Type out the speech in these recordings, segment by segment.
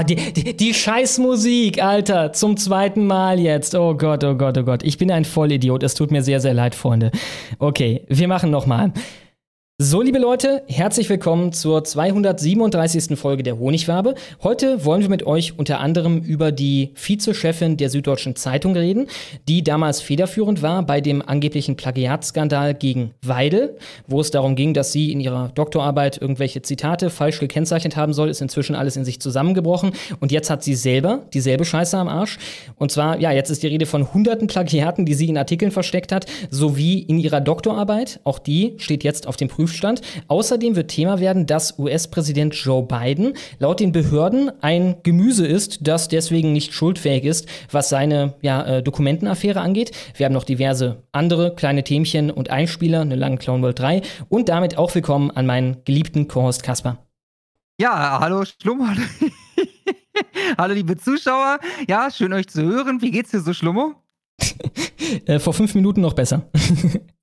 Oh, die, die, die Scheißmusik, Alter. Zum zweiten Mal jetzt. Oh Gott, oh Gott, oh Gott. Ich bin ein Vollidiot. Es tut mir sehr, sehr leid, Freunde. Okay, wir machen nochmal. So, liebe Leute, herzlich willkommen zur 237. Folge der Honigwabe. Heute wollen wir mit euch unter anderem über die Vizechefin der Süddeutschen Zeitung reden, die damals federführend war bei dem angeblichen Plagiatskandal gegen Weidel, wo es darum ging, dass sie in ihrer Doktorarbeit irgendwelche Zitate falsch gekennzeichnet haben soll, ist inzwischen alles in sich zusammengebrochen und jetzt hat sie selber dieselbe Scheiße am Arsch. Und zwar, ja, jetzt ist die Rede von hunderten Plagiaten, die sie in Artikeln versteckt hat, sowie in ihrer Doktorarbeit. Auch die steht jetzt auf dem Prüf Prüfstand. Außerdem wird Thema werden, dass US-Präsident Joe Biden laut den Behörden ein Gemüse ist, das deswegen nicht schuldfähig ist, was seine ja, äh, Dokumentenaffäre angeht. Wir haben noch diverse andere kleine Themchen und Einspieler, eine lange Clown World 3 und damit auch willkommen an meinen geliebten Co-Host Kasper. Ja, hallo Schlummer. hallo liebe Zuschauer. Ja, schön euch zu hören. Wie geht's dir so, Schlummo? äh, vor fünf Minuten noch besser.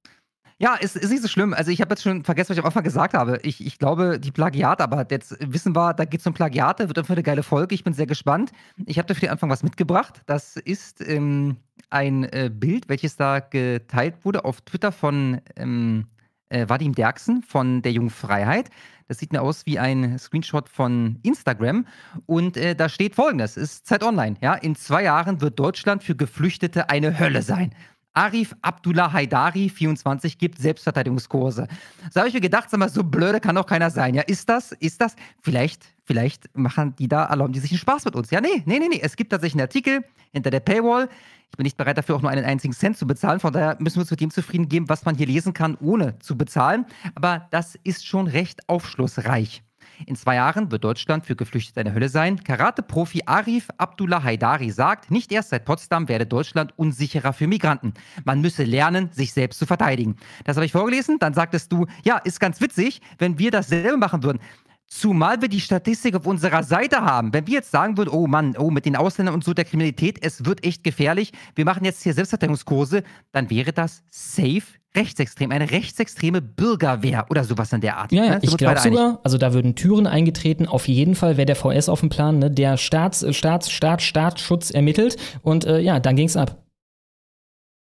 Ja, ist, ist nicht so schlimm. Also ich habe jetzt schon vergessen, was ich am Anfang gesagt habe. Ich, ich glaube, die Plagiate, aber jetzt wissen wir, da geht es um Plagiate, wird einfach eine geile Folge. Ich bin sehr gespannt. Ich habe da für den Anfang was mitgebracht. Das ist ähm, ein äh, Bild, welches da geteilt wurde auf Twitter von ähm, äh, Vadim Derksen von der Jungen Freiheit. Das sieht mir aus wie ein Screenshot von Instagram. Und äh, da steht folgendes: ist Zeit Online. Ja, in zwei Jahren wird Deutschland für Geflüchtete eine Hölle sein. Arif Abdullah Haidari, 24, gibt Selbstverteidigungskurse. So habe ich mir gedacht, sag mal, so blöde kann doch keiner sein. Ja, ist das, ist das? Vielleicht, vielleicht machen die da, erlauben die sich einen Spaß mit uns. Ja, nee, nee, nee, nee. Es gibt tatsächlich einen Artikel hinter der Paywall. Ich bin nicht bereit dafür, auch nur einen einzigen Cent zu bezahlen. Von daher müssen wir uns mit dem zufrieden geben, was man hier lesen kann, ohne zu bezahlen. Aber das ist schon recht aufschlussreich. In zwei Jahren wird Deutschland für Geflüchtete eine Hölle sein. Karate-Profi Arif Abdullah Haidari sagt, nicht erst seit Potsdam werde Deutschland unsicherer für Migranten. Man müsse lernen, sich selbst zu verteidigen. Das habe ich vorgelesen. Dann sagtest du, ja, ist ganz witzig, wenn wir dasselbe machen würden. Zumal wir die Statistik auf unserer Seite haben. Wenn wir jetzt sagen würden, oh Mann, oh, mit den Ausländern und so der Kriminalität, es wird echt gefährlich, wir machen jetzt hier Selbstverteidigungskurse, dann wäre das safe rechtsextrem, eine rechtsextreme Bürgerwehr oder sowas in der Art. Ja, ja ne? ich glaube sogar, also da würden Türen eingetreten. Auf jeden Fall wäre der VS auf dem Plan, ne? der Staats, Staats, Staat, Staatsschutz ermittelt und äh, ja, dann ging es ab.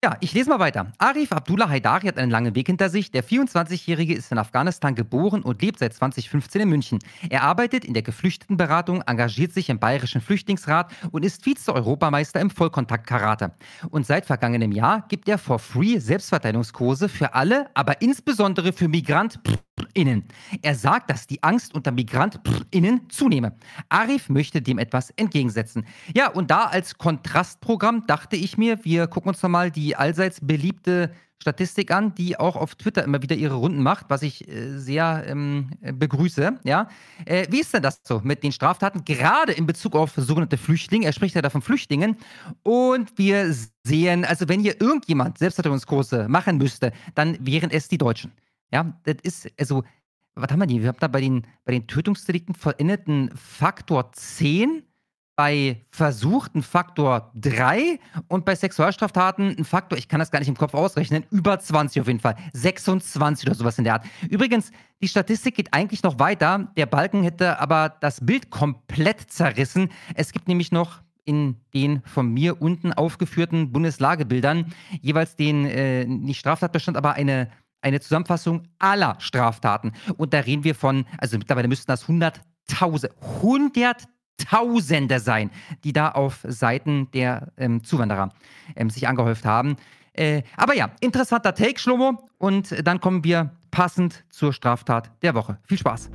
Ja, ich lese mal weiter. Arif Abdullah Haidari hat einen langen Weg hinter sich. Der 24-Jährige ist in Afghanistan geboren und lebt seit 2015 in München. Er arbeitet in der Geflüchtetenberatung, engagiert sich im Bayerischen Flüchtlingsrat und ist Vize-Europameister im Vollkontakt-Karate. Und seit vergangenem Jahr gibt er for free Selbstverteidigungskurse für alle, aber insbesondere für MigrantInnen. Er sagt, dass die Angst unter MigrantInnen zunehme. Arif möchte dem etwas entgegensetzen. Ja, und da als Kontrastprogramm dachte ich mir, wir gucken uns nochmal die allseits beliebte Statistik an, die auch auf Twitter immer wieder ihre Runden macht, was ich äh, sehr ähm, begrüße. Ja? Äh, wie ist denn das so mit den Straftaten, gerade in Bezug auf sogenannte Flüchtlinge? Er spricht ja da von Flüchtlingen. Und wir sehen, also wenn hier irgendjemand Selbstverteidigungskurse machen müsste, dann wären es die Deutschen. Ja, das ist, also, was haben wir denn? Wir haben da bei den, bei den Tötungsdelikten vollendeten Faktor 10 bei versuchten Faktor 3 und bei Sexualstraftaten ein Faktor, ich kann das gar nicht im Kopf ausrechnen, über 20 auf jeden Fall. 26 oder sowas in der Art. Übrigens, die Statistik geht eigentlich noch weiter. Der Balken hätte aber das Bild komplett zerrissen. Es gibt nämlich noch in den von mir unten aufgeführten Bundeslagebildern jeweils den, äh, nicht Straftatbestand, aber eine, eine Zusammenfassung aller Straftaten. Und da reden wir von, also mittlerweile müssten das 100.000, 100.000 Tausende sein, die da auf Seiten der ähm, Zuwanderer ähm, sich angehäuft haben. Äh, aber ja, interessanter Take, Schlomo. Und dann kommen wir passend zur Straftat der Woche. Viel Spaß.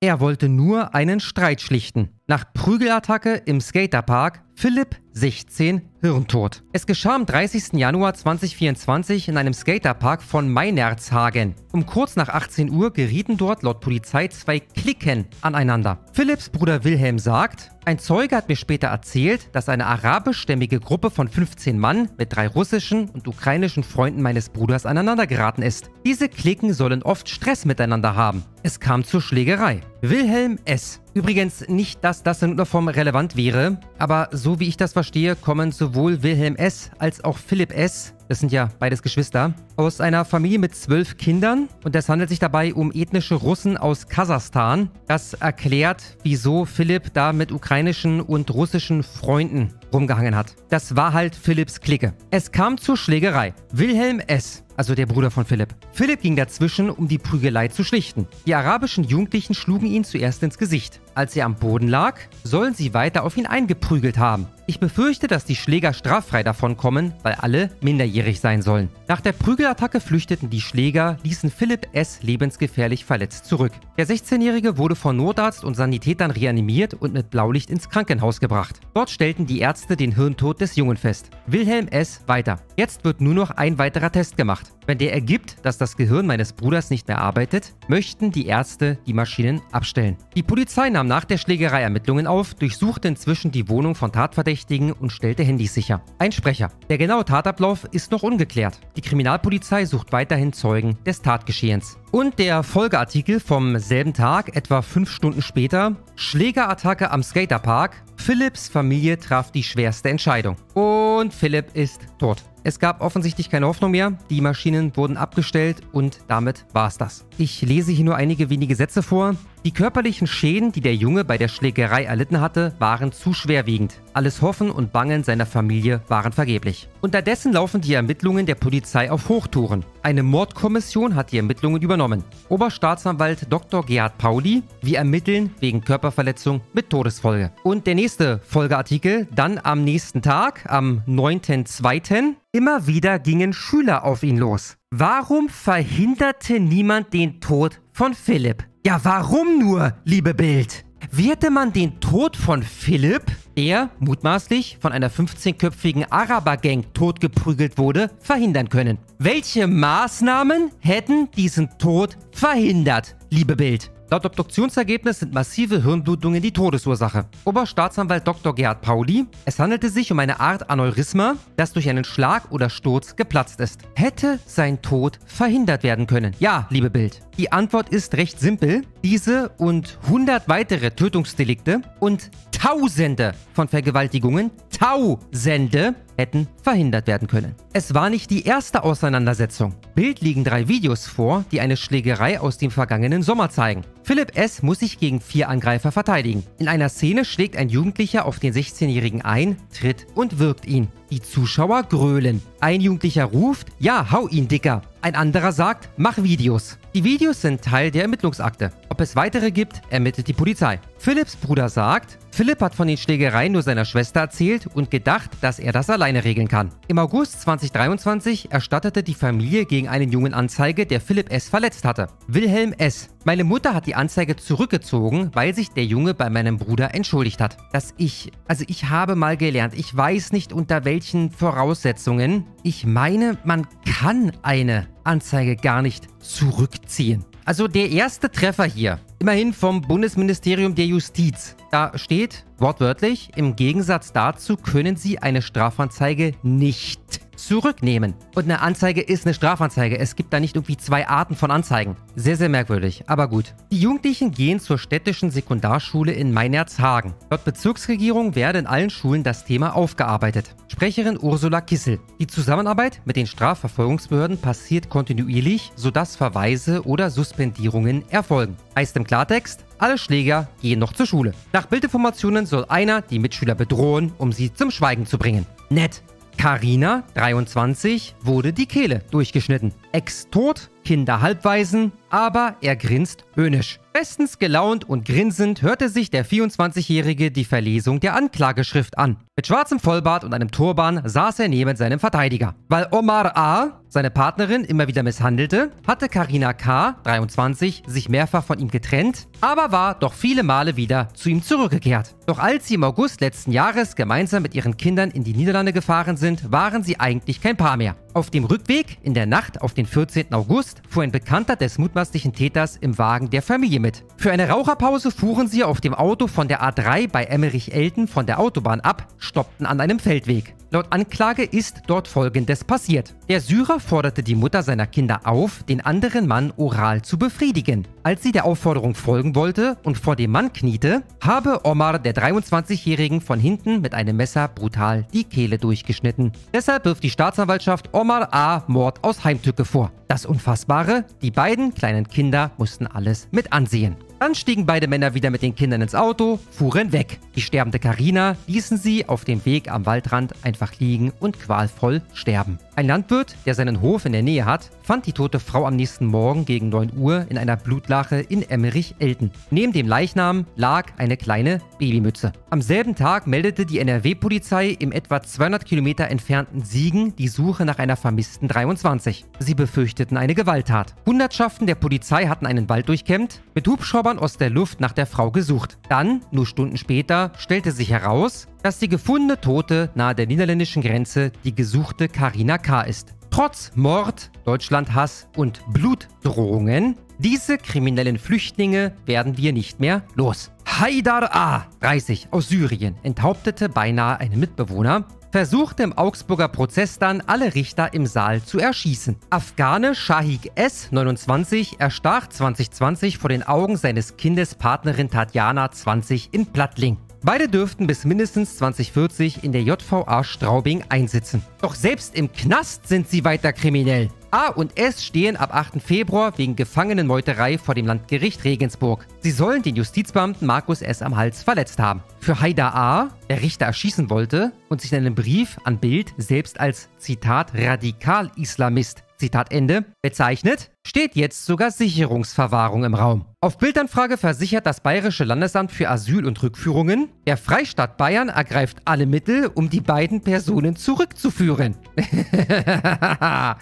Er wollte nur einen Streit schlichten. Nach Prügelattacke im Skaterpark Philipp 16 Hirntod. Es geschah am 30. Januar 2024 in einem Skaterpark von Meinerzhagen. Um kurz nach 18 Uhr gerieten dort laut Polizei zwei Klicken aneinander. Philipps Bruder Wilhelm sagt, ein Zeuge hat mir später erzählt, dass eine arabischstämmige Gruppe von 15 Mann mit drei russischen und ukrainischen Freunden meines Bruders aneinandergeraten ist. Diese Klicken sollen oft Stress miteinander haben. Es kam zur Schlägerei. Wilhelm S. Übrigens nicht, dass das in irgendeiner Form relevant wäre, aber so wie ich das verstehe, kommen sowohl Wilhelm S. als auch Philipp S. das sind ja beides Geschwister, aus einer Familie mit zwölf Kindern und es handelt sich dabei um ethnische Russen aus Kasachstan. Das erklärt, wieso Philipp da mit ukrainischen und russischen Freunden rumgehangen hat. Das war halt Philipps Clique. Es kam zur Schlägerei. Wilhelm S., also der Bruder von Philipp. Philipp ging dazwischen, um die Prügelei zu schlichten. Die arabischen Jugendlichen schlugen ihn zuerst ins Gesicht. Als er am Boden lag, sollen sie weiter auf ihn eingeprügelt haben. Ich befürchte, dass die Schläger straffrei davonkommen, weil alle minderjährig sein sollen. Nach der Prügelattacke flüchteten die Schläger, ließen Philipp S. lebensgefährlich verletzt zurück. Der 16-Jährige wurde von Notarzt und Sanitätern reanimiert und mit Blaulicht ins Krankenhaus gebracht. Dort stellten die Ärzte den Hirntod des Jungen fest. Wilhelm S. weiter. Jetzt wird nur noch ein weiterer Test gemacht. Wenn der ergibt, dass das Gehirn meines Bruders nicht mehr arbeitet, möchten die Ärzte die Maschinen abstellen. Die Polizei nahm nach der Schlägerei Ermittlungen auf, durchsuchte inzwischen die Wohnung von Tatverdächtigen und stellte Handys sicher. Ein Sprecher. Der genaue Tatablauf ist noch ungeklärt. Die Kriminalpolizei sucht weiterhin Zeugen des Tatgeschehens. Und der Folgeartikel vom selben Tag, etwa fünf Stunden später, Schlägerattacke am Skaterpark. Philipps Familie traf die schwerste Entscheidung. Und Philipp ist tot. Es gab offensichtlich keine Hoffnung mehr, die Maschinen wurden abgestellt und damit war es das. Ich lese hier nur einige wenige Sätze vor. Die körperlichen Schäden, die der Junge bei der Schlägerei erlitten hatte, waren zu schwerwiegend. Alles Hoffen und Bangen seiner Familie waren vergeblich. Unterdessen laufen die Ermittlungen der Polizei auf Hochtouren. Eine Mordkommission hat die Ermittlungen übernommen. Oberstaatsanwalt Dr. Gerhard Pauli, wir ermitteln wegen Körperverletzung mit Todesfolge. Und der nächste Folgeartikel, dann am nächsten Tag, am 9.2. Immer wieder gingen Schüler auf ihn los. Warum verhinderte niemand den Tod von Philipp? Ja, warum nur, liebe Bild? Wie hätte man den Tod von Philipp, der mutmaßlich von einer 15-köpfigen Araber-Gang totgeprügelt wurde, verhindern können? Welche Maßnahmen hätten diesen Tod verhindert, liebe Bild? Laut Obduktionsergebnis sind massive Hirnblutungen die Todesursache. Oberstaatsanwalt Dr. Gerhard Pauli, es handelte sich um eine Art Aneurysma, das durch einen Schlag oder Sturz geplatzt ist. Hätte sein Tod verhindert werden können? Ja, liebe Bild. Die Antwort ist recht simpel. Diese und 100 weitere Tötungsdelikte und Tausende von Vergewaltigungen, Tausende hätten verhindert werden können. Es war nicht die erste Auseinandersetzung. Bild liegen drei Videos vor, die eine Schlägerei aus dem vergangenen Sommer zeigen. Philipp S. muss sich gegen vier Angreifer verteidigen. In einer Szene schlägt ein Jugendlicher auf den 16-Jährigen ein, tritt und wirkt ihn. Die Zuschauer grölen. Ein Jugendlicher ruft, ja, hau ihn, Dicker. Ein anderer sagt, mach Videos. Die Videos sind Teil der Ermittlungsakte. Ob es weitere gibt, ermittelt die Polizei. Philipps Bruder sagt, Philipp hat von den Schlägereien nur seiner Schwester erzählt und gedacht, dass er das alleine regeln kann. Im August 2023 erstattete die Familie gegen einen Jungen Anzeige, der Philipp S. verletzt hatte. Wilhelm S. Meine Mutter hat die Anzeige zurückgezogen, weil sich der Junge bei meinem Bruder entschuldigt hat. Dass ich, also ich habe mal gelernt, ich weiß nicht unter welchen Voraussetzungen. Ich meine, man kann eine Anzeige gar nicht zurückziehen. Also der erste Treffer hier, immerhin vom Bundesministerium der Justiz. Da steht wortwörtlich, im Gegensatz dazu können Sie eine Strafanzeige nicht zurücknehmen. Und eine Anzeige ist eine Strafanzeige. Es gibt da nicht irgendwie zwei Arten von Anzeigen. Sehr, sehr merkwürdig, aber gut. Die Jugendlichen gehen zur städtischen Sekundarschule in Meinerzhagen. Laut Bezirksregierung werde in allen Schulen das Thema aufgearbeitet. Sprecherin Ursula Kissel. Die Zusammenarbeit mit den Strafverfolgungsbehörden passiert kontinuierlich, sodass Verweise oder Suspendierungen erfolgen. Heißt im Klartext, alle Schläger gehen noch zur Schule. Nach Bildinformationen soll einer die Mitschüler bedrohen, um sie zum Schweigen zu bringen. Nett. Carina, 23, wurde die Kehle durchgeschnitten. Ex tot, Kinder halbweisen, aber er grinst höhnisch. Bestens gelaunt und grinsend hörte sich der 24-Jährige die Verlesung der Anklageschrift an. Mit schwarzem Vollbart und einem Turban saß er neben seinem Verteidiger. Weil Omar A. seine Partnerin immer wieder misshandelte, hatte Karina K. 23 sich mehrfach von ihm getrennt, aber war doch viele Male wieder zu ihm zurückgekehrt. Doch als sie im August letzten Jahres gemeinsam mit ihren Kindern in die Niederlande gefahren sind, waren sie eigentlich kein Paar mehr. Auf dem Rückweg in der Nacht auf den 14. August fuhr ein Bekannter des mutmaßlichen Täters im Wagen der Familie mit. Für eine Raucherpause fuhren sie auf dem Auto von der A3 bei Emmerich-Elten von der Autobahn ab, stoppten an einem Feldweg. Laut Anklage ist dort Folgendes passiert. Der Syrer forderte die Mutter seiner Kinder auf, den anderen Mann oral zu befriedigen. Als sie der Aufforderung folgen wollte und vor dem Mann kniete, habe Omar der 23-Jährigen von hinten mit einem Messer brutal die Kehle durchgeschnitten. Deshalb wirft die Staatsanwaltschaft Omar A. Mord aus Heimtücke vor. Das Unfassbare, die beiden kleinen Kinder mussten alles mit ansehen. Dann stiegen beide Männer wieder mit den Kindern ins Auto, fuhren weg. Die sterbende Karina ließen sie auf dem Weg am Waldrand einfach liegen und qualvoll sterben. Ein Landwirt, der seinen Hof in der Nähe hat, fand die tote Frau am nächsten Morgen gegen 9 Uhr in einer Blutlache in Emmerich-Elten. Neben dem Leichnam lag eine kleine Babymütze. Am selben Tag meldete die NRW-Polizei im etwa 200 Kilometer entfernten Siegen die Suche nach einer vermissten 23. Sie befürchteten eine Gewalttat. Hundertschaften der Polizei hatten einen Wald durchkämmt, mit Hubschraubern aus der Luft nach der Frau gesucht. Dann, nur Stunden später, stellte sich heraus, dass die gefundene Tote nahe der niederländischen Grenze die gesuchte Karina K. ist. Trotz Mord, Deutschlandhass und Blutdrohungen, diese kriminellen Flüchtlinge werden wir nicht mehr los. Haidar A., 30, aus Syrien, enthauptete beinahe einen Mitbewohner, versuchte im Augsburger Prozess dann alle Richter im Saal zu erschießen. Afghane Shahik S., 29, erstach 2020 vor den Augen seines Kindes Partnerin Tatjana, 20, in Plattling. Beide dürften bis mindestens 2040 in der JVA Straubing einsitzen. Doch selbst im Knast sind sie weiter kriminell. A und S stehen ab 8. Februar wegen Gefangenenmeuterei vor dem Landgericht Regensburg. Sie sollen den Justizbeamten Markus S. am Hals verletzt haben. Für Haida A., der Richter erschießen wollte und sich in einem Brief an Bild selbst als Zitat Radikal-Islamist Zitat Ende, bezeichnet, steht jetzt sogar Sicherungsverwahrung im Raum. Auf Bildanfrage versichert das Bayerische Landesamt für Asyl und Rückführungen, der Freistaat Bayern ergreift alle Mittel, um die beiden Personen zurückzuführen.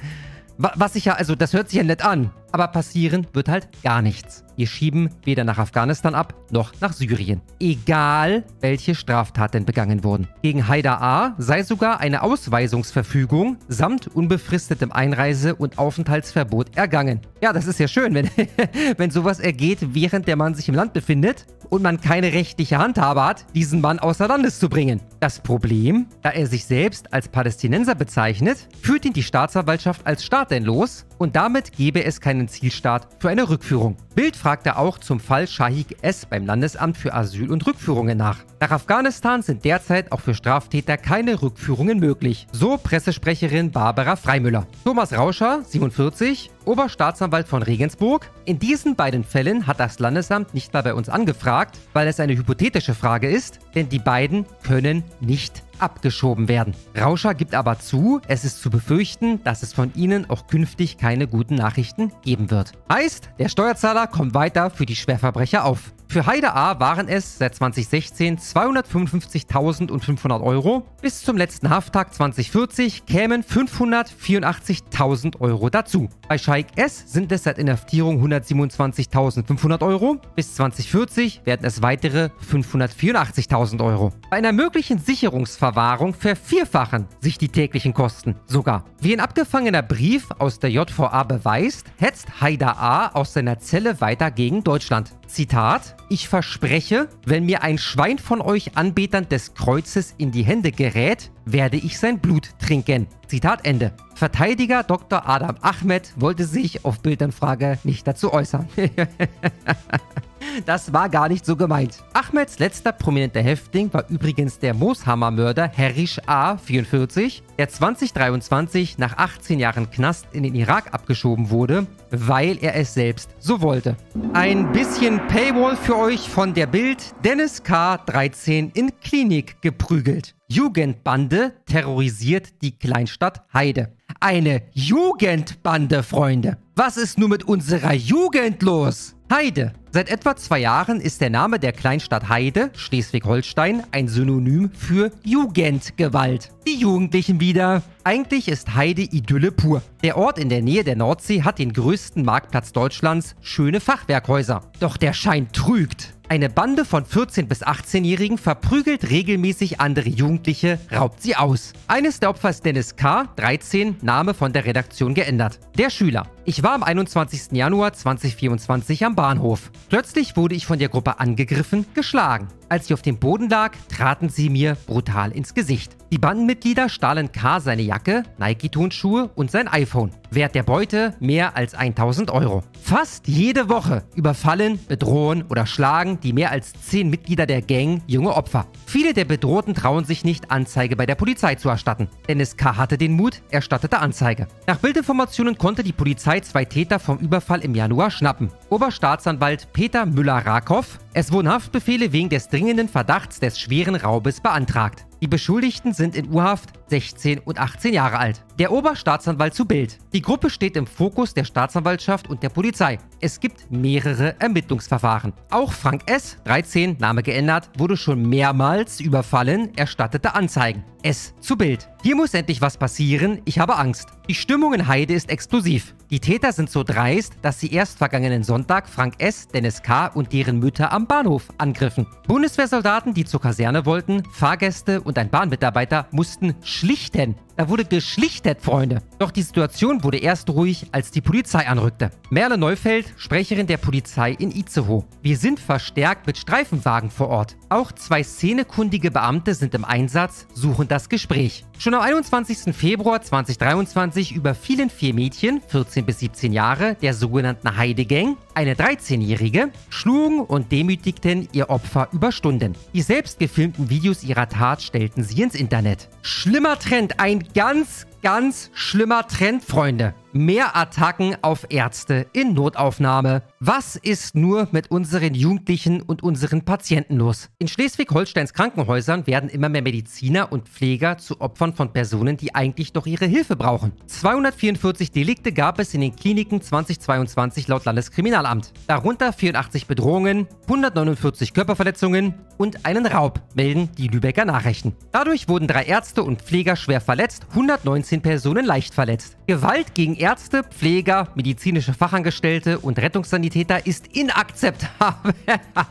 Was sich ja, also das hört sich ja nett an, aber passieren wird halt gar nichts. Wir schieben weder nach Afghanistan ab, noch nach Syrien. Egal, welche Straftaten begangen wurden. Gegen Haida A. sei sogar eine Ausweisungsverfügung samt unbefristetem Einreise- und Aufenthaltsverbot ergangen. Ja, das ist ja schön, wenn, wenn sowas ergeht, während der Mann sich im Land befindet und man keine rechtliche Handhabe hat, diesen Mann außer Landes zu bringen. Das Problem, da er sich selbst als Palästinenser bezeichnet, führt ihn die Staatsanwaltschaft als staatenlos und damit gebe es keinen Zielstaat für eine Rückführung. Bild fragte auch zum Fall Shahik S. beim Landesamt für Asyl und Rückführungen nach. Nach Afghanistan sind derzeit auch für Straftäter keine Rückführungen möglich. So Pressesprecherin Barbara Freimüller. Thomas Rauscher, 47, Oberstaatsanwalt von Regensburg. In diesen beiden Fällen hat das Landesamt nicht mal bei uns angefragt, weil es eine hypothetische Frage ist, denn die beiden können nicht abgeschoben werden. Rauscher gibt aber zu, es ist zu befürchten, dass es von ihnen auch künftig keine guten Nachrichten geben wird. Heißt, der Steuerzahler kommt weiter für die Schwerverbrecher auf. Für Heide A waren es seit 2016 255.500 Euro. Bis zum letzten Hafttag 2040 kämen 584.000 Euro dazu. Bei Scheik S sind es seit Inhaftierung 127.500 Euro. Bis 2040 werden es weitere 584.000 Euro. Bei einer möglichen Sicherungsverwahrung vervierfachen sich die täglichen Kosten sogar. Wie ein abgefangener Brief aus der JVA beweist, hetzt Haida A aus seiner Zelle weiter gegen Deutschland. Zitat, ich verspreche, wenn mir ein Schwein von euch Anbetern des Kreuzes in die Hände gerät, werde ich sein Blut trinken. Zitat Ende. Verteidiger Dr. Adam Ahmed wollte sich auf Bildanfrage nicht dazu äußern. Das war gar nicht so gemeint. Ahmeds letzter prominenter Häftling war übrigens der Mooshammer-Mörder Harish A. 44, der 2023 nach 18 Jahren Knast in den Irak abgeschoben wurde, weil er es selbst so wollte. Ein bisschen Paywall für euch von der Bild. Dennis K. 13 in Klinik geprügelt. Jugendbande terrorisiert die Kleinstadt Heide. Eine Jugendbande, Freunde. Was ist nun mit unserer Jugend los? Heide. Seit etwa zwei Jahren ist der Name der Kleinstadt Heide, Schleswig-Holstein, ein Synonym für Jugendgewalt. Die Jugendlichen wieder. Eigentlich ist Heide Idylle pur. Der Ort in der Nähe der Nordsee hat den größten Marktplatz Deutschlands, schöne Fachwerkhäuser. Doch der Schein trügt. Eine Bande von 14- bis 18-Jährigen verprügelt regelmäßig andere Jugendliche, raubt sie aus. Eines der Opfer ist Dennis K., 13, Name von der Redaktion geändert. Der Schüler. Ich war am 21. Januar 2024 am Bahnhof. Plötzlich wurde ich von der Gruppe angegriffen, geschlagen. Als ich auf dem Boden lag, traten sie mir brutal ins Gesicht. Die Bandenmitglieder stahlen K. seine Jacke, Nike-Turnschuhe und sein iPhone. Wert der Beute mehr als 1000 Euro. Fast jede Woche überfallen, bedrohen oder schlagen die mehr als 10 Mitglieder der Gang junge Opfer. Viele der Bedrohten trauen sich nicht, Anzeige bei der Polizei zu erstatten. Dennis K. hatte den Mut, erstattete Anzeige. Nach Bildinformationen konnte die Polizei zwei Täter vom Überfall im Januar schnappen. Oberstaatsanwalt Peter Müller-Rakow. Es wurden Haftbefehle wegen des dringenden Verdachts des schweren Raubes beantragt. Die Beschuldigten sind in Urhaft 16 und 18 Jahre alt. Der Oberstaatsanwalt zu Bild. Die Gruppe steht im Fokus der Staatsanwaltschaft und der Polizei. Es gibt mehrere Ermittlungsverfahren. Auch Frank S., 13, Name geändert, wurde schon mehrmals überfallen, erstattete Anzeigen. S. zu Bild. Hier muss endlich was passieren, ich habe Angst. Die Stimmung in Heide ist explosiv. Die Täter sind so dreist, dass sie erst vergangenen Sonntag Frank S., Dennis K. und deren Mütter am Bahnhof angriffen. Bundeswehrsoldaten, die zur Kaserne wollten, Fahrgäste und ein Bahnmitarbeiter mussten schlichten. Da wurde geschlichtet, Freunde. Doch die Situation wurde erst ruhig, als die Polizei anrückte. Merle Neufeld, Sprecherin der Polizei in Itzehoe. Wir sind verstärkt mit Streifenwagen vor Ort. Auch zwei szenekundige Beamte sind im Einsatz, suchen das Gespräch. Schon am 21. Februar 2023 überfielen vier Mädchen, 14 bis 17 Jahre, der sogenannten Heidegang, eine 13-Jährige, schlugen und demütigten ihr Opfer über Stunden. Die selbst gefilmten Videos ihrer Tat stellten sie ins Internet. Schlimmer Trend, ein ganz, ganz schlimmer Trend, Freunde. Mehr Attacken auf Ärzte in Notaufnahme. Was ist nur mit unseren Jugendlichen und unseren Patienten los? In Schleswig-Holsteins Krankenhäusern werden immer mehr Mediziner und Pfleger zu Opfern von Personen, die eigentlich doch ihre Hilfe brauchen. 244 Delikte gab es in den Kliniken 2022 laut Landeskriminalamt. Darunter 84 Bedrohungen, 149 Körperverletzungen und einen Raub, melden die Lübecker Nachrichten. Dadurch wurden drei Ärzte und Pfleger schwer verletzt, 119 Personen leicht verletzt. Gewalt gegen Ärzte, Pfleger, medizinische Fachangestellte und Rettungssanitäter ist inakzeptabel.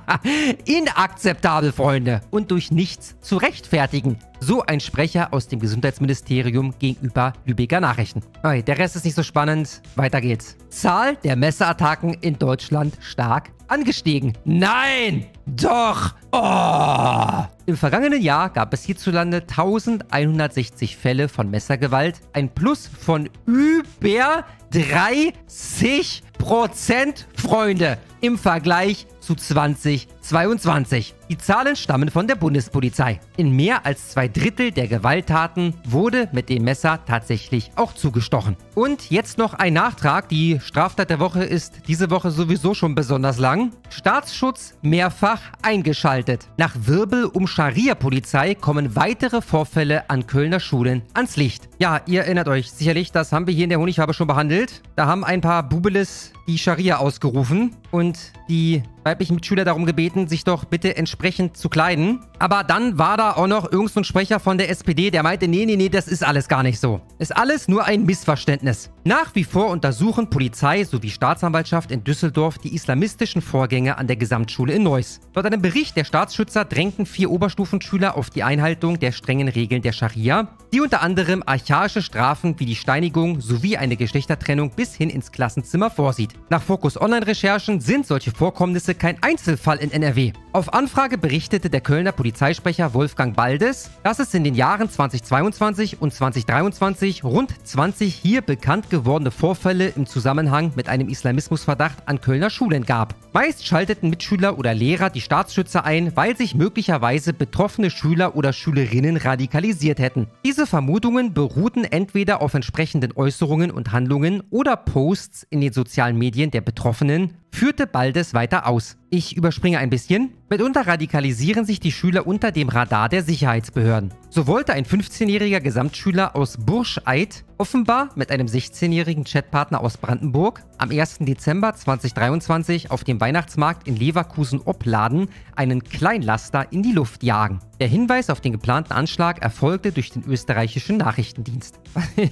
inakzeptabel, Freunde. Und durch nichts zu rechtfertigen. So ein Sprecher aus dem Gesundheitsministerium gegenüber Lübecker Nachrichten. Okay, der Rest ist nicht so spannend. Weiter geht's. Zahl der Messerattacken in Deutschland stark angestiegen. Nein! Doch! Oh! Im vergangenen Jahr gab es hierzulande 1160 Fälle von Messergewalt, ein Plus von über 30 Prozent, Freunde, im Vergleich zu 2022. Die Zahlen stammen von der Bundespolizei. In mehr als zwei Drittel der Gewalttaten wurde mit dem Messer tatsächlich auch zugestochen. Und jetzt noch ein Nachtrag. Die Straftat der Woche ist diese Woche sowieso schon besonders lang. Staatsschutz mehrfach eingeschaltet. Nach Wirbel um Scharia-Polizei kommen weitere Vorfälle an Kölner Schulen ans Licht. Ja, ihr erinnert euch sicherlich, das haben wir hier in der Honigfarbe schon behandelt. Da haben ein paar Bubeles die Scharia ausgerufen und die weiblichen Mitschüler darum gebeten, sich doch bitte entsprechend zu kleiden. Aber dann war da auch noch irgendein so Sprecher von der SPD, der meinte, nee, nee, nee, das ist alles gar nicht so. Ist alles nur ein Missverständnis. Nach wie vor untersuchen Polizei sowie Staatsanwaltschaft in Düsseldorf die islamistischen Vorgänge an der Gesamtschule in Neuss. Laut einem Bericht der Staatsschützer drängten vier Oberstufenschüler auf die Einhaltung der strengen Regeln der Scharia, die unter anderem archaische Strafen wie die Steinigung sowie eine Geschlechtertrennung bis hin ins Klassenzimmer vorsieht. Nach Fokus Online-Recherchen sind solche Vorkommnisse kein Einzelfall in NRW. Auf Anfrage berichtete der Kölner Polizeisprecher Wolfgang Baldes, dass es in den Jahren 2022 und 2023 rund 20 hier bekannt gewordene Vorfälle im Zusammenhang mit einem Islamismusverdacht an Kölner Schulen gab. Meist schalteten Mitschüler oder Lehrer die Staatsschützer ein, weil sich möglicherweise betroffene Schüler oder Schülerinnen radikalisiert hätten. Diese Vermutungen beruhten entweder auf entsprechenden Äußerungen und Handlungen oder Posts in den sozialen Medien der Betroffenen, führte Baldes weiter aus. Ich überspringe ein bisschen. Mitunter radikalisieren sich die Schüler unter dem Radar der Sicherheitsbehörden. So wollte ein 15-jähriger Gesamtschüler aus Burscheid offenbar mit einem 16-jährigen Chatpartner aus Brandenburg am 1. Dezember 2023 auf dem Weihnachtsmarkt in Leverkusen Opladen einen Kleinlaster in die Luft jagen. Der Hinweis auf den geplanten Anschlag erfolgte durch den österreichischen Nachrichtendienst.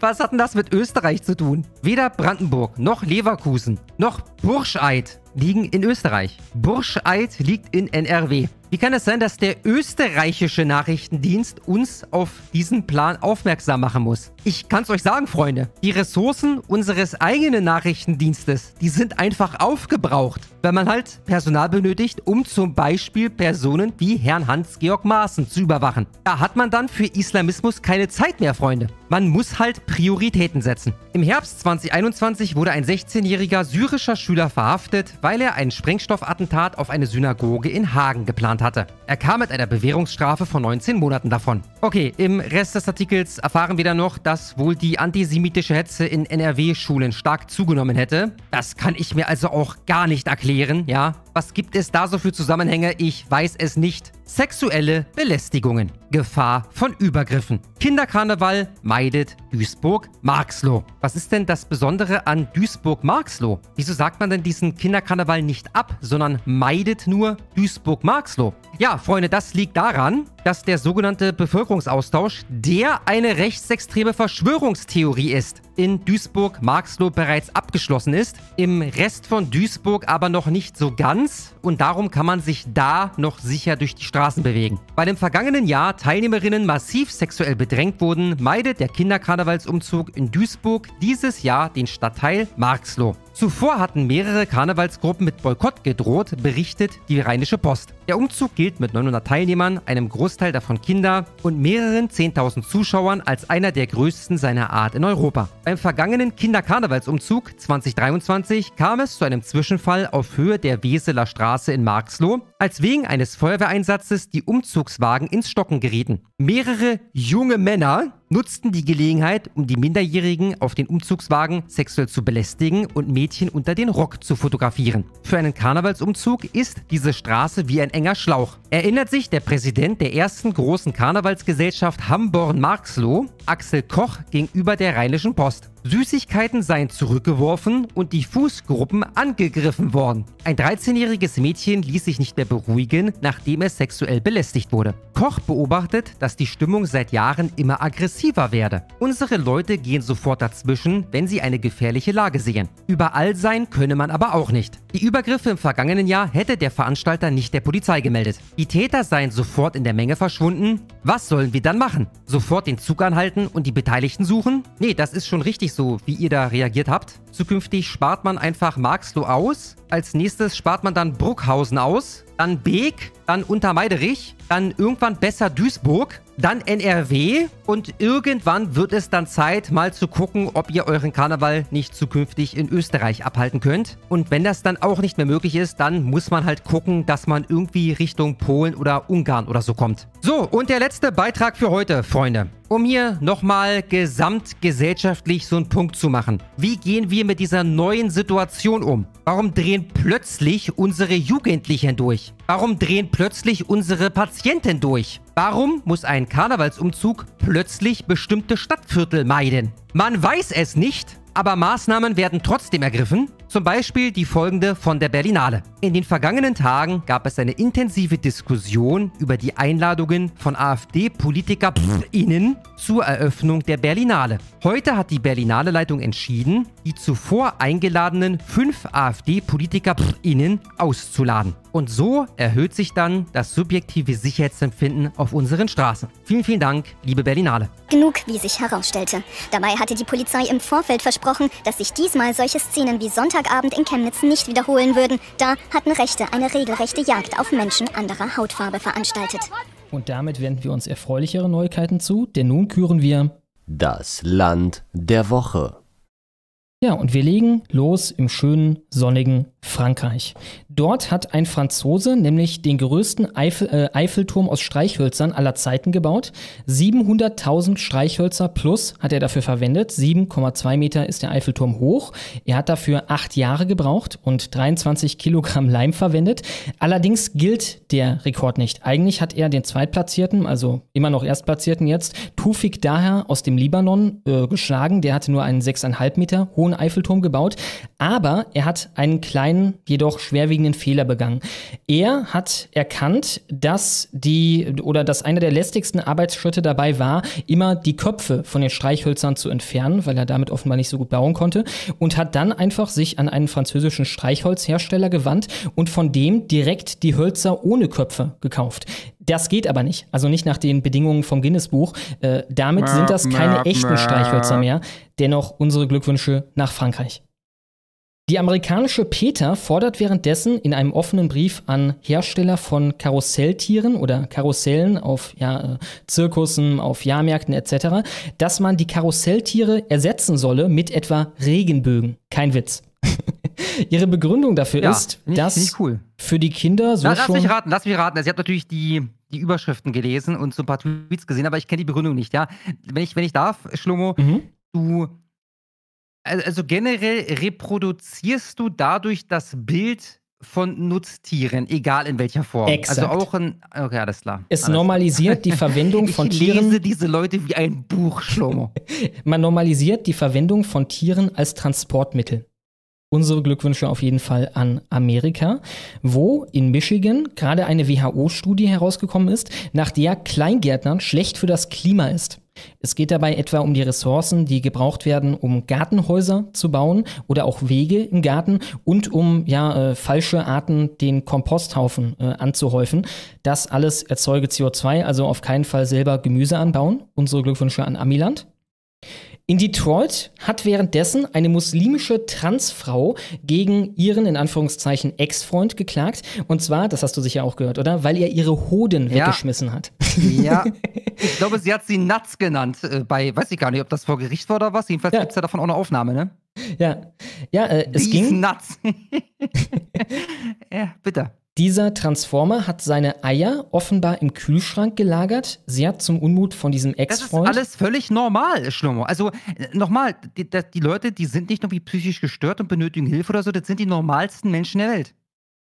Was hat denn das mit Österreich zu tun? Weder Brandenburg noch Leverkusen noch Burscheid liegen in Österreich. Burscheid liegt in NRW. Wie kann es sein, dass der österreichische Nachrichtendienst uns auf diesen Plan aufmerksam machen muss? Ich kann's euch sagen, Freunde. Die Ressourcen unseres eigenen Nachrichtendienstes, die sind einfach aufgebraucht, wenn man halt Personal benötigt, um zum Beispiel Personen wie Herrn Hans-Georg Maaßen zu überwachen. Da hat man dann für Islamismus keine Zeit mehr, Freunde. Man muss halt Prioritäten setzen. Im Herbst 2021 wurde ein 16-jähriger syrischer Schüler verhaftet, weil er ein Sprengstoffattentat auf eine Synagoge in Hagen geplant hatte. Er kam mit einer Bewährungsstrafe von 19 Monaten davon. Okay, im Rest des Artikels erfahren wir dann noch, dass dass wohl die antisemitische Hetze in NRW-Schulen stark zugenommen hätte. Das kann ich mir also auch gar nicht erklären, ja. Was gibt es da so für Zusammenhänge? Ich weiß es nicht. Sexuelle Belästigungen. Gefahr von Übergriffen. Kinderkarneval meidet Duisburg-Marxloh. Was ist denn das Besondere an Duisburg-Marxloh? Wieso sagt man denn diesen Kinderkarneval nicht ab, sondern meidet nur Duisburg-Marxloh? Ja, Freunde, das liegt daran, dass der sogenannte Bevölkerungsaustausch der eine rechtsextreme Verschwörungstheorie ist in Duisburg-Marxloh bereits abgeschlossen ist, im Rest von Duisburg aber noch nicht so ganz und darum kann man sich da noch sicher durch die Straßen bewegen. Weil im vergangenen Jahr Teilnehmerinnen massiv sexuell bedrängt wurden, meidet der Kinderkarnevalsumzug in Duisburg dieses Jahr den Stadtteil Marxloh. Zuvor hatten mehrere Karnevalsgruppen mit Boykott gedroht, berichtet die Rheinische Post. Der Umzug gilt mit 900 Teilnehmern, einem Großteil davon Kinder und mehreren 10.000 Zuschauern als einer der größten seiner Art in Europa. Beim vergangenen Kinderkarnevalsumzug 2023 kam es zu einem Zwischenfall auf Höhe der Weseler Straße in Marxloh, als wegen eines Feuerwehreinsatzes die Umzugswagen ins Stocken gerieten. Mehrere junge Männer, nutzten die Gelegenheit, um die Minderjährigen auf den Umzugswagen sexuell zu belästigen und Mädchen unter den Rock zu fotografieren. Für einen Karnevalsumzug ist diese Straße wie ein enger Schlauch. Erinnert sich der Präsident der ersten großen Karnevalsgesellschaft Hamborn-Marxloh, Axel Koch, gegenüber der Rheinischen Post. Süßigkeiten seien zurückgeworfen und die Fußgruppen angegriffen worden. Ein 13-jähriges Mädchen ließ sich nicht mehr beruhigen, nachdem es sexuell belästigt wurde. Koch beobachtet, dass die Stimmung seit Jahren immer aggressiver werde. Unsere Leute gehen sofort dazwischen, wenn sie eine gefährliche Lage sehen. Überall sein könne man aber auch nicht. Die Übergriffe im vergangenen Jahr hätte der Veranstalter nicht der Polizei gemeldet. Die Täter seien sofort in der Menge verschwunden. Was sollen wir dann machen? Sofort den Zug anhalten und die Beteiligten suchen? Nee, das ist schon richtig so, wie ihr da reagiert habt. Zukünftig spart man einfach Marxloh aus. Als nächstes spart man dann Bruckhausen aus. Dann Beek, dann Untermeiderich, dann irgendwann besser Duisburg, dann NRW und irgendwann wird es dann Zeit, mal zu gucken, ob ihr euren Karneval nicht zukünftig in Österreich abhalten könnt. Und wenn das dann auch nicht mehr möglich ist, dann muss man halt gucken, dass man irgendwie Richtung Polen oder Ungarn oder so kommt. So, und der letzte Beitrag für heute, Freunde. Um hier nochmal gesamtgesellschaftlich so einen Punkt zu machen. Wie gehen wir mit dieser neuen Situation um? Warum drehen plötzlich unsere Jugendlichen durch? Warum drehen plötzlich unsere Patienten durch? Warum muss ein Karnevalsumzug plötzlich bestimmte Stadtviertel meiden? Man weiß es nicht, aber Maßnahmen werden trotzdem ergriffen, zum Beispiel die folgende von der Berlinale. In den vergangenen Tagen gab es eine intensive Diskussion über die Einladungen von AfD-PolitikerInnen zur Eröffnung der Berlinale. Heute hat die Berlinale Leitung entschieden, die zuvor eingeladenen fünf AfD-PolitikerInnen auszuladen. Und so erhöht sich dann das subjektive Sicherheitsempfinden auf unseren Straßen. Vielen, vielen Dank, liebe Berlinale. Genug, wie sich herausstellte. Dabei hatte die Polizei im Vorfeld versprochen, dass sich diesmal solche Szenen wie Sonntagabend in Chemnitz nicht wiederholen würden. Da hatten Rechte eine regelrechte Jagd auf Menschen anderer Hautfarbe veranstaltet. Und damit wenden wir uns erfreulichere Neuigkeiten zu, denn nun küren wir das Land der Woche. Ja, und wir legen los im schönen, sonnigen Frankreich. Dort hat ein Franzose nämlich den größten Eifel, äh, Eiffelturm aus Streichhölzern aller Zeiten gebaut. 700.000 Streichhölzer plus hat er dafür verwendet. 7,2 Meter ist der Eiffelturm hoch. Er hat dafür acht Jahre gebraucht und 23 Kilogramm Leim verwendet. Allerdings gilt der Rekord nicht. Eigentlich hat er den Zweitplatzierten, also immer noch Erstplatzierten jetzt, Tufik Daher aus dem Libanon äh, geschlagen. Der hatte nur einen 6,5 Meter hohen hohen Eiffelturm gebaut. Aber er hat einen kleinen, jedoch schwerwiegenden Fehler begangen. Er hat erkannt, dass die oder dass einer der lästigsten Arbeitsschritte dabei war, immer die Köpfe von den Streichhölzern zu entfernen, weil er damit offenbar nicht so gut bauen konnte. Und hat dann einfach sich an einen französischen Streichholzhersteller gewandt und von dem direkt die Hölzer ohne Köpfe gekauft. Das geht aber nicht. Also nicht nach den Bedingungen vom Guinness-Buch. Äh, damit sind das keine echten Streichhölzer mehr. Dennoch unsere Glückwünsche nach Frankreich. Die amerikanische PETA fordert währenddessen in einem offenen Brief an Hersteller von Karusselltieren oder Karussellen auf ja, äh, Zirkussen, auf Jahrmärkten etc., dass man die Karusselltiere ersetzen solle mit etwa Regenbögen. Kein Witz. Ihre Begründung dafür Ja, ist, ich- dass ich cool. für die Kinder so Na, lass mich raten, lass mich raten. Also, ich habe natürlich die, die Überschriften gelesen und so ein paar Tweets gesehen, aber ich kenne die Begründung nicht, ja. Wenn ich, wenn ich darf, Schlomo, Mhm. du. al- Also generell reproduzierst du dadurch das Bild von Nutztieren, egal in welcher Form. Exakt. Also auch in. Okay, alles klar. Es alles normalisiert die Verwendung von ich Tieren. lese diese Leute wie ein Buch, Schlomo. Man normalisiert die Verwendung von Tieren als Transportmittel. Unsere Glückwünsche auf jeden Fall an Amerika, wo in Michigan gerade eine WHO-Studie herausgekommen ist, nach der Kleingärtnern schlecht für das Klima ist. Es geht dabei etwa um die Ressourcen, die gebraucht werden, um Gartenhäuser zu bauen oder auch Wege im Garten und um ja, äh, falsche Arten den Komposthaufen äh, anzuhäufen. Das alles erzeuge CO2, also auf keinen Fall selber Gemüse anbauen. Unsere Glückwünsche an Amiland. In Detroit hat währenddessen eine muslimische Transfrau gegen ihren in Anführungszeichen Ex-Freund geklagt. Und zwar, das hast du sicher auch gehört, oder? Weil er ihre Hoden Ja. weggeschmissen hat. Ja, ich glaube, sie hat sie Nuts genannt. Äh, bei, weiß ich gar nicht, ob das vor Gericht war oder was. Jedenfalls Ja. gibt es ja davon auch eine Aufnahme, ne? ja, ja äh, es These ging. Nuts. ja, bitte. Dieser Transformer hat seine Eier offenbar im Kühlschrank gelagert. Sie hat zum Unmut von diesem Das ist Ex-Freund. alles völlig normal, Schlummo. Also, äh, nochmal, die, die, die Leute, die sind nicht irgendwie psychisch gestört und benötigen Hilfe oder so, das sind die normalsten Menschen der Welt.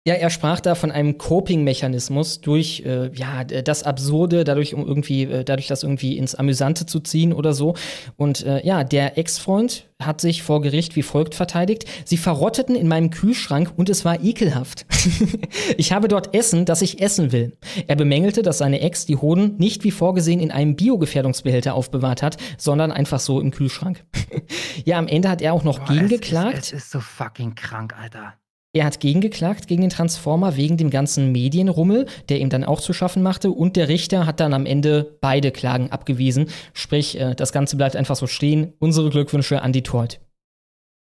Ja, er sprach da von einem Coping-Mechanismus durch äh, ja das Absurde, dadurch um irgendwie, äh, dadurch das irgendwie ins Amüsante zu ziehen oder so. Und äh, ja, der Ex-Freund hat sich vor Gericht wie folgt verteidigt: Sie verrotteten in meinem Kühlschrank und es war ekelhaft. ich habe dort Essen, das ich essen will. Er bemängelte, dass seine Ex die Hoden nicht wie vorgesehen in einem Biogefährdungsbehälter aufbewahrt hat, sondern einfach so im Kühlschrank. ja, am Ende hat er auch noch Boah, gegengeklagt. Es ist, es ist so fucking krank, Alter. Er hat gegengeklagt gegen den Transformer wegen dem ganzen Medienrummel, der ihm dann auch zu schaffen machte. Und der Richter hat dann am Ende beide Klagen abgewiesen. Sprich, äh, das Ganze bleibt einfach so stehen. Unsere Glückwünsche an Detroit.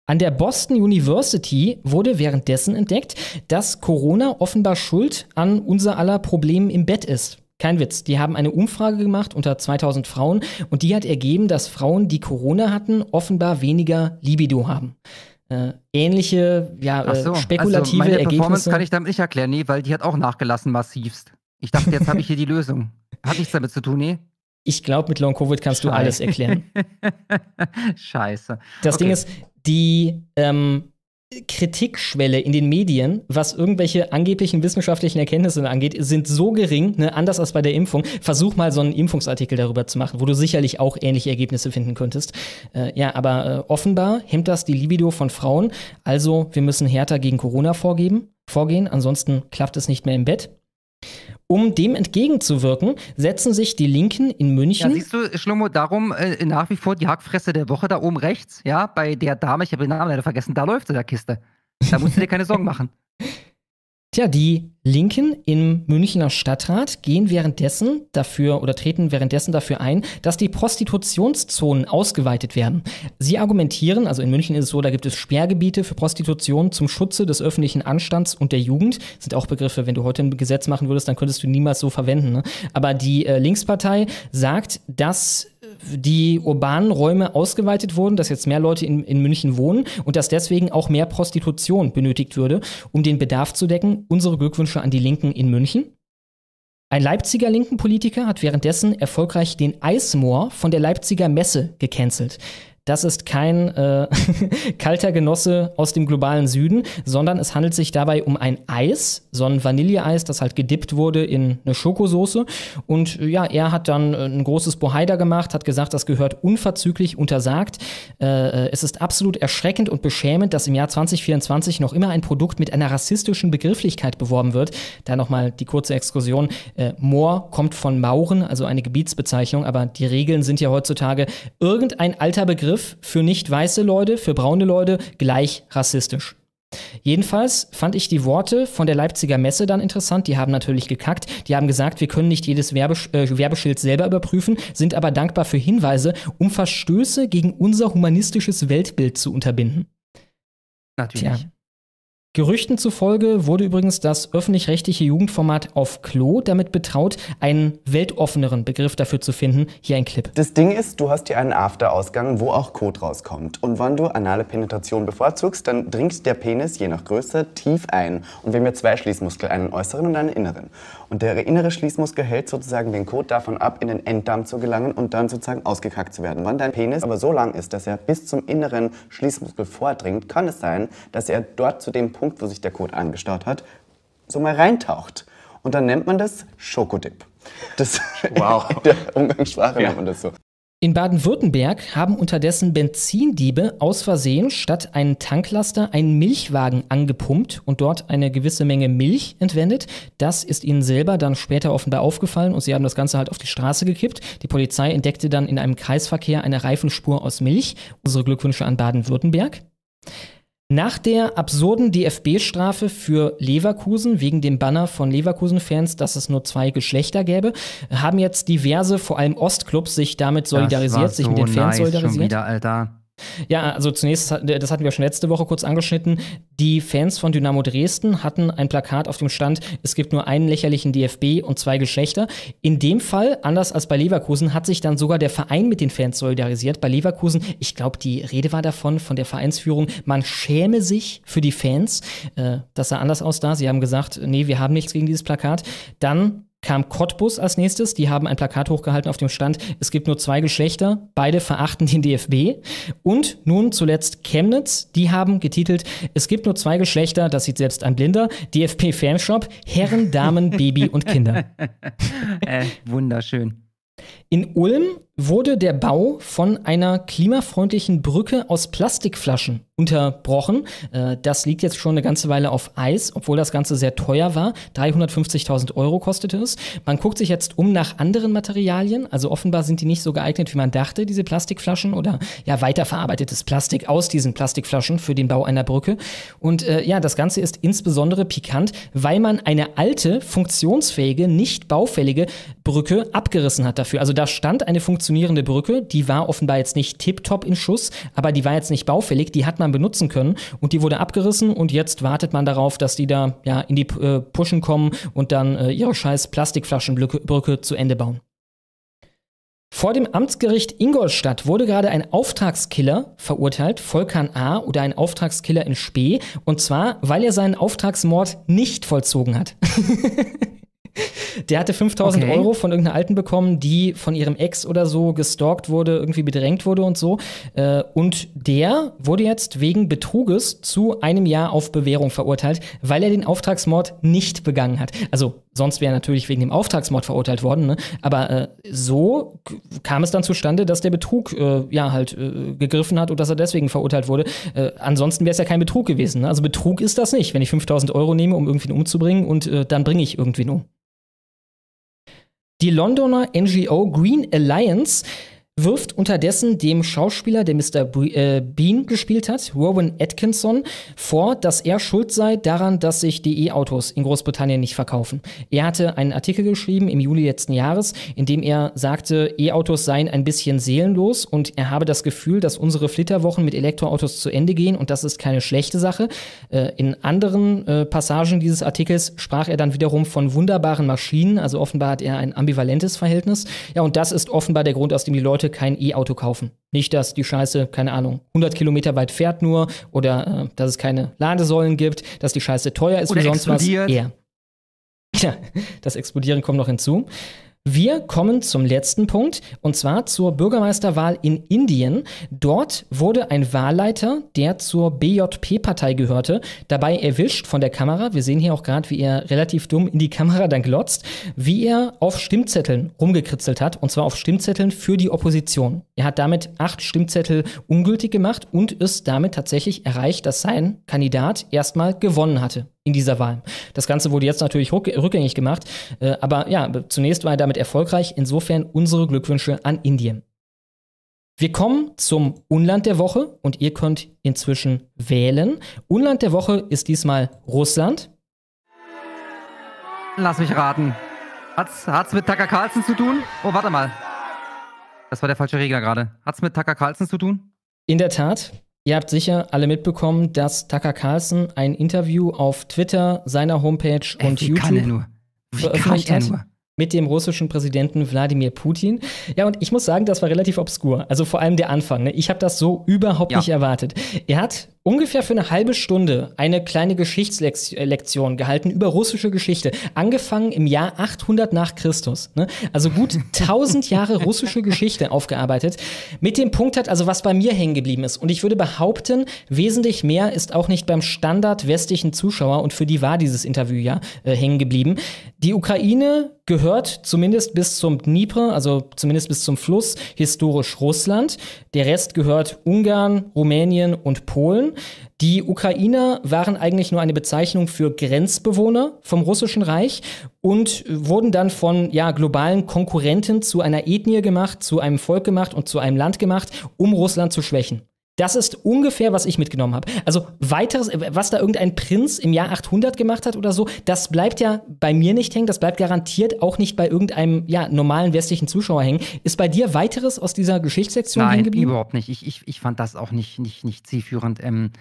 An der Boston University wurde währenddessen entdeckt, dass Corona offenbar schuld an unser aller Problemen im Bett ist. Kein Witz. Die haben eine Umfrage gemacht unter 2000 Frauen und die hat ergeben, dass Frauen, die Corona hatten, offenbar weniger Libido haben. Äh, ähnliche, ja, Ach so, äh, spekulative also meine Performance Ergebnisse. kann ich damit nicht erklären, nee, weil die hat auch nachgelassen massivst. Ich dachte, jetzt habe ich hier die Lösung. Hat nichts damit zu tun, nee? Ich glaube, mit Long Covid kannst du Scheiße. alles erklären. Scheiße. Das Okay. Ding ist, die ähm, Kritikschwelle in den Medien, was irgendwelche angeblichen wissenschaftlichen Erkenntnisse angeht, sind so gering, ne, anders als bei der Impfung. Versuch mal so einen Impfungsartikel darüber zu machen, wo du sicherlich auch ähnliche Ergebnisse finden könntest. Äh, ja, aber äh, offenbar hemmt das die Libido von Frauen. Also, wir müssen härter gegen Corona vorgeben, vorgehen, ansonsten klappt es nicht mehr im Bett. Um dem entgegenzuwirken, setzen sich die Linken in Ja, München. siehst du, Schlummo, darum äh, nach wie vor die Hackfresse der Woche da oben rechts, ja, bei der Dame, ich habe den Namen leider vergessen, da läuft sie, der Kiste. Da musst du dir keine Sorgen machen. Tja, die Linken im Münchner Stadtrat gehen währenddessen dafür oder treten währenddessen dafür ein, dass die Prostitutionszonen ausgeweitet werden. Sie argumentieren, also in München ist es so, da gibt es Sperrgebiete für Prostitution zum Schutze des öffentlichen Anstands und der Jugend. Das sind auch Begriffe, wenn du heute ein Gesetz machen würdest, dann könntest du niemals so verwenden. Ne? Aber die äh, Linkspartei sagt, dass die urbanen Räume ausgeweitet wurden, dass jetzt mehr Leute in, in München wohnen und dass deswegen auch mehr Prostitution benötigt würde, um den Bedarf zu decken. Unsere Glückwünsche an die Linken in München. Ein Leipziger linken Politiker hat währenddessen erfolgreich den Eismoor von der Leipziger Messe gecancelt. Das ist kein äh, kalter Genosse aus dem globalen Süden, sondern es handelt sich dabei um ein Eis, so ein Vanilleeis, das halt gedippt wurde in eine Schokosoße. Und äh, ja, er hat dann äh, ein großes Bohai da gemacht, hat gesagt, das gehört unverzüglich untersagt. Äh, es ist absolut erschreckend und beschämend, dass im Jahr 2024 noch immer ein Produkt mit einer rassistischen Begrifflichkeit beworben wird. Da nochmal die kurze Exkursion. Äh, Moor kommt von Mauren, also eine Gebietsbezeichnung, aber die Regeln sind ja heutzutage irgendein alter Begriff für nicht weiße Leute, für braune Leute gleich rassistisch. Jedenfalls fand ich die Worte von der Leipziger Messe dann interessant. Die haben natürlich gekackt. Die haben gesagt, wir können nicht jedes Werbesch äh, Werbeschild selber überprüfen, sind aber dankbar für Hinweise, um Verstöße gegen unser humanistisches Weltbild zu unterbinden. Natürlich. Tja. Gerüchten zufolge wurde übrigens das öffentlich-rechtliche Jugendformat auf Klo damit betraut, einen weltoffeneren Begriff dafür zu finden. Hier ein Clip. Das Ding ist, du hast hier einen After-Ausgang, wo auch Kot rauskommt. Und wenn du anale Penetration bevorzugst, dann dringt der Penis je nach Größe tief ein. Und wir haben ja zwei Schließmuskel, einen äußeren und einen inneren. Und der innere Schließmuskel hält sozusagen den Kot davon ab, in den Enddarm zu gelangen und dann sozusagen ausgekackt zu werden. Wenn dein Penis aber so lang ist, dass er bis zum inneren Schließmuskel vordringt, kann es sein, dass er dort zu dem Punkt, wo sich der Kot angestaut hat, so mal reintaucht. Und dann nennt man das Schokodip. Das Wow. In der Umgangssprache nennt man das so. In Baden-Württemberg haben unterdessen Benzindiebe aus Versehen statt einen Tanklaster einen Milchwagen angepumpt und dort eine gewisse Menge Milch entwendet. Das ist ihnen selber dann später offenbar aufgefallen und sie haben das Ganze halt auf die Straße gekippt. Die Polizei entdeckte dann in einem Kreisverkehr eine Reifenspur aus Milch. Unsere Glückwünsche an Baden-Württemberg. Nach der absurden DFB-Strafe für Leverkusen wegen dem Banner von Leverkusen-Fans, dass es nur zwei Geschlechter gäbe, haben jetzt diverse, vor allem Ostclubs, sich damit solidarisiert, das sich mit den so Fans nice solidarisiert. Schon wieder, Alter. Ja, also zunächst, das hatten wir schon letzte Woche kurz angeschnitten, die Fans von Dynamo Dresden hatten ein Plakat auf dem Stand, es gibt nur einen lächerlichen DFB und zwei Geschlechter. In dem Fall, anders als bei Leverkusen, hat sich dann sogar der Verein mit den Fans solidarisiert. Bei Leverkusen, ich glaube, die Rede war davon, von der Vereinsführung, man schäme sich für die Fans. Äh, das sah anders aus da. Sie haben gesagt, nee, wir haben nichts gegen dieses Plakat. Dann kam Cottbus als nächstes. Die haben ein Plakat hochgehalten auf dem Stand. Es gibt nur zwei Geschlechter. Beide verachten den DFB. Und nun zuletzt Chemnitz. Die haben getitelt, es gibt nur zwei Geschlechter. Das sieht selbst ein Blinder. DFB Fanshop. Herren, Damen, Baby und Kinder. Äh, wunderschön. In Ulm wurde der Bau von einer klimafreundlichen Brücke aus Plastikflaschen unterbrochen. Äh, das liegt jetzt schon eine ganze Weile auf Eis, obwohl das Ganze sehr teuer war. 350.000 Euro kostete es. Man guckt sich jetzt um nach anderen Materialien. Also offenbar sind die nicht so geeignet, wie man dachte, diese Plastikflaschen oder ja weiterverarbeitetes Plastik aus diesen Plastikflaschen für den Bau einer Brücke. Und äh, ja, das Ganze ist insbesondere pikant, weil man eine alte, funktionsfähige, nicht baufällige Brücke abgerissen hat dafür. Also da stand eine funktionierende Brücke, die war offenbar jetzt nicht tiptop in Schuss, aber die war jetzt nicht baufällig, die hat man benutzen können und die wurde abgerissen und jetzt wartet man darauf, dass die da ja in die äh, Pushen kommen und dann äh, ihre scheiß Plastikflaschenbrücke Brücke zu Ende bauen. Vor dem Amtsgericht Ingolstadt wurde gerade ein Auftragskiller verurteilt, Volkan A. oder ein Auftragskiller in Spee, und zwar, weil er seinen Auftragsmord nicht vollzogen hat. Der hatte 5000 Okay. Euro von irgendeiner Alten bekommen, die von ihrem Ex oder so gestalkt wurde, irgendwie bedrängt wurde und so. Äh, Und der wurde jetzt wegen Betruges zu einem Jahr auf Bewährung verurteilt, weil er den Auftragsmord nicht begangen hat. Also sonst wäre er natürlich wegen dem Auftragsmord verurteilt worden, ne? aber äh, so kam es dann zustande, dass der Betrug äh, ja halt äh, gegriffen hat und dass er deswegen verurteilt wurde. Äh, ansonsten wäre es ja kein Betrug gewesen. Ne? Also Betrug ist das nicht, wenn ich 5000 Euro nehme, um irgendwen umzubringen und äh, dann bringe ich irgendwen um. Die Londoner NGO Green Alliance wirft unterdessen dem Schauspieler, der Mr. Äh, Bean gespielt hat, Rowan Atkinson, vor, dass er schuld sei daran, dass sich die E-Autos in Großbritannien nicht verkaufen. Er hatte einen Artikel geschrieben im Juli letzten Jahres, in dem er sagte, E-Autos seien ein bisschen seelenlos und er habe das Gefühl, dass unsere Flitterwochen mit Elektroautos zu Ende gehen und das ist keine schlechte Sache. Äh, in anderen äh, Passagen dieses Artikels sprach er dann wiederum von wunderbaren Maschinen, also offenbar hat er ein ambivalentes Verhältnis. Ja, und das ist offenbar der Grund, aus dem die Leute kein E-Auto kaufen. Nicht, dass die Scheiße, keine Ahnung, 100 Kilometer weit fährt nur oder äh, dass es keine Ladesäulen gibt, dass die Scheiße teuer ist Oder wie sonst explodiert. was. Ja. Ja, das Explodieren kommt noch hinzu. Wir kommen zum letzten Punkt und zwar zur Bürgermeisterwahl in Indien. Dort wurde ein Wahlleiter, der zur BJP-Partei gehörte, dabei erwischt von der Kamera. Wir sehen hier auch gerade, wie er relativ dumm in die Kamera dann glotzt, wie er auf Stimmzetteln rumgekritzelt hat und zwar auf Stimmzetteln für die Opposition. Er hat damit acht Stimmzettel ungültig gemacht und ist damit tatsächlich erreicht, dass sein Kandidat erstmal gewonnen hatte in dieser Wahl. Das Ganze wurde jetzt natürlich rückgängig gemacht, äh, aber ja, zunächst war er damit erfolgreich. Insofern unsere Glückwünsche an Indien. Wir kommen zum Unland der Woche und ihr könnt inzwischen wählen. Unland der Woche ist diesmal Russland. Lass mich raten. Hat's, hat's mit Tucker Carlson zu tun? Oh, warte mal. Das war der falsche Regler gerade. Hat's mit Tucker Carlson zu tun? In der Tat. Ihr habt sicher alle mitbekommen, dass Tucker Carlson ein Interview auf Twitter, seiner Homepage Ey, und YouTube kann er nur? Wie veröffentlicht kann er hat mit dem russischen Präsidenten Wladimir Putin. Ja, und ich muss sagen, das war relativ obskur. Also vor allem der Anfang. Ne? Ich habe das so überhaupt Ja. nicht erwartet. Er hat ungefähr für eine halbe Stunde eine kleine Geschichtslektion gehalten über russische Geschichte, angefangen im Jahr 800 nach Christus. Ne? Also gut 1000 Jahre russische Geschichte aufgearbeitet. Mit dem Punkt hat also, was bei mir hängen geblieben ist. Und ich würde behaupten, wesentlich mehr ist auch nicht beim Standard westlichen Zuschauer und für die war dieses Interview ja äh, hängen geblieben. Die Ukraine gehört zumindest bis zum Dnipro, also zumindest bis zum Fluss, historisch Russland. Der Rest gehört Ungarn, Rumänien und Polen. Die Ukrainer waren eigentlich nur eine Bezeichnung für Grenzbewohner vom Russischen Reich und wurden dann von ja, globalen Konkurrenten zu einer Ethnie gemacht, zu einem Volk gemacht und zu einem Land gemacht, um Russland zu schwächen. Das ist ungefähr, was ich mitgenommen habe. Also weiteres, was da irgendein Prinz im Jahr 800 gemacht hat oder so, das bleibt ja bei mir nicht hängen, das bleibt garantiert auch nicht bei irgendeinem ja, normalen westlichen Zuschauer hängen. Ist bei dir weiteres aus dieser Geschichtssektion hängen Nein, geblieben? überhaupt nicht. Ich, ich, ich fand das auch nicht, nicht, nicht zielführend. Ähm,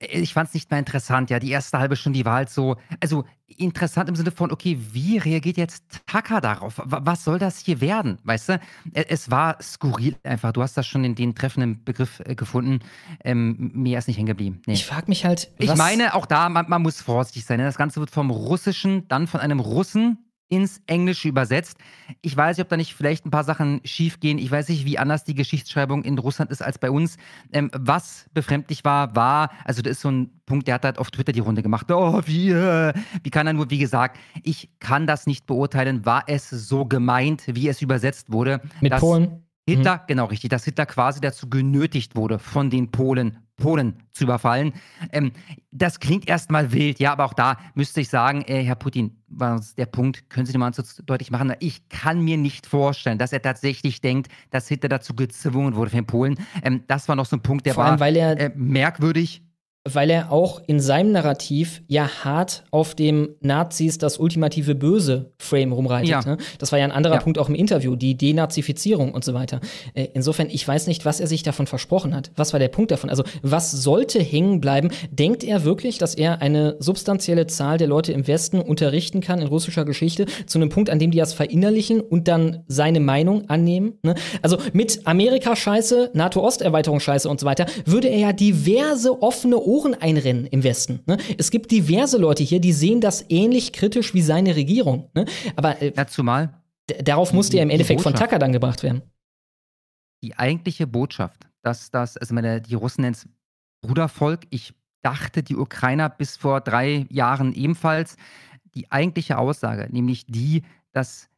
ich fand es nicht mehr interessant. Ja, die erste halbe Stunde, die war halt so, also interessant im Sinne von, okay, wie reagiert jetzt Tucker darauf? Wa- Was soll das hier werden? Weißt du? Ä- Es war skurril einfach. Du hast das schon in den treffenden Begriff äh, gefunden. Ähm, mir ist nicht hängen geblieben. Nee. Ich frage mich halt, Ich meine, auch da, man, man muss vorsichtig sein. ne? Das Ganze wird vom Russischen, dann von einem Russen ins Englische übersetzt. Ich weiß nicht, ob da nicht vielleicht ein paar Sachen schiefgehen. Ich weiß nicht, wie anders die Geschichtsschreibung in Russland ist als bei uns. Ähm, was befremdlich war, war, also das ist so ein Punkt, der hat halt auf Twitter die Runde gemacht. Oh, wie, äh, wie kann er nur, wie gesagt, ich kann das nicht beurteilen. War es so gemeint, wie es übersetzt wurde? mit Polen. Hitler, genau richtig, dass Hitler quasi dazu genötigt wurde, von den Polen Polen zu überfallen. Ähm, das klingt erstmal wild, ja, aber auch da müsste ich sagen, äh, Herr Putin, war der Punkt, können Sie den mal so deutlich machen, ich kann mir nicht vorstellen, dass er tatsächlich denkt, dass Hitler dazu gezwungen wurde von den Polen. Ähm, das war noch so ein Punkt, der Vor war allem, weil er äh, merkwürdig. Weil er auch in seinem Narrativ ja hart auf dem Nazis das ultimative Böse Frame rumreitet. Ja. Ne? Das war ja ein anderer Ja. Punkt auch im Interview, die Denazifizierung und so weiter. Äh, insofern, ich weiß nicht, was er sich davon versprochen hat. Was war der Punkt davon? Also, was sollte hängen bleiben? Denkt er wirklich, dass er eine substanzielle Zahl der Leute im Westen unterrichten kann in russischer Geschichte zu einem Punkt, an dem die das verinnerlichen und dann seine Meinung annehmen? Ne? Also mit Amerika-Scheiße, NATO-Osterweiterung-Scheiße und so weiter, würde er ja diverse offene Ohren einrennen im Westen. Ne? Es gibt diverse Leute hier, die sehen das ähnlich kritisch wie seine Regierung. Ne? Aber äh, Ja, zumal darauf musste er im die Endeffekt von. Tucker dann gebracht werden. die eigentliche Botschaft, dass das, also meine, die Russen nennen es Brudervolk. Ich dachte, die Ukrainer bis vor drei Jahren ebenfalls. Die eigentliche Aussage, nämlich die, dass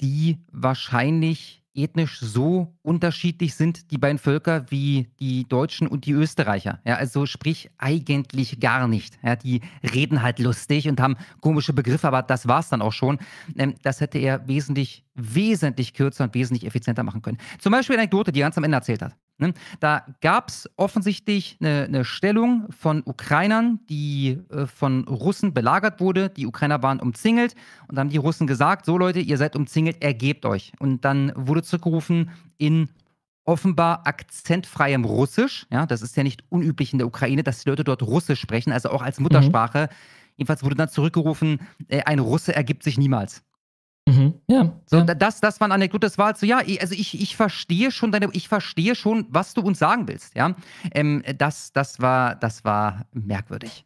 die wahrscheinlich ethnisch so unterschiedlich sind, die beiden Völker, wie die Deutschen und die Österreicher. Ja, also sprich eigentlich gar nicht. Ja, die reden halt lustig und haben komische Begriffe, aber das war es dann auch schon. Ähm, das hätte er wesentlich, wesentlich kürzer und wesentlich effizienter machen können. Zum Beispiel eine Anekdote, die er ganz am Ende erzählt hat. Ne? Da gab es offensichtlich eine, eine Stellung von Ukrainern, die äh, von Russen belagert wurde. Die Ukrainer waren umzingelt und dann haben die Russen gesagt, so Leute, ihr seid umzingelt, ergebt euch. Und dann wurde zurückgerufen in offenbar akzentfreiem Russisch. Ja, das ist ja nicht unüblich in der Ukraine, dass die Leute dort Russisch sprechen, also auch als Muttersprache. Jedenfalls wurde dann zurückgerufen, äh, ein Russe ergibt sich niemals. Mhm. Ja. So, ja. da- das, das war eine Anekdote, das war halt so, ja, also ich, ich verstehe schon deine, ich verstehe schon, was du uns sagen willst, ja. Ähm, das, das war, das war merkwürdig.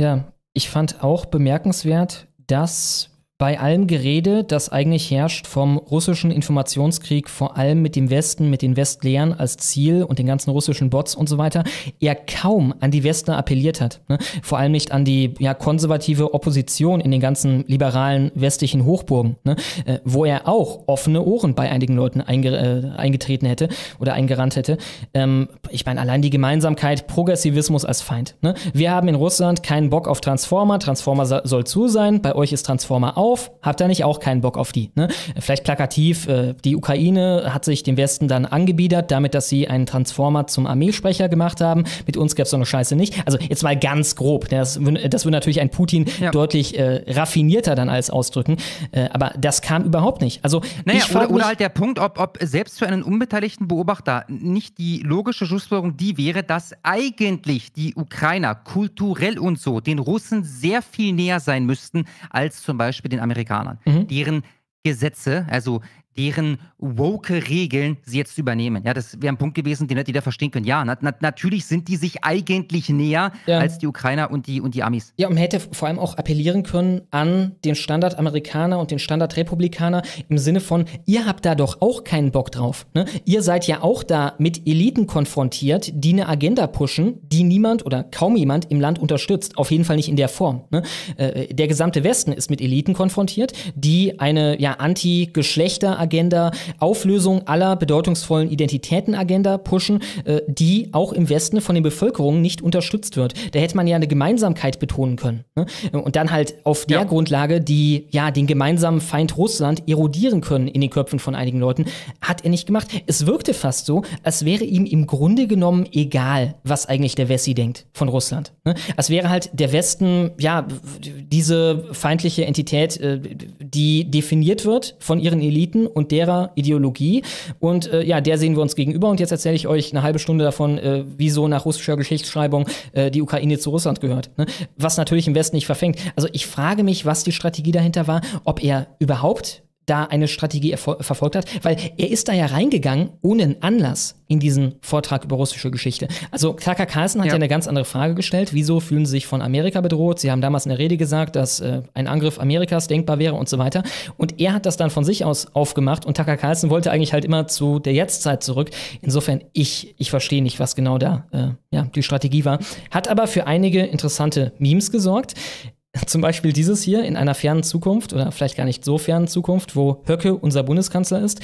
Ja, ich fand auch bemerkenswert, dass bei allem Gerede, das eigentlich herrscht vom russischen Informationskrieg, vor allem mit dem Westen, mit den Westlehren als Ziel und den ganzen russischen Bots und so weiter, er kaum an die Westler appelliert hat. Ne? Vor allem nicht an die ja, konservative Opposition in den ganzen liberalen westlichen Hochburgen, ne? äh, wo er auch offene Ohren bei einigen Leuten einge äh, eingetreten hätte oder eingerannt hätte. Ähm, ich meine, allein die Gemeinsamkeit Progressivismus als Feind. Ne? Wir haben in Russland keinen Bock auf Transformer. Transformer soll zu sein. Bei euch ist Transformer auch auf, habt ihr nicht auch keinen Bock auf die. Ne? Vielleicht plakativ, äh, die Ukraine hat sich dem Westen dann angebiedert, damit, dass sie einen Transformer zum Armeesprecher gemacht haben. Mit uns gäbe es so eine Scheiße nicht. Also jetzt mal ganz grob. Das, das würde natürlich ein Putin ja. deutlich äh, raffinierter dann als ausdrücken. Äh, aber das kam überhaupt nicht. Also naja, oder, oder halt der Punkt, ob, ob selbst für einen unbeteiligten Beobachter nicht die logische Schlussfolgerung die wäre, dass eigentlich die Ukrainer kulturell und so den Russen sehr viel näher sein müssten als zum Beispiel den den Amerikanern, mhm. deren Gesetze, also deren woke Regeln sie jetzt übernehmen. Ja, das wäre ein Punkt gewesen, den hätte jeder verstehen können. Ja, na, na, natürlich sind die sich eigentlich näher ja. als die Ukrainer und die, und die Amis. Ja, und man hätte vor allem auch appellieren können an den Standard-Amerikaner und den Standard-Republikaner im Sinne von, ihr habt da doch auch keinen Bock drauf. Ne? Ihr seid ja auch da mit Eliten konfrontiert, die eine Agenda pushen, die niemand oder kaum jemand im Land unterstützt. Auf jeden Fall nicht in der Form. Ne? Äh, der gesamte Westen ist mit Eliten konfrontiert, die eine ja, anti-Geschlechter- Agenda, Auflösung aller bedeutungsvollen Identitäten-Agenda pushen, äh, die auch im Westen von den Bevölkerungen nicht unterstützt wird. Da hätte man ja eine Gemeinsamkeit betonen können. Ne? Und dann halt auf der ja. Grundlage, die ja den gemeinsamen Feind Russland erodieren können in den Köpfen von einigen Leuten, hat er nicht gemacht. Es wirkte fast so, als wäre ihm im Grunde genommen egal, was eigentlich der Wessi denkt von Russland. Ne? Als wäre halt der Westen, ja, diese feindliche Entität, äh, die definiert wird von ihren Eliten und derer Ideologie. Und äh, ja, der sehen wir uns gegenüber. Und jetzt erzähle ich euch eine halbe Stunde davon, äh, wieso nach russischer Geschichtsschreibung äh, die Ukraine zu Russland gehört. Ne? Was natürlich im Westen nicht verfängt. Also ich frage mich, was die Strategie dahinter war, ob er überhaupt da eine Strategie verfolgt hat, weil er ist da ja reingegangen ohne einen Anlass in diesen Vortrag über russische Geschichte. Also Tucker Carlson hat ja. ja eine ganz andere Frage gestellt. Wieso fühlen sie sich von Amerika bedroht? Sie haben damals in der Rede gesagt, dass äh, ein Angriff Amerikas denkbar wäre und so weiter. Und er hat das dann von sich aus aufgemacht und Tucker Carlson wollte eigentlich halt immer zu der Jetztzeit zurück. Insofern, ich, ich verstehe nicht, was genau da äh, ja, die Strategie war. Hat aber für einige interessante Memes gesorgt. Zum Beispiel dieses hier in einer fernen Zukunft oder vielleicht gar nicht so fernen Zukunft, wo Höcke unser Bundeskanzler ist.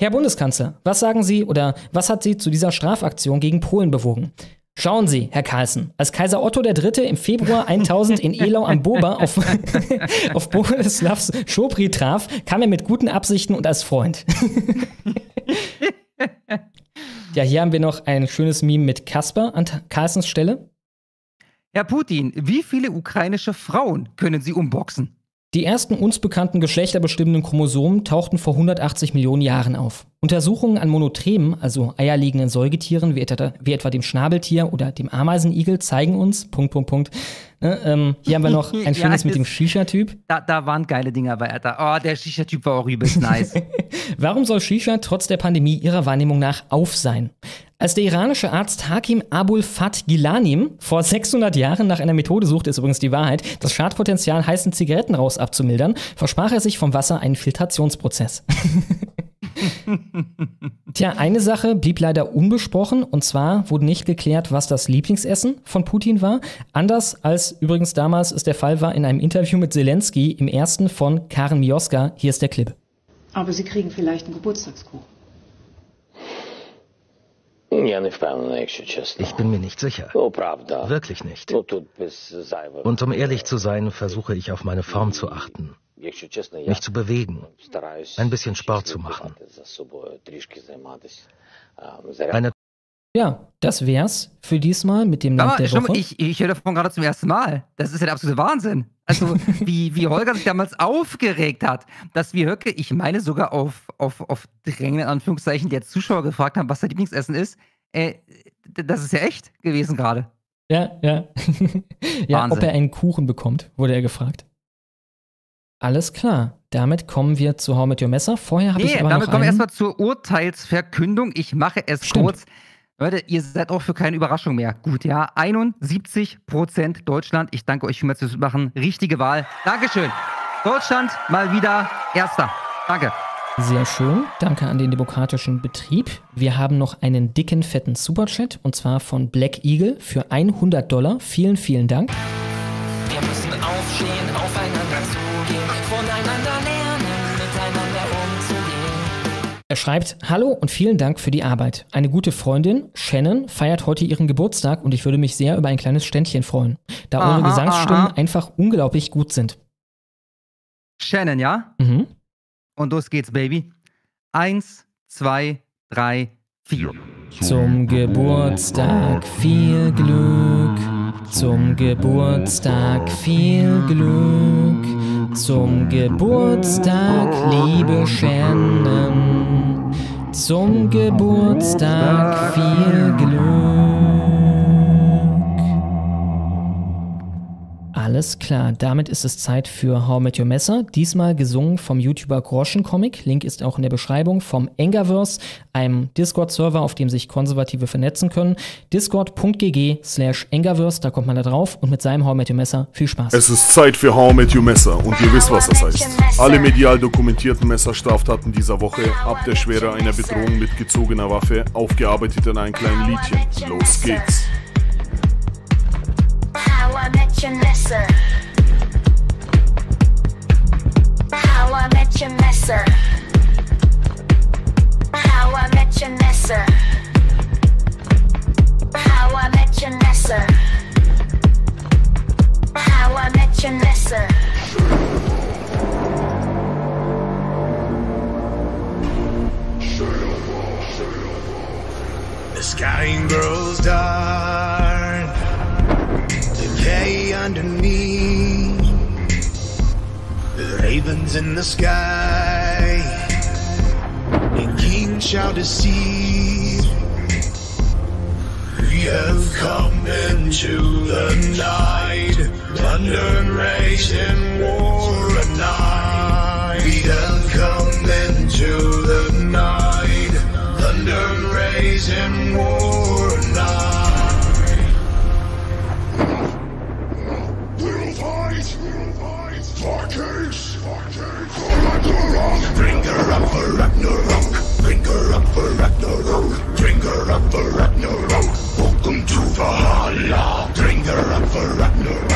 Herr Bundeskanzler, was sagen Sie oder was hat Sie zu dieser Strafaktion gegen Polen bewogen? Schauen Sie, Herr Carlsen, als Kaiser Otto III. im Februar 1000 in Elau am Boba auf, auf Boleslavs Schopri traf, kam er mit guten Absichten und als Freund. ja, hier haben wir noch ein schönes Meme mit Kasper an Carlsens Stelle. Herr Putin, wie viele ukrainische Frauen können Sie umboxen? Die ersten uns bekannten geschlechterbestimmenden Chromosomen tauchten vor 180 Millionen Jahren auf. Untersuchungen an Monotremen, also eierlegenden Säugetieren wie etwa, wie etwa dem Schnabeltier oder dem Ameisenigel, zeigen uns, Punkt, Punkt, Punkt. Ne, ähm, hier haben wir noch ein schönes ja, mit dem Shisha-Typ. Da, da, waren geile Dinger bei Alter. Oh, der Shisha-Typ war auch übelst nice. Warum soll Shisha trotz der Pandemie ihrer Wahrnehmung nach auf sein? Als der iranische Arzt Hakim Abul Fat Gilanim vor 600 Jahren nach einer Methode suchte, ist übrigens die Wahrheit, das Schadpotenzial heißen Zigaretten raus abzumildern, versprach er sich vom Wasser einen Filtrationsprozess. Tja, eine Sache blieb leider unbesprochen und zwar wurde nicht geklärt, was das Lieblingsessen von Putin war. Anders als übrigens damals es der Fall war in einem Interview mit Zelensky im ersten von Karen Mioska. Hier ist der Clip. Aber Sie kriegen vielleicht einen Geburtstagskuchen. Ich bin mir nicht sicher. Wirklich nicht. Und um ehrlich zu sein, versuche ich auf meine Form zu achten. Mich zu bewegen. Ein bisschen Sport zu machen. Eine ja, das wär's für diesmal mit dem Land der Woche. Ich, ich höre davon gerade zum ersten Mal. Das ist ja der absolute Wahnsinn. Also, wie, wie Holger sich damals aufgeregt hat, dass wir Höcke, ich meine sogar auf, auf, auf Drängen, in Anführungszeichen, der Zuschauer gefragt haben, was sein Lieblingsessen ist. Äh, das ist ja echt gewesen gerade. Ja, ja. ja, ob er einen Kuchen bekommt, wurde er gefragt. Alles klar. Damit kommen wir zu How mit Your Messer. Vorher habe nee, ich aber damit noch kommen wir erstmal zur Urteilsverkündung. Ich mache es Stimmt. kurz. Leute, ihr seid auch für keine Überraschung mehr. Gut, ja. 71% Deutschland. Ich danke euch vielmals fürs Machen. Richtige Wahl. Dankeschön. Deutschland mal wieder Erster. Danke. Sehr schön. Danke an den demokratischen Betrieb. Wir haben noch einen dicken, fetten Superchat und zwar von Black Eagle für 100 Dollar. Vielen, vielen Dank. Wir müssen aufstehen, aufeinander zugehen, Er schreibt, Hallo und vielen Dank für die Arbeit. Eine gute Freundin, Shannon, feiert heute ihren Geburtstag und ich würde mich sehr über ein kleines Ständchen freuen, da aha, eure Gesangsstimmen aha. einfach unglaublich gut sind. Shannon, ja? Mhm. Und los geht's, Baby. Eins, zwei, drei, vier. Zum Geburtstag viel Glück. Zum Geburtstag viel Glück. Zum Geburtstag, liebe Shannon. Zum Geburtstag viel Glück. Alles klar, damit ist es Zeit für How Met Your Messer. Diesmal gesungen vom YouTuber Groschen Comic. Link ist auch in der Beschreibung vom Engaverse, einem Discord-Server, auf dem sich Konservative vernetzen können. Discord.gg slash Engaverse, da kommt man da drauf und mit seinem How Met Your Messer viel Spaß. Es ist Zeit für How Met Your Messer und ihr wisst, was das heißt. Alle medial dokumentierten Messerstraftaten dieser Woche, ab der Schwere einer Bedrohung mit gezogener Waffe, aufgearbeitet in einem kleinen Liedchen. Los geht's. I met your messer. How I met your messer. How I met your messer. How I met your messer. How I met your messer. The sky grows dark decay underneath. Ravens in the sky, and kings shall deceive. We have come into the night, thunder and raging war at night. We have come into the night, thunder and raging war Ragnarok! Bring her up for Ragnarok! Bring her up for Ragnarok! Bring her up for Ragnarok! Welcome to Valhalla! Bring her up for Ragnarok!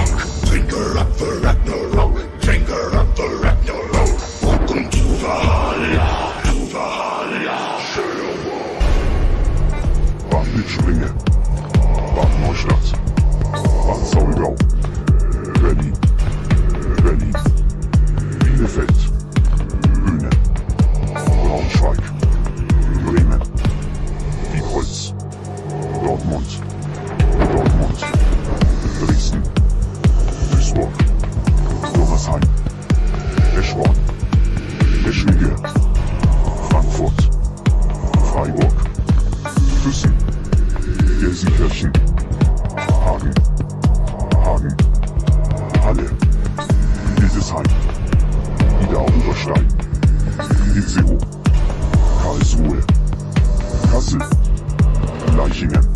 Bring her up for Ragnarok! Bring her up for Ragnarok! Welcome to Valhalla! To Valhalla! Bad Neustadt, Bad Zollgau, Berlin. Berlin, Bielefeld, Braunschweig, Bremen, Diepholz, Dortmund, Dortmund, Dresden, Duisburg, Lomersheim, Eschborn, Eschwege, Frankfurt, Freiburg, Füssen, Gelsenkirchen, Hagen, Hagen, Halle. Hildesheim, Ida Oberstein, Itzehoe, Karlsruhe, Kassel, Leichingen,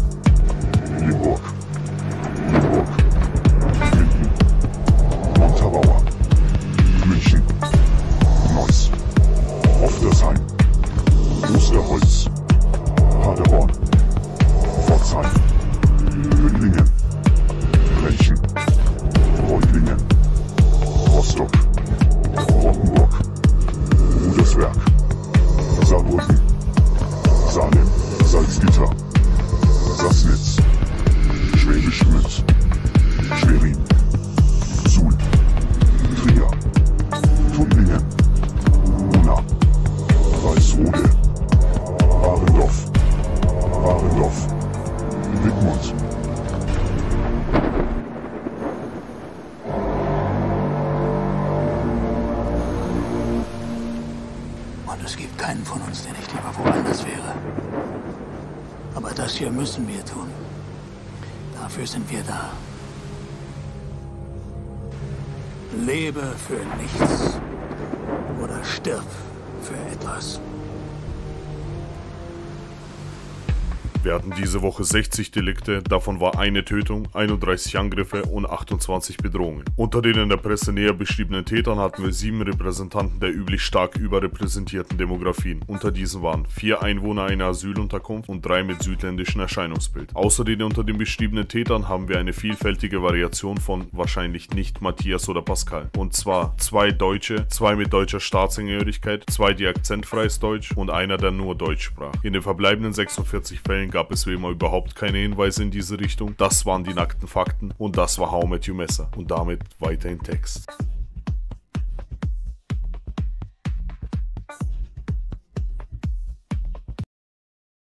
diese Woche 60 Delikte, davon war eine Tötung, 31 Angriffe und 28 Bedrohungen. Unter den in der Presse näher beschriebenen Tätern hatten wir sieben Repräsentanten der üblich stark überrepräsentierten Demografien. Unter diesen waren vier Einwohner einer Asylunterkunft und drei mit südländischem Erscheinungsbild. Außer den unter den beschriebenen Tätern haben wir eine vielfältige Variation von wahrscheinlich nicht Matthias oder Pascal. Und zwar zwei Deutsche, zwei mit deutscher Staatsangehörigkeit, zwei die akzentfreies Deutsch und einer, der nur Deutsch sprach. In den verbleibenden 46 Fällen gab es wie immer überhaupt keine Hinweise in diese Richtung. Das waren die nackten Fakten und das war How You Messer. Und damit weiter im Text.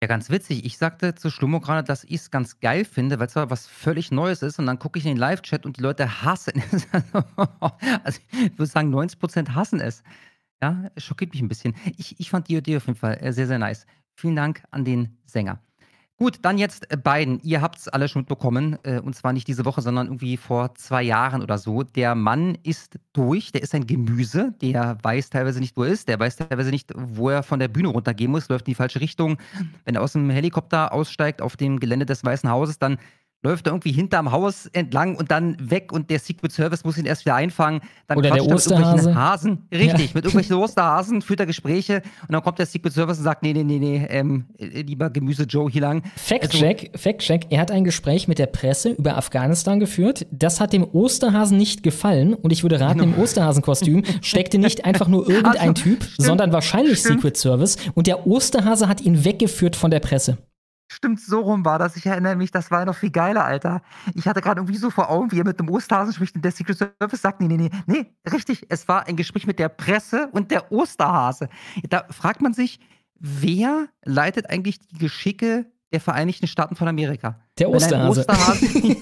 Ja, ganz witzig. Ich sagte zu Schlummo gerade, dass ich es ganz geil finde, weil es was völlig Neues ist. Und dann gucke ich in den Live-Chat und die Leute hassen es. also ich würde sagen, 90% hassen es. Ja, schockiert mich ein bisschen. Ich, ich fand die Idee auf jeden Fall äh, sehr, sehr nice. Vielen Dank an den Sänger. Gut, dann jetzt äh, beiden. Ihr habt es alle schon mitbekommen, äh, und zwar nicht diese Woche, sondern irgendwie vor zwei Jahren oder so. Der Mann ist durch, der ist ein Gemüse, der weiß teilweise nicht, wo er ist, der weiß teilweise nicht, wo er von der Bühne runtergehen muss, läuft in die falsche Richtung. Wenn er aus dem Helikopter aussteigt auf dem Gelände des Weißen Hauses, dann läuft er irgendwie hinterm Haus entlang und dann weg und der Secret Service muss ihn erst wieder einfangen. Dann Oder der er mit Osterhase. Hasen. Richtig, Ja. mit irgendwelchen Osterhasen führt er Gespräche und dann kommt der Secret Service und sagt, nee, nee, nee, nee, ähm, äh, lieber Gemüse Joe hier lang. Also, Fact-Check, Fact-Check. Er hat ein Gespräch mit der Presse über Afghanistan geführt. Das hat dem Osterhasen nicht gefallen. Und ich würde raten, Genau. im Osterhasenkostüm steckte nicht einfach nur irgendein Also, Typ, sondern wahrscheinlich stimmt. Secret Service. Und der Osterhase hat ihn weggeführt von der Presse. Stimmt, so rum war das. Ich erinnere mich, das war noch viel geiler, Alter. Ich hatte gerade irgendwie so vor Augen, wie er mit dem Osterhasen spricht und der Secret Service sagt, nee, nee, nee, nee, richtig, es war ein Gespräch mit der Presse und der Osterhase. Da fragt man sich, wer leitet eigentlich die Geschicke der Vereinigten Staaten von Amerika? Der Osterhase. Osterhase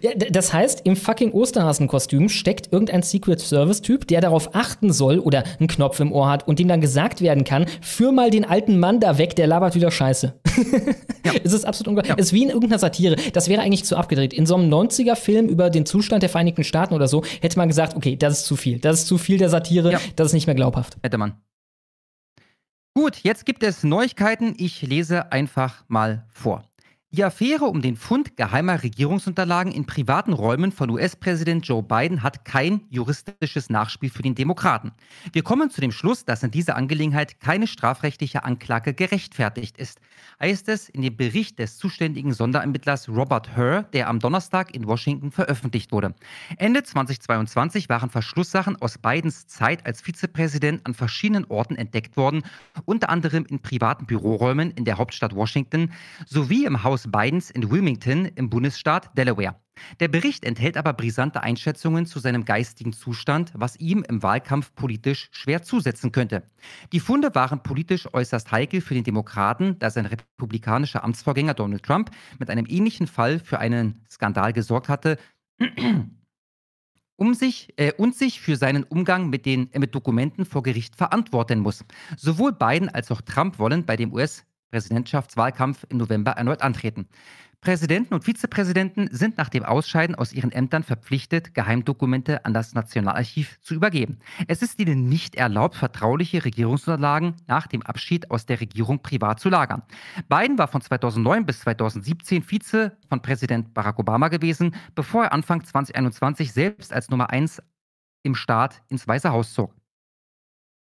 Ja, das heißt, im fucking Osterhasenkostüm steckt irgendein Secret Service-Typ, der darauf achten soll oder einen Knopf im Ohr hat und dem dann gesagt werden kann, führ mal den alten Mann da weg, der labert wieder Scheiße. Es ist absolut unglaublich. Es ist wie in irgendeiner Satire. Das wäre eigentlich zu abgedreht. In so einem 90er-Film über den Zustand der Vereinigten Staaten oder so hätte man gesagt, okay, das ist zu viel. Das ist zu viel der Satire. Ja. Das ist nicht mehr glaubhaft. Hätte man. Gut, jetzt gibt es Neuigkeiten. Ich lese einfach mal vor. Die Affäre um den Fund geheimer Regierungsunterlagen in privaten Räumen von US-Präsident Joe Biden hat kein juristisches Nachspiel für den Demokraten. Wir kommen zu dem Schluss, dass in dieser Angelegenheit keine strafrechtliche Anklage gerechtfertigt ist, heißt es in dem Bericht des zuständigen Sonderermittlers Robert Herr, der am Donnerstag in Washington veröffentlicht wurde. Ende 2022 waren Verschlusssachen aus Bidens Zeit als Vizepräsident an verschiedenen Orten entdeckt worden, unter anderem in privaten Büroräumen in der Hauptstadt Washington sowie im Haus Bidens in Wilmington im Bundesstaat Delaware. Der Bericht enthält aber brisante Einschätzungen zu seinem geistigen Zustand, was ihm im Wahlkampf politisch schwer zusetzen könnte. Die Funde waren politisch äußerst heikel für den Demokraten, da sein republikanischer Amtsvorgänger Donald Trump mit einem ähnlichen Fall für einen Skandal gesorgt hatte, um sich, äh, und sich für seinen Umgang mit, den, äh, mit Dokumenten vor Gericht verantworten muss. Sowohl Biden als auch Trump wollen bei dem US-Präsidentschaftswahlkampf im November erneut antreten. Präsidenten und Vizepräsidenten sind nach dem Ausscheiden aus ihren Ämtern verpflichtet, Geheimdokumente an das Nationalarchiv zu übergeben. Es ist ihnen nicht erlaubt, vertrauliche Regierungsunterlagen nach dem Abschied aus der Regierung privat zu lagern. Biden war von 2009 bis 2017 Vize von Präsident Barack Obama gewesen, bevor er Anfang 2021 selbst als Nummer 1 im Staat ins Weiße Haus zog.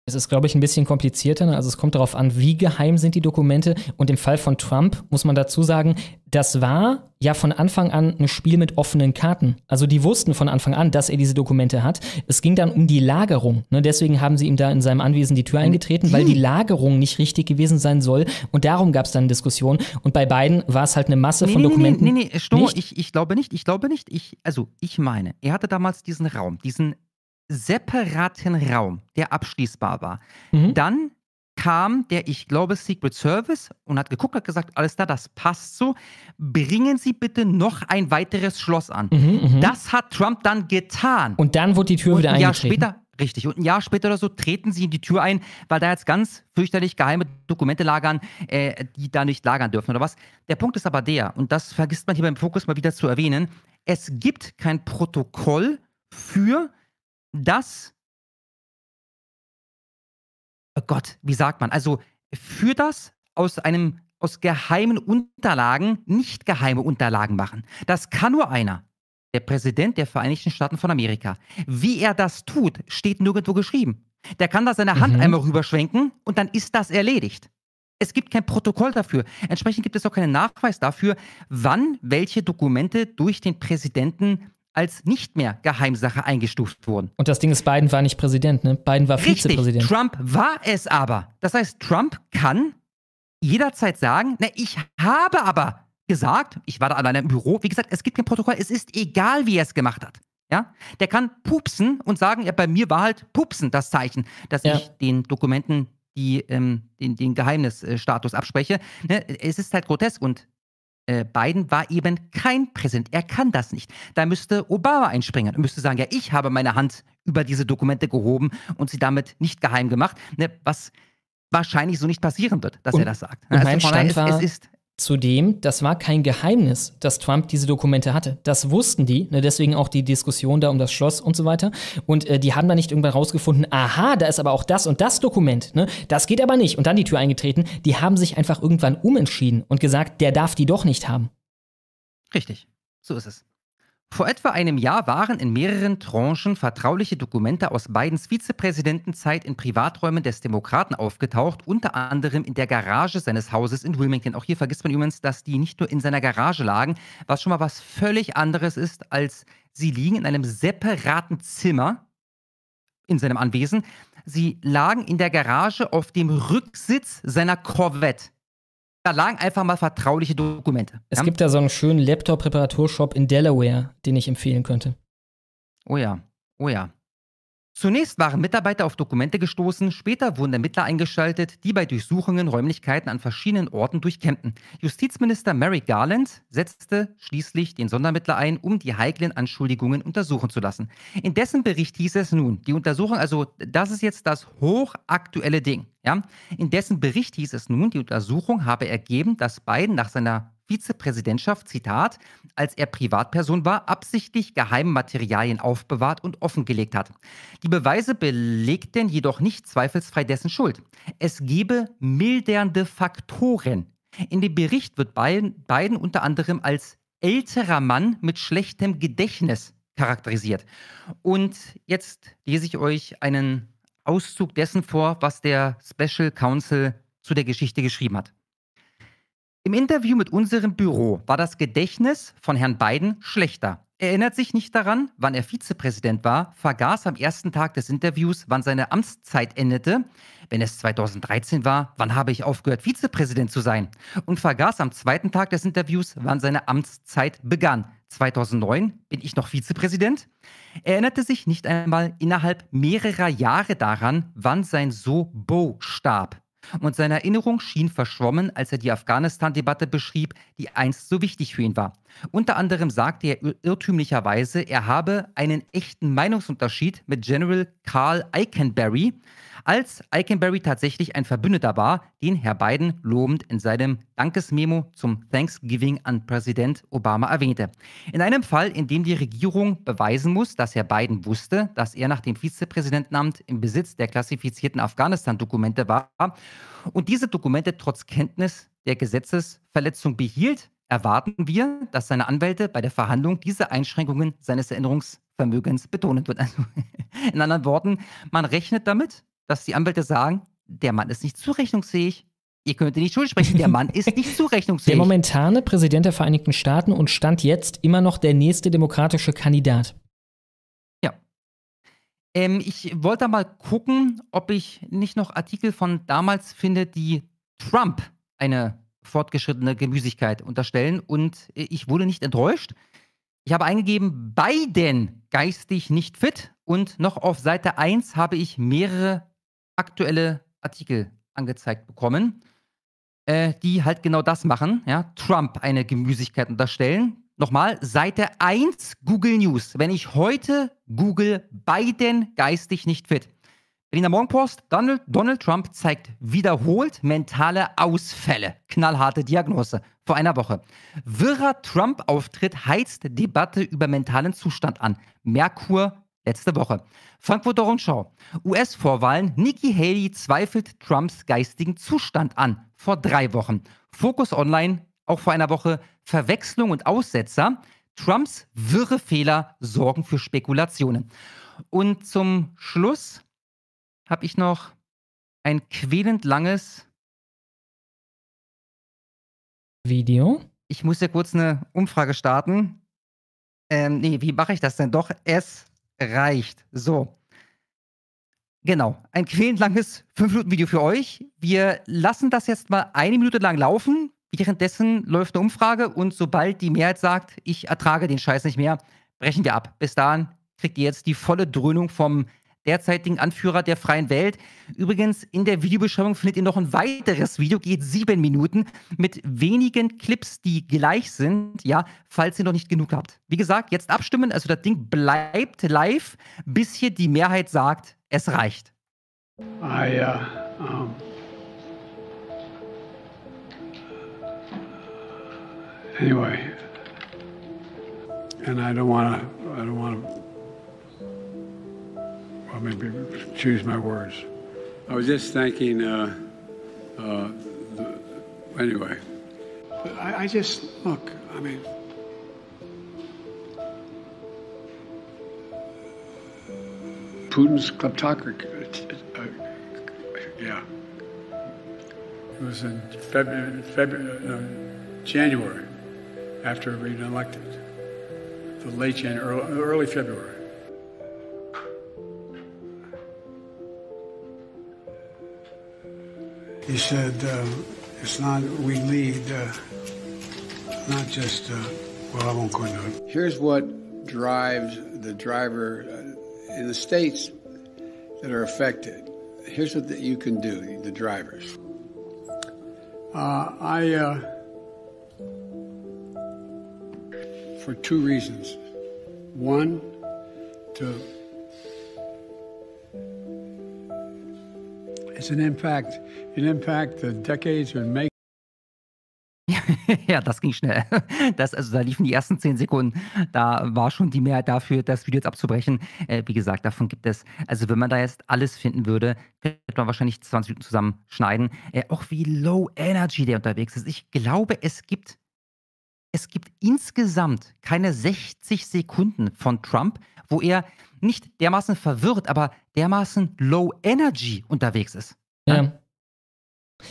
Es ist, glaube ich, ein bisschen komplizierter. ne? Also es kommt darauf an, wie geheim sind die Dokumente. Und im Fall von Trump muss man dazu sagen, das war ja von Anfang an ein Spiel mit offenen Karten. Also die wussten von Anfang an, dass er diese Dokumente hat. Es ging dann um die Lagerung. Ne? Deswegen haben sie ihm da in seinem Anwesen die Tür eingetreten, weil die Lagerung nicht richtig gewesen sein soll. Und darum gab es dann Diskussionen. Und bei beiden war es halt eine Masse von nee, Dokumenten. Nee, nee, nee, Stummo, Nicht? ich, ich glaube nicht, ich glaube nicht. Ich, also, ich meine, er hatte damals diesen Raum, diesen separaten Raum, der abschließbar war. Mhm. Dann kam der, ich glaube, Secret Service und hat geguckt, hat gesagt, alles da, das passt so. Bringen Sie bitte noch ein weiteres Schloss an. Mhm, mhm. Das hat Trump dann getan. Und dann wurde die Tür Und wieder ein Jahr eingetreten. später, richtig, und ein Jahr später oder so treten sie in die Tür ein, weil da jetzt ganz fürchterlich geheime Dokumente lagern, äh, die da nicht lagern dürfen oder was. Der Punkt ist aber der, und das vergisst man hier beim Fokus mal wieder zu erwähnen, es gibt kein Protokoll für das, oh Gott, wie sagt man, also für das aus einem aus geheimen Unterlagen nicht geheime Unterlagen machen. Das kann nur einer. Der Präsident der Vereinigten Staaten von Amerika. Wie er das tut, steht nirgendwo geschrieben. Der kann da seine Hand Mhm. einmal rüberschwenken und dann ist das erledigt. Es gibt kein Protokoll dafür. Entsprechend gibt es auch keinen Nachweis dafür, wann welche Dokumente durch den Präsidenten als nicht mehr Geheimsache eingestuft wurden. Und das Ding ist, Biden war nicht Präsident, ne? Biden war Richtig, Vizepräsident. Trump war es aber. Das heißt, Trump kann jederzeit sagen, na, ich habe aber gesagt, ich war da alleine im Büro, wie gesagt, es gibt kein Protokoll, es ist egal, wie er es gemacht hat. Ja? Der kann pupsen und sagen, ja, bei mir war halt pupsen das Zeichen, dass Ja. ich den Dokumenten die, ähm, den, den Geheimnisstatus abspreche. Ne? Es ist halt grotesk und äh, Biden war eben kein Präsident. Er kann das nicht. Da müsste Obama einspringen und müsste sagen, ja, ich habe meine Hand über diese Dokumente gehoben und sie damit nicht geheim gemacht, ne, was wahrscheinlich so nicht passieren wird, dass Und- er das sagt. und mein Stand war- es, es ist Zudem, das war kein Geheimnis, dass Trump diese Dokumente hatte. Das wussten die, ne, deswegen auch die Diskussion da um das Schloss und so weiter. Und äh, die haben da nicht irgendwann rausgefunden, aha, da ist aber auch das und das Dokument, ne? Das geht aber nicht. Und dann die Tür eingetreten. Die haben sich einfach irgendwann umentschieden und gesagt, der darf die doch nicht haben. Richtig, so ist es. Vor etwa einem Jahr waren in mehreren Tranchen vertrauliche Dokumente aus Bidens Vizepräsidentenzeit in Privaträumen des Demokraten aufgetaucht, unter anderem in der Garage seines Hauses in Wilmington. Auch hier vergisst man übrigens, dass die nicht nur in seiner Garage lagen, was schon mal was völlig anderes ist, als sie liegen in einem separaten Zimmer in seinem Anwesen. Sie lagen in der Garage auf dem Rücksitz seiner Corvette. Da lagen einfach mal vertrauliche Dokumente. Es ja? gibt da so einen schönen Laptop-Reparaturshop in Delaware, den ich empfehlen könnte. Oh ja, oh ja. Zunächst waren Mitarbeiter auf Dokumente gestoßen, später wurden Ermittler eingeschaltet, die bei Durchsuchungen Räumlichkeiten an verschiedenen Orten durchkämmten. Justizminister Merrick Garland setzte schließlich den Sondermittler ein, um die heiklen Anschuldigungen untersuchen zu lassen. In dessen Bericht hieß es nun, die Untersuchung, also das ist jetzt das hochaktuelle Ding. Ja? In dessen Bericht hieß es nun, die Untersuchung habe ergeben, dass Biden nach seiner Vizepräsidentschaft, Zitat, als er Privatperson war, absichtlich geheime Materialien aufbewahrt und offengelegt hat. Die Beweise belegten jedoch nicht zweifelsfrei dessen Schuld. Es gebe mildernde Faktoren. In dem Bericht wird Biden, Biden unter anderem als älterer Mann mit schlechtem Gedächtnis charakterisiert. Und jetzt lese ich euch einen Auszug dessen vor, was der Special Counsel zu der Geschichte geschrieben hat. Im Interview mit unserem Büro war das Gedächtnis von Herrn Biden schlechter. Er erinnert sich nicht daran, wann er Vizepräsident war, vergaß am ersten Tag des Interviews, wann seine Amtszeit endete. Wenn es 2013 war, wann habe ich aufgehört, Vizepräsident zu sein? Und vergaß am zweiten Tag des Interviews, wann seine Amtszeit begann. 2009 bin ich noch Vizepräsident? Er erinnerte sich nicht einmal innerhalb mehrerer Jahre daran, wann sein Sohn Bo starb. Und seine Erinnerung schien verschwommen, als er die Afghanistan-Debatte beschrieb, die einst so wichtig für ihn war. Unter anderem sagte er ir- irrtümlicherweise, er habe einen echten Meinungsunterschied mit General Carl Eikenberry, als Eikenberry tatsächlich ein Verbündeter war, den Herr Biden lobend in seinem Dankesmemo zum Thanksgiving an Präsident Obama erwähnte. In einem Fall, in dem die Regierung beweisen muss, dass Herr Biden wusste, dass er nach dem Vizepräsidentenamt im Besitz der klassifizierten Afghanistan-Dokumente war und diese Dokumente trotz Kenntnis der Gesetzesverletzung behielt, erwarten wir, dass seine Anwälte bei der Verhandlung diese Einschränkungen seines Erinnerungsvermögens betonen wird. Also, in anderen Worten, man rechnet damit, dass die Anwälte sagen, der Mann ist nicht zurechnungsfähig. Ihr könnt ihn nicht schuld sprechen, der Mann ist nicht Der zurechnungsfähig. momentane Präsident der Vereinigten Staaten und stand jetzt immer noch der nächste demokratische Kandidat. Ähm, ich wollte mal gucken, ob ich nicht noch Artikel von damals finde, die Trump eine fortgeschrittene Gemüsigkeit unterstellen. Und äh, ich wurde nicht enttäuscht. Ich habe eingegeben, Biden geistig nicht fit. Und noch auf Seite 1 habe ich mehrere aktuelle Artikel angezeigt bekommen, äh, die halt genau das machen. Ja? Trump eine Gemüsigkeit unterstellen. Nochmal, Seite 1 Google News. Wenn ich heute google Biden geistig nicht fit. Berliner Morgenpost, Donald, Donald Trump zeigt wiederholt mentale Ausfälle. Knallharte Diagnose vor einer Woche. Wirrer Trump-Auftritt heizt Debatte über mentalen Zustand an. Merkur letzte Woche. Frankfurter Rundschau. US-Vorwahlen. Nikki Haley zweifelt Trumps geistigen Zustand an. Vor drei Wochen. Focus Online. Auch vor einer Woche. Verwechslung und Aussetzer. Trumps wirre Fehler sorgen für Spekulationen. Und zum Schluss habe ich noch ein quälend langes Video. Ich muss ja kurz eine Umfrage starten. Ähm, nee, wie mache ich das denn? Doch, es reicht. So. Genau, ein quälend langes 5-Minuten-Video für euch. Wir lassen das jetzt mal eine Minute lang laufen. Währenddessen läuft eine Umfrage und sobald die Mehrheit sagt, ich ertrage den Scheiß nicht mehr, brechen wir ab. Bis dahin kriegt ihr jetzt die volle Dröhnung vom derzeitigen Anführer der freien Welt. Übrigens, in der Videobeschreibung findet ihr noch ein weiteres Video, geht sieben Minuten, mit wenigen Clips, die gleich sind, ja, falls ihr noch nicht genug habt. Wie gesagt, jetzt abstimmen, also das Ding bleibt live, bis hier die Mehrheit sagt, es reicht. I, uh, um, anyway, and I don't want to, I don't want to I'll maybe choose my words. I was just thanking, uh, uh, the, anyway. I, I just, look, I mean, Putin's kleptocracy, uh, yeah. It was in February, February uh, January, after being elected. The late January, early February. He said, uh, it's not, we lead, uh, not just, uh, well, I won't go into it. Here's what drives the driver uh, in the states that are affected. Here's what the, you can do, the drivers. Uh, I, uh, for two reasons. One, to It's an impact, an impact the decades would make. ja, das ging schnell. Das, also da liefen die ersten zehn Sekunden. Da war schon die Mehrheit dafür, das Video jetzt abzubrechen. Äh, wie gesagt, davon gibt es, also wenn man da jetzt alles finden würde, könnte man wahrscheinlich 20 Minuten zusammenschneiden. Äh, auch wie low energy der unterwegs ist. Ich glaube, es gibt, es gibt insgesamt keine 60 Sekunden von Trump, wo er nicht dermaßen verwirrt, aber dermaßen low energy unterwegs ist. Ja. ja?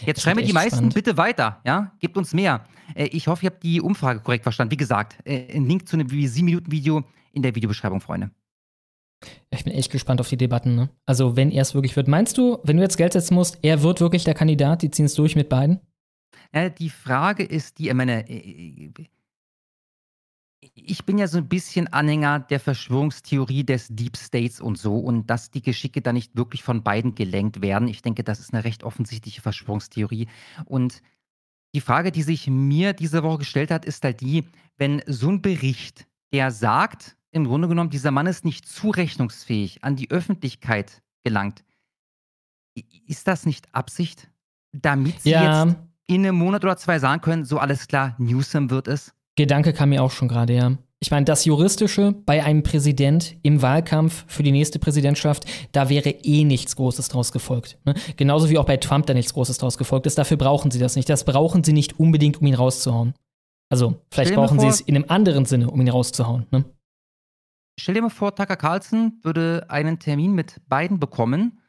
Jetzt schreiben mir die meisten spannend. bitte weiter, ja? Gebt uns mehr. Äh, ich hoffe, ihr habt die Umfrage korrekt verstanden. Wie gesagt, äh, ein Link zu einem 7-Minuten-Video in der Videobeschreibung, Freunde. Ich bin echt gespannt auf die Debatten. Ne? Also, wenn er es wirklich wird. Meinst du, wenn du jetzt Geld setzen musst, er wird wirklich der Kandidat? Die ziehen es durch mit beiden? Ja, die Frage ist die, ich meine, äh, ich bin ja so ein bisschen Anhänger der Verschwörungstheorie des Deep States und so und dass die Geschicke da nicht wirklich von beiden gelenkt werden. Ich denke, das ist eine recht offensichtliche Verschwörungstheorie. Und die Frage, die sich mir diese Woche gestellt hat, ist halt die, wenn so ein Bericht, der sagt, im Grunde genommen, dieser Mann ist nicht zurechnungsfähig, an die Öffentlichkeit gelangt, ist das nicht Absicht, damit sie ja. jetzt in einem Monat oder zwei sagen können, so alles klar, Newsom wird es? Gedanke kam mir auch schon gerade, ja. Ich meine, das Juristische bei einem Präsident im Wahlkampf für die nächste Präsidentschaft, da wäre eh nichts Großes draus gefolgt. Ne? Genauso wie auch bei Trump da nichts Großes draus gefolgt ist. Dafür brauchen sie das nicht. Das brauchen sie nicht unbedingt, um ihn rauszuhauen. Also, vielleicht brauchen vor, sie es in einem anderen Sinne, um ihn rauszuhauen. Ne? Stell dir mal vor, Tucker Carlson würde einen Termin mit beiden bekommen,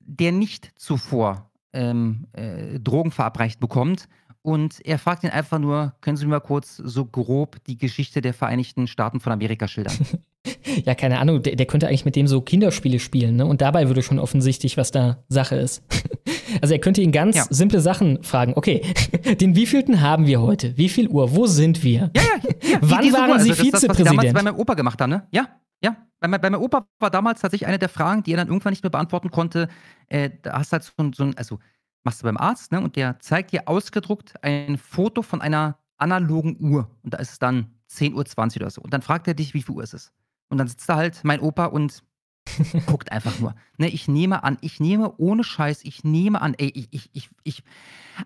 der nicht zuvor ähm, äh, Drogen verabreicht bekommt und er fragt ihn einfach nur, können Sie mir mal kurz so grob die Geschichte der Vereinigten Staaten von Amerika schildern? ja, keine Ahnung, der, der, könnte eigentlich mit dem so Kinderspiele spielen, ne? Und dabei würde schon offensichtlich, was da Sache ist. also er könnte ihn ganz ja. simple Sachen fragen. Okay, den wievielten haben wir heute? Wie viel Uhr? Wo sind wir? Ja, ja. ja. Wann waren Uhr? Sie also Vizepräsident? Das, was wir damals bei meinem Opa gemacht haben, ne? Ja, ja. Bei, bei meinem Opa war damals tatsächlich eine der Fragen, die er dann irgendwann nicht mehr beantworten konnte. Äh, da hast du halt so, so ein, also machst du beim Arzt, ne? Und der zeigt dir ausgedruckt ein Foto von einer analogen Uhr. Und da ist es dann 10.20 Uhr oder so. Und dann fragt er dich, wie viel Uhr ist es? Und dann sitzt da halt mein Opa und guckt einfach nur. Ne, ich nehme an, ich nehme ohne Scheiß, ich nehme an, ey, ich, ich, ich, ich.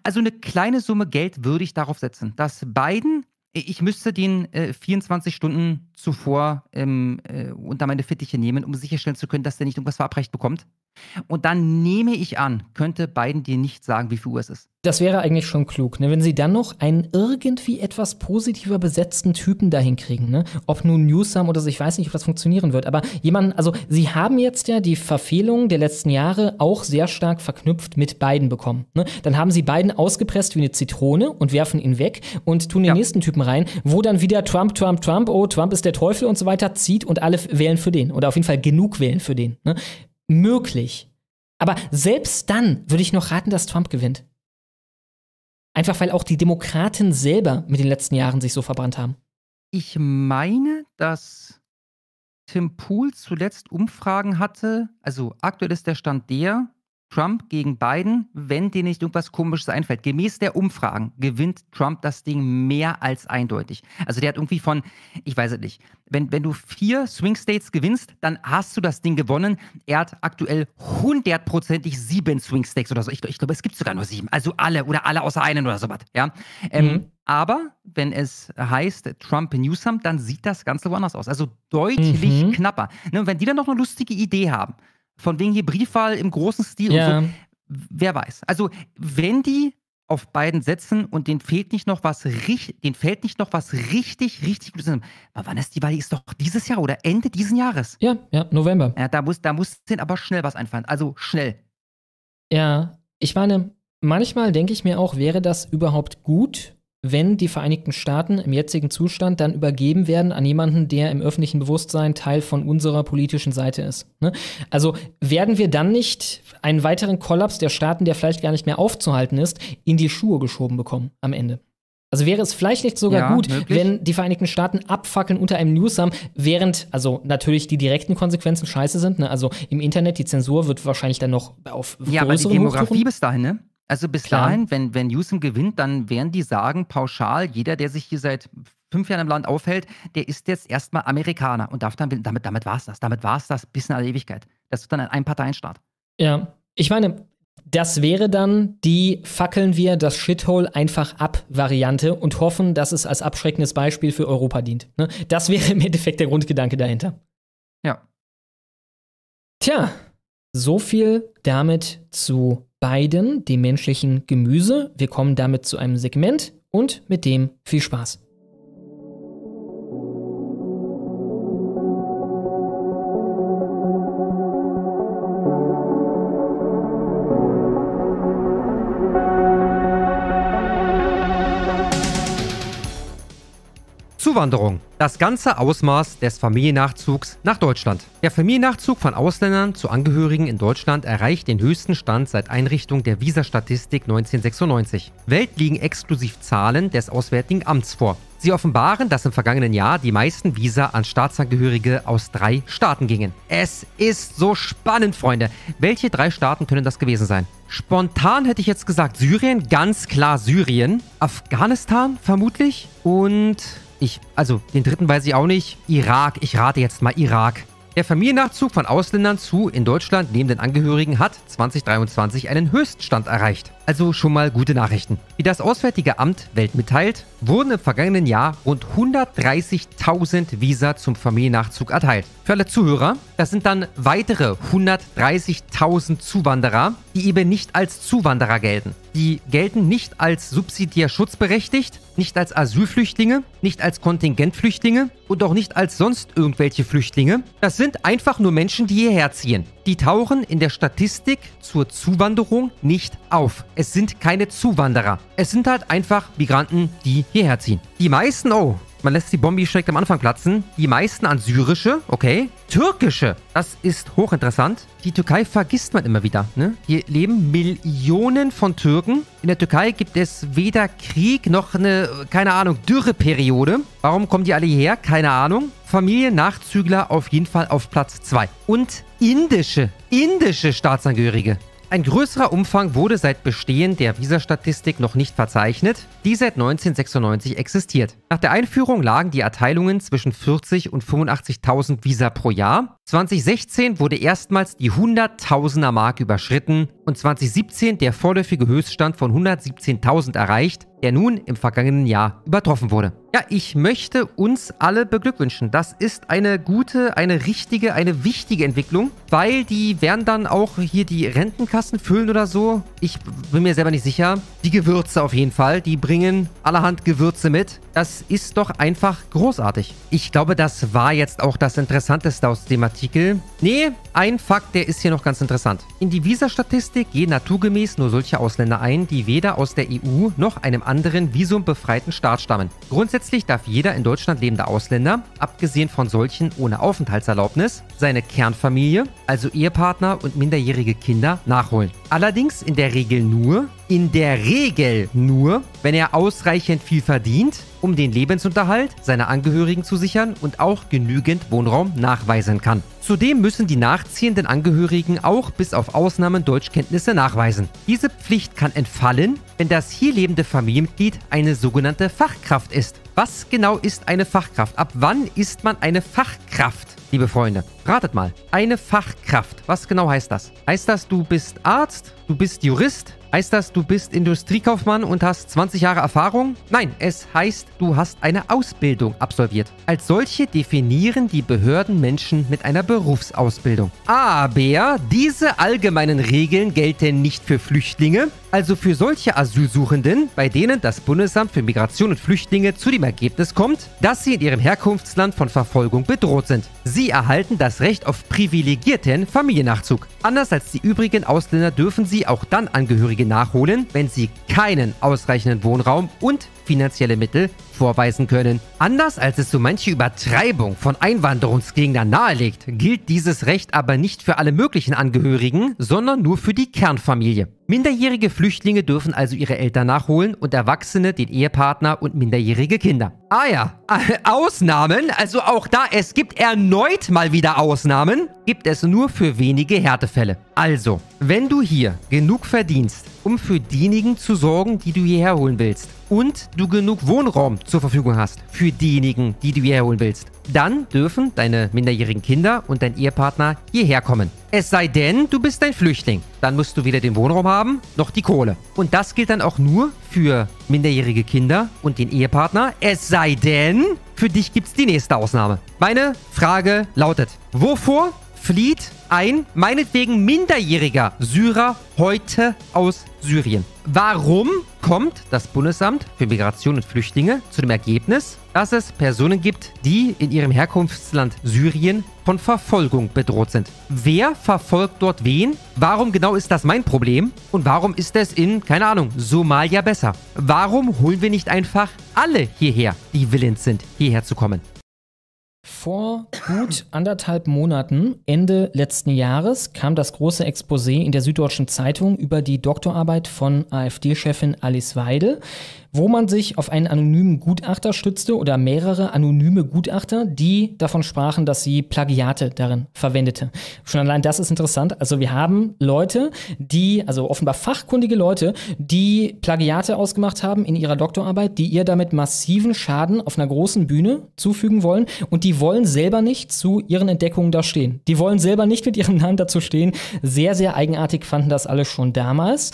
Also eine kleine Summe Geld würde ich darauf setzen, dass Biden, ich müsste den äh, 24 Stunden zuvor ähm, äh, unter meine Fittiche nehmen, um sicherstellen zu können, dass der nicht irgendwas verabreicht bekommt. Und dann nehme ich an, könnte Biden dir nicht sagen, wie viel Uhr es ist. Das wäre eigentlich schon klug, ne? wenn sie dann noch einen irgendwie etwas positiver besetzten Typen dahin kriegen. Ne? Ob nun Newsam oder so, ich weiß nicht, ob das funktionieren wird. Aber jemanden, also sie haben jetzt ja die Verfehlungen der letzten Jahre auch sehr stark verknüpft mit Biden bekommen. Ne? Dann haben sie Biden ausgepresst wie eine Zitrone und werfen ihn weg und tun den ja. nächsten Typen rein, wo dann wieder Trump, Trump, Trump, oh, Trump ist der Teufel und so weiter zieht und alle wählen für den. Oder auf jeden Fall genug wählen für den. Ne? Möglich. Aber selbst dann würde ich noch raten, dass Trump gewinnt. Einfach weil auch die Demokraten selber mit den letzten Jahren sich so verbrannt haben. Ich meine, dass Tim Pool zuletzt Umfragen hatte. Also aktuell ist der Stand der, Trump gegen Biden, wenn dir nicht irgendwas Komisches einfällt. Gemäß der Umfragen gewinnt Trump das Ding mehr als eindeutig. Also der hat irgendwie von, ich weiß es nicht, wenn, wenn du vier Swing States gewinnst, dann hast du das Ding gewonnen. Er hat aktuell hundertprozentig sieben Swing States oder so. Ich, ich glaube, es gibt sogar nur sieben. Also alle oder alle außer einen oder sowas. Ja? Ähm, mhm. Aber wenn es heißt Trump Newsom, dann sieht das Ganze woanders aus. Also deutlich mhm. knapper. Ne, und wenn die dann noch eine lustige Idee haben, von wegen hier Briefwahl im großen Stil ja. und so. Wer weiß. Also, wenn die auf beiden setzen und denen fehlt nicht noch was richtig, denen fällt nicht noch was richtig, richtig Gutes. Aber wann ist die Wahl? Die ist doch dieses Jahr oder Ende diesen Jahres. Ja, ja, November. Ja, da muss, da muss denen aber schnell was einfallen. Also schnell. Ja, ich meine, manchmal denke ich mir auch, wäre das überhaupt gut, wenn die Vereinigten Staaten im jetzigen Zustand dann übergeben werden an jemanden, der im öffentlichen Bewusstsein Teil von unserer politischen Seite ist. Ne? Also werden wir dann nicht einen weiteren Kollaps der Staaten, der vielleicht gar nicht mehr aufzuhalten ist, in die Schuhe geschoben bekommen am Ende? Also wäre es vielleicht nicht sogar ja, gut, möglich. wenn die Vereinigten Staaten abfackeln unter einem Newsam, während, also natürlich die direkten Konsequenzen scheiße sind. Ne? Also im Internet, die Zensur wird wahrscheinlich dann noch auf Ja, aber die Demografie bis dahin, ne? Also bis Klar. dahin, wenn, wenn Newsom gewinnt, dann werden die sagen, pauschal, jeder, der sich hier seit fünf Jahren im Land aufhält, der ist jetzt erstmal Amerikaner und darf dann, damit, damit war es das. Damit war es das bis in alle Ewigkeit. Das wird dann ein Einparteienstaat. Ja, ich meine, das wäre dann die fackeln wir das Shithole einfach ab Variante und hoffen, dass es als abschreckendes Beispiel für Europa dient. Ne? Das wäre im Endeffekt der Grundgedanke dahinter. Ja. Tja, so viel damit zu beiden, dem menschlichen Gemüse. Wir kommen damit zu einem Segment und mit dem viel Spaß. Zuwanderung. Das ganze Ausmaß des Familiennachzugs nach Deutschland. Der Familiennachzug von Ausländern zu Angehörigen in Deutschland erreicht den höchsten Stand seit Einrichtung der Visa-Statistik 1996. Welt liegen exklusiv Zahlen des Auswärtigen Amts vor. Sie offenbaren, dass im vergangenen Jahr die meisten Visa an Staatsangehörige aus drei Staaten gingen. Es ist so spannend, Freunde. Welche drei Staaten können das gewesen sein? Spontan hätte ich jetzt gesagt Syrien, ganz klar Syrien. Afghanistan vermutlich und ich, also den dritten weiß ich auch nicht. Irak, ich rate jetzt mal Irak. Der Familiennachzug von Ausländern zu in Deutschland lebenden Angehörigen hat 2023 einen Höchststand erreicht. Also schon mal gute Nachrichten. Wie das Auswärtige Amt Welt mitteilt, wurden im vergangenen Jahr rund 130.000 Visa zum Familiennachzug erteilt. Für alle Zuhörer, das sind dann weitere 130.000 Zuwanderer, die eben nicht als Zuwanderer gelten. Die gelten nicht als subsidiär schutzberechtigt, nicht als Asylflüchtlinge, nicht als Kontingentflüchtlinge und auch nicht als sonst irgendwelche Flüchtlinge. Das sind einfach nur Menschen, die hierher ziehen. Die tauchen in der Statistik zur Zuwanderung nicht auf. Es sind keine Zuwanderer. Es sind halt einfach Migranten, die hierher ziehen. Die meisten, oh, man lässt die Bombe direkt am Anfang platzen. Die meisten an syrische, okay. Türkische, das ist hochinteressant. Die Türkei vergisst man immer wieder. Ne? Hier leben Millionen von Türken. In der Türkei gibt es weder Krieg noch eine, keine Ahnung, Dürreperiode. Warum kommen die alle hierher? Keine Ahnung. Familiennachzügler auf jeden Fall auf Platz 2. Und indische, indische Staatsangehörige. Ein größerer Umfang wurde seit Bestehen der Visastatistik noch nicht verzeichnet, die seit 1996 existiert. Nach der Einführung lagen die Erteilungen zwischen 40 und 85.000 Visa pro Jahr. 2016 wurde erstmals die 100.000er Marke überschritten und 2017 der vorläufige Höchststand von 117.000 erreicht, der nun im vergangenen Jahr übertroffen wurde. Ja, ich möchte uns alle beglückwünschen. Das ist eine gute, eine richtige, eine wichtige Entwicklung, weil die werden dann auch hier die Rentenkassen füllen oder so. Ich bin mir selber nicht sicher. Die Gewürze auf jeden Fall, die bringen allerhand Gewürze mit. Das ist doch einfach großartig. Ich glaube, das war jetzt auch das Interessanteste aus dem Artikel. Nee, ein Fakt, der ist hier noch ganz interessant. In die Visastatistik gehen naturgemäß nur solche Ausländer ein, die weder aus der EU noch einem anderen visumbefreiten Staat stammen. Grundsätzlich darf jeder in Deutschland lebende Ausländer, abgesehen von solchen ohne Aufenthaltserlaubnis, seine Kernfamilie, also Ehepartner und minderjährige Kinder, nachholen. Allerdings in der Regel nur, in der Regel nur, wenn er ausreichend viel verdient, um den Lebensunterhalt seiner Angehörigen zu sichern und auch genügend Wohnraum nachweisen kann. Zudem müssen die nachziehenden Angehörigen auch bis auf Ausnahmen Deutschkenntnisse nachweisen. Diese Pflicht kann entfallen, wenn das hier lebende Familienmitglied eine sogenannte Fachkraft ist. Was genau ist eine Fachkraft? Ab wann ist man eine Fachkraft? Liebe Freunde, ratet mal. Eine Fachkraft. Was genau heißt das? Heißt das, du bist Arzt? Du bist Jurist? Heißt das, du bist Industriekaufmann und hast 20 Jahre Erfahrung? Nein, es heißt, du hast eine Ausbildung absolviert. Als solche definieren die Behörden Menschen mit einer Berufsausbildung. Aber diese allgemeinen Regeln gelten nicht für Flüchtlinge, also für solche Asylsuchenden, bei denen das Bundesamt für Migration und Flüchtlinge zu dem Ergebnis kommt, dass sie in ihrem Herkunftsland von Verfolgung bedroht sind. Sie erhalten das Recht auf privilegierten Familiennachzug. Anders als die übrigen Ausländer dürfen sie auch dann Angehörige nachholen, wenn sie keinen ausreichenden Wohnraum und finanzielle Mittel vorweisen können. Anders als es so manche Übertreibung von Einwanderungsgegnern nahelegt, gilt dieses Recht aber nicht für alle möglichen Angehörigen, sondern nur für die Kernfamilie. Minderjährige Flüchtlinge dürfen also ihre Eltern nachholen und Erwachsene den Ehepartner und minderjährige Kinder. Ah ja, Ausnahmen, also auch da, es gibt erneut mal wieder Ausnahmen, gibt es nur für wenige Härtefälle. Also, wenn du hier genug verdienst, um für diejenigen zu sorgen, die du hierher holen willst, und du genug Wohnraum zur Verfügung hast für diejenigen, die du hierher holen willst, dann dürfen deine minderjährigen Kinder und dein Ehepartner hierher kommen. Es sei denn, du bist ein Flüchtling. Dann musst du weder den Wohnraum haben, noch die Kohle. Und das gilt dann auch nur für minderjährige Kinder und den Ehepartner. Es sei denn, für dich gibt es die nächste Ausnahme. Meine Frage lautet, wovor flieht ein meinetwegen minderjähriger Syrer heute aus Syrien. Warum kommt das Bundesamt für Migration und Flüchtlinge zu dem Ergebnis, dass es Personen gibt, die in ihrem Herkunftsland Syrien von Verfolgung bedroht sind? Wer verfolgt dort wen? Warum genau ist das mein Problem? Und warum ist es in, keine Ahnung, Somalia besser? Warum holen wir nicht einfach alle hierher, die willens sind, hierher zu kommen? Vor gut anderthalb Monaten, Ende letzten Jahres, kam das große Exposé in der Süddeutschen Zeitung über die Doktorarbeit von AfD-Chefin Alice Weidel wo man sich auf einen anonymen Gutachter stützte oder mehrere anonyme Gutachter, die davon sprachen, dass sie Plagiate darin verwendete. Schon allein das ist interessant. Also wir haben Leute, die, also offenbar fachkundige Leute, die Plagiate ausgemacht haben in ihrer Doktorarbeit, die ihr damit massiven Schaden auf einer großen Bühne zufügen wollen und die wollen selber nicht zu ihren Entdeckungen da stehen. Die wollen selber nicht mit ihrem Namen dazu stehen. Sehr, sehr eigenartig fanden das alle schon damals.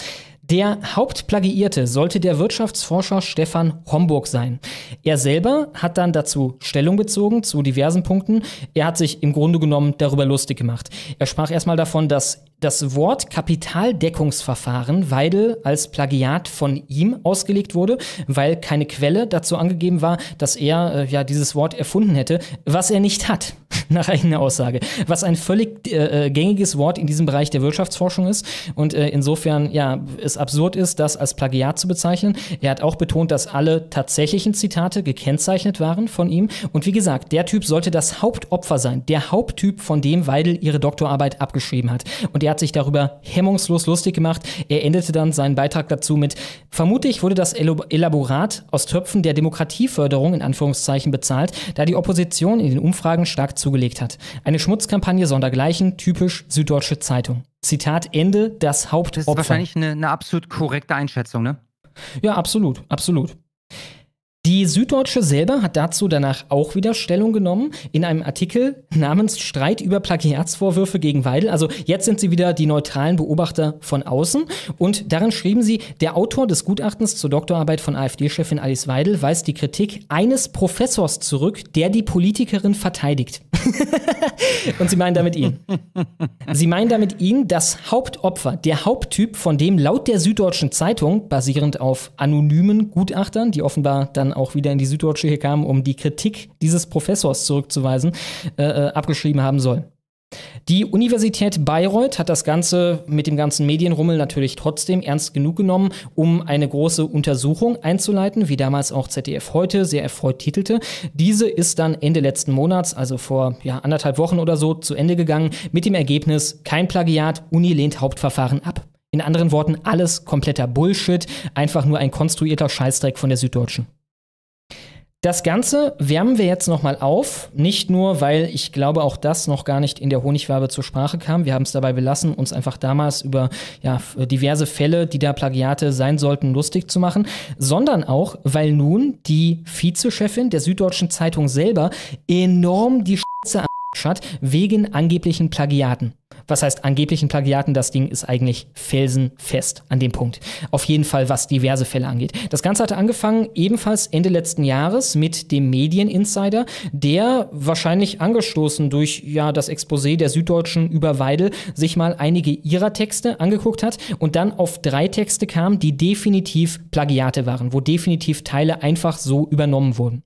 Der Hauptplagiierte sollte der Wirtschaftsforscher Stefan Homburg sein. Er selber hat dann dazu Stellung bezogen zu diversen Punkten. Er hat sich im Grunde genommen darüber lustig gemacht. Er sprach erstmal davon, dass das Wort Kapitaldeckungsverfahren Weidel als Plagiat von ihm ausgelegt wurde, weil keine Quelle dazu angegeben war, dass er äh, ja dieses Wort erfunden hätte, was er nicht hat, nach eigener Aussage. Was ein völlig äh, äh, gängiges Wort in diesem Bereich der Wirtschaftsforschung ist und äh, insofern ja es absurd ist, das als Plagiat zu bezeichnen. Er hat auch betont, dass alle tatsächlichen Zitate gekennzeichnet waren von ihm und wie gesagt, der Typ sollte das Hauptopfer sein, der Haupttyp, von dem Weidel ihre Doktorarbeit abgeschrieben hat und er hat sich darüber hemmungslos lustig gemacht. Er endete dann seinen Beitrag dazu mit, vermutlich wurde das Elaborat aus Töpfen der Demokratieförderung in Anführungszeichen bezahlt, da die Opposition in den Umfragen stark zugelegt hat. Eine Schmutzkampagne sondergleichen, typisch Süddeutsche Zeitung. Zitat Ende, das Hauptopfer. Das ist wahrscheinlich eine, eine absolut korrekte Einschätzung, ne? Ja, absolut, absolut. Die Süddeutsche selber hat dazu danach auch wieder Stellung genommen in einem Artikel namens Streit über Plagiatsvorwürfe gegen Weidel. Also jetzt sind sie wieder die neutralen Beobachter von außen und darin schrieben sie, der Autor des Gutachtens zur Doktorarbeit von AfD-Chefin Alice Weidel weist die Kritik eines Professors zurück, der die Politikerin verteidigt. und sie meinen damit ihn. Sie meinen damit ihn, das Hauptopfer, der Haupttyp, von dem laut der Süddeutschen Zeitung, basierend auf anonymen Gutachtern, die offenbar dann auch wieder in die Süddeutsche hier kamen, um die Kritik dieses Professors zurückzuweisen, äh, äh abgeschrieben haben soll. Die Universität Bayreuth hat das Ganze mit dem ganzen Medienrummel natürlich trotzdem ernst genug genommen, um eine große Untersuchung einzuleiten, wie damals auch ZDF heute sehr erfreut titelte. Diese ist dann Ende letzten Monats, also vor ja, anderthalb Wochen oder so, zu Ende gegangen mit dem Ergebnis, kein Plagiat, Uni lehnt Hauptverfahren ab. In anderen Worten, alles kompletter Bullshit, einfach nur ein konstruierter Scheißdreck von der Süddeutschen. Das Ganze wärmen wir jetzt nochmal auf. Nicht nur, weil ich glaube, auch das noch gar nicht in der Honigwabe zur Sprache kam. Wir haben es dabei belassen, uns einfach damals über ja, diverse Fälle, die da Plagiate sein sollten, lustig zu machen, sondern auch, weil nun die Vizechefin der Süddeutschen Zeitung selber enorm die am hat wegen angeblichen Plagiaten. Was heißt angeblichen Plagiaten? Das Ding ist eigentlich felsenfest an dem Punkt. Auf jeden Fall, was diverse Fälle angeht. Das Ganze hatte angefangen ebenfalls Ende letzten Jahres mit dem Medieninsider, der wahrscheinlich angestoßen durch ja das Exposé der Süddeutschen über Weidel sich mal einige ihrer Texte angeguckt hat und dann auf drei Texte kam, die definitiv Plagiate waren, wo definitiv Teile einfach so übernommen wurden.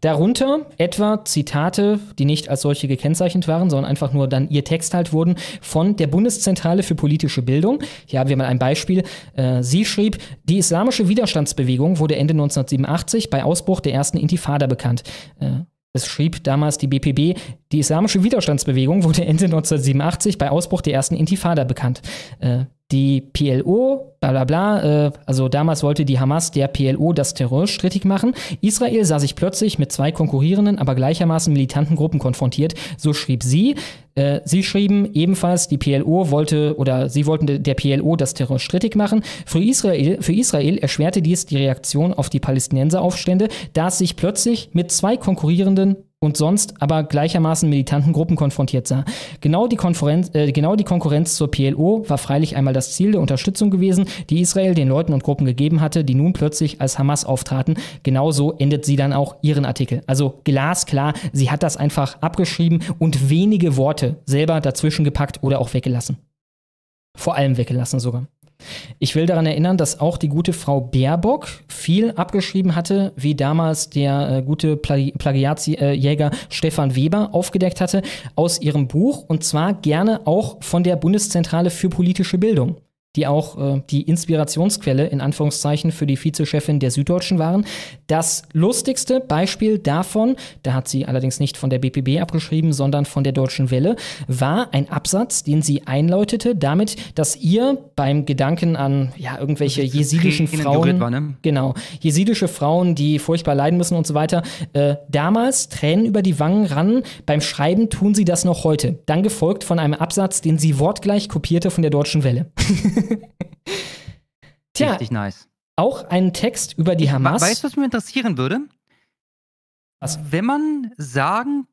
Darunter etwa Zitate, die nicht als solche gekennzeichnet waren, sondern einfach nur dann ihr Text halt wurden, von der Bundeszentrale für politische Bildung. Hier haben wir mal ein Beispiel. Äh, sie schrieb, die islamische Widerstandsbewegung wurde Ende 1987 bei Ausbruch der ersten Intifada bekannt. Äh, es schrieb damals die BPB, die islamische Widerstandsbewegung wurde Ende 1987 bei Ausbruch der ersten Intifada bekannt. Äh, die PLO, bla bla bla, äh, also damals wollte die Hamas der PLO das Terror strittig machen. Israel sah sich plötzlich mit zwei konkurrierenden, aber gleichermaßen militanten Gruppen konfrontiert. So schrieb sie. Äh, sie schrieben ebenfalls, die PLO wollte oder sie wollten der PLO das Terror strittig machen. Für Israel, für Israel erschwerte dies die Reaktion auf die Palästinenseraufstände, da es sich plötzlich mit zwei konkurrierenden und sonst aber gleichermaßen militanten Gruppen konfrontiert sah. Genau die, äh, genau die Konkurrenz zur PLO war freilich einmal das Ziel der Unterstützung gewesen, die Israel den Leuten und Gruppen gegeben hatte, die nun plötzlich als Hamas auftraten. Genauso endet sie dann auch ihren Artikel. Also glasklar, sie hat das einfach abgeschrieben und wenige Worte selber dazwischen gepackt oder auch weggelassen. Vor allem weggelassen sogar. Ich will daran erinnern, dass auch die gute Frau Baerbock viel abgeschrieben hatte, wie damals der äh, gute Plagi Plagiatsjäger Stefan Weber aufgedeckt hatte aus ihrem Buch und zwar gerne auch von der Bundeszentrale für politische Bildung die auch äh, die Inspirationsquelle in Anführungszeichen für die Vizechefin der Süddeutschen waren. Das lustigste Beispiel davon, da hat sie allerdings nicht von der BPB abgeschrieben, sondern von der Deutschen Welle, war ein Absatz, den sie einläutete, damit, dass ihr beim Gedanken an ja irgendwelche jesidischen Frauen, war, ne? genau, jesidische Frauen, die furchtbar leiden müssen und so weiter, äh, damals Tränen über die Wangen rannen. Beim Schreiben tun sie das noch heute. Dann gefolgt von einem Absatz, den sie wortgleich kopierte von der Deutschen Welle. Tja, Richtig nice. Auch ein Text über die ich, Hamas. Weißt du, was mich interessieren würde? Was? Wenn man sagen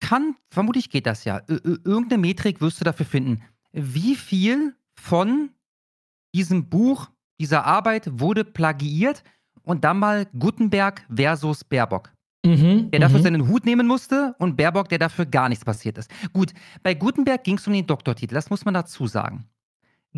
kann, vermutlich geht das ja, irgendeine Metrik wirst du dafür finden, wie viel von diesem Buch, dieser Arbeit wurde plagiiert und dann mal Gutenberg versus Baerbock. Mhm, der dafür mhm. seinen Hut nehmen musste und Baerbock, der dafür gar nichts passiert ist. Gut, bei Gutenberg ging es um den Doktortitel, das muss man dazu sagen.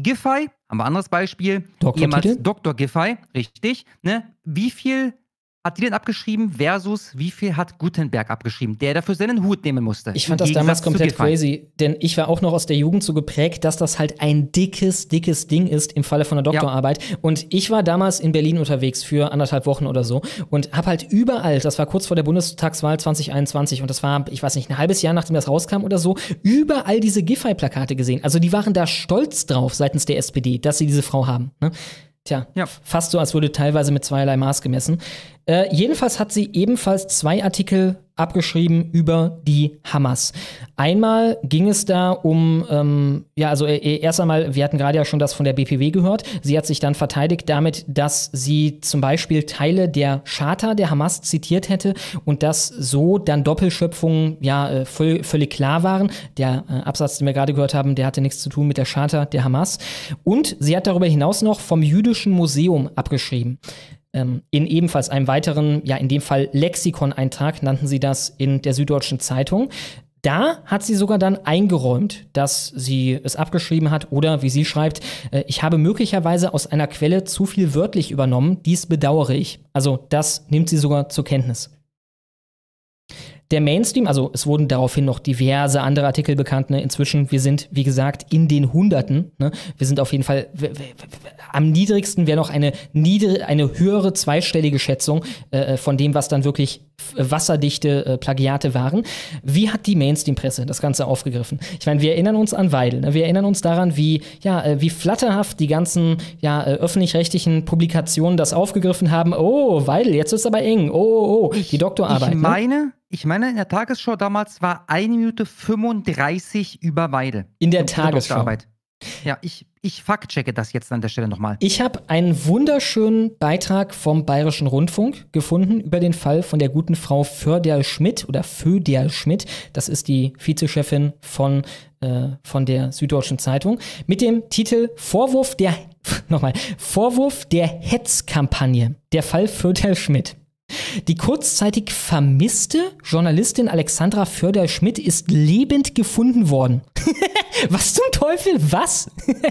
Giffey, haben wir ein anderes Beispiel, ehemals Dr. Giffey, richtig, ne? Wie viel hat die denn abgeschrieben versus wie viel hat Gutenberg abgeschrieben, der dafür seinen Hut nehmen musste. Ich fand das damals komplett crazy, denn ich war auch noch aus der Jugend so geprägt, dass das halt ein dickes, dickes Ding ist im Falle von einer Doktorarbeit. Ja. Und ich war damals in Berlin unterwegs für anderthalb Wochen oder so und habe halt überall, das war kurz vor der Bundestagswahl 2021 und das war, ich weiß nicht, ein halbes Jahr nachdem das rauskam oder so, überall diese Giffey-Plakate gesehen. Also die waren da stolz drauf seitens der SPD, dass sie diese Frau haben. Ne? Tja, ja. fast so, als wurde teilweise mit zweierlei Maß gemessen. Äh, jedenfalls hat sie ebenfalls zwei Artikel abgeschrieben über die Hamas. Einmal ging es da um, ähm, ja, also äh, erst einmal, wir hatten gerade ja schon das von der BPW gehört. Sie hat sich dann verteidigt damit, dass sie zum Beispiel Teile der Charta der Hamas zitiert hätte und dass so dann Doppelschöpfungen ja äh, voll, völlig klar waren. Der äh, Absatz, den wir gerade gehört haben, der hatte nichts zu tun mit der Charta der Hamas. Und sie hat darüber hinaus noch vom Jüdischen Museum abgeschrieben. Ähm, in ebenfalls einem weiteren, ja, in dem Fall Lexikon-Eintrag nannten sie das in der Süddeutschen Zeitung. Da hat sie sogar dann eingeräumt, dass sie es abgeschrieben hat oder wie sie schreibt, äh, ich habe möglicherweise aus einer Quelle zu viel wörtlich übernommen, dies bedauere ich. Also das nimmt sie sogar zur Kenntnis der Mainstream, also es wurden daraufhin noch diverse andere Artikel bekannt. Ne? Inzwischen, wir sind, wie gesagt, in den Hunderten. Ne? Wir sind auf jeden Fall am niedrigsten wäre noch eine, niedere, eine höhere zweistellige Schätzung äh, von dem, was dann wirklich wasserdichte äh, Plagiate waren. Wie hat die Mainstream-Presse das Ganze aufgegriffen? Ich meine, wir erinnern uns an Weidel. Ne? Wir erinnern uns daran, wie, ja, äh, wie flatterhaft die ganzen ja, äh, öffentlich-rechtlichen Publikationen das aufgegriffen haben. Oh, Weidel, jetzt ist es aber eng. Oh, oh, oh, die Doktorarbeit. Ich ne? meine, ne? Ich meine, in der Tagesschau damals war 1 Minute 35 über Weide. In der Tagesschau. Ja, ich, ich faktchecke das jetzt an der Stelle nochmal. Ich habe einen wunderschönen Beitrag vom Bayerischen Rundfunk gefunden über den Fall von der guten Frau Förderl Schmidt oder Föderl Schmidt. Das ist die Vizechefin von, äh, von der Süddeutschen Zeitung mit dem Titel Vorwurf der nochmal Vorwurf der Hetzkampagne. Der Fall Föderl Schmidt. Die kurzzeitig vermisste Journalistin Alexandra Förder-Schmidt ist lebend gefunden worden. Was zum Teufel? Was?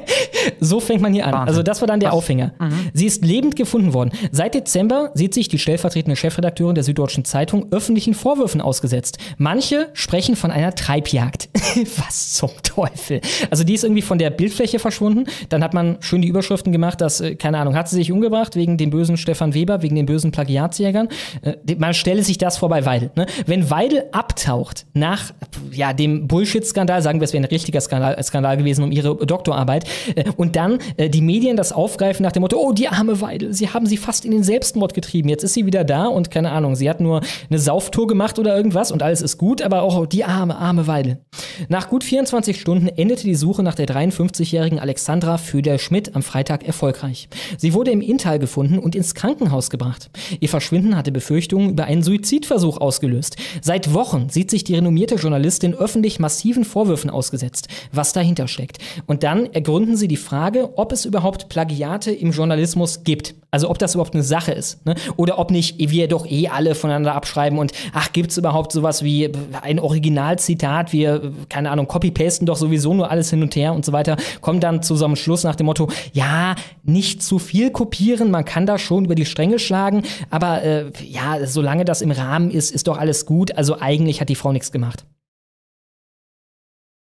so fängt man hier an. Also das war dann der Was? Aufhänger. Mhm. Sie ist lebend gefunden worden. Seit Dezember sieht sich die stellvertretende Chefredakteurin der Süddeutschen Zeitung öffentlichen Vorwürfen ausgesetzt. Manche sprechen von einer Treibjagd. Was zum Teufel? Also die ist irgendwie von der Bildfläche verschwunden. Dann hat man schön die Überschriften gemacht, dass, äh, keine Ahnung, hat sie sich umgebracht wegen dem bösen Stefan Weber, wegen den bösen Plagiatsjägern. Äh, man stelle sich das vor bei Weidel. Ne? Wenn Weidel abtaucht nach ja, dem Bullshit-Skandal, sagen wir, es wäre ein richtiger Skandal, Skandal gewesen um ihre Doktorarbeit, äh, und dann äh, die Medien das aufgreifen nach dem Motto, oh, die arme Weidel, sie haben sie fast in den Selbstmord getrieben, jetzt ist sie wieder da und keine Ahnung, sie hat nur eine Sauftour gemacht oder irgendwas und alles ist gut, aber auch die arme, arme Weidel. Nach gut 24 Stunden endete die Suche nach der 53-jährigen Alexandra Föder-Schmidt am Freitag erfolgreich. Sie wurde im Inntal gefunden und ins Krankenhaus gebracht. Ihr Verschwinden hatte Befürchtungen über einen Suizidversuch ausgelöst. Seit Wochen sieht sich die renommierte Journalistin öffentlich massiven Vorwürfen ausgesetzt, was dahinter steckt. Und dann ergründen sie die Frage, ob es überhaupt Plagiate im Journalismus gibt. Also ob das überhaupt eine Sache ist. Ne? Oder ob nicht wir doch eh alle voneinander abschreiben und ach, gibt es überhaupt sowas wie ein Originalzitat, wir, keine Ahnung, copy-pasten doch sowieso nur alles hin und her und so weiter, kommen dann zu so einem Schluss nach dem Motto, ja, nicht zu viel kopieren, man kann da schon über die Stränge schlagen, aber äh, ja, solange das im Rahmen ist, ist doch alles gut. Also eigentlich hat die Frau nichts gemacht.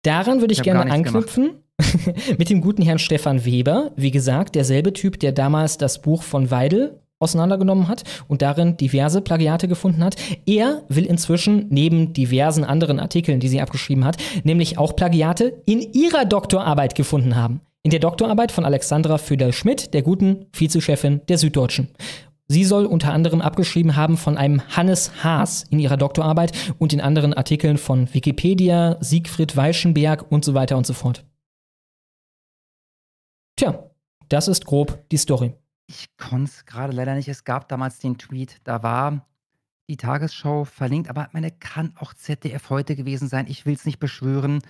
Daran würde ich, ich gerne anknüpfen. mit dem guten Herrn Stefan Weber, wie gesagt, derselbe Typ, der damals das Buch von Weidel auseinandergenommen hat und darin diverse Plagiate gefunden hat. Er will inzwischen neben diversen anderen Artikeln, die sie abgeschrieben hat, nämlich auch Plagiate in ihrer Doktorarbeit gefunden haben. In der Doktorarbeit von Alexandra Föderl-Schmidt, der guten Vizechefin der Süddeutschen. Sie soll unter anderem abgeschrieben haben von einem Hannes Haas in ihrer Doktorarbeit und in anderen Artikeln von Wikipedia, Siegfried Weichenberg und so weiter und so fort. Tja, das ist grob die Story. Ich konnte es gerade leider nicht. Es gab damals den Tweet, da war die Tagesschau verlinkt, aber meine kann auch ZDF heute gewesen sein. Ich will es nicht beschwören.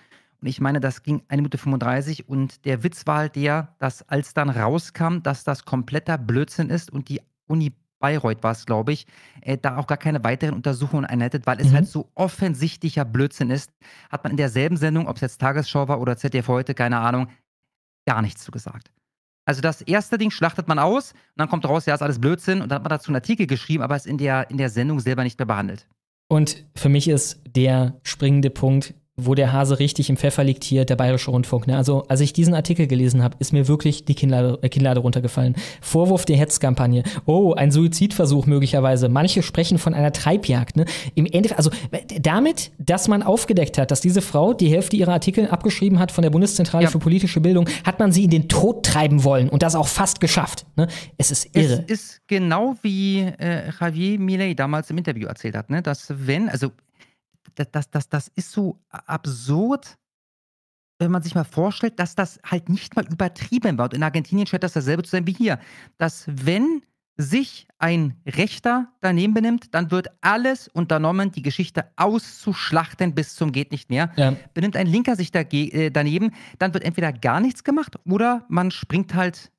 Und ich meine, das ging 1 Minute 35 und der Witz war halt der, dass als dann rauskam, dass das kompletter Blödsinn ist und die Uni Bayreuth war es, glaube ich, äh, da auch gar keine weiteren Untersuchungen einleitet, weil es mhm. halt so offensichtlicher Blödsinn ist, hat man in derselben Sendung, ob es jetzt Tagesschau war oder ZDF heute, keine Ahnung, gar nichts zu gesagt. Also das erste Ding schlachtet man aus und dann kommt raus, ja, ist alles Blödsinn und dann hat man dazu einen Artikel geschrieben, aber es in der, in der Sendung selber nicht mehr behandelt. Und für mich ist der springende Punkt, wo der Hase richtig im Pfeffer liegt hier, der Bayerische Rundfunk. Ne? Also, als ich diesen Artikel gelesen habe, ist mir wirklich die Kinnlade, äh, Kinnlade runtergefallen. Vorwurf der Hetzkampagne. Oh, ein Suizidversuch möglicherweise. Manche sprechen von einer Treibjagd. Ne? Im Endeffekt, also damit, dass man aufgedeckt hat, dass diese Frau die Hälfte ihrer Artikel abgeschrieben hat von der Bundeszentrale ja. für politische Bildung, hat man sie in den Tod treiben wollen und das auch fast geschafft. Ne? Es ist irre. Es ist genau wie äh, Javier Millet damals im Interview erzählt hat, ne? dass wenn, also das, das, das, das ist so absurd, wenn man sich mal vorstellt, dass das halt nicht mal übertrieben wird. In Argentinien scheint das dasselbe zu sein wie hier. Dass wenn sich ein Rechter daneben benimmt, dann wird alles unternommen, die Geschichte auszuschlachten bis zum geht nicht mehr. Ja. Benimmt ein Linker sich äh, daneben, dann wird entweder gar nichts gemacht oder man springt halt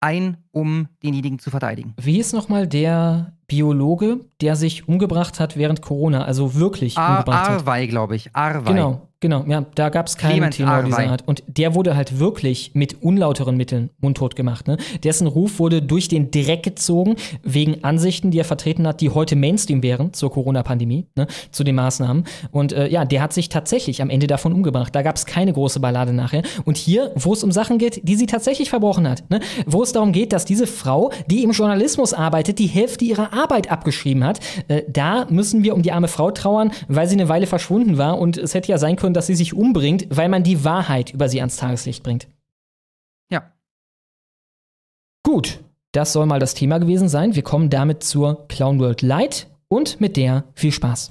ein, um denjenigen zu verteidigen. Wie ist nochmal der Biologe, der sich umgebracht hat während Corona, also wirklich Ar umgebracht hat? Arwei, glaube ich. Arwei. Genau. Genau, ja, da gab es keinen Tenor dieser Art. Und der wurde halt wirklich mit unlauteren Mitteln mundtot gemacht. Ne? Dessen Ruf wurde durch den Dreck gezogen, wegen Ansichten, die er vertreten hat, die heute Mainstream wären zur Corona-Pandemie, ne? zu den Maßnahmen. Und äh, ja, der hat sich tatsächlich am Ende davon umgebracht. Da gab es keine große Ballade nachher. Und hier, wo es um Sachen geht, die sie tatsächlich verbrochen hat, ne? wo es darum geht, dass diese Frau, die im Journalismus arbeitet, die Hälfte ihrer Arbeit abgeschrieben hat, äh, da müssen wir um die arme Frau trauern, weil sie eine Weile verschwunden war. Und es hätte ja sein können, können, dass sie sich umbringt, weil man die Wahrheit über sie ans Tageslicht bringt. Ja. Gut, das soll mal das Thema gewesen sein. Wir kommen damit zur Clown World Light und mit der viel Spaß.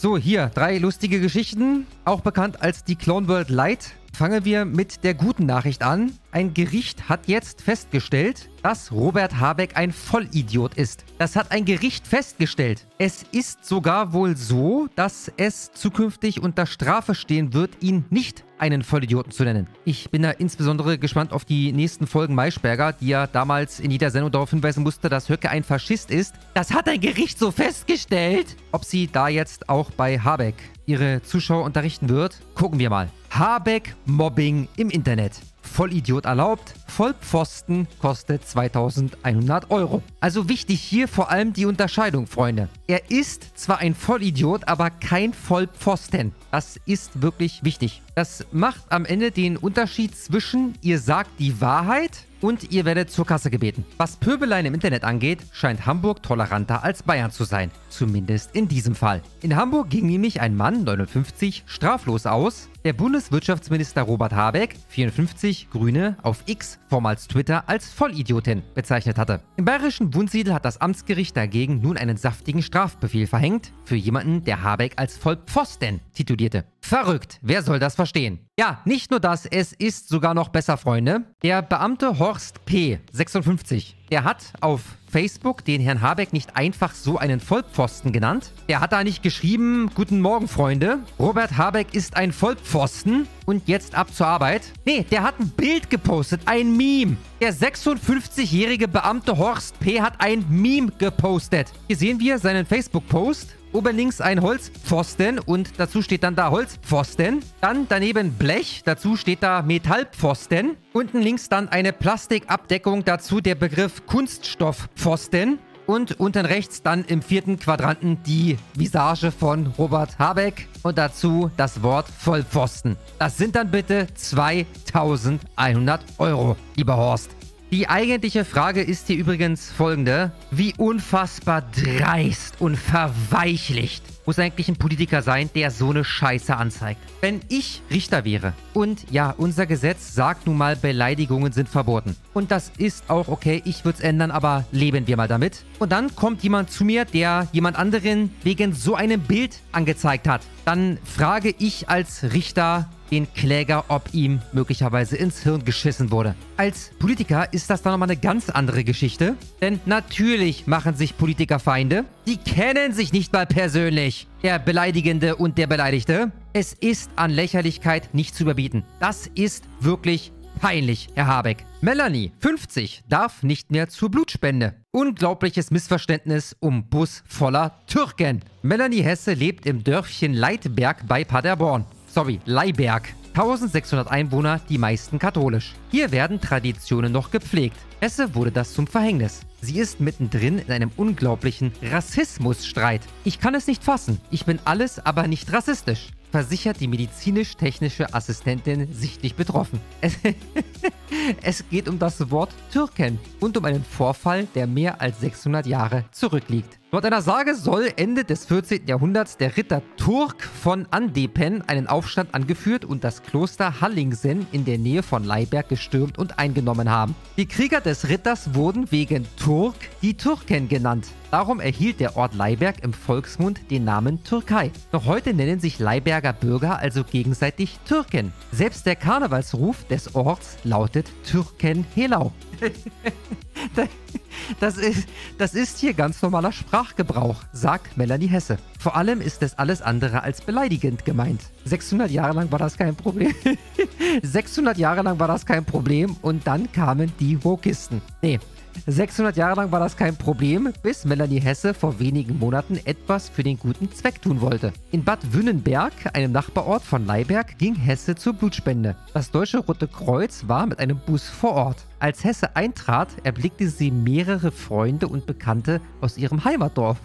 So, hier drei lustige Geschichten, auch bekannt als die Clone World Light. Fangen wir mit der guten Nachricht an. Ein Gericht hat jetzt festgestellt, dass Robert Habeck ein Vollidiot ist. Das hat ein Gericht festgestellt. Es ist sogar wohl so, dass es zukünftig unter Strafe stehen wird, ihn nicht einen Vollidioten zu nennen. Ich bin da insbesondere gespannt auf die nächsten Folgen Maischberger, die ja damals in jeder Sendung darauf hinweisen musste, dass Höcke ein Faschist ist. Das hat ein Gericht so festgestellt. Ob sie da jetzt auch bei Habeck ihre Zuschauer unterrichten wird, gucken wir mal. Habeck Mobbing im Internet. Vollidiot erlaubt, Vollpfosten kostet 2100 Euro. Also wichtig hier vor allem die Unterscheidung, Freunde. Er ist zwar ein Vollidiot, aber kein Vollpfosten. Das ist wirklich wichtig. Das macht am Ende den Unterschied zwischen, ihr sagt die Wahrheit und ihr werdet zur Kasse gebeten. Was Pöbeleien im Internet angeht, scheint Hamburg toleranter als Bayern zu sein. Zumindest in diesem Fall. In Hamburg ging nämlich ein Mann, 59, straflos aus, der Bundeswirtschaftsminister Robert Habeck, 54, Grüne, auf X, vormals Twitter, als Vollidiotin bezeichnet hatte. Im bayerischen Wunsiedel hat das Amtsgericht dagegen nun einen saftigen Strafbefehl verhängt für jemanden, der Habeck als Vollpfosten titulierte. Verrückt, wer soll das verstehen? Ja, nicht nur das, es ist sogar noch besser, Freunde. Der Beamte Horst P., 56, der hat auf Facebook den Herrn Habeck nicht einfach so einen Vollpfosten genannt. Er hat da nicht geschrieben, guten Morgen, Freunde. Robert Habeck ist ein Vollpfosten und jetzt ab zur Arbeit. Nee, der hat ein Bild gepostet, ein Meme. Der 56-jährige Beamte Horst P. hat ein Meme gepostet. Hier sehen wir seinen Facebook-Post. Oben links ein Holzpfosten und dazu steht dann da Holzpfosten. Dann daneben Blech, dazu steht da Metallpfosten. Unten links dann eine Plastikabdeckung, dazu der Begriff Kunststoffpfosten. Und unten rechts dann im vierten Quadranten die Visage von Robert Habeck und dazu das Wort Vollpfosten. Das sind dann bitte 2100 Euro, lieber Horst. Die eigentliche Frage ist hier übrigens folgende. Wie unfassbar dreist und verweichlicht muss eigentlich ein Politiker sein, der so eine Scheiße anzeigt. Wenn ich Richter wäre und ja, unser Gesetz sagt nun mal, Beleidigungen sind verboten. Und das ist auch okay, ich würde es ändern, aber leben wir mal damit. Und dann kommt jemand zu mir, der jemand anderen wegen so einem Bild angezeigt hat. Dann frage ich als Richter, den Kläger, ob ihm möglicherweise ins Hirn geschissen wurde. Als Politiker ist das dann nochmal eine ganz andere Geschichte. Denn natürlich machen sich Politiker Feinde. Die kennen sich nicht mal persönlich. Der Beleidigende und der Beleidigte. Es ist an Lächerlichkeit nicht zu überbieten. Das ist wirklich peinlich, Herr Habeck. Melanie, 50, darf nicht mehr zur Blutspende. Unglaubliches Missverständnis um Bus voller Türken. Melanie Hesse lebt im Dörfchen Leitberg bei Paderborn sorry, Leiberg. 1600 Einwohner, die meisten katholisch. Hier werden Traditionen noch gepflegt. Hesse wurde das zum Verhängnis. Sie ist mittendrin in einem unglaublichen Rassismusstreit. Ich kann es nicht fassen. Ich bin alles, aber nicht rassistisch versichert die medizinisch-technische Assistentin sichtlich betroffen. Es, geht um das Wort Türken und um einen Vorfall, der mehr als 600 Jahre zurückliegt. Laut einer Sage soll Ende des 14. Jahrhunderts der Ritter Turk von Andepen einen Aufstand angeführt und das Kloster Hallingsen in der Nähe von Leiberg gestürmt und eingenommen haben. Die Krieger des Ritters wurden wegen Turk die Türken genannt. Darum erhielt der Ort Leiberg im Volksmund den Namen Türkei. Noch heute nennen sich Leiberger Bürger also gegenseitig Türken. Selbst der Karnevalsruf des Orts lautet Türken Helau. Das ist, das ist hier ganz normaler Sprachgebrauch, sagt Melanie Hesse. Vor allem ist es alles andere als beleidigend gemeint. 600 Jahre lang war das kein Problem. 600 Jahre lang war das kein Problem und dann kamen die Wokisten. Nee, 600 Jahre lang war das kein Problem, bis Melanie Hesse vor wenigen Monaten etwas für den guten Zweck tun wollte. In Bad Wünnenberg, einem Nachbarort von Leiberg, ging Hesse zur Blutspende. Das Deutsche Rote Kreuz war mit einem Bus vor Ort. Als Hesse eintrat, erblickte sie mehrere Freunde und Bekannte aus ihrem Heimatdorf.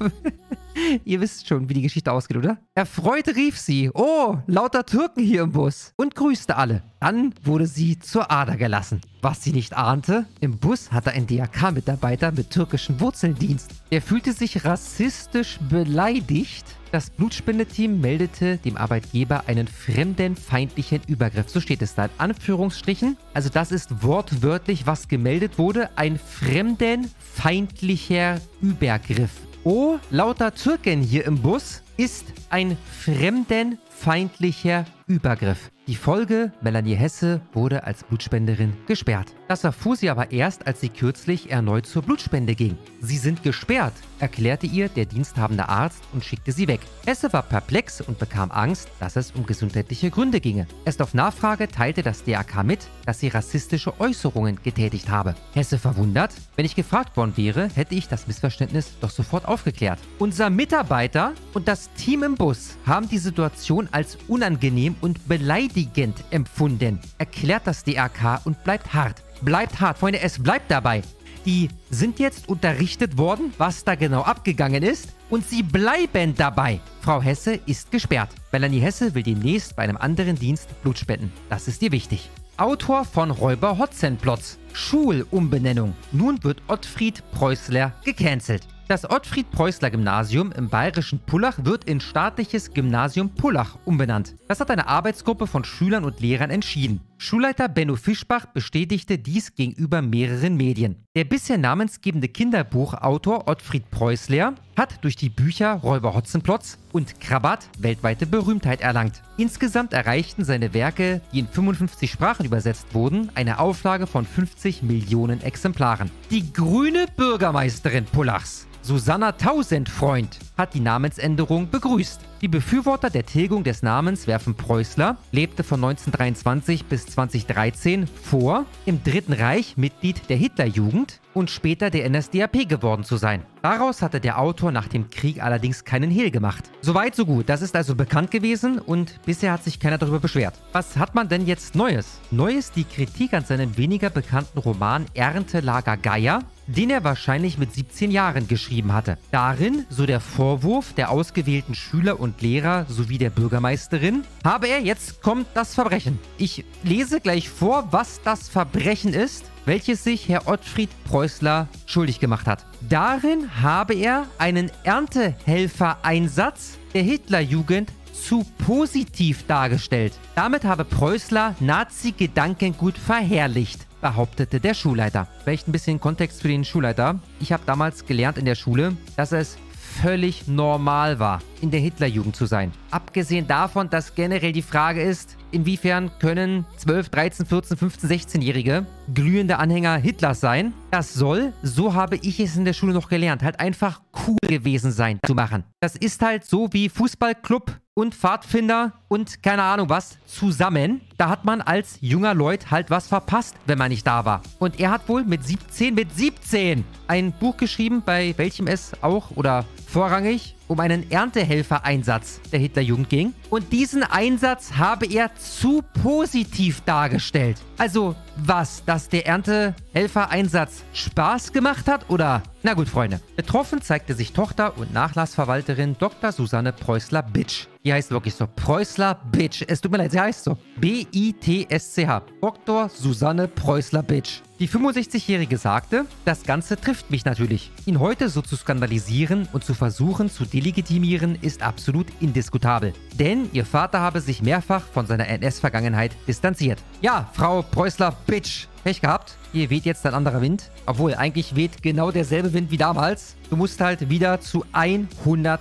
Ihr wisst schon, wie die Geschichte ausgeht, oder? Erfreut rief sie, oh, lauter Türken hier im Bus und grüßte alle. Dann wurde sie zur Ader gelassen. Was sie nicht ahnte, im Bus hatte ein DRK-Mitarbeiter mit türkischen Wurzeln Dienst. Er fühlte sich rassistisch beleidigt das Blutspendeteam meldete dem Arbeitgeber einen fremdenfeindlichen Übergriff. So steht es da in Anführungsstrichen. Also das ist wortwörtlich, was gemeldet wurde. Ein fremdenfeindlicher Übergriff. Oh, lauter Türken hier im Bus ist ein fremdenfeindlicher Übergriff. Die Folge, Melanie Hesse wurde als Blutspenderin gesperrt. Das erfuhr sie aber erst, als sie kürzlich erneut zur Blutspende ging. Sie sind gesperrt, erklärte ihr der diensthabende Arzt und schickte sie weg. Hesse war perplex und bekam Angst, dass es um gesundheitliche Gründe ginge. Erst auf Nachfrage teilte das DAK mit, dass sie rassistische Äußerungen getätigt habe. Hesse verwundert, wenn ich gefragt worden wäre, hätte ich das Missverständnis doch sofort aufgeklärt. Unser Mitarbeiter und das Team im Bus haben die Situation als unangenehm und beleidigend beleidigend empfunden, erklärt das DRK und bleibt hart. Bleibt hart, Freunde, es bleibt dabei. Die sind jetzt unterrichtet worden, was da genau abgegangen ist und sie bleiben dabei. Frau Hesse ist gesperrt. Melanie Hesse will demnächst bei einem anderen Dienst Blut spenden. Das ist ihr wichtig. Autor von Räuber Hotzenplotz. Schulumbenennung. Nun wird Ottfried Preußler gecancelt. Das Ottfried-Preußler-Gymnasium im bayerischen Pullach wird in staatliches Gymnasium Pullach umbenannt. Das hat eine Arbeitsgruppe von Schülern und Lehrern entschieden. Schulleiter Benno Fischbach bestätigte dies gegenüber mehreren Medien. Der bisher namensgebende Kinderbuchautor Ottfried Preußler hat durch die Bücher Räuber Hotzenplotz und Krabat weltweite Berühmtheit erlangt. Insgesamt erreichten seine Werke, die in 55 Sprachen übersetzt wurden, eine Auflage von 50 Millionen Exemplaren. Die grüne Bürgermeisterin Pullachs Susanna Tausendfreund hat die Namensänderung begrüßt. Die Befürworter der Tilgung des Namens werfen Preußler, lebte von 1923 bis 2013 vor, im Dritten Reich Mitglied der Hitlerjugend und später der NSDAP geworden zu sein. Daraus hatte der Autor nach dem Krieg allerdings keinen Hehl gemacht. Soweit so gut, das ist also bekannt gewesen und bisher hat sich keiner darüber beschwert. Was hat man denn jetzt Neues? Neues die Kritik an seinem weniger bekannten Roman Erntelager Geier, den er wahrscheinlich mit 17 Jahren geschrieben hatte. Darin, so der Vorwurf der ausgewählten Schüler und Lehrer sowie der Bürgermeisterin, habe er, jetzt kommt das Verbrechen. Ich lese gleich vor, was das Verbrechen ist welches sich Herr Ottfried Preußler schuldig gemacht hat. Darin habe er einen Erntehelfereinsatz der Hitlerjugend zu positiv dargestellt. Damit habe Preußler Nazi-Gedankengut verherrlicht behauptete der Schulleiter. Vielleicht ein bisschen Kontext für den Schulleiter. Ich habe damals gelernt in der Schule, dass es völlig normal war, in der Hitlerjugend zu sein. Abgesehen davon, dass generell die Frage ist, inwiefern können 12, 13, 14, 15, 16-Jährige glühende Anhänger Hitlers sein? Das soll, so habe ich es in der Schule noch gelernt, halt einfach cool gewesen sein zu machen. Das ist halt so wie Fußballclub und Pfadfinder und keine Ahnung was zusammen. Da hat man als junger Leut halt was verpasst, wenn man nicht da war. Und er hat wohl mit 17, mit 17 ein Buch geschrieben, bei welchem es auch oder vorrangig um einen Erntehelfereinsatz der Hitlerjugend ging. Und diesen Einsatz habe er zu positiv dargestellt. Also was, dass der Erntehelfereinsatz Spaß gemacht hat oder? Na gut, Freunde. Betroffen zeigte sich Tochter und Nachlassverwalterin Dr. Susanne Preußler-Bitsch. Die heißt wirklich so. Preußler-Bitsch. Es tut mir leid, sie heißt so. B-I-T-S-C-H. Dr. Susanne Preußler-Bitsch. Die 65-Jährige sagte, das Ganze trifft mich natürlich. Ihn heute so zu skandalisieren und zu versuchen zu delegitimieren, ist absolut indiskutabel. Denn ihr Vater habe sich mehrfach von seiner NS-Vergangenheit distanziert. Ja, Frau Preußler-Bitch, Pech gehabt. Hier weht jetzt ein anderer Wind. Obwohl, eigentlich weht genau derselbe Wind wie damals. Du musst halt wieder zu 100%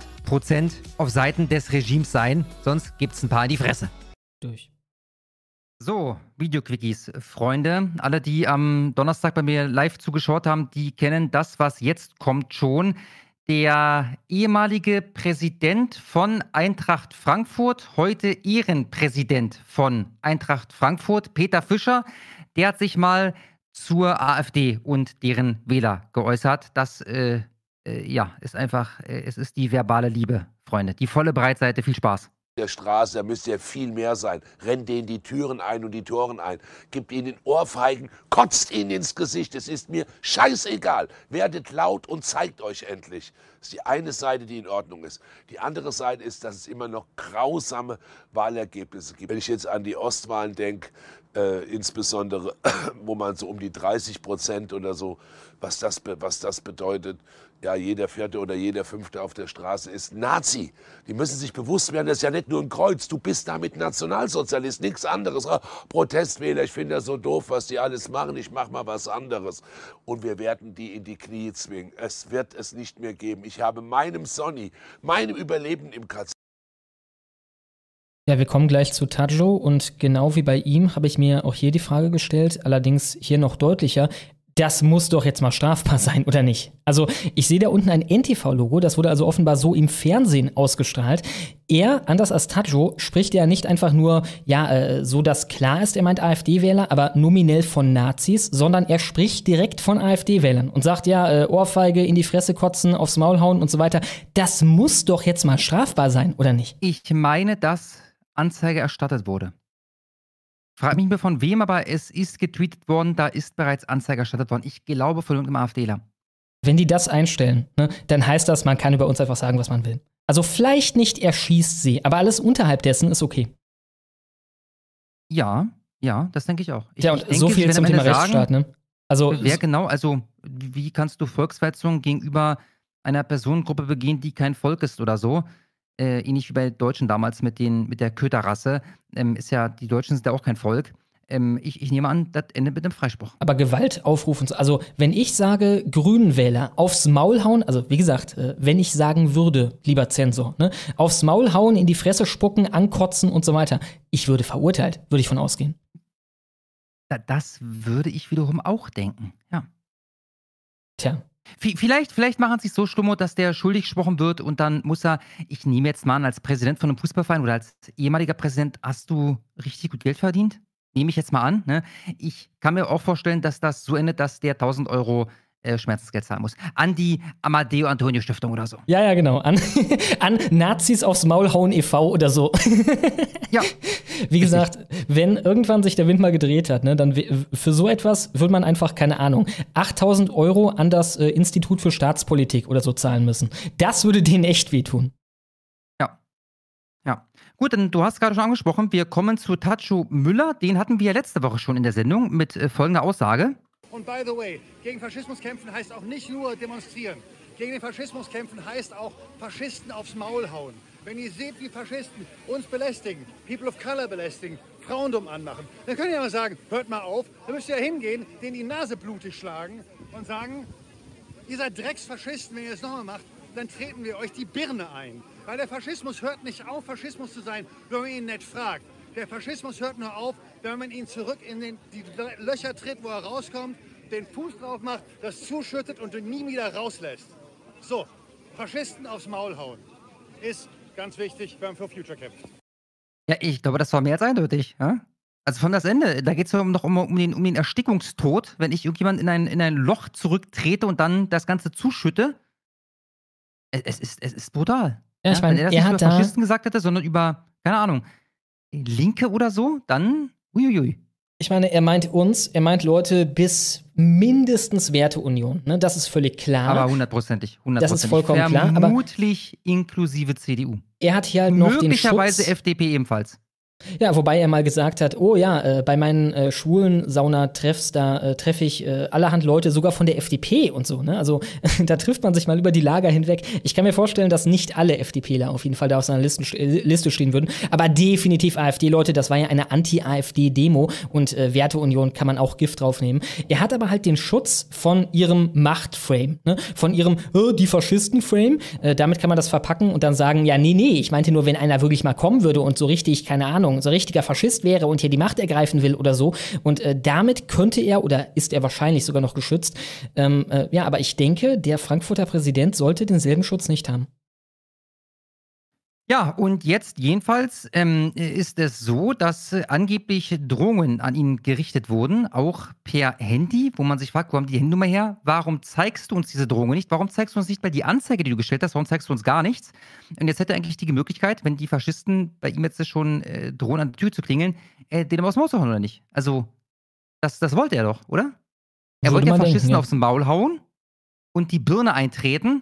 auf Seiten des Regimes sein, sonst gibt's ein paar in die Fresse. Durch. So, Videoquickies, Freunde. Alle, die am Donnerstag bei mir live zugeschaut haben, die kennen das, was jetzt kommt schon. Der ehemalige Präsident von Eintracht Frankfurt, heute Ehrenpräsident von Eintracht Frankfurt, Peter Fischer, der hat sich mal zur AfD und deren Wähler geäußert. Das äh, äh, ja, ist einfach, äh, es ist die verbale Liebe, Freunde. Die volle Breitseite. Viel Spaß der Straße, da müsste ja viel mehr sein. Rennt denen die Türen ein und die Toren ein. Gibt ihnen Ohrfeigen, kotzt ihnen ins Gesicht. Es ist mir scheißegal. Werdet laut und zeigt euch endlich. Das ist die eine Seite, die in Ordnung ist. Die andere Seite ist, dass es immer noch grausame Wahlergebnisse gibt. Wenn ich jetzt an die Ostwahlen denke, äh, insbesondere, wo man so um die 30 Prozent oder so, was das, was das bedeutet, ja, jeder Vierte oder jeder Fünfte auf der Straße ist Nazi. Die müssen sich bewusst werden, das ist ja nicht nur ein Kreuz. Du bist damit Nationalsozialist, nichts anderes. Oh, Protestwähler, ich finde das so doof, was die alles machen. Ich mache mal was anderes. Und wir werden die in die Knie zwingen. Es wird es nicht mehr geben. Ich habe meinem Sonny, meinem Überleben im KZ ja, wir kommen gleich zu Tajo und genau wie bei ihm habe ich mir auch hier die Frage gestellt, allerdings hier noch deutlicher. Das muss doch jetzt mal strafbar sein, oder nicht? Also, ich sehe da unten ein NTV-Logo, das wurde also offenbar so im Fernsehen ausgestrahlt. Er, anders als Tajo, spricht ja nicht einfach nur, ja, äh, so dass klar ist, er meint AfD-Wähler, aber nominell von Nazis, sondern er spricht direkt von AfD-Wählern und sagt ja, äh, Ohrfeige, in die Fresse kotzen, aufs Maul hauen und so weiter. Das muss doch jetzt mal strafbar sein, oder nicht? Ich meine, dass Anzeige erstattet wurde. Frag mich mehr von wem, aber es ist getweetet worden, da ist bereits Anzeige erstattet worden. Ich glaube von irgendeinem AfDler. Wenn die das einstellen, ne, dann heißt das, man kann über uns einfach sagen, was man will. Also vielleicht nicht erschießt sie, aber alles unterhalb dessen ist okay. Ja, ja, das denke ich auch. Ich, ja, und denke, so viel zum Thema Rechtsstaat, ne? Also, wer genau, also wie kannst du Volksverhetzung gegenüber einer Personengruppe begehen, die kein Volk ist oder so? Äh, ähnlich wie bei Deutschen damals mit, den, mit der Köterrasse, ähm, ist ja, die Deutschen sind ja auch kein Volk. Ähm, ich, ich, nehme an, das endet mit einem Freispruch. Aber Gewalt aufrufen, also wenn ich sage, Grünenwähler aufs Maul hauen, also wie gesagt, äh, wenn ich sagen würde, lieber Zensor, ne, aufs Maul hauen, in die Fresse spucken, ankotzen und so weiter, ich würde verurteilt, würde ich von ausgehen. Das würde ich wiederum auch denken, ja. Tja, Vielleicht, vielleicht machen sie es so stumm, dass der schuldig gesprochen wird und dann muss er, ich nehme jetzt mal an, als Präsident von einem Fußballverein oder als ehemaliger Präsident, hast du richtig gut Geld verdient? Nehme ich jetzt mal an. Ne? Ich kann mir auch vorstellen, dass das so endet, dass der 1000 Euro äh, Schmerzensgeld zahlen muss. An die Amadeo Antonio Stiftung oder so. Ja, ja, genau. An, an Nazis aufs Maul hauen e.V. oder so. ja. Wie gesagt, wenn irgendwann sich der Wind mal gedreht hat, ne, dann für so etwas würde man einfach, keine Ahnung, 8000 Euro an das äh, Institut für Staatspolitik oder so zahlen müssen. Das würde denen echt wehtun. Ja. Ja. Gut, dann du hast gerade schon angesprochen, wir kommen zu Tacho Müller. Den hatten wir letzte Woche schon in der Sendung mit äh, folgender Aussage. Und by the way, gegen Faschismus kämpfen heißt auch nicht nur demonstrieren. Gegen den Faschismus kämpfen heißt auch Faschisten aufs Maul hauen. Wenn ihr seht, wie Faschisten uns belästigen, People of Color belästigen, Frauen dumm anmachen, dann könnt ihr mal sagen, hört mal auf, dann müsst ihr ja hingehen, denen die Nase blutig schlagen und sagen, ihr seid Drecksfaschisten, wenn ihr es nochmal macht, dann treten wir euch die Birne ein. Weil der Faschismus hört nicht auf, Faschismus zu sein, wenn man ihn nicht fragt. Der Faschismus hört nur auf, wenn man ihn zurück in den, die Löcher tritt, wo er rauskommt, den Fuß drauf macht, das zuschüttet und nie wieder rauslässt. So, Faschisten aufs Maul hauen ist ganz wichtig, wenn man für Future kämpft. Ja, ich glaube, das war mehr als eindeutig. Ja? Also von das Ende, da geht es noch um, um, den, um den Erstickungstod, wenn ich irgendjemand in ein, in ein Loch zurücktrete und dann das Ganze zuschütte. es ist, es ist brutal. Ja, ich meine, wenn er das er nicht hat über da- Faschisten gesagt hätte, sondern über, keine Ahnung, Linke oder so, dann uiuiui. Ich meine, er meint uns, er meint Leute bis mindestens Werteunion. Ne? Das ist völlig klar. Aber hundertprozentig, Das hundertprozentig. ist vollkommen klar, aber- Vermutlich inklusive CDU. er hat hier halt noch den Möglicherweise Schutz. FDP ebenfalls. Ja, wobei er mal gesagt hat, oh ja, äh, bei meinen äh, schwulen Saunatreffs, da äh, treffe ich äh, allerhand Leute, sogar von der FDP und so. Ne? Also da trifft man sich mal über die Lager hinweg. Ich kann mir vorstellen, dass nicht alle FDPler auf jeden Fall da auf seiner Listen, äh, Liste stehen würden, aber definitiv AfD-Leute. Das war ja eine Anti-AfD-Demo und äh, Werteunion kann man auch Gift draufnehmen. Er hat aber halt den Schutz von ihrem Machtframe, ne? von ihrem oh, die Faschisten-Frame. Damit kann man das verpacken und dann sagen, ja, nee, nee, ich meinte nur, wenn einer wirklich mal kommen würde und so richtig, keine Ahnung, so richtiger Faschist wäre und hier die Macht ergreifen will oder so. Und äh, damit könnte er oder ist er wahrscheinlich sogar noch geschützt. Ähm, äh, ja, aber ich denke, der Frankfurter Präsident sollte denselben Schutz nicht haben. Ja, und jetzt jedenfalls ähm, ist es so, dass äh, angeblich Drohungen an ihn gerichtet wurden, auch per Handy, wo man sich fragt, wo haben die Handynummer her? Warum zeigst du uns diese Drohungen nicht? Warum zeigst du uns nicht mal die Anzeige, die du gestellt hast? Warum zeigst du uns gar nichts? Und jetzt hätte er eigentlich die Möglichkeit, wenn die Faschisten bei ihm jetzt schon äh, drohen, an die Tür zu klingeln, äh, den aus dem Maus zu hauen oder nicht? Also, das, das wollte er doch, oder? Er Würde wollte ja Faschisten denken, ja. aufs Maul hauen und die Birne eintreten.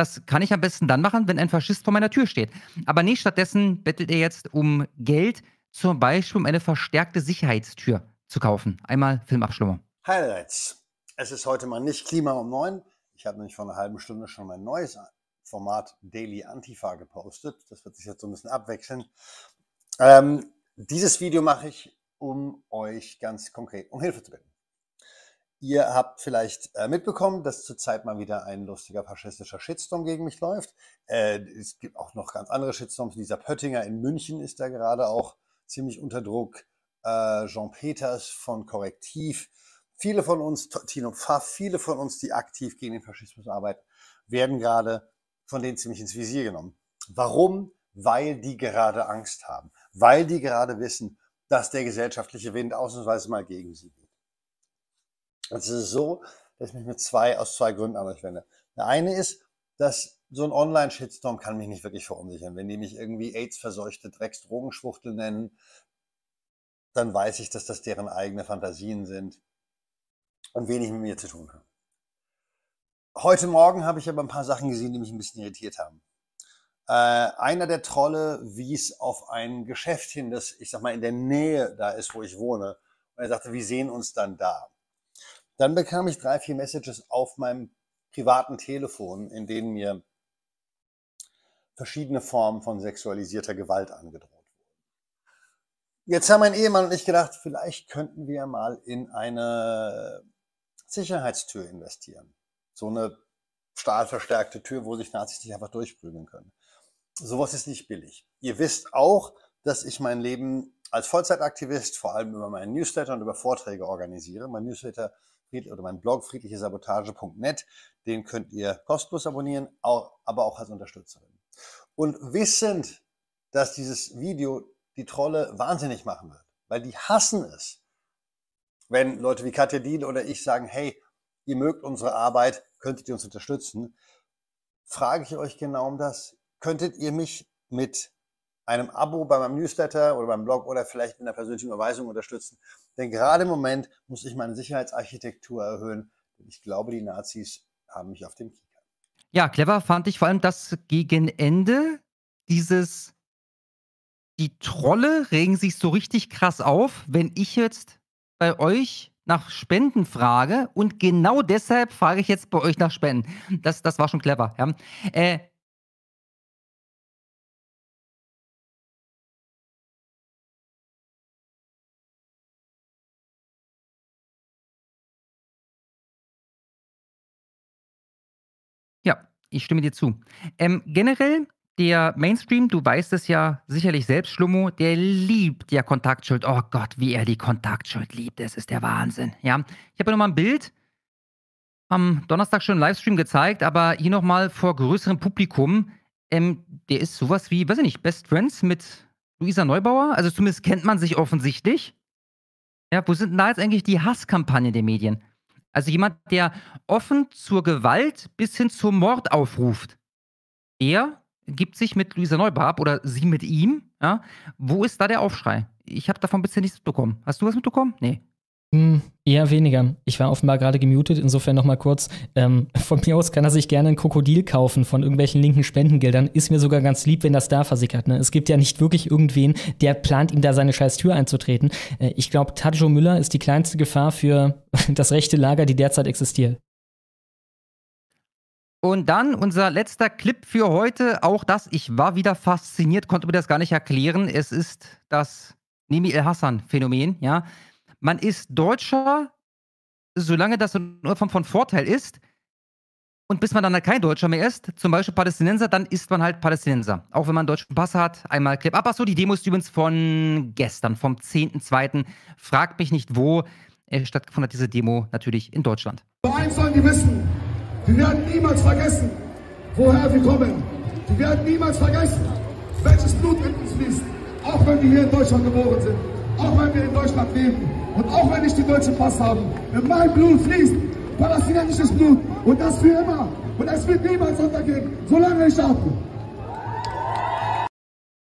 Das kann ich am besten dann machen, wenn ein Faschist vor meiner Tür steht. Aber nee, stattdessen bettelt er jetzt um Geld, zum Beispiel um eine verstärkte Sicherheitstür zu kaufen. Einmal Filmabschlummung. Highlights. Es ist heute mal nicht Klima um neun. Ich habe nämlich vor einer halben Stunde schon mein neues Format Daily Antifa gepostet. Das wird sich jetzt so ein bisschen abwechseln. Ähm, dieses Video mache ich, um euch ganz konkret um Hilfe zu bitten. Ihr habt vielleicht äh, mitbekommen, dass zurzeit mal wieder ein lustiger faschistischer Shitstorm gegen mich läuft. Äh, es gibt auch noch ganz andere Shitstorms. Dieser Pöttinger in München ist da gerade auch ziemlich unter Druck. Äh, Jean Peters von Korrektiv. Viele von uns, Tino Pfaff, viele von uns, die aktiv gegen den Faschismus arbeiten, werden gerade von denen ziemlich ins Visier genommen. Warum? Weil die gerade Angst haben. Weil die gerade wissen, dass der gesellschaftliche Wind ausnahmsweise mal gegen sie geht. Es ist so, dass ich mich mit zwei, aus zwei Gründen an euch wende. Der eine ist, dass so ein Online-Shitstorm kann mich nicht wirklich verunsichern. Wenn die mich irgendwie AIDS-verseuchte Drecks-Drogenschwuchtel nennen, dann weiß ich, dass das deren eigene Fantasien sind und wenig mit mir zu tun haben. Heute Morgen habe ich aber ein paar Sachen gesehen, die mich ein bisschen irritiert haben. Äh, einer der Trolle wies auf ein Geschäft hin, das, ich sag mal, in der Nähe da ist, wo ich wohne. Und er sagte, wir sehen uns dann da. Dann bekam ich drei, vier Messages auf meinem privaten Telefon, in denen mir verschiedene Formen von sexualisierter Gewalt angedroht wurden. Jetzt haben mein Ehemann und ich gedacht, vielleicht könnten wir mal in eine Sicherheitstür investieren. So eine stahlverstärkte Tür, wo sich Nazis nicht einfach durchprügeln können. Sowas ist nicht billig. Ihr wisst auch, dass ich mein Leben als Vollzeitaktivist vor allem über meinen Newsletter und über Vorträge organisiere. Mein Newsletter oder mein Blog friedlichesabotage.net, den könnt ihr kostenlos abonnieren, aber auch als Unterstützerin. Und wissend, dass dieses Video die Trolle wahnsinnig machen wird, weil die hassen es, wenn Leute wie Katja Diel oder ich sagen, hey, ihr mögt unsere Arbeit, könntet ihr uns unterstützen, frage ich euch genau um das. Könntet ihr mich mit einem Abo bei meinem Newsletter oder beim Blog oder vielleicht mit einer persönlichen Überweisung unterstützen? Denn gerade im Moment muss ich meine Sicherheitsarchitektur erhöhen. Ich glaube, die Nazis haben mich auf dem Kieker. Ja, clever fand ich vor allem, dass gegen Ende dieses die Trolle regen sich so richtig krass auf, wenn ich jetzt bei euch nach Spenden frage und genau deshalb frage ich jetzt bei euch nach Spenden. Das, das war schon clever. Ja. Äh, ich stimme dir zu. Ähm, generell, der Mainstream, du weißt es ja sicherlich selbst, Schlummo, der liebt ja Kontaktschuld. Oh Gott, wie er die Kontaktschuld liebt. Das ist der Wahnsinn. Ja, ich habe ja nochmal ein Bild am Donnerstag schon im Livestream gezeigt, aber hier nochmal vor größerem Publikum. Ähm, der ist sowas wie, weiß ich nicht, Best Friends mit Luisa Neubauer. Also zumindest kennt man sich offensichtlich. Ja, wo sind denn da jetzt eigentlich die Hasskampagnen der Medien? Also jemand, der offen zur Gewalt bis hin zum Mord aufruft. er gibt sich mit Luisa Neubab oder sie mit ihm. Ja? Wo ist da der Aufschrei? Ich habe davon bisher nichts mitbekommen. Hast du was mitbekommen? Nee. Hm, eher weniger. Ich war offenbar gerade gemutet, insofern nochmal kurz. Ähm, von mir aus kann er sich gerne ein Krokodil kaufen von irgendwelchen linken Spendengeldern. Ist mir sogar ganz lieb, wenn das da versickert. Ne? Es gibt ja nicht wirklich irgendwen, der plant, ihm da seine scheiß Tür einzutreten. Äh, ich glaube, Tajo Müller ist die kleinste Gefahr für das rechte Lager, die derzeit existiert. Und dann unser letzter Clip für heute. Auch das, ich war wieder fasziniert, konnte mir das gar nicht erklären. Es ist das Nemi El Hassan-Phänomen, ja. Man ist Deutscher, solange das in Form von Vorteil ist. Und bis man dann halt kein Deutscher mehr ist, zum Beispiel Palästinenser, dann ist man halt Palästinenser. Auch wenn man einen deutschen Pass hat, einmal Clip ab. Achso, die Demo ist übrigens von gestern, vom 10.2. Fragt mich nicht, wo äh, stattgefunden hat, diese Demo natürlich in Deutschland. Eins sollen die wissen, wir werden niemals vergessen, woher wir kommen. Wir werden niemals vergessen, welches Blut in uns fließt. Auch wenn wir hier in Deutschland geboren sind. Auch wenn wir in Deutschland leben. Und auch wenn ich den deutschen Pass habe. In mein Blut fließt palästinensisches Blut. Und das für immer. Und es wird niemals untergehen, solange ich atme.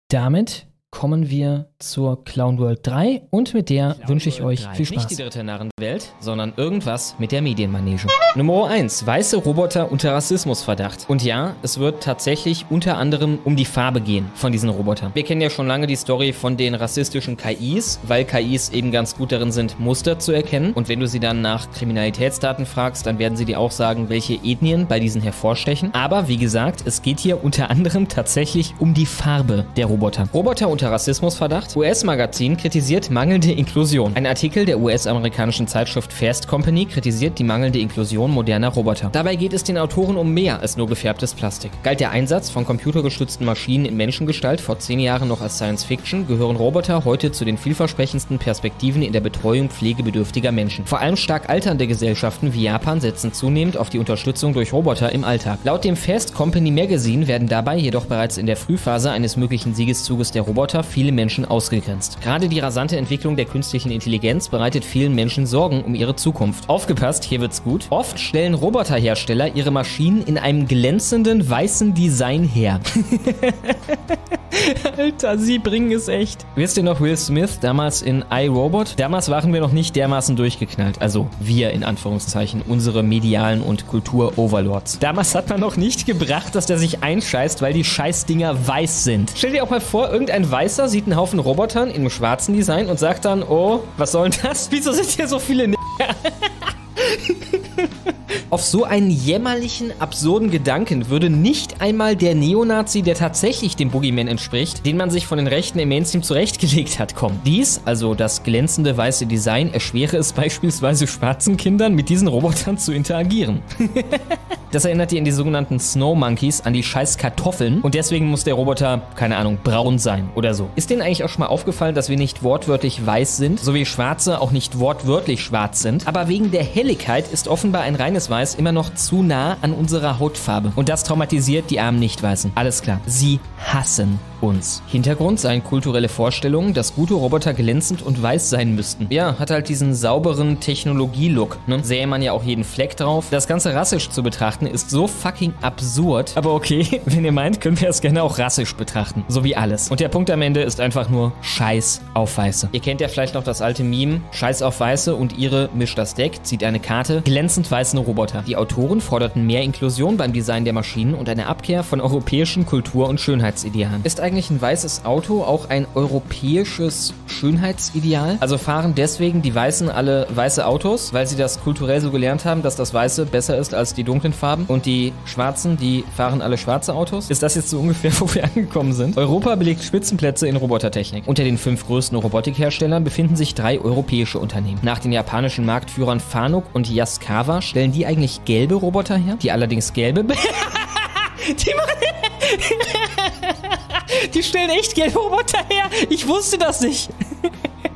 Damit kommen wir zur Clown World 3 und mit der Clown wünsche ich World euch 3. viel Spaß. Nicht die dritte Narrenwelt, sondern irgendwas mit der Medienmanege. Nummer 1. Weiße Roboter unter Rassismusverdacht. Und ja, es wird tatsächlich unter anderem um die Farbe gehen von diesen Robotern. Wir kennen ja schon lange die Story von den rassistischen KIs, weil KIs eben ganz gut darin sind, Muster zu erkennen. Und wenn du sie dann nach Kriminalitätsdaten fragst, dann werden sie dir auch sagen, welche Ethnien bei diesen hervorstechen. Aber wie gesagt, es geht hier unter anderem tatsächlich um die Farbe der Roboter. Roboter unter Rassismusverdacht. US-Magazin kritisiert mangelnde Inklusion. Ein Artikel der US-amerikanischen Zeitschrift Fast Company kritisiert die mangelnde Inklusion moderner Roboter. Dabei geht es den Autoren um mehr als nur gefärbtes Plastik. Galt der Einsatz von computergestützten Maschinen in Menschengestalt vor zehn Jahren noch als Science Fiction, gehören Roboter heute zu den vielversprechendsten Perspektiven in der Betreuung pflegebedürftiger Menschen. Vor allem stark alternde Gesellschaften wie Japan setzen zunehmend auf die Unterstützung durch Roboter im Alltag. Laut dem Fast Company Magazine werden dabei jedoch bereits in der Frühphase eines möglichen Siegeszuges der Roboter viele Menschen ausgegrenzt. Gerade die rasante Entwicklung der künstlichen Intelligenz bereitet vielen Menschen Sorgen um ihre Zukunft. Aufgepasst, hier wird's gut. Oft stellen Roboterhersteller ihre Maschinen in einem glänzenden weißen Design her. Alter, sie bringen es echt. Wisst ihr noch Will Smith damals in iRobot? Damals waren wir noch nicht dermaßen durchgeknallt. Also wir in Anführungszeichen, unsere medialen und Kultur-Overlords. Damals hat man noch nicht gebracht, dass der sich einscheißt, weil die Scheißdinger weiß sind. Stell dir auch mal vor, irgendein Weißer sieht einen Haufen Robotern einem schwarzen Design und sagt dann, oh, was soll denn das? Wieso sind hier so viele N Auf so einen jämmerlichen, absurden Gedanken würde nicht einmal der Neonazi, der tatsächlich dem Boogeyman entspricht, den man sich von den Rechten im Mainstream zurechtgelegt hat, kommen. Dies, also das glänzende weiße Design, erschwere es beispielsweise schwarzen Kindern, mit diesen Robotern zu interagieren. Das erinnert die in die sogenannten Snow Monkeys an die scheiß Kartoffeln und deswegen muss der Roboter, keine Ahnung, braun sein oder so. Ist denen eigentlich auch schon mal aufgefallen, dass wir nicht wortwörtlich weiß sind, so wie Schwarze auch nicht wortwörtlich schwarz sind? Aber wegen der Helligkeit ist offenbar ein reines Weiß immer noch zu nah an unserer Hautfarbe. Und das traumatisiert die armen Nicht-Weißen. Alles klar. Sie hassen uns. Hintergrund seien kulturelle Vorstellungen, dass gute Roboter glänzend und weiß sein müssten. Ja, hat halt diesen sauberen Technologie-Look. Ne? Sähe man ja auch jeden Fleck drauf. Das Ganze rassisch zu betrachten ist so fucking absurd. Aber okay, wenn ihr meint, können wir es gerne auch rassisch betrachten. So wie alles. Und der Punkt am Ende ist einfach nur Scheiß auf Weiße. Ihr kennt ja vielleicht noch das alte Meme, Scheiß auf Weiße und ihre mischt das Deck, zieht eine Karte, glänzend weißen Roboter. Die Autoren forderten mehr Inklusion beim Design der Maschinen und eine Abkehr von europäischen Kultur- und Schönheitsidealen. Ist eigentlich ein weißes Auto auch ein europäisches Schönheitsideal? Also fahren deswegen die Weißen alle weiße Autos, weil sie das kulturell so gelernt haben, dass das Weiße besser ist als die dunklen Farben und die Schwarzen, die fahren alle schwarze Autos? Ist das jetzt so ungefähr, wo wir angekommen sind? Europa belegt Spitzenplätze in Robotertechnik. Unter den fünf größten Robotikherstellern befinden sich drei europäische Unternehmen. Nach den japanischen Marktführern Fanuc und Yaskawa stellen die eigentlich gelbe Roboter her, die allerdings gelbe... die Die stellen echt gelbe Roboter her. Ich wusste das nicht.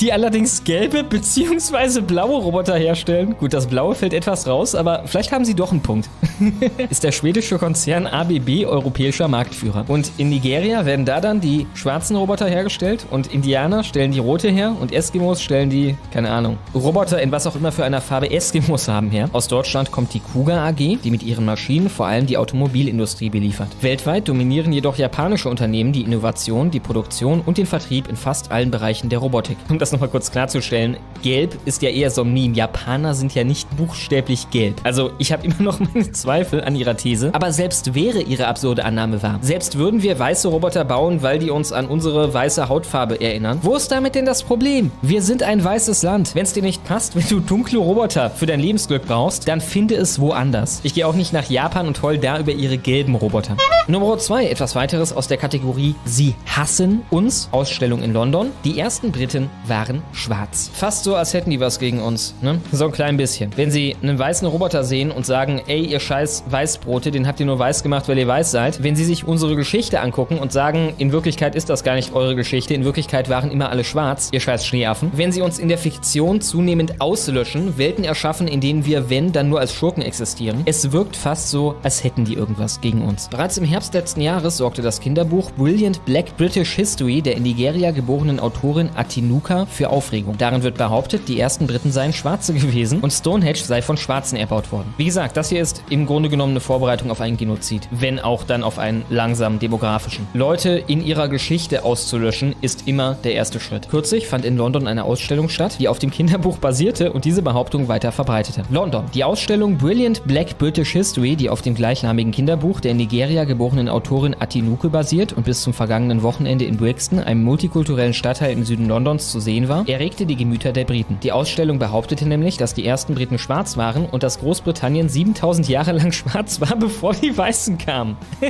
die allerdings gelbe bzw. blaue Roboter herstellen. Gut, das blaue fällt etwas raus, aber vielleicht haben sie doch einen Punkt. ist der schwedische Konzern ABB europäischer Marktführer. Und in Nigeria werden da dann die schwarzen Roboter hergestellt und Indianer stellen die rote her und Eskimos stellen die, keine Ahnung, Roboter in was auch immer für einer Farbe Eskimos haben her. Aus Deutschland kommt die Kuga AG, die mit ihren Maschinen vor allem die Automobilindustrie beliefert. Weltweit dominieren jedoch japanische Unternehmen die Innovation, die Produktion und den Vertrieb in fast allen Bereichen der Robotik. Um das nochmal kurz klarzustellen, gelb ist ja eher so ein Meme. Japaner sind ja nicht buchstäblich gelb. Also ich habe immer noch meine Zweifel an ihrer These. Aber selbst wäre ihre absurde Annahme wahr, selbst würden wir weiße Roboter bauen, weil die uns an unsere weiße Hautfarbe erinnern, wo ist damit denn das Problem? Wir sind ein weißes Land. Wenn es dir nicht passt, wenn du dunkle Roboter für dein Lebensglück brauchst, dann finde es woanders. Ich gehe auch nicht nach Japan und heul da über ihre gelben Roboter. Nummer 2, etwas weiteres aus der Kategorie Sie hassen uns. Ausstellung in London. Die ersten Briten waren schwarz. Fast so, als hätten die was gegen uns. Ne? So ein klein bisschen. Wenn sie einen weißen Roboter sehen und sagen, ey, ihr scheiß Weißbrote, den habt ihr nur weiß gemacht, weil ihr weiß seid. Wenn sie sich unsere Geschichte angucken und sagen, in Wirklichkeit ist das gar nicht eure Geschichte, in Wirklichkeit waren immer alle schwarz, ihr scheiß Schneeaffen. Wenn sie uns in der Fiktion zunehmend auslöschen, Welten erschaffen, in denen wir, wenn, dann nur als Schurken existieren. Es wirkt fast so, als hätten die irgendwas gegen uns. Bereits im Herbst letzten Jahres sorgte das Kinderbuch Brilliant Black British History der in Nigeria geborenen Autorin Atinuka für Aufregung. Darin wird behauptet, die ersten Briten seien Schwarze gewesen und Stonehenge sei von Schwarzen erbaut worden. Wie gesagt, das hier ist im Grunde genommen eine Vorbereitung auf einen Genozid, wenn auch dann auf einen langsamen demografischen. Leute in ihrer Geschichte auszulöschen, ist immer der erste Schritt. Kürzlich fand in London eine Ausstellung statt, die auf dem Kinderbuch basierte und diese Behauptung weiter verbreitete. London. Die Ausstellung Brilliant Black British History, die auf dem gleichnamigen Kinderbuch der in Nigeria geborenen Autorin Atinuke basiert und bis zum vergangenen Wochenende in Brixton, einem multikulturellen Stadtteil im Süden Londons, zu sehen war, erregte die Gemüter der Briten. Die Ausstellung behauptete nämlich, dass die ersten Briten schwarz waren und dass Großbritannien 7000 Jahre lang schwarz war, bevor die Weißen kamen.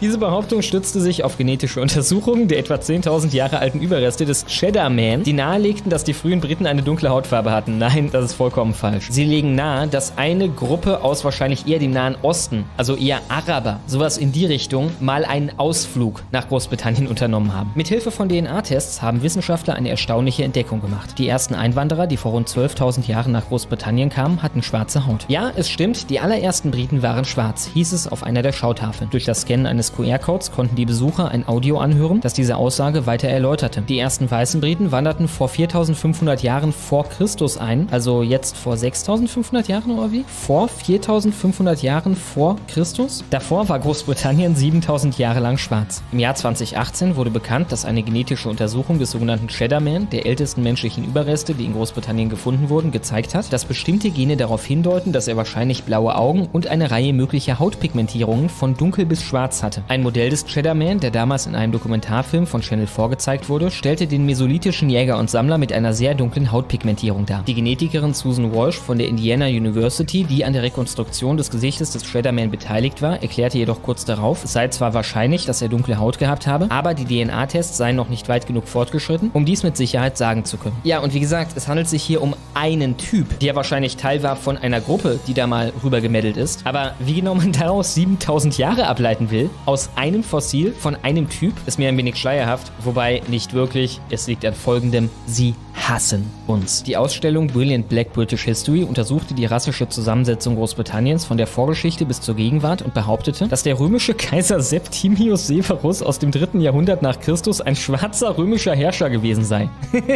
Diese Behauptung stützte sich auf genetische Untersuchungen der etwa 10.000 Jahre alten Überreste des Cheddar Man, die nahelegten, dass die frühen Briten eine dunkle Hautfarbe hatten. Nein, das ist vollkommen falsch. Sie legen nahe, dass eine Gruppe aus wahrscheinlich eher dem Nahen Osten, also eher Araber, sowas in die Richtung, mal einen Ausflug nach Großbritannien unternommen haben. Mithilfe von DNA-Tests haben Wissenschaftler eine erstaunliche Entdeckung gemacht. Die ersten Einwanderer, die vor rund 12.000 Jahren nach Großbritannien kamen, hatten schwarze Haut. Ja, es stimmt, die allerersten Briten waren schwarz, hieß es auf einer der Schautafeln. Durch das Scannen eines QR-Codes konnten die Besucher ein Audio anhören, das diese Aussage weiter erläuterte. Die ersten weißen Briten wanderten vor 4500 Jahren vor Christus ein, also jetzt vor 6500 Jahren oder wie? Vor 4500 Jahren vor Christus? Davor war Großbritannien 7000 Jahre lang schwarz. Im Jahr 2018 wurde bekannt, dass eine genetische Untersuchung des sogenannten Cheddar Man, der ältesten menschlichen Überreste, die in Großbritannien gefunden wurden, gezeigt hat, dass bestimmte Gene darauf hindeuten, dass er wahrscheinlich blaue Augen und eine Reihe möglicher Hautpigmentierungen von dunkel bis schwarz hatte. Ein Modell des Cheddar Man, der damals in einem Dokumentarfilm von Channel 4 gezeigt wurde, stellte den mesolithischen Jäger und Sammler mit einer sehr dunklen Hautpigmentierung dar. Die Genetikerin Susan Walsh von der Indiana University, die an der Rekonstruktion des Gesichtes des Shredder Man beteiligt war, erklärte jedoch kurz darauf, es sei zwar wahrscheinlich, dass er dunkle Haut gehabt habe, aber die DNA-Tests seien noch nicht weit genug fortgeschritten, um dies mit Sicherheit sagen zu können. Ja, und wie gesagt, es handelt sich hier um einen Typ, der wahrscheinlich Teil war von einer Gruppe, die da mal rüber gemeddelt ist. Aber wie genau man daraus 7000 Jahre ableiten will, aus einem Fossil von einem Typ, ist mir ein wenig schleierhaft, wobei nicht wirklich, es liegt an folgendem, sie hassen uns. Die Ausstellung Brilliant Black British History untersuchte die rassische Zusammensetzung Großbritanniens von der Vorgeschichte bis zur Gegenwart und behauptete, dass der römische Kaiser Septimius Severus aus dem dritten Jahrhundert nach Christus ein schwarzer römischer Herrscher gewesen sei.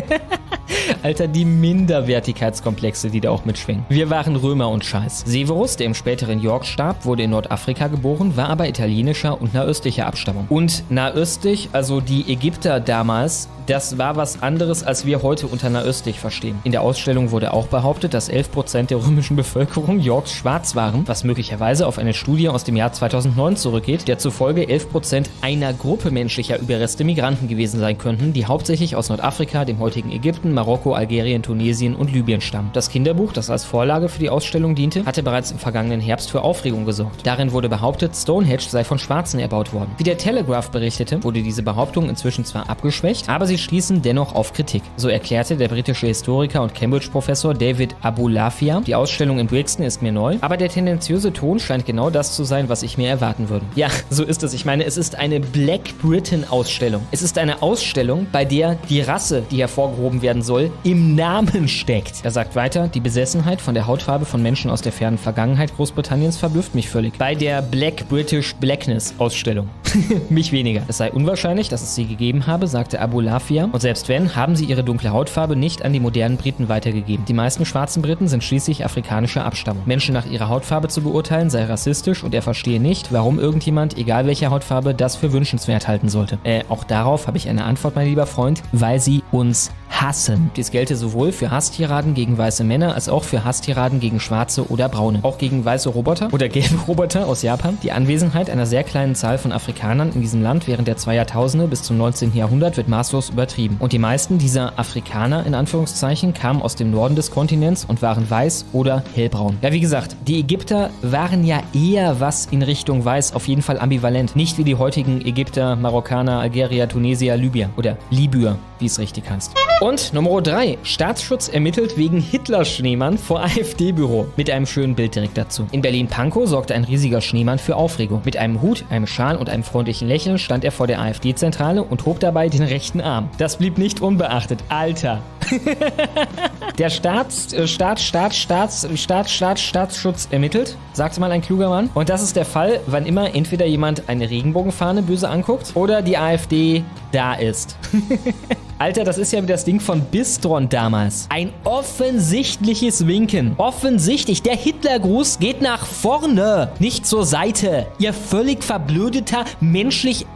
Alter, die Minderwertigkeitskomplexe, die da auch mitschwingen. Wir waren Römer und Scheiß. Severus, der im späteren York starb, wurde in Nordafrika geboren, war aber italienischer und nahöstlicher Abstammung. Und nahöstlich, also die Ägypter damals, das war was anderes, als wir heute unter nahöstlich verstehen. In der Ausstellung wurde auch behauptet, dass 11% der römischen Bevölkerung Yorks schwarz waren, was möglicherweise auf eine Studie aus dem Jahr 2009 zurückgeht, der zufolge 11% einer Gruppe menschlicher Überreste Migranten gewesen sein könnten, die hauptsächlich aus Nordafrika, dem heutigen Ägypten, Marokko Algerien, Tunesien und Libyen stammen. Das Kinderbuch, das als Vorlage für die Ausstellung diente, hatte bereits im vergangenen Herbst für Aufregung gesorgt. Darin wurde behauptet, Stonehenge sei von Schwarzen erbaut worden. Wie der Telegraph berichtete, wurde diese Behauptung inzwischen zwar abgeschwächt, aber sie schließen dennoch auf Kritik. So erklärte der britische Historiker und Cambridge-Professor David Abulafia, die Ausstellung in Brixton ist mir neu, aber der tendenziöse Ton scheint genau das zu sein, was ich mir erwarten würde. Ja, so ist es. Ich meine, es ist eine Black Britain Ausstellung. Es ist eine Ausstellung, bei der die Rasse, die hervorgehoben werden soll, im Namen steckt. Er sagt weiter, die Besessenheit von der Hautfarbe von Menschen aus der fernen Vergangenheit Großbritanniens verblüfft mich völlig. Bei der Black British Blackness Ausstellung. mich weniger. Es sei unwahrscheinlich, dass es sie gegeben habe, sagte Abu Lafia. Und selbst wenn, haben sie ihre dunkle Hautfarbe nicht an die modernen Briten weitergegeben. Die meisten schwarzen Briten sind schließlich afrikanischer Abstammung. Menschen nach ihrer Hautfarbe zu beurteilen sei rassistisch und er verstehe nicht, warum irgendjemand, egal welcher Hautfarbe, das für wünschenswert halten sollte. Äh, auch darauf habe ich eine Antwort, mein lieber Freund, weil sie uns hassen. Dies gelte sowohl für Hasstiraden gegen weiße Männer als auch für Hasstiraden gegen schwarze oder braune. Auch gegen weiße Roboter oder gelbe Roboter aus Japan. Die Anwesenheit einer sehr kleinen Zahl von Afrikanern in diesem Land während der zwei Jahrtausende bis zum 19. Jahrhundert wird maßlos übertrieben. Und die meisten dieser Afrikaner in Anführungszeichen kamen aus dem Norden des Kontinents und waren weiß oder hellbraun. Ja, wie gesagt, die Ägypter waren ja eher was in Richtung weiß, auf jeden Fall ambivalent. Nicht wie die heutigen Ägypter, Marokkaner, Algerier, Tunesier, Libyer oder Libyer, wie es richtig heißt. Und Nummer 3. Staatsschutz ermittelt wegen Hitler-Schneemann vor AfD-Büro. Mit einem schönen Bild direkt dazu. In Berlin-Pankow sorgte ein riesiger Schneemann für Aufregung. Mit einem Hut, einem Schal und einem freundlichen Lächeln stand er vor der AfD-Zentrale und hob dabei den rechten Arm. Das blieb nicht unbeachtet. Alter. der Staats, äh, Staat, Staat, Staats, Staat, Staat, Staatsschutz ermittelt, sagte mal ein kluger Mann. Und das ist der Fall, wann immer entweder jemand eine Regenbogenfahne böse anguckt oder die AfD da ist. Alter, das ist ja wie das Ding von Bistron damals. Ein offensichtliches Winken. Offensichtlich, der Hitlergruß geht nach vorne, nicht zur Seite. Ihr völlig verblödeter, menschlich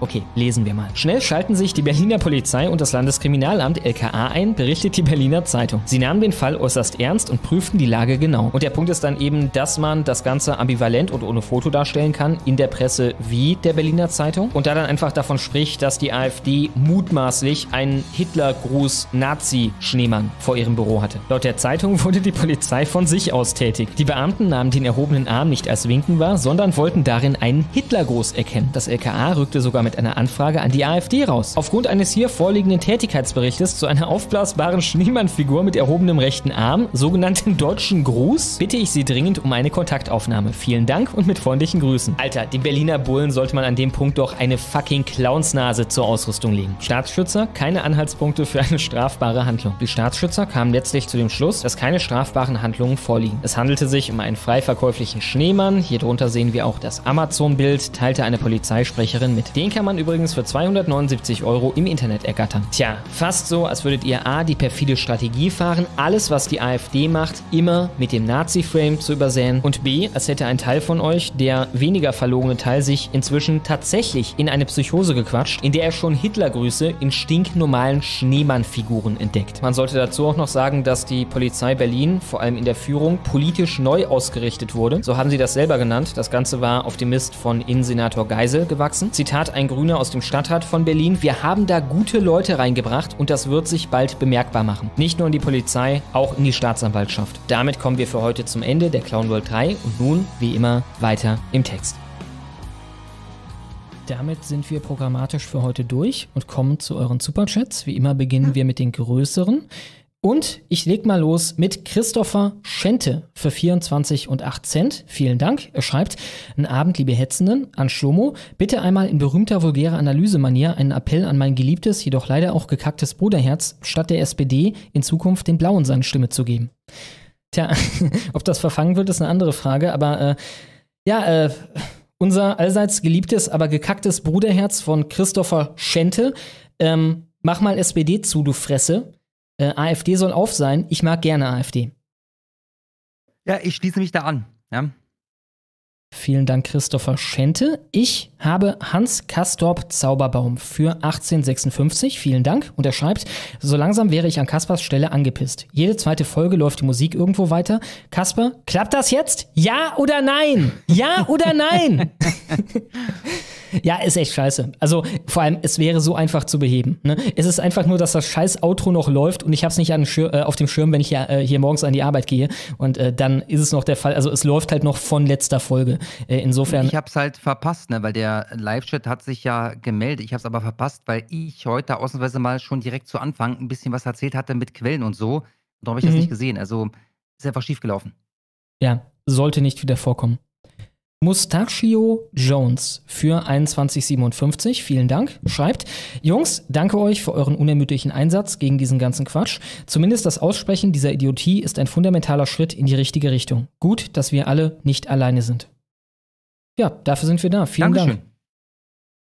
Okay, lesen wir mal. Schnell schalten sich die Berliner Polizei und das Landeskriminalamt LKA ein, berichtet die Berliner Zeitung. Sie nahmen den Fall äußerst ernst und prüften die Lage genau. Und der Punkt ist dann eben, dass man das Ganze ambivalent und ohne Foto darstellen kann in der Presse wie der Berliner Zeitung. Und da dann einfach davon spricht, dass die AfD mutmaßlich einen Hitlergruß-Nazi-Schneemann vor ihrem Büro hatte. Laut der Zeitung wurde die Polizei von sich aus tätig. Die Beamten nahmen den erhobenen Arm nicht als Winken wahr, sondern wollten darin einen Hitlergruß erkennen. Das LKA rückte sogar mit einer Anfrage an die AfD raus. Aufgrund eines hier vorliegenden Tätigkeitsberichtes zu einer aufblasbaren Schneemannfigur mit erhobenem rechten Arm, sogenannten deutschen Gruß, bitte ich Sie dringend um eine Kontaktaufnahme. Vielen Dank und mit freundlichen Grüßen. Alter, dem Berliner Bullen sollte man an dem Punkt doch eine fucking Clownsnase zur Ausrüstung legen. Staatsschützer, keine Anhaltspunkte für eine strafbare Handlung. Die Staatsschützer kamen letztlich zu dem Schluss, dass keine strafbaren Handlungen vorliegen. Es handelte sich um einen frei verkäuflichen Schneemann. Hier drunter sehen wir auch das Amazon-Bild, teilte eine Polizeisprecherin mit. Den kann man übrigens für 279 Euro im Internet ergattern. Tja, fast so, als würdet ihr A, die perfide Strategie fahren, alles, was die AfD macht, immer mit dem Nazi-Frame zu übersäen und B, als hätte ein Teil von euch, der weniger verlogene Teil, sich inzwischen tatsächlich in eine Psychose gequatscht, in der er schon Hitlergrüße in stinknormalen Schneemann-Figuren entdeckt. Man sollte dazu auch noch sagen, dass die Polizei Berlin, vor allem in der Führung, politisch neu ausgerichtet wurde. So haben sie das selber genannt. Das Ganze war auf dem Mist von Innensenator Geisel gewachsen. Zitat ein Grüner aus dem Stadtrat von Berlin. Wir haben da gute Leute reingebracht und das wird sich bald bemerkbar machen. Nicht nur in die Polizei, auch in die Staatsanwaltschaft. Damit kommen wir für heute zum Ende der Clown World 3 und nun, wie immer, weiter im Text. Damit sind wir programmatisch für heute durch und kommen zu euren Superchats. Wie immer beginnen wir mit den größeren. Und ich leg mal los mit Christopher Schente für 24 und 8 Cent. Vielen Dank. Er schreibt, einen Abend, liebe Hetzenden, an Schlomo, bitte einmal in berühmter vulgärer Analysemanier einen Appell an mein geliebtes, jedoch leider auch gekacktes Bruderherz, statt der SPD in Zukunft den Blauen seine Stimme zu geben. Tja, ob das verfangen wird, ist eine andere Frage, aber äh, ja, äh, unser allseits geliebtes, aber gekacktes Bruderherz von Christopher Schente. Ähm, mach mal SPD zu, du Fresse. Äh, AfD soll auf sein. Ich mag gerne AfD. Ja, ich schließe mich da an. Ja. Vielen Dank, Christopher Schente. Ich habe Hans Kastorp Zauberbaum für 1856. Vielen Dank. Und er schreibt, so langsam wäre ich an Kaspers Stelle angepisst. Jede zweite Folge läuft die Musik irgendwo weiter. Kasper, klappt das jetzt? Ja oder nein? Ja oder nein? Ja, ist echt scheiße. Also vor allem, es wäre so einfach zu beheben. Ne? Es ist einfach nur, dass das scheiß Outro noch läuft und ich habe es nicht äh, auf dem Schirm, wenn ich hier, äh, hier morgens an die Arbeit gehe. Und äh, dann ist es noch der Fall. Also es läuft halt noch von letzter Folge. Äh, insofern. Ich habe es halt verpasst, ne? weil der Live-Chat hat sich ja gemeldet. Ich habe es aber verpasst, weil ich heute ausnahmsweise mal schon direkt zu Anfang ein bisschen was erzählt hatte mit Quellen und so. Darum habe ich mhm. das nicht gesehen. Also ist einfach schief gelaufen. Ja, sollte nicht wieder vorkommen. Mustachio Jones für 2157, vielen Dank, schreibt, Jungs, danke euch für euren unermüdlichen Einsatz gegen diesen ganzen Quatsch. Zumindest das Aussprechen dieser Idiotie ist ein fundamentaler Schritt in die richtige Richtung. Gut, dass wir alle nicht alleine sind. Ja, dafür sind wir da. Vielen Dankeschön. Dank.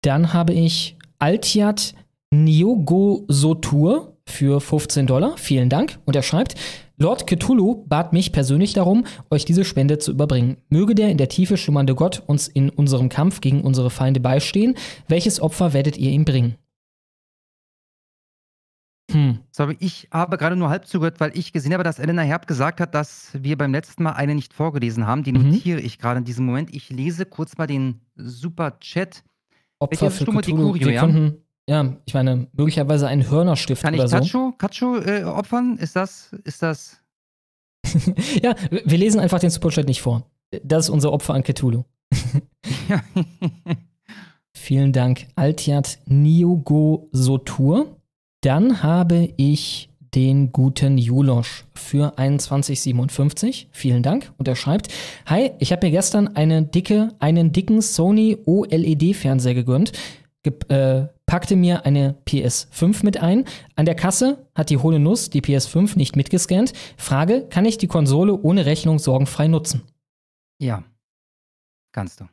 Dann habe ich Altiat Niogosotur für 15 Dollar. Vielen Dank. Und er schreibt, Lord Cthulhu bat mich persönlich darum, euch diese Spende zu überbringen. Möge der in der Tiefe schimmernde Gott uns in unserem Kampf gegen unsere Feinde beistehen. Welches Opfer werdet ihr ihm bringen? Hm. Sorry, ich habe gerade nur halb zugehört, weil ich gesehen habe, dass Elena Herb gesagt hat, dass wir beim letzten Mal eine nicht vorgelesen haben. Die mhm. notiere ich gerade in diesem Moment. Ich lese kurz mal den Super Chat. Opfer für Cthulhu, Curio, ja? Könnten, ja, ich meine, möglicherweise ein Hörnerstift Kann ich oder so. Kacho äh, opfern? Ist das, ist das? ja, wir lesen einfach den Superchat nicht vor. Das ist unser Opfer an Cthulhu. Vielen Dank, Altiat Niogo Sotur. Dann habe ich den guten Julosch für 2157. Vielen Dank. Und er schreibt: Hi, ich habe mir gestern eine dicke, einen dicken Sony OLED-Fernseher gegönnt äh, packte mir eine PS5 mit ein. An der Kasse hat die hohle Nuss die PS5 nicht mitgescannt. Frage, kann ich die Konsole ohne Rechnung sorgenfrei nutzen? Ja, kannst du.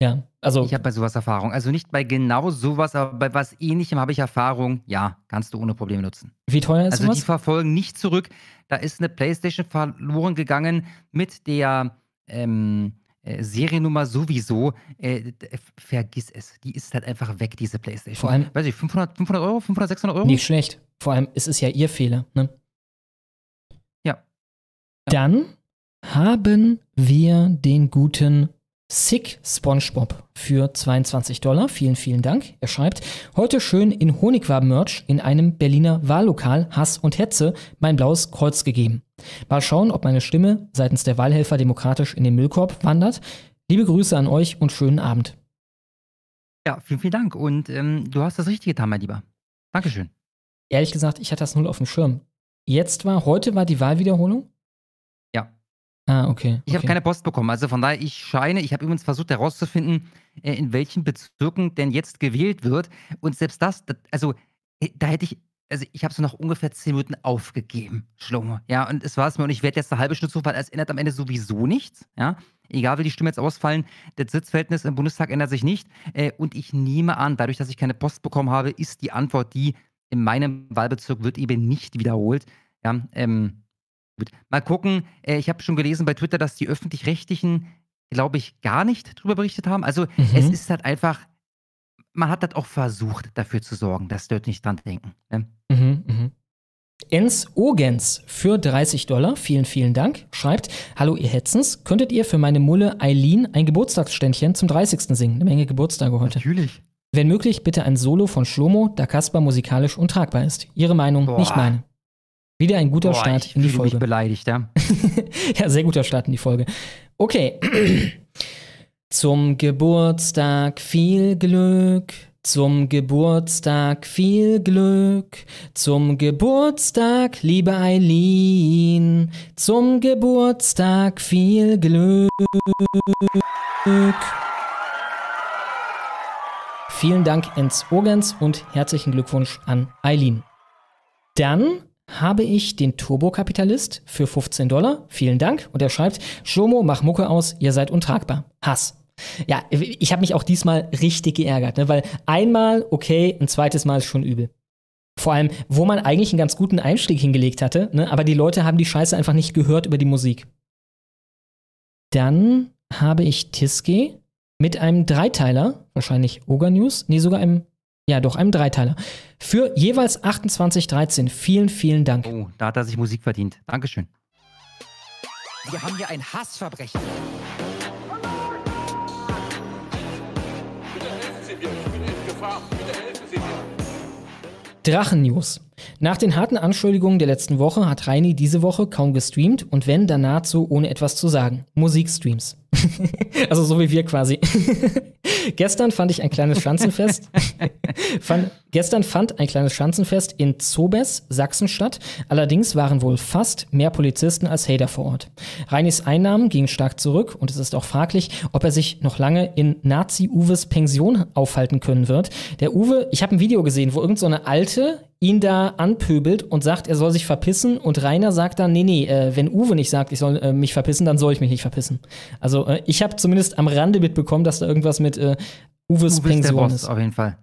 Ja, also. Ich habe bei sowas Erfahrung. Also nicht bei genau sowas, aber bei was ähnlichem habe ich Erfahrung. Ja, kannst du ohne Probleme nutzen. Wie teuer ist also sowas? Also die verfolgen nicht zurück. Da ist eine PlayStation verloren gegangen mit der ähm, äh, Seriennummer sowieso, äh, vergiss es. Die ist halt einfach weg, diese Playstation. Vor allem, weiß ich, 500, 500 Euro, 500, 600 Euro? Nicht schlecht. Vor allem ist es ja ihr Fehler, ne? Ja. Dann haben wir den guten Sick SpongeBob für 22 Dollar. Vielen, vielen Dank. Er schreibt, heute schön in Honigwaben-Merch in einem Berliner Wahllokal Hass und Hetze mein blaues Kreuz gegeben. Mal schauen, ob meine Stimme seitens der Wahlhelfer demokratisch in den Müllkorb wandert. Liebe Grüße an euch und schönen Abend. Ja, vielen, vielen Dank. Und ähm, du hast das Richtige getan, mein Lieber. Dankeschön. Ehrlich gesagt, ich hatte das null auf dem Schirm. Jetzt war, heute war die Wahlwiederholung? Ah, okay. Ich habe keine Post bekommen. Also von daher, ich scheine, ich habe übrigens versucht herauszufinden, äh, in welchen Bezirken denn jetzt gewählt wird. Und selbst das, also äh, da hätte ich, also ich habe so nach ungefähr zehn Minuten aufgegeben, Schlomo. Ja, und es war es mir und ich werde jetzt eine halbe Stunde zu, weil es ändert am Ende sowieso nichts. Ja, egal wie die Stimmen jetzt ausfallen, das Sitzverhältnis im Bundestag ändert sich nicht. Äh, und ich nehme an, dadurch, dass ich keine Post bekommen habe, ist die Antwort die, in meinem Wahlbezirk wird eben nicht wiederholt. Ja, ähm, Gut. Mal gucken. Äh, ich habe schon gelesen bei Twitter, dass die öffentlich-rechtlichen, glaube ich, gar nicht darüber berichtet haben. Also mhm. es ist halt einfach, man hat das auch versucht, dafür zu sorgen, dass dort nicht dran denken. Ne? Mhm, mh. Ens Ogens für 30 Dollar, vielen, vielen Dank, schreibt, Hallo ihr Hetzens, könntet ihr für meine Mulle Eileen ein Geburtstagsständchen zum 30. singen? Eine Menge Geburtstage heute. Natürlich. Wenn möglich, bitte ein Solo von Schlomo, da Kaspar musikalisch untragbar ist. Ihre Meinung, Boah. nicht meine. Wieder ein guter Boah, Start in die Folge. Mich beleidigt, ja. ja, sehr guter Start in die Folge. Okay. Zum Geburtstag viel Glück. Zum Geburtstag viel Glück. Zum Geburtstag, liebe Eileen. Zum Geburtstag viel Glück. Vielen Dank ins Ogens und herzlichen Glückwunsch an Eileen. Dann habe ich den Turbokapitalist für 15 Dollar. Vielen Dank. Und er schreibt, Schlomo, mach Mucke aus, ihr seid untragbar. Hass. Ja, ich habe mich auch diesmal richtig geärgert, ne? weil einmal okay, ein zweites Mal ist schon übel. Vor allem, wo man eigentlich einen ganz guten Einstieg hingelegt hatte, ne? aber die Leute haben die Scheiße einfach nicht gehört über die Musik. Dann habe ich Tiske mit einem Dreiteiler, wahrscheinlich Ogre News, nee, sogar einem, ja doch, einem Dreiteiler. Für jeweils 28,13. Vielen, vielen Dank. Oh, da hat er sich Musik verdient. Dankeschön. Wir haben hier ein Hassverbrechen. Drachen-News. Nach den harten Anschuldigungen der letzten Woche hat Reini diese Woche kaum gestreamt und wenn, dann nahezu ohne etwas zu sagen. Musikstreams. also so wie wir quasi. gestern fand ich ein kleines Schanzenfest. fand, gestern fand ein kleines Schanzenfest in Zobes, Sachsen statt. Allerdings waren wohl fast mehr Polizisten als Hater vor Ort. Reinis Einnahmen gingen stark zurück und es ist auch fraglich, ob er sich noch lange in Nazi-Uwes Pension aufhalten können wird. Der Uwe, ich habe ein Video gesehen, wo irgend so eine alte ihn da anpöbelt und sagt, er soll sich verpissen und Rainer sagt dann, nee, nee, äh, wenn Uwe nicht sagt, ich soll äh, mich verpissen, dann soll ich mich nicht verpissen. Also äh, ich habe zumindest am Rande mitbekommen, dass da irgendwas mit äh, Uwes Uwe Pension ist. ist. Der Boss, auf jeden Fall.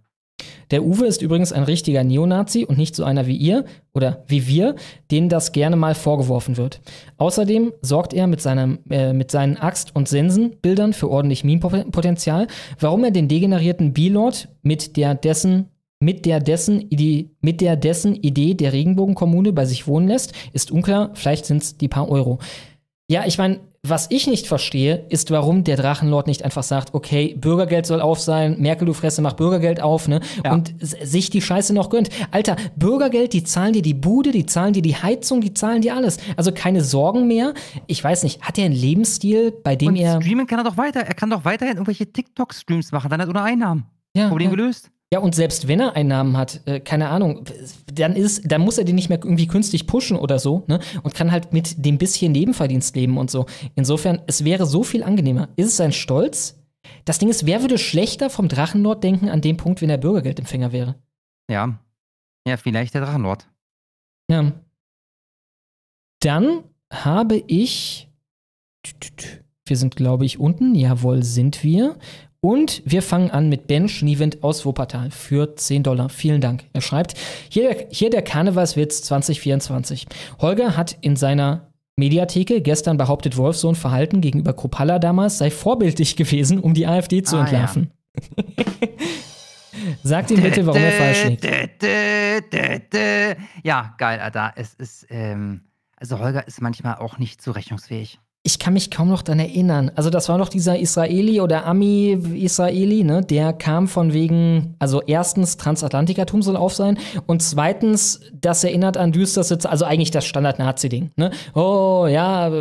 Der Uwe ist übrigens ein richtiger Neonazi und nicht so einer wie ihr oder wie wir, denen das gerne mal vorgeworfen wird. Außerdem sorgt er mit, seinem, äh, mit seinen Axt- und Sensenbildern für ordentlich Meme-Potenzial. Warum er den degenerierten B-Lord mit der dessen mit der, dessen Idee, mit der dessen Idee der Regenbogenkommune bei sich wohnen lässt, ist unklar. Vielleicht sind es die paar Euro. Ja, ich meine, was ich nicht verstehe, ist, warum der Drachenlord nicht einfach sagt, okay, Bürgergeld soll auf sein, Merkel, du Fresse, mach Bürgergeld auf, ne? Ja. Und sich die Scheiße noch gönnt. Alter, Bürgergeld, die zahlen dir die Bude, die zahlen dir die Heizung, die zahlen dir alles. Also keine Sorgen mehr. Ich weiß nicht, hat er einen Lebensstil, bei dem Und er. streamen kann er doch weiter. Er kann doch weiterhin irgendwelche TikTok-Streams machen, dann hat er ohne Einnahmen. Ja, Problem ja. gelöst. Ja, und selbst wenn er Einnahmen hat, äh, keine Ahnung, dann ist, dann muss er den nicht mehr irgendwie künstlich pushen oder so, ne? Und kann halt mit dem bisschen Nebenverdienst leben und so. Insofern, es wäre so viel angenehmer. Ist es sein Stolz? Das Ding ist, wer würde schlechter vom Drachenlord denken an dem Punkt, wenn er Bürgergeldempfänger wäre? Ja. Ja, vielleicht der Drachenlord. Ja. Dann habe ich. Wir sind, glaube ich, unten. Jawohl, sind wir. Und wir fangen an mit Ben Schniewend aus Wuppertal für 10 Dollar. Vielen Dank. Er schreibt, hier der, hier der Karnevalswitz 2024. Holger hat in seiner Mediatheke gestern behauptet, Wolfsohn Verhalten gegenüber Kropalla damals sei vorbildlich gewesen, um die AfD zu Ah, ja. entlarven. Sagt ihm bitte, warum er falsch liegt. Ja, geil, Alter. Es ist, ähm, also Holger ist manchmal auch nicht zurechnungsfähig. Ich kann mich kaum noch dran erinnern. Also das war noch dieser Israeli oder Ami-Israeli, ne? Der kam von wegen, also erstens, Transatlantikertum soll auf sein und zweitens, das erinnert an düsterste, Ze- also eigentlich das Standard-Nazi-Ding, ne? Oh, ja,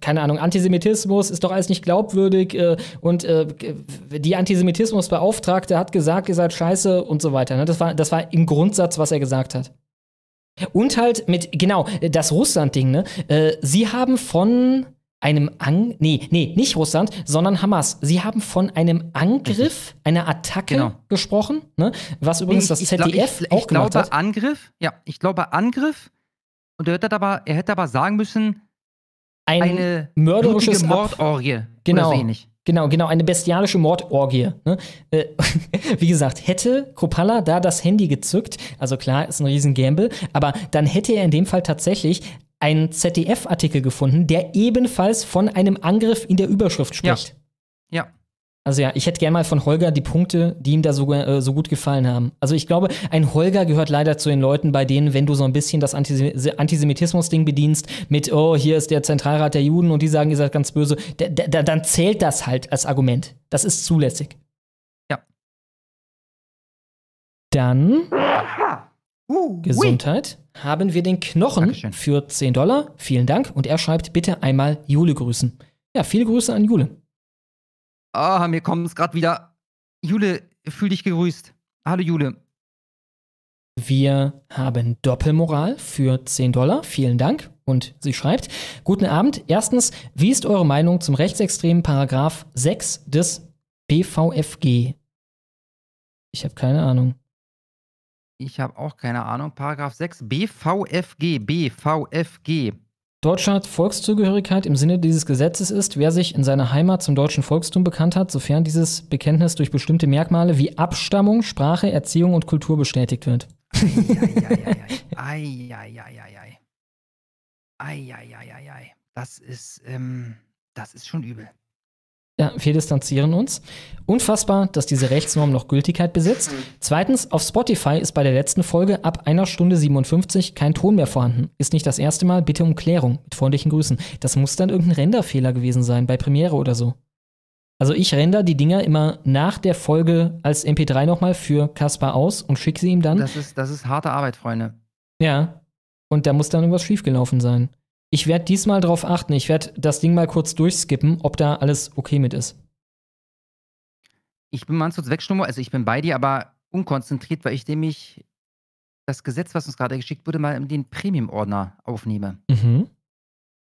keine Ahnung, Antisemitismus ist doch alles nicht glaubwürdig äh, und äh, die Antisemitismusbeauftragte hat gesagt, ihr seid scheiße und so weiter, ne? Das war, das war im Grundsatz, was er gesagt hat. Und halt mit, genau, das Russland-Ding, ne? Äh, sie haben von einem Ang nee, nee, nicht Russland, sondern Hamas. Sie haben von einem Angriff, einer Attacke Genau. gesprochen, ne? Was übrigens Ich- das ich glaub- ZDF ich, auch ich gemacht glaube hat. Angriff, ja, ich glaube Angriff. Und er hätte aber, er hätte aber sagen müssen, Ein eine Ab- Mordorgie. Genau. Oder so ähnlich. Genau, genau, eine bestialische Mordorgie. Ne? Äh, wie gesagt, hätte Kropalla da das Handy gezückt, also klar, ist ein riesen Gamble, aber dann hätte er in dem Fall tatsächlich einen ZDF-Artikel gefunden, der ebenfalls von einem Angriff in der Überschrift spricht. Ja. Also ja, ich hätte gerne mal von Holger die Punkte, die ihm da so, äh, so gut gefallen haben. Also ich glaube, ein Holger gehört leider zu den Leuten, bei denen, wenn du so ein bisschen das Antis Antisemitismus-Ding bedienst, mit, oh, hier ist der Zentralrat der Juden und die sagen, ihr seid ganz böse, da, da, dann zählt das halt als Argument. Das ist zulässig. Ja. Dann Uh, Gesundheit haben wir den Knochen für 10 Dollar. Vielen Dank. Und er schreibt, bitte einmal Jule grüßen. Ja, viele Grüße an Jule. Ah, mir kommt es gerade wieder. Jule, fühl dich gegrüßt. Hallo Jule. Wir haben Doppelmoral für 10 Dollar. Vielen Dank. Und sie schreibt: Guten Abend. Erstens, wie ist eure Meinung zum rechtsextremen Paragraph 6 des BVFG? Ich habe keine Ahnung. Ich habe auch keine Ahnung. Paragraph 6 BVFG. BVFG. Deutscher Volkszugehörigkeit im Sinne dieses Gesetzes ist, wer sich in seiner Heimat zum deutschen Volkstum bekannt hat, sofern dieses Bekenntnis durch bestimmte Merkmale wie Abstammung, Sprache, Erziehung und Kultur bestätigt wird. Eieieiei. Eieieiei. Das ist, ähm, das ist schon übel. Ja, wir distanzieren uns. Unfassbar, dass diese Rechtsnorm noch Gültigkeit besitzt. Zweitens, auf Spotify ist bei der letzten Folge ab einer Stunde 57 kein Ton mehr vorhanden. Ist nicht das erste Mal, bitte um Klärung. Mit freundlichen Grüßen. Das muss dann irgendein Renderfehler gewesen sein, bei Premiere oder so. Also ich render die Dinger immer nach der Folge als MP3 nochmal für Kaspar aus und schicke sie ihm dann. Das ist, das ist harte Arbeit, Freunde. Ja. Und da muss dann irgendwas schiefgelaufen sein. Ich werde diesmal darauf achten. Ich werde das Ding mal kurz durchskippen, ob da alles okay mit ist. Ich bin mal kurz wegstummer, also ich bin bei dir, aber unkonzentriert, weil ich nämlich das Gesetz, was uns gerade geschickt wurde, mal in den Premium-Ordner aufnehme. Mhm.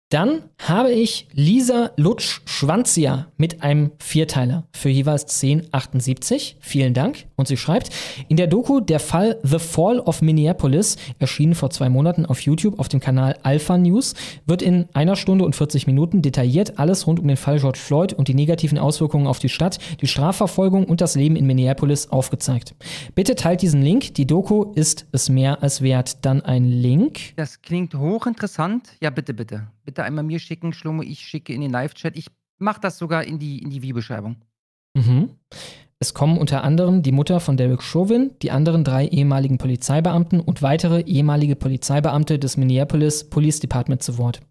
Dann habe ich Lisa Lutsch-Schwanzia mit einem Vierteiler für jeweils 10,78. Vielen Dank. Und sie schreibt, in der Doku Der Fall The Fall of Minneapolis, erschienen vor zwei Monaten auf YouTube auf dem Kanal Alpha News, wird in einer Stunde und 40 Minuten detailliert alles rund um den Fall George Floyd und die negativen Auswirkungen auf die Stadt, die Strafverfolgung und das Leben in Minneapolis aufgezeigt. Bitte teilt diesen Link. Die Doku ist es mehr als wert. Dann ein Link. Das klingt hochinteressant. Ja, bitte, bitte bitte einmal mir schicken, Schlomo, ich schicke in den Live-Chat. Ich mache das sogar in die, in die Wie-Beschreibung. Mhm. Es kommen unter anderem die Mutter von Derek Chauvin, die anderen drei ehemaligen Polizeibeamten und weitere ehemalige Polizeibeamte des Minneapolis Police Department zu Wort.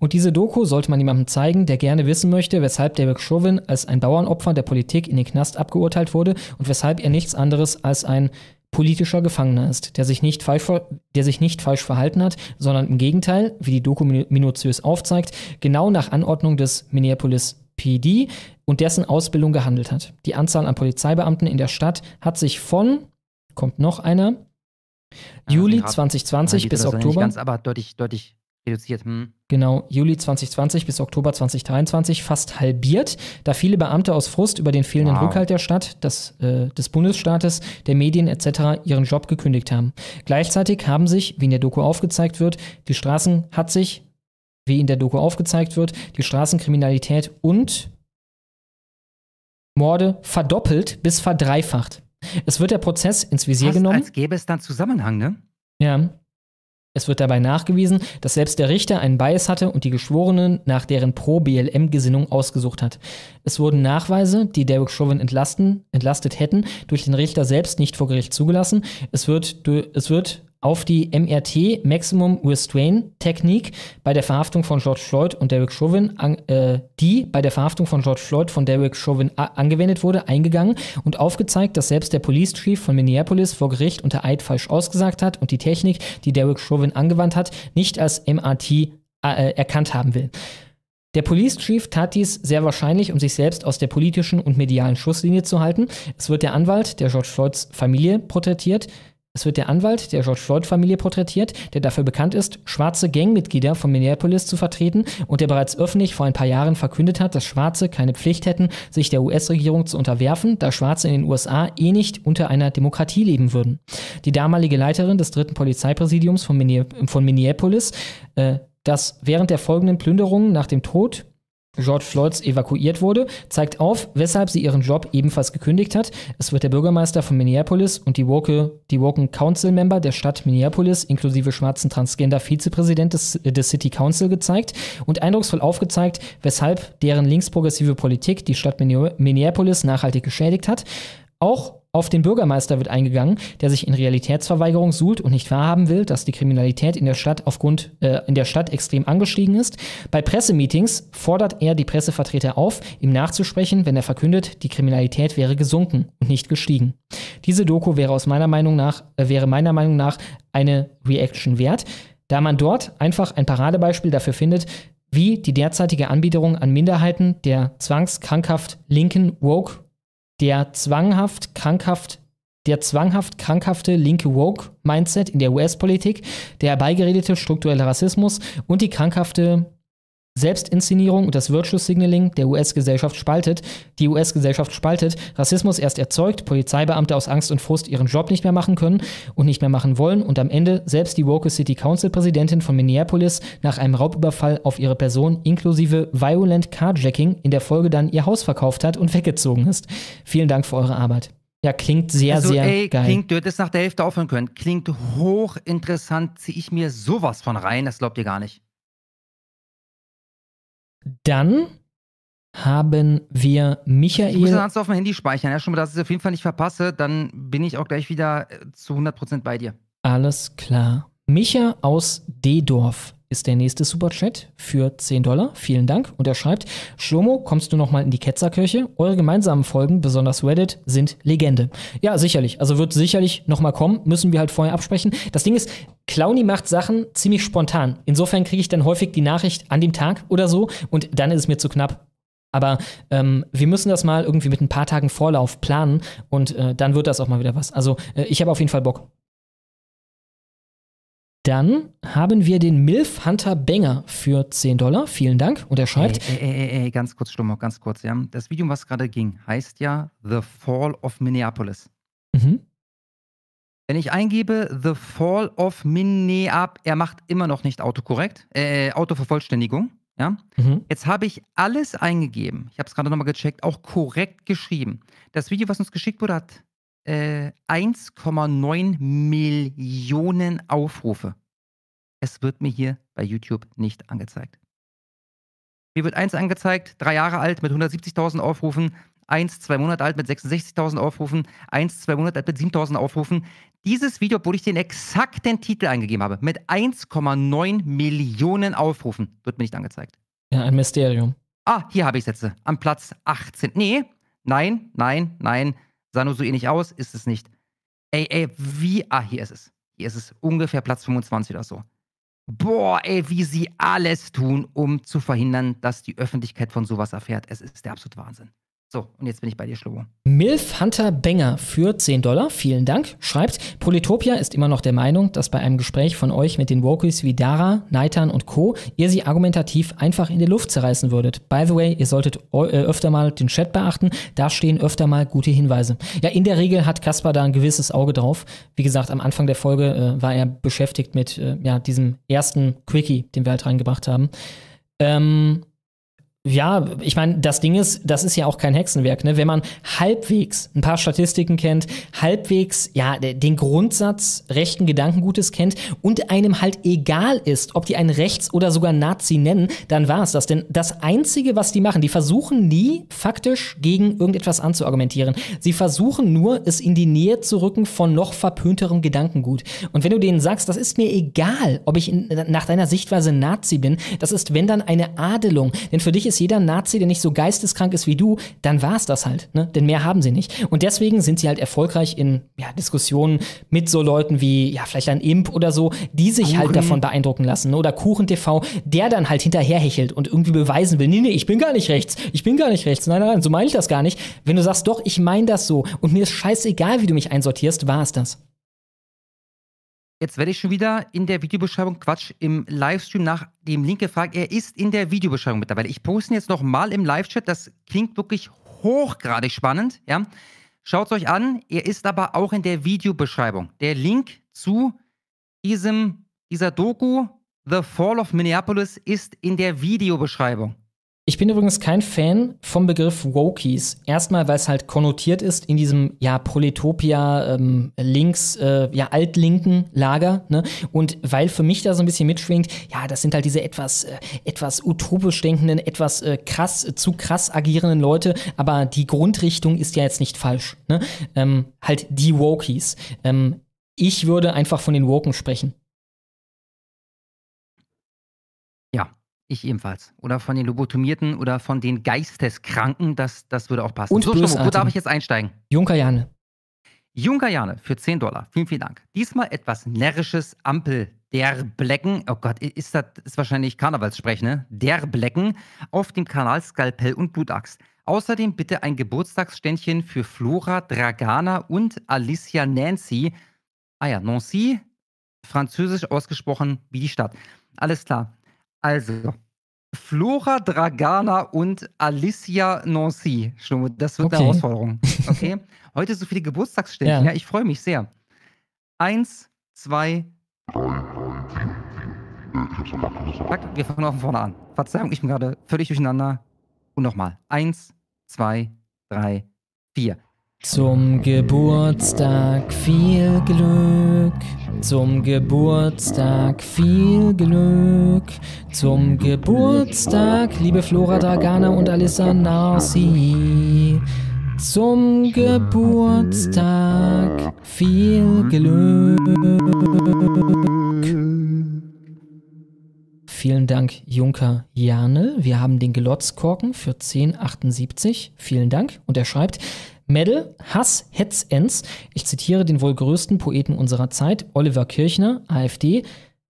Und diese Doku sollte man jemandem zeigen, der gerne wissen möchte, weshalb Derek Chauvin als ein Bauernopfer der Politik in den Knast abgeurteilt wurde und weshalb er nichts anderes als ein politischer Gefangener ist, der sich, nicht falsch, der sich nicht falsch verhalten hat, sondern im Gegenteil, wie die Doku minutiös aufzeigt, genau nach Anordnung des Minneapolis PD und dessen Ausbildung gehandelt hat. Die Anzahl an Polizeibeamten in der Stadt hat sich von, kommt noch einer, ja, Juli 2020 bis Oktober. Ganz, aber deutlich, deutlich reduziert. Hm. Genau, Juli 2020 bis Oktober 2023 fast halbiert, da viele Beamte aus Frust über den fehlenden wow. Rückhalt der Stadt, des, äh, des Bundesstaates, der Medien etc. ihren Job gekündigt haben. Gleichzeitig haben sich, wie in der Doku aufgezeigt wird, die Straßen hat sich, wie in der Doku aufgezeigt wird, die Straßenkriminalität und Morde verdoppelt bis verdreifacht. Es wird der Prozess ins Visier Fast genommen. Als gäbe es dann Zusammenhang, ne? Ja. Es wird dabei nachgewiesen, dass selbst der Richter einen Bias hatte und die Geschworenen nach deren Pro-BLM-Gesinnung ausgesucht hat. Es wurden Nachweise, die Derek Chauvin entlasten, entlastet hätten, durch den Richter selbst nicht vor Gericht zugelassen. Es wird, es wird auf die MRT Maximum Restraint Technik bei der Verhaftung von George Floyd und Derek Chauvin, an, äh, die bei der Verhaftung von George Floyd von Derek Chauvin angewendet wurde, eingegangen und aufgezeigt, dass selbst der Police Chief von Minneapolis vor Gericht unter Eid falsch ausgesagt hat und die Technik, die Derek Chauvin angewandt hat, nicht als MRT äh, erkannt haben will. Der Police Chief tat dies sehr wahrscheinlich, um sich selbst aus der politischen und medialen Schusslinie zu halten. Es wird der Anwalt der George Floyds Familie porträtiert, es wird der Anwalt der George Floyd-Familie porträtiert, der dafür bekannt ist, schwarze Gangmitglieder von Minneapolis zu vertreten und der bereits öffentlich vor ein paar Jahren verkündet hat, dass Schwarze keine Pflicht hätten, sich der US-Regierung zu unterwerfen, da Schwarze in den USA eh nicht unter einer Demokratie leben würden. Die damalige Leiterin des dritten Polizeipräsidiums von, Minneapolis, äh, das während der folgenden Plünderungen nach dem Tod George Floyds evakuiert wurde, zeigt auf, weshalb sie ihren Job ebenfalls gekündigt hat. Es wird der Bürgermeister von Minneapolis und die, Woke, die Woken Council Member der Stadt Minneapolis inklusive schwarzen Transgender Vizepräsident des, des City Council gezeigt und eindrucksvoll aufgezeigt, weshalb deren linksprogressive Politik die Stadt Minneapolis nachhaltig geschädigt hat. Auch auf den Bürgermeister wird eingegangen, der sich in Realitätsverweigerung suhlt und nicht wahrhaben will, dass die Kriminalität in der Stadt aufgrund äh, in der Stadt extrem angestiegen ist. Bei Pressemeetings fordert er die Pressevertreter auf, ihm nachzusprechen, wenn er verkündet, die Kriminalität wäre gesunken und nicht gestiegen. Diese Doku wäre aus meiner Meinung nach äh, wäre meiner Meinung nach eine Reaction wert, da man dort einfach ein Paradebeispiel dafür findet, wie die derzeitige Anbiederung an Minderheiten der zwangskrankhaft linken Woke der zwanghaft krankhaft der zwanghaft krankhafte linke Woke-Mindset in der US-Politik, der herbeigeredete strukturelle Rassismus und die krankhafte Selbstinszenierung und das Virtue Signaling der US-Gesellschaft spaltet, die US-Gesellschaft spaltet, Rassismus erst erzeugt, Polizeibeamte aus Angst und Frust ihren Job nicht mehr machen können und nicht mehr machen wollen und am Ende selbst die Woke City Council Präsidentin von Minneapolis nach einem Raubüberfall auf ihre Person inklusive Violent Carjacking in der Folge dann ihr Haus verkauft hat und weggezogen ist. Vielen Dank für eure Arbeit. Ja, klingt sehr, also, sehr ey, geil. Klingt, du hättest nach der Hälfte aufhören können. Klingt hochinteressant, ziehe ich mir sowas von rein, das glaubt ihr gar nicht. Dann haben wir Michael. Ich muss das auf mein Handy speichern, ja, schon mal, dass ich es auf jeden Fall nicht verpasse, dann bin ich auch gleich wieder äh, zu 100% bei dir. Alles klar. Micha aus D-Dorf ist der nächste Superchat für 10 Dollar. Vielen Dank. Und er schreibt, Schlomo, kommst du nochmal in die Ketzerkirche? Eure gemeinsamen Folgen, besonders Reddit, sind Legende. Ja, sicherlich. Also wird sicherlich nochmal kommen. Müssen wir halt vorher absprechen. Das Ding ist, Clowny macht Sachen ziemlich spontan. Insofern kriege ich dann häufig die Nachricht an dem Tag oder so und dann ist es mir zu knapp. Aber ähm, wir müssen das mal irgendwie mit ein paar Tagen Vorlauf planen und äh, dann wird das auch mal wieder was. Also äh, ich habe auf jeden Fall Bock. Dann haben wir den Milf Hunter Banger für 10 Dollar. Vielen Dank. Und er schreibt. Ey, ey, ey, ey ganz kurz, Stummer, ganz kurz, ja. Das Video, was gerade ging, heißt ja The Fall of Minneapolis. Mhm. Wenn ich eingebe The Fall of Minneapolis, er macht immer noch nicht autokorrekt, äh, Autovervollständigung. Ja? Mhm. Jetzt habe ich alles eingegeben. Ich habe es gerade nochmal gecheckt, auch korrekt geschrieben. Das Video, was uns geschickt wurde, hat äh, 1,9 Millionen Aufrufe. Es wird mir hier bei YouTube nicht angezeigt. Mir wird eins angezeigt, drei Jahre alt mit 170.000 Aufrufen, eins, zwei Monate alt mit 66.000 Aufrufen, eins, zwei Monate alt mit 7.000 Aufrufen. Dieses Video, obwohl ich den exakten Titel eingegeben habe, mit 1,9 Millionen Aufrufen, wird mir nicht angezeigt. Ja, ein Mysterium. Ah, hier habe ich es jetzt. Am Platz 18. Nee, nein, nein, nein sah nur so ähnlich aus, ist es nicht. Ey, ey, wie. Ah, hier ist es. Hier ist es ungefähr Platz 25 oder so. Boah, ey, wie sie alles tun, um zu verhindern, dass die Öffentlichkeit von sowas erfährt. Es ist der absolute Wahnsinn. So, und jetzt bin ich bei dir, Schlobo. Milf Hunter Benger für 10 Dollar, vielen Dank, schreibt, Polytopia ist immer noch der Meinung, dass bei einem Gespräch von euch mit den Wokies wie Dara, Naitan und Co. ihr sie argumentativ einfach in die Luft zerreißen würdet. By the way, ihr solltet äh, öfter mal den Chat beachten, da stehen öfter mal gute Hinweise. Ja, in der Regel hat Kaspar da ein gewisses Auge drauf. Wie gesagt, am Anfang der Folge äh, war er beschäftigt mit äh, ja, diesem ersten Quickie, den wir halt reingebracht haben. Ähm, ja, ich meine, das Ding ist, das ist ja auch kein Hexenwerk, ne? Wenn man halbwegs ein paar Statistiken kennt, halbwegs ja den Grundsatz rechten Gedankengutes kennt und einem halt egal ist, ob die einen Rechts- oder sogar Nazi nennen, dann war es das. Denn das Einzige, was die machen, die versuchen nie faktisch gegen irgendetwas anzuargumentieren. Sie versuchen nur, es in die Nähe zu rücken von noch verpönterem Gedankengut. Und wenn du denen sagst, das ist mir egal, ob ich in, nach deiner Sichtweise Nazi bin, das ist wenn dann eine Adelung. Denn für dich ist jeder Nazi, der nicht so geisteskrank ist wie du, dann war es das halt. Ne? Denn mehr haben sie nicht. Und deswegen sind sie halt erfolgreich in ja, Diskussionen mit so Leuten wie, ja, vielleicht ein Imp oder so, die sich halt Kuchen. halt davon beeindrucken lassen. Ne? Oder Kuchen TV, der dann halt hinterherhechelt und irgendwie beweisen will, nee, nee, ich bin gar nicht rechts. Ich bin gar nicht rechts. Nein, nein, nein, so meine ich das gar nicht. Wenn du sagst, doch, ich meine das so und mir ist scheißegal, wie du mich einsortierst, war es das. Jetzt werde ich schon wieder in der Videobeschreibung, Quatsch, im Livestream nach dem Link gefragt. Er ist in der Videobeschreibung mittlerweile. Ich poste ihn jetzt nochmal im Live-Chat. Das klingt wirklich hochgradig spannend. Ja? Schaut es euch an. Er ist aber auch in der Videobeschreibung. Der Link zu diesem, dieser Doku, The Fall of Minneapolis, ist in der Videobeschreibung. Ich bin übrigens kein Fan vom Begriff Wokies. Erstmal, weil es halt konnotiert ist in diesem ja Polytopia ähm, links äh, ja altlinken Lager, ne? Und weil für mich da so ein bisschen mitschwingt, ja, das sind halt diese etwas äh, etwas utopisch denkenden, etwas äh, krass äh, zu krass agierenden Leute, aber die Grundrichtung ist ja jetzt nicht falsch, ne? Ähm, halt die Wokies. Ähm, ich würde einfach von den Woken sprechen. Ich ebenfalls. Oder von den Lobotomierten oder von den Geisteskranken, das, das würde auch passen. Und so, Schlomo, wo darf ich jetzt einsteigen? Junker Jane. Junker Jane für 10 Dollar. Vielen, vielen Dank. Diesmal etwas närrisches Ampel. Der Blecken, oh Gott, ist das ist wahrscheinlich Karnevalssprech, ne? Der Blecken auf dem Kanal Skalpell und Blutachs. Außerdem bitte ein Geburtstagsständchen für Flora Dragana und Alicia Nancy. Ah ja, Nancy, französisch ausgesprochen wie die Stadt. Alles klar. Also, Flora Dragana und Alicia Nancy. Das wird okay. eine Herausforderung. Okay? Heute so viele Geburtstagsstände. Ja. ja, ich freue mich sehr. Eins, zwei. Zack, wir fangen von vorne an. Verzeihung, ich bin gerade völlig durcheinander. Und nochmal. Eins, zwei, drei, vier. Zum Geburtstag viel Glück. Zum Geburtstag viel Glück. Zum Geburtstag, liebe Flora Dragana und Alissa Narsi. Zum Geburtstag viel Glück. Vielen Dank, Junker Janel. Wir haben den Gelotzkorken für 1078. Vielen Dank. Und er schreibt, Medal, Hass, Hetz, Ens. Ich zitiere den wohl größten Poeten unserer Zeit, Oliver Kirchner, AfD.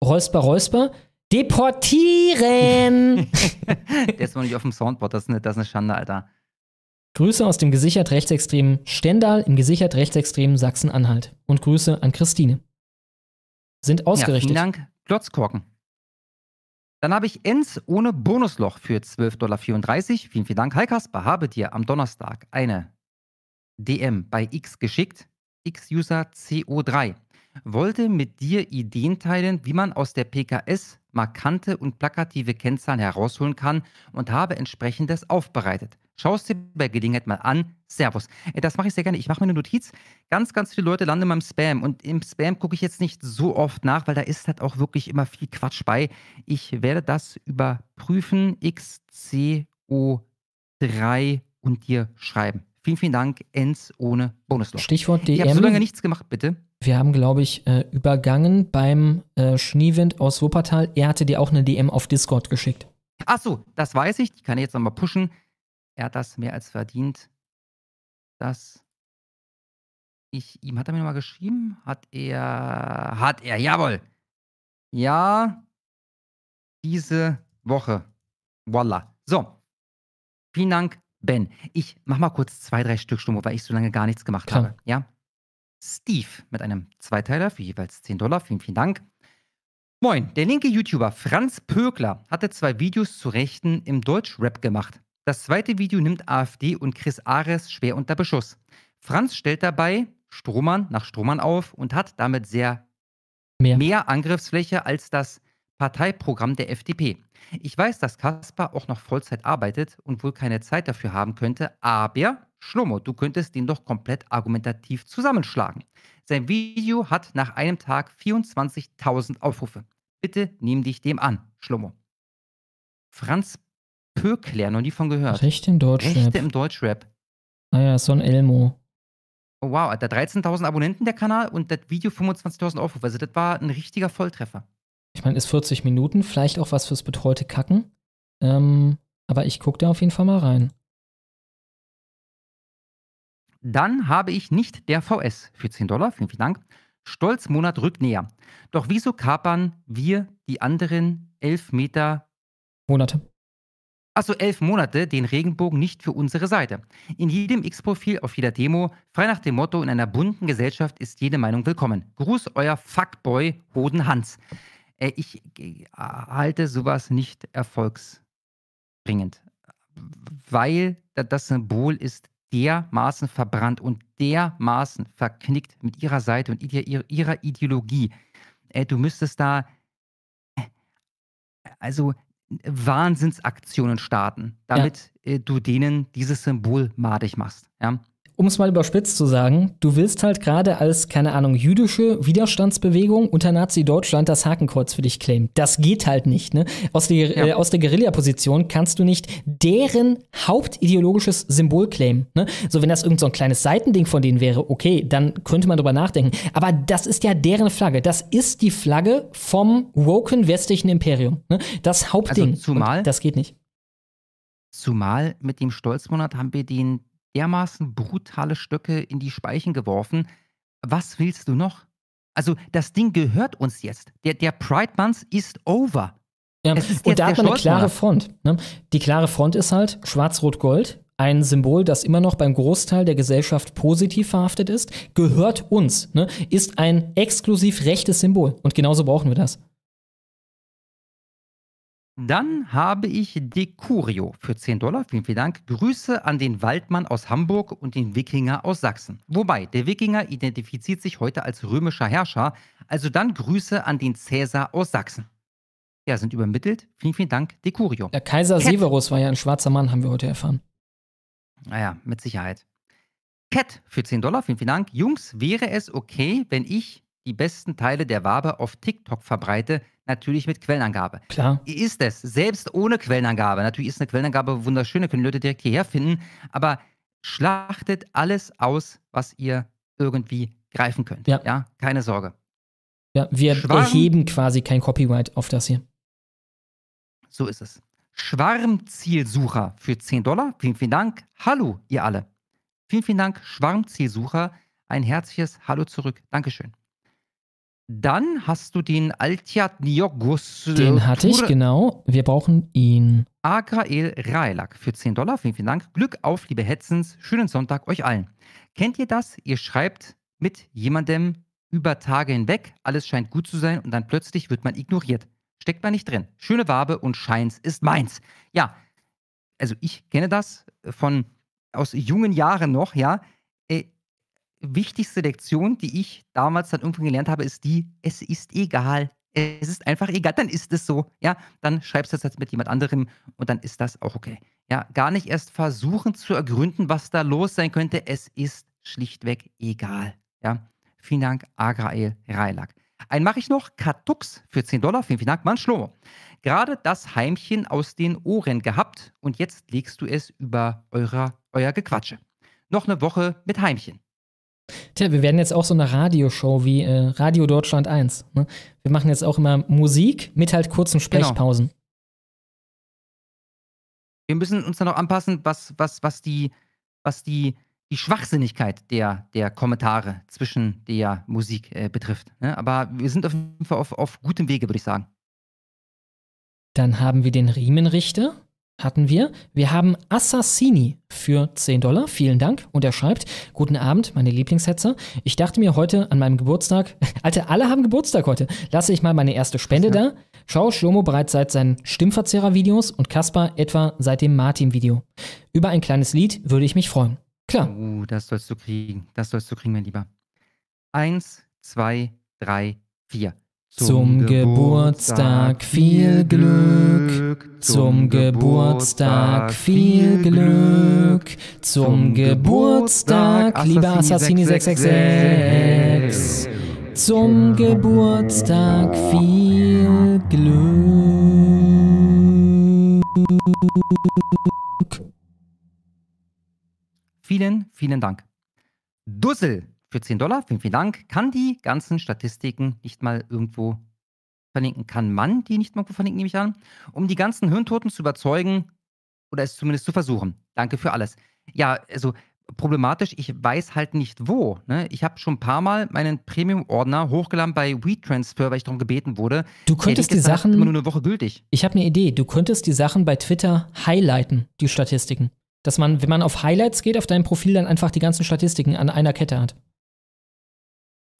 Räusper, Räusper. Deportieren! Der ist noch nicht auf dem Soundboard, das ist eine, das ist eine Schande, Alter. Grüße aus dem gesichert rechtsextremen Stendal im gesichert rechtsextremen Sachsen-Anhalt. Und Grüße an Christine. Sind ausgerichtet. Ja, vielen Dank, Glotzkorken. Dann habe ich Ens ohne Bonusloch für 12,34 Dollar. Vielen, vielen Dank. Hi Kasper, habe dir am Donnerstag eine DM bei X geschickt, X-User CO3, wollte mit dir Ideen teilen, wie man aus der PKS markante und plakative Kennzahlen herausholen kann und habe entsprechendes aufbereitet. Schau es dir bei Gelegenheit mal an. Servus. Äh, das mache ich sehr gerne. Ich mache mir eine Notiz. Ganz, ganz viele Leute landen in meinem Spam. Und im Spam gucke ich jetzt nicht so oft nach, weil da ist halt auch wirklich immer viel Quatsch bei. Ich werde das überprüfen. XCO3 und dir schreiben. Vielen, vielen Dank, Ens ohne Bonusloch. Stichwort DM. Ich habe so lange nichts gemacht, bitte. Wir haben, glaube ich, äh, übergangen beim äh, Schneewind aus Wuppertal. Er hatte dir auch eine DM auf Discord geschickt. Ach so, das weiß ich. Die kann ich jetzt nochmal pushen. Er hat das mehr als verdient, dass ich ihm, hat er mir nochmal geschrieben? Hat er, hat er, jawohl. Ja, diese Woche. Voila. So. Vielen Dank, Ben, ich mach mal kurz zwei, drei Stück Stumm, weil ich so lange gar nichts gemacht Klar. habe. Ja? Steve mit einem Zweiteiler für jeweils 10 Dollar. Vielen, vielen Dank. Moin, der linke YouTuber Franz Pökler hatte zwei Videos zu Rechten im Deutschrap gemacht. Das zweite Video nimmt AfD und Chris Ares schwer unter Beschuss. Franz stellt dabei Strohmann nach Strohmann auf und hat damit sehr mehr, mehr Angriffsfläche als das Parteiprogramm der FDP. Ich weiß, dass Kaspar auch noch Vollzeit arbeitet und wohl keine Zeit dafür haben könnte, aber Schlummo, du könntest den doch komplett argumentativ zusammenschlagen. Sein Video hat nach einem Tag 24.000 Aufrufe. Bitte nimm dich dem an, Schlummo. Franz Pökler, noch nie von gehört. Rechte im Deutschrap. Rechte im Deutschrap. Ah ja, so ein Elmo. Oh wow, hat 13.000 Abonnenten der Kanal und das Video 25.000 Aufrufe. Also das war ein richtiger Volltreffer. Ich meine, ist 40 Minuten, vielleicht auch was fürs betreute Kacken. Ähm, aber ich gucke da auf jeden Fall mal rein. Dann habe ich nicht der VS für 10 Dollar, vielen, vielen Dank. Stolzmonat rückt näher. Doch wieso kapern wir die anderen elf Meter Monate? Achso, elf Monate den Regenbogen nicht für unsere Seite. In jedem X-Profil, auf jeder Demo, frei nach dem Motto, in einer bunten Gesellschaft ist jede Meinung willkommen. Gruß, euer Fuckboy Hoden Hans. Äh, ich äh, halte sowas nicht erfolgsbringend, weil das Symbol ist dermaßen verbrannt und dermaßen verknickt mit ihrer Seite und ihrer Ideologie. Äh, du müsstest da also Wahnsinnsaktionen starten, damit ja. du denen dieses Symbol madig machst. Ja? Um es mal überspitzt zu sagen, du willst halt gerade als, keine Ahnung, jüdische Widerstandsbewegung unter Nazi-Deutschland das Hakenkreuz für dich claimen. Das geht halt nicht, ne? Aus der, ja. äh, aus der Guerilla-Position kannst du nicht deren hauptideologisches Symbol claimen, ne? So, wenn das irgend so ein kleines Seitending von denen wäre, okay, dann könnte man drüber nachdenken. Aber das ist ja deren Flagge. Das ist die Flagge vom woken westlichen Imperium, ne? Das Hauptding. Also zumal. Und das geht nicht. Zumal mit dem Stolzmonat haben wir den dermaßen brutale Stöcke in die Speichen geworfen. Was willst du noch? Also, das Ding gehört uns jetzt. Der, der Pride Month ist over. Ja, und da hat man eine klare Front. Ne? Die klare Front ist halt Schwarz-Rot-Gold, ein Symbol, das immer noch beim Großteil der Gesellschaft positiv verhaftet ist, gehört uns, ne? ist ein exklusiv rechtes Symbol. Und genauso brauchen wir das. Dann habe ich Decurio für 10 Dollar. Vielen, vielen Dank. Grüße an den Waldmann aus Hamburg und den Wikinger aus Sachsen. Wobei, der Wikinger identifiziert sich heute als römischer Herrscher. Also dann Grüße an den Cäsar aus Sachsen. Ja, sind übermittelt. Vielen, vielen Dank, Decurio. Der Kaiser Cat. Severus war ja ein schwarzer Mann, haben wir heute erfahren. Naja, mit Sicherheit. Cat für 10 Dollar, vielen, vielen Dank. Jungs, wäre es okay, wenn ich die besten Teile der Wabe auf TikTok verbreite? Natürlich mit Quellenangabe. Klar. Ist es, selbst ohne Quellenangabe. Natürlich ist eine Quellenangabe wunderschön, da können Leute direkt hierher finden. Aber schlachtet alles aus, was ihr irgendwie greifen könnt. Ja. ja? Keine Sorge. Ja, wir Schwarm- erheben quasi kein Copyright auf das hier. So ist es. Schwarmzielsucher für 10 Dollar. Vielen, vielen Dank. Hallo, ihr alle. Vielen, vielen Dank, Schwarmzielsucher. Ein herzliches Hallo zurück. Dankeschön. Dann hast du den Altiat Niogus. Den hatte ich, genau. Wir brauchen ihn. Agrael Raelak für 10 Dollar. Vielen, vielen Dank. Glück auf, liebe Hetzens. Schönen Sonntag euch allen. Kennt ihr das? Ihr schreibt mit jemandem über Tage hinweg, alles scheint gut zu sein und dann plötzlich wird man ignoriert. Steckt man nicht drin. Schöne Wabe und Scheins ist meins. Ja, also ich kenne das von aus jungen Jahren noch, ja. Wichtigste Lektion, die ich damals dann irgendwann gelernt habe, ist die, es ist egal. Es ist einfach egal, dann ist es so. Ja, dann schreibst du das jetzt mit jemand anderem und dann ist das auch okay. Ja, gar nicht erst versuchen zu ergründen, was da los sein könnte. Es ist schlichtweg egal. Ja, vielen Dank, Agrael Reilak. Einen mache ich noch, Katux für 10 Dollar. Vielen, vielen Dank, Mann Schlomo. Gerade das Heimchen aus den Ohren gehabt und jetzt legst du es über eurer, euer Gequatsche. Noch eine Woche mit Heimchen. Tja, wir werden jetzt auch so eine Radioshow wie äh, Radio Deutschland 1. Ne? Wir machen jetzt auch immer Musik mit halt kurzen Sprechpausen. Wir müssen uns dann noch anpassen, was, was, was die, was die, die Schwachsinnigkeit der, der Kommentare zwischen der Musik äh, betrifft. Ne? Aber wir sind auf jeden Fall auf, auf gutem Wege, würde ich sagen. Dann haben wir den Riemenrichter. Hatten wir. Wir haben Assassini für 10 Dollar. Vielen Dank. Und er schreibt: Guten Abend, meine Lieblingshetzer. Ich dachte mir heute an meinem Geburtstag, Alter, alle haben Geburtstag heute. Lasse ich mal meine erste Spende da. Schau Schlomo bereits seit seinen Stimmverzehrer-Videos und Kaspar etwa seit dem Martin-Video. Über ein kleines Lied würde ich mich freuen. Klar. Uh, das sollst du kriegen. Das sollst du kriegen, mein Lieber. Eins, zwei, drei, vier. Zum Geburtstag viel Glück, zum Geburtstag viel Glück, zum Geburtstag, lieber Assassini 666, zum Geburtstag viel Glück. Vielen, vielen Dank. Dussel für 10 Dollar, vielen, vielen Dank. Kann die ganzen Statistiken nicht mal irgendwo verlinken? Kann man die nicht mal irgendwo verlinken, nehme ich an? Um die ganzen Hirntoten zu überzeugen oder es zumindest zu versuchen. Danke für alles. Ja, also problematisch, ich weiß halt nicht wo. Ne? Ich habe schon ein paar Mal meinen Premium-Ordner hochgeladen bei WeTransfer, weil ich darum gebeten wurde. Du könntest die Sachen. immer nur eine Woche gültig. Ich habe eine Idee. Du könntest die Sachen bei Twitter highlighten, die Statistiken. Dass man, wenn man auf Highlights geht, auf deinem Profil dann einfach die ganzen Statistiken an einer Kette hat.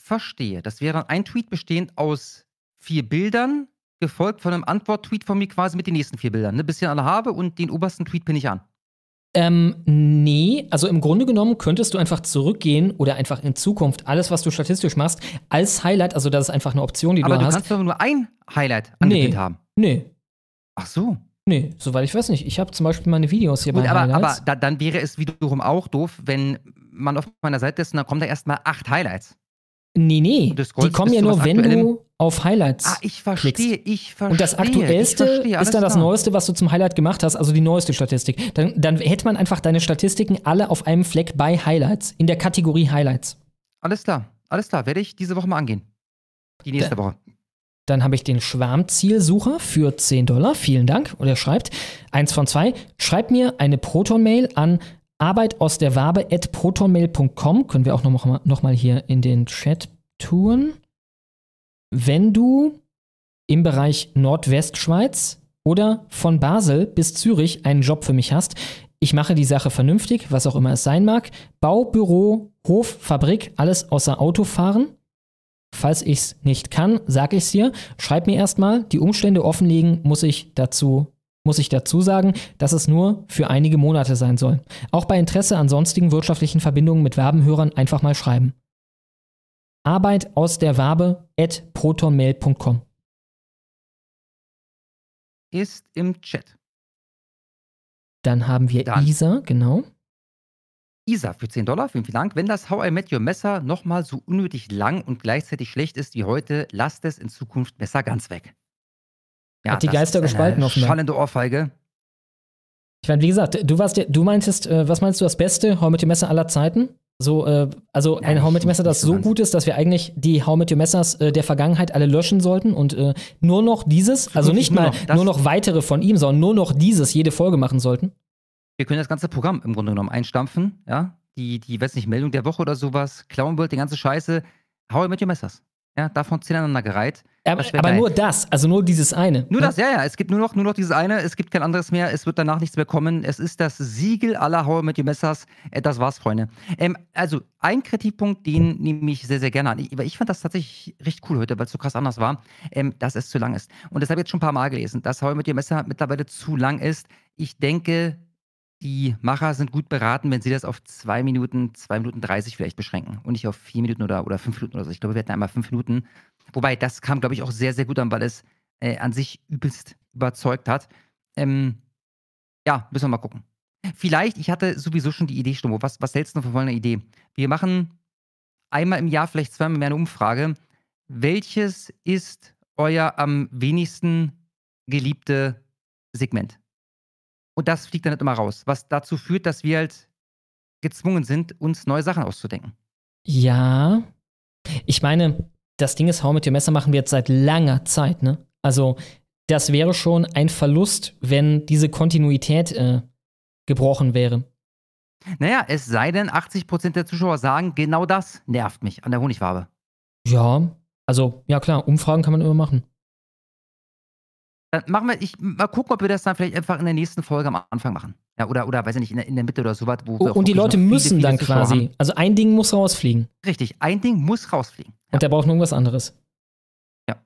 Verstehe. Das wäre ein Tweet bestehend aus vier Bildern, gefolgt von einem Antwort-Tweet von mir quasi mit den nächsten vier Bildern. Ne? Bis ich alle habe und den obersten Tweet pinne ich an. Ähm, nee, also im Grunde genommen könntest du einfach zurückgehen oder einfach in Zukunft alles, was du statistisch machst, als Highlight, also das ist einfach eine Option, die Aber du du hast. kannst doch nur ein Highlight nee, angepinnt haben. nee, Ach so. nee, soweit ich weiß nicht. Ich habe zum Beispiel meine Videos hier Gut, bei aber, aber Highlights. da, dann wäre es wiederum auch doof, wenn man auf meiner Seite ist und dann kommen da erstmal acht Highlights. Nee, nee, die kommen ja nur, wenn Aktuellem. du auf Highlights Ah, ich verstehe, klickst. ich verstehe. Und das Aktuellste verstehe, ist dann das klar. Neueste, was du zum Highlight gemacht hast, also die neueste Statistik. Dann, dann hätte man einfach deine Statistiken alle auf einem Fleck bei Highlights, in der Kategorie Highlights. Alles klar, alles klar. Werde ich diese Woche mal angehen. Die nächste Woche. Dann habe ich den Schwarmzielsucher für 10 Dollar. Vielen Dank. Und er schreibt, eins von zwei, schreib mir eine Proton-Mail an Arbeit aus der Wabe at protonmail.com. Können wir auch noch mal, noch mal hier in den Chat tun. Wenn du im Bereich Nordwestschweiz oder von Basel bis Zürich einen Job für mich hast, ich mache die Sache vernünftig, was auch immer es sein mag. Bau, Büro, Hof, Fabrik, alles außer Autofahren. Falls ich es nicht kann, sage ich es dir. Schreib mir erstmal, die Umstände offenlegen, muss ich dazu muss ich dazu sagen, dass es nur für einige Monate sein soll. Auch bei Interesse an sonstigen wirtschaftlichen Verbindungen mit Wabenhörern einfach mal schreiben. Arbeit aus der Wabe at protonmail.com. Ist im Chat. Dann haben wir Dann. Isa, genau. Isa für 10 Dollar, vielen, vielen Dank. Wenn das How I Met Your Messer nochmal so unnötig lang und gleichzeitig schlecht ist wie heute, lasst es in Zukunft besser ganz weg. Hat die Geister gespalten offenbar. Schallende Ohrfeige. Ich meine, wie gesagt, du warst ja, du meintest, äh, was meinst du, das beste How Met Your Messer aller Zeiten? So, äh, also ein Ja, Met nicht- Your Messer, das so ganz. gut ist, dass wir eigentlich die How Met Your Messers äh, der Vergangenheit alle löschen sollten und äh, nur noch dieses, also nicht nur mal noch nur noch weitere von ihm, sondern nur noch dieses jede Folge machen sollten. Wir können das ganze Programm im Grunde genommen einstampfen, ja. Die, die, weiß nicht, Meldung der Woche oder sowas, Clown World, die ganze Scheiße. I Met Your Messers. Ja, davon zehn aneinander gereiht. Aber, aber nur das, also nur dieses eine. Nur ne? das, ja, ja. Es gibt nur noch, nur noch dieses eine. Es gibt kein anderes mehr. Es wird danach nichts mehr kommen. Es ist das Siegel aller I Met Your Messers. Äh, das war's, Freunde. Ähm, also, ein Kritikpunkt, den nehme ich sehr, sehr gerne an. Ich, ich fand das tatsächlich richtig cool heute, weil es so krass anders war, ähm, dass es zu lang ist. Und das habe ich jetzt schon ein paar Mal gelesen, dass I Met Your Messer mittlerweile zu lang ist. Ich denke, die Macher sind gut beraten, wenn sie das auf zwei Minuten, zwei Minuten 30 vielleicht beschränken und nicht auf vier Minuten oder, oder fünf Minuten oder so. Ich glaube, wir hatten einmal fünf Minuten. Wobei, das kam, glaube ich, auch sehr, sehr gut an, weil es äh, an sich übelst überzeugt hat. Ähm, ja, müssen wir mal gucken. Vielleicht, ich hatte sowieso schon die Idee, Stummo. Was, was hältst du von folgender Idee? Wir machen einmal im Jahr, vielleicht zweimal mehr eine Umfrage. Welches ist euer am wenigsten geliebte Segment? Und das fliegt dann nicht immer raus, was dazu führt, dass wir halt gezwungen sind, uns neue Sachen auszudenken. Ja. Ich meine, das Ding ist, How mit Your Messer machen wir jetzt seit langer Zeit, ne? Also, das wäre schon ein Verlust, wenn diese Kontinuität äh, gebrochen wäre. Naja, es sei denn, 80% der Zuschauer sagen, genau das nervt mich an der Honigfarbe. Ja, also, ja klar, Umfragen kann man immer machen. Dann machen wir, ich mal gucken, ob wir das dann vielleicht einfach in der nächsten Folge am Anfang machen. Ja, oder, oder weiß ich nicht, in der, in der Mitte oder sowas, wo wir auch Und die Leute noch viele, müssen viele dann quasi, Haben. also ein Ding muss rausfliegen. Richtig, ein Ding muss rausfliegen. Und der braucht nur irgendwas anderes. Ja.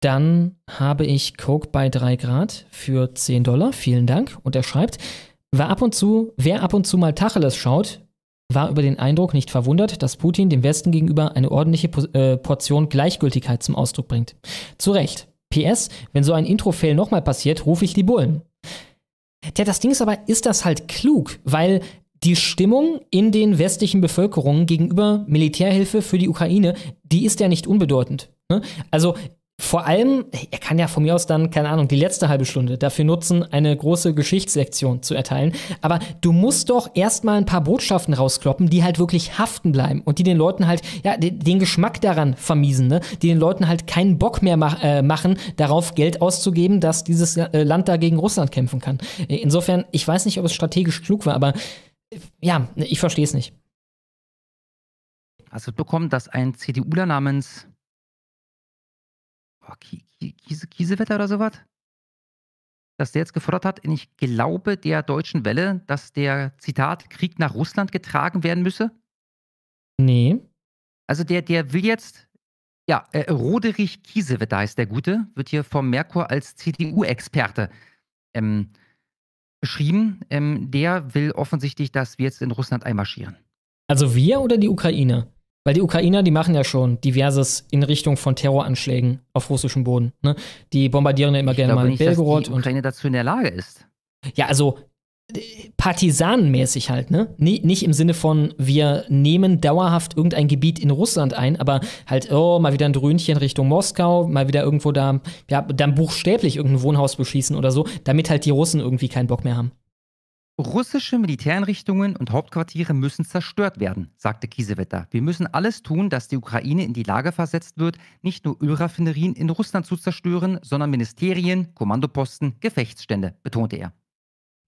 Dann habe ich Coke bei 3 Grad für 10 Dollar. Vielen Dank. Und er schreibt, wer ab und zu, wer ab und zu mal Tacheles schaut, war über den Eindruck nicht verwundert, dass Putin dem Westen gegenüber eine ordentliche Po- äh, Portion Gleichgültigkeit zum Ausdruck bringt. Zu Recht. PS, wenn so ein Intro-Fail nochmal passiert, rufe ich die Bullen. Tja, das Ding ist aber, ist das halt klug, weil die Stimmung in den westlichen Bevölkerungen gegenüber Militärhilfe für die Ukraine, die ist ja nicht unbedeutend. Ne? Also vor allem, er kann ja von mir aus dann, keine Ahnung, die letzte halbe Stunde dafür nutzen, eine große Geschichtslektion zu erteilen. Aber du musst doch erstmal ein paar Botschaften rauskloppen, die halt wirklich haften bleiben und die den Leuten halt, ja, de- den Geschmack daran vermiesen, ne? die den Leuten halt keinen Bock mehr mach, äh, machen, darauf Geld auszugeben, dass dieses äh, Land da gegen Russland kämpfen kann. Insofern, ich weiß nicht, ob es strategisch klug war, aber ja, ich verstehe es nicht. Hast du mitbekommen, dass ein CDUler namens Ki- Kiese, Kiesewetter oder sowas, dass der jetzt gefordert hat, ich glaube, der deutschen Welle, dass der, Zitat, Krieg nach Russland getragen werden müsse? Nee. Also der, der will jetzt, ja, äh, Roderich Kiesewetter heißt der Gute, wird hier vom Merkur als CDU-Experte ähm, beschrieben. Ähm, der will offensichtlich, dass wir jetzt in Russland einmarschieren. Also wir oder die Ukrainer? Weil die Ukrainer, die machen ja schon diverses in Richtung von Terroranschlägen auf russischem Boden. Ne? Die bombardieren ja immer Ich gerne mal nicht, dass Belgorod die und. Ukraine dazu in der Lage ist. Ja, also partisanenmäßig halt, ne? Nicht im Sinne von, wir nehmen dauerhaft irgendein Gebiet in Russland ein, aber halt, oh, mal wieder ein Dröhnchen Richtung Moskau, mal wieder irgendwo da, ja, dann buchstäblich irgendein Wohnhaus beschießen oder so, damit halt die Russen irgendwie keinen Bock mehr haben. Russische Militäreinrichtungen und Hauptquartiere müssen zerstört werden, sagte Kiesewetter. Wir müssen alles tun, dass die Ukraine in die Lage versetzt wird, nicht nur Ölraffinerien in Russland zu zerstören, sondern Ministerien, Kommandoposten, Gefechtsstände, betonte er.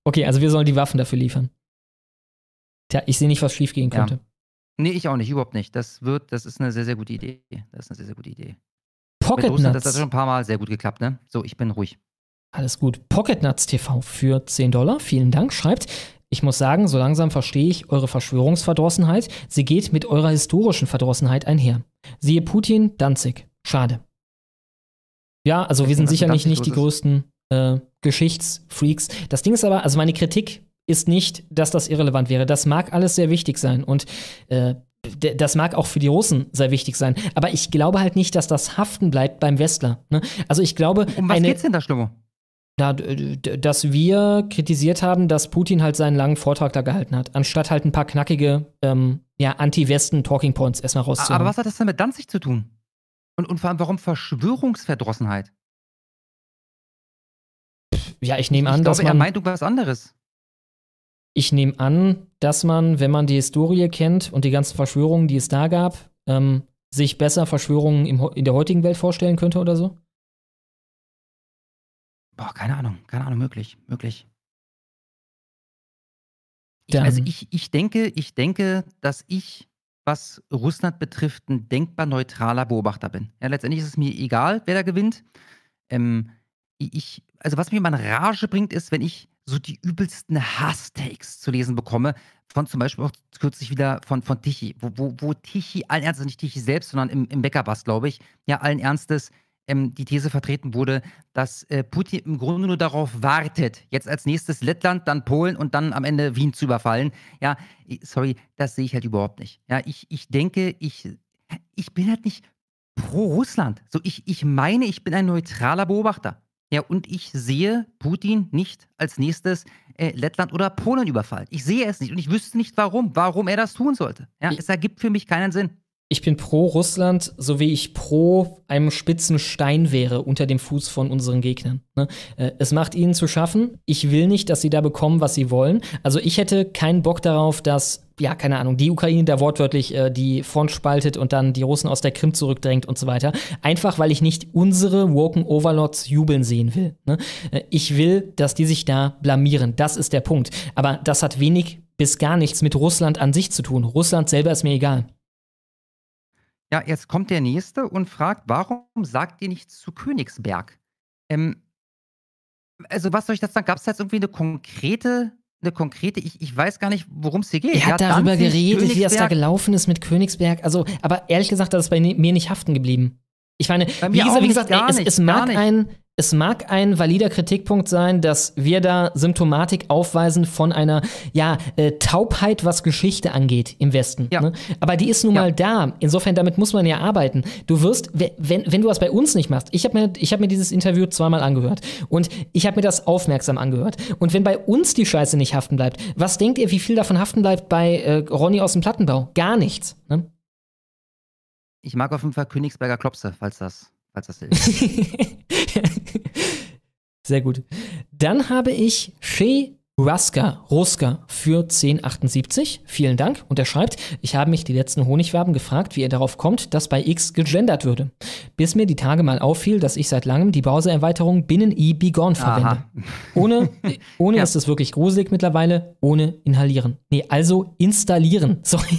Okay, also wir sollen die Waffen dafür liefern. Tja, ich sehe nicht, was schiefgehen Ja. könnte. Nee, ich auch nicht, überhaupt nicht. Das wird, das ist eine sehr, sehr gute Idee. Das ist eine sehr, sehr gute Idee. Pocket Russland, das hat schon ein paar Mal sehr gut geklappt, ne? So, ich bin ruhig. Alles gut. Pocket Nuts TV für 10 Dollar. Vielen Dank. Schreibt, ich muss sagen, so langsam verstehe ich eure Verschwörungsverdrossenheit. Sie geht mit eurer historischen Verdrossenheit einher. Siehe Putin, Danzig. Schade. Ja, also wir Weiß sind sicherlich nicht die größten äh, Geschichtsfreaks. Das Ding ist aber, also meine Kritik ist nicht, dass das irrelevant wäre. Das mag alles sehr wichtig sein und äh, das mag auch für die Russen sehr wichtig sein. Aber ich glaube halt nicht, dass das haften bleibt beim Westler. Ne? Also ich glaube, Um was eine, geht's denn da, Schlummo? Da, dass wir kritisiert haben, dass Putin halt seinen langen Vortrag da gehalten hat, anstatt halt ein paar knackige ähm, ja, Anti-Westen-Talking Points erstmal rauszuholen. Aber was hat das denn mit Danzig zu tun? Und, und vor allem, warum Verschwörungsverdrossenheit? Ja, ich nehme an, ich glaube, dass man. er meint irgendwas anderes. Ich nehme an, dass man, wenn man die Historie kennt und die ganzen Verschwörungen, die es da gab, ähm, sich besser Verschwörungen im, in der heutigen Welt vorstellen könnte oder so? Boah, keine Ahnung, keine Ahnung, möglich, möglich. Ich, also ich, ich denke, ich denke, dass ich, was Russland betrifft, ein denkbar neutraler Beobachter bin. Ja, letztendlich ist es mir egal, wer da gewinnt. Ähm, ich, also was mich immer in Rage bringt, ist, wenn ich so die übelsten Hass-Takes zu lesen bekomme, von zum Beispiel auch kürzlich wieder von, von Tichy, wo, wo, wo Tichy, allen Ernstes, nicht Tichy selbst, sondern im, im Bäckerbass, glaube ich, ja, allen Ernstes ähm, die These vertreten wurde, dass äh, Putin im Grunde nur darauf wartet, jetzt als nächstes Lettland, dann Polen und dann am Ende Wien zu überfallen. Ja, sorry, das sehe ich halt überhaupt nicht. Ja, ich, ich denke, ich, ich bin halt nicht pro Russland. So, ich, ich meine, ich bin ein neutraler Beobachter. Ja, und ich sehe Putin nicht als nächstes äh, Lettland oder Polen überfallen. Ich sehe es nicht und ich wüsste nicht warum, warum er das tun sollte. Ja, es ergibt für mich keinen Sinn. Ich bin pro Russland, so wie ich pro einem spitzen Stein wäre unter dem Fuß von unseren Gegnern. Ne? Äh, es macht ihnen zu schaffen. Ich will nicht, dass sie da bekommen, was sie wollen. Also ich hätte keinen Bock darauf, dass, ja, keine Ahnung, die Ukraine da wortwörtlich äh, die Front spaltet und dann die Russen aus der Krim zurückdrängt und so weiter. Einfach, weil ich nicht unsere Woken Overlords jubeln sehen will. Ne? Äh, ich will, dass die sich da blamieren. Das ist der Punkt. Aber das hat wenig bis gar nichts mit Russland an sich zu tun. Russland selber ist mir egal. Ja, jetzt kommt der Nächste und fragt, warum sagt ihr nichts zu Königsberg? Ähm, also, was soll ich dazu sagen? Gab es jetzt irgendwie eine konkrete, eine konkrete, ich, ich weiß gar nicht, worum es hier geht. Er hat ja, darüber geredet, wie das da gelaufen ist mit Königsberg. Also, aber ehrlich gesagt, das ist bei mir nicht haften geblieben. Ich meine, wie gesagt, wie gesagt, es, es mag ein es mag ein valider Kritikpunkt sein, dass wir da Symptomatik aufweisen von einer ja, äh, Taubheit, was Geschichte angeht im Westen. Ja. Ne? Aber die ist nun ja. mal da. Insofern, damit muss man ja arbeiten. Du wirst, wenn, wenn du das bei uns nicht machst, ich habe mir, hab mir dieses Interview zweimal angehört und ich habe mir das aufmerksam angehört. Und wenn bei uns die Scheiße nicht haften bleibt, was denkt ihr, wie viel davon haften bleibt bei äh, Ronny aus dem Plattenbau? Gar nichts. Ne? Ich mag auf jeden Fall Königsberger Klopse, falls das falls das hilft. Sehr gut. Dann habe ich Shea Ruska, Ruska für 1078. Vielen Dank. Und er schreibt, ich habe mich die letzten Honigwaben gefragt, wie er darauf kommt, dass bei X gegendert würde. Bis mir die Tage mal auffiel, dass ich seit langem die Browser-Erweiterung Binnen-E Be Gone verwende. Ohne, ohne ja. ist es wirklich gruselig mittlerweile, ohne inhalieren. Nee, also installieren. Sorry.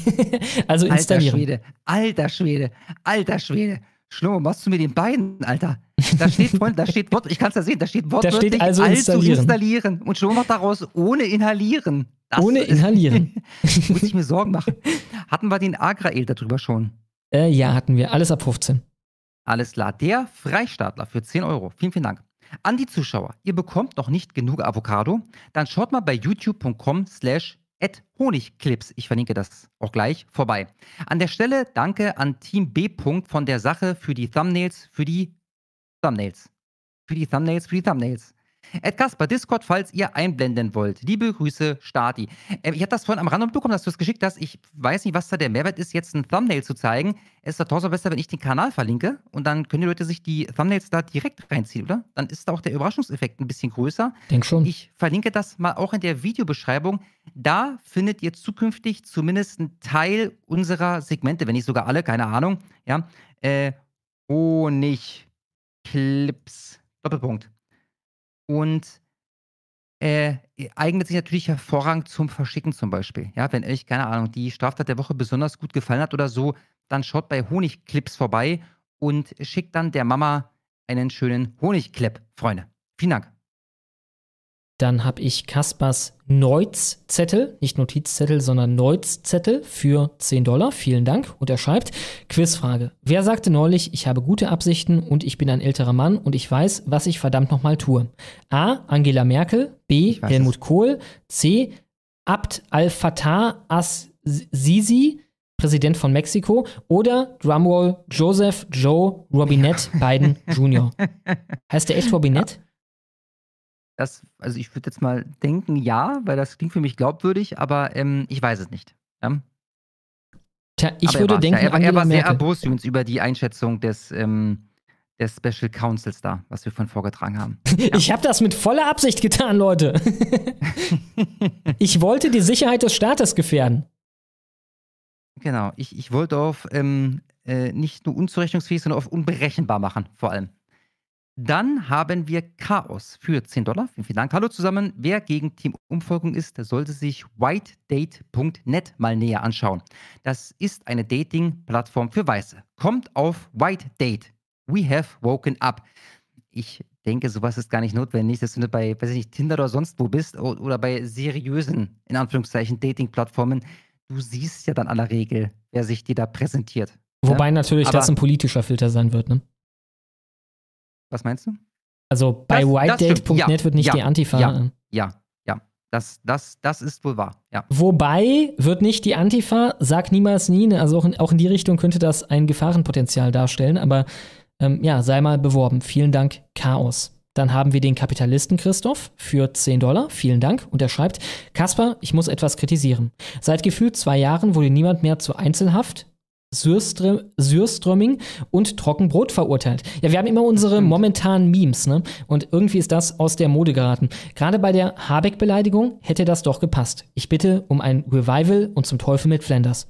also installieren. Alter Schwede, alter Schwede, alter Schwede. Schlimmer machst du mir den Beinen, Alter. Da steht, Freund, da steht Wort, ich kann es ja sehen, da steht wortwörtlich da steht also installieren. installieren. Und schon macht daraus ohne inhalieren. Das ohne inhalieren. muss ich mir Sorgen machen. Hatten wir den Agrael darüber schon? Äh, ja, hatten wir. Alles ab 15. Alles klar. Der Freistaatler für 10 Euro. Vielen, vielen Dank. An die Zuschauer, ihr bekommt noch nicht genug Avocado? Dann schaut mal bei youtube.com slash Honigclips, ich verlinke das auch gleich, vorbei. An der Stelle danke an Team B. von der Sache für die Thumbnails, für die Thumbnails. Für die Thumbnails, für die Thumbnails. Ed Kasper, Discord, falls ihr einblenden wollt. Liebe Grüße, Stati. Ähm, ich habe das vorhin am Rand bekommen, dass du es geschickt hast. Ich weiß nicht, was da der Mehrwert ist, jetzt ein Thumbnail zu zeigen. Es ist doch tausend besser, wenn ich den Kanal verlinke und dann können die Leute sich die Thumbnails da direkt reinziehen, oder? Dann ist da auch der Überraschungseffekt ein bisschen größer. Denk schon. Ich verlinke das mal auch in der Videobeschreibung. Da findet ihr zukünftig zumindest einen Teil unserer Segmente, wenn nicht sogar alle, keine Ahnung. Ja, äh, Honigclips. Doppelpunkt und äh, eignet sich natürlich hervorragend zum Verschicken zum Beispiel. Ja, wenn euch, keine Ahnung, die Straftat der Woche besonders gut gefallen hat oder so, dann schaut bei Honigclips vorbei und schickt dann der Mama einen schönen Honigclip, Freunde. Vielen Dank. Dann habe ich Kaspers Neuz-Zettel, nicht Notizzettel, sondern Neuz-Zettel für 10 Dollar. Vielen Dank. Und er schreibt, Quizfrage. Wer sagte neulich, ich habe gute Absichten und ich bin ein älterer Mann und ich weiß, was ich verdammt nochmal tue? A. Angela Merkel. B. Helmut es. Kohl. C. Abd al-Fattah as-Sisi. Präsident von Mexiko, oder Drumroll Joseph Joe Robinette Biden Jr. heißt der echt Robinette? Das, also ich würde jetzt mal denken, ja, weil das klingt für mich glaubwürdig, aber ähm, ich weiß es nicht. Ja? Tja, ich Aber er würde war's, denken, ja. er, war- er war sehr Merkel. erbost übrigens über die Einschätzung des, ähm, des Special Counsels da, was wir vorhin vorgetragen haben. Ich habe das mit voller Absicht getan, Leute. ich wollte die Sicherheit des Staates gefährden. Genau, ich, ich wollte auf ähm, äh, nicht nur unzurechnungsfähig, sondern auf unberechenbar machen, vor allem. Dann haben wir Chaos für 10 Dollar. Vielen, vielen Dank. Hallo zusammen. Wer gegen Team Umfolgung ist, der sollte sich whitedate.net mal näher anschauen. Das ist eine Dating-Plattform für Weiße. Kommt auf White Date. We have woken up. Ich denke, sowas ist gar nicht notwendig, dass du bei, weiß ich nicht, Tinder oder sonst wo bist oder bei seriösen, in Anführungszeichen, Dating-Plattformen. Du siehst ja dann aller Regel, wer sich dir da präsentiert. Wobei natürlich das Aber- ein politischer Filter sein wird, ne? Was meinst du? Also bei whitedate.net Ja, wird nicht ja, die Antifa. Ja, äh, ja, ja. Das, das, das ist wohl wahr. Ja. Wobei wird nicht die Antifa, sag niemals nie, ne? also auch in, auch in die Richtung könnte das ein Gefahrenpotenzial darstellen, aber ähm, ja, sei mal beworben. Vielen Dank, Chaos. Dann haben wir den Kapitalisten Christoph für 10 Dollar. Vielen Dank. Und er schreibt, Kasper, ich muss etwas kritisieren. Seit gefühlt zwei Jahren wurde niemand mehr zur Einzelhaft, Sürströ Sürströmming und Trockenbrot verurteilt. Ja, wir haben immer unsere momentanen Memes, ne? Und irgendwie ist das aus der Mode geraten. Gerade bei der Habeck-Beleidigung hätte das doch gepasst. Ich bitte um ein Revival und zum Teufel mit Flanders.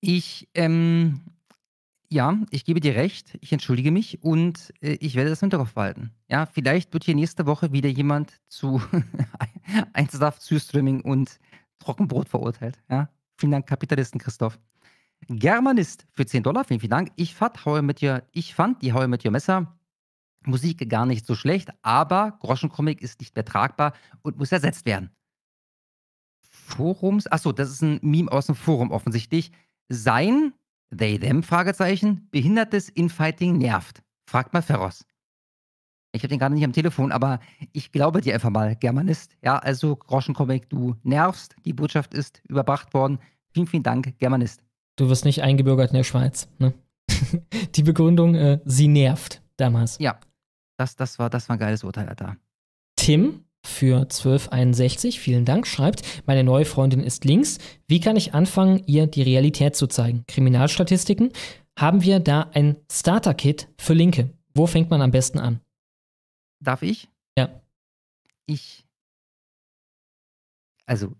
Ich, ähm, ja, ich gebe dir recht. Ich entschuldige mich und äh, ich werde das im Hinterkopf behalten. Ja, vielleicht wird hier nächste Woche wieder jemand zu Einzelhaft, Süßströmming und Trockenbrot verurteilt. Ja, vielen Dank, Kapitalisten Christoph. Germanist für 10 Dollar, vielen, vielen Dank. Ich fand, mit dir, ich fand die Haue mit dir Messer Musik gar nicht so schlecht, aber Groschencomic ist nicht mehr tragbar und muss ersetzt werden. Forums, achso, das ist ein Meme aus dem Forum offensichtlich. Sein, they, them, Fragezeichen, behindertes Infighting nervt. Fragt mal Ferros. Ich habe den gerade nicht am Telefon, aber ich glaube dir einfach mal, Germanist. Ja, also Groschencomic, du nervst. Die Botschaft ist überbracht worden. Vielen, vielen Dank, Germanist. Du wirst nicht eingebürgert in der Schweiz. Ne? Die Begründung, äh, sie nervt damals. Ja, das, das, war, das war ein geiles Urteil, Alter. Tim für 1261, vielen Dank, schreibt, meine neue Freundin ist links. Wie kann ich anfangen, ihr die Realität zu zeigen? Kriminalstatistiken? Haben wir da ein Starter-Kit für Linke? Wo fängt man am besten an? Darf ich? Ja. Ich. Also.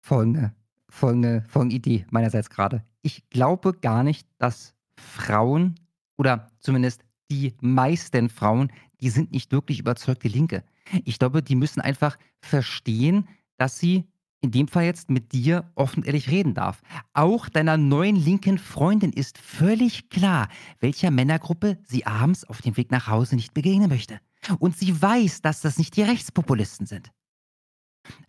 Folgende, folgende, folgende Idee meinerseits gerade. Ich glaube gar nicht, dass Frauen oder zumindest die meisten Frauen, die sind nicht wirklich überzeugte Linke. Ich glaube, die müssen einfach verstehen, dass sie in dem Fall jetzt mit dir offen ehrlich reden darf. Auch deiner neuen linken Freundin ist völlig klar, welcher Männergruppe sie abends auf dem Weg nach Hause nicht begegnen möchte. Und sie weiß, dass das nicht die Rechtspopulisten sind.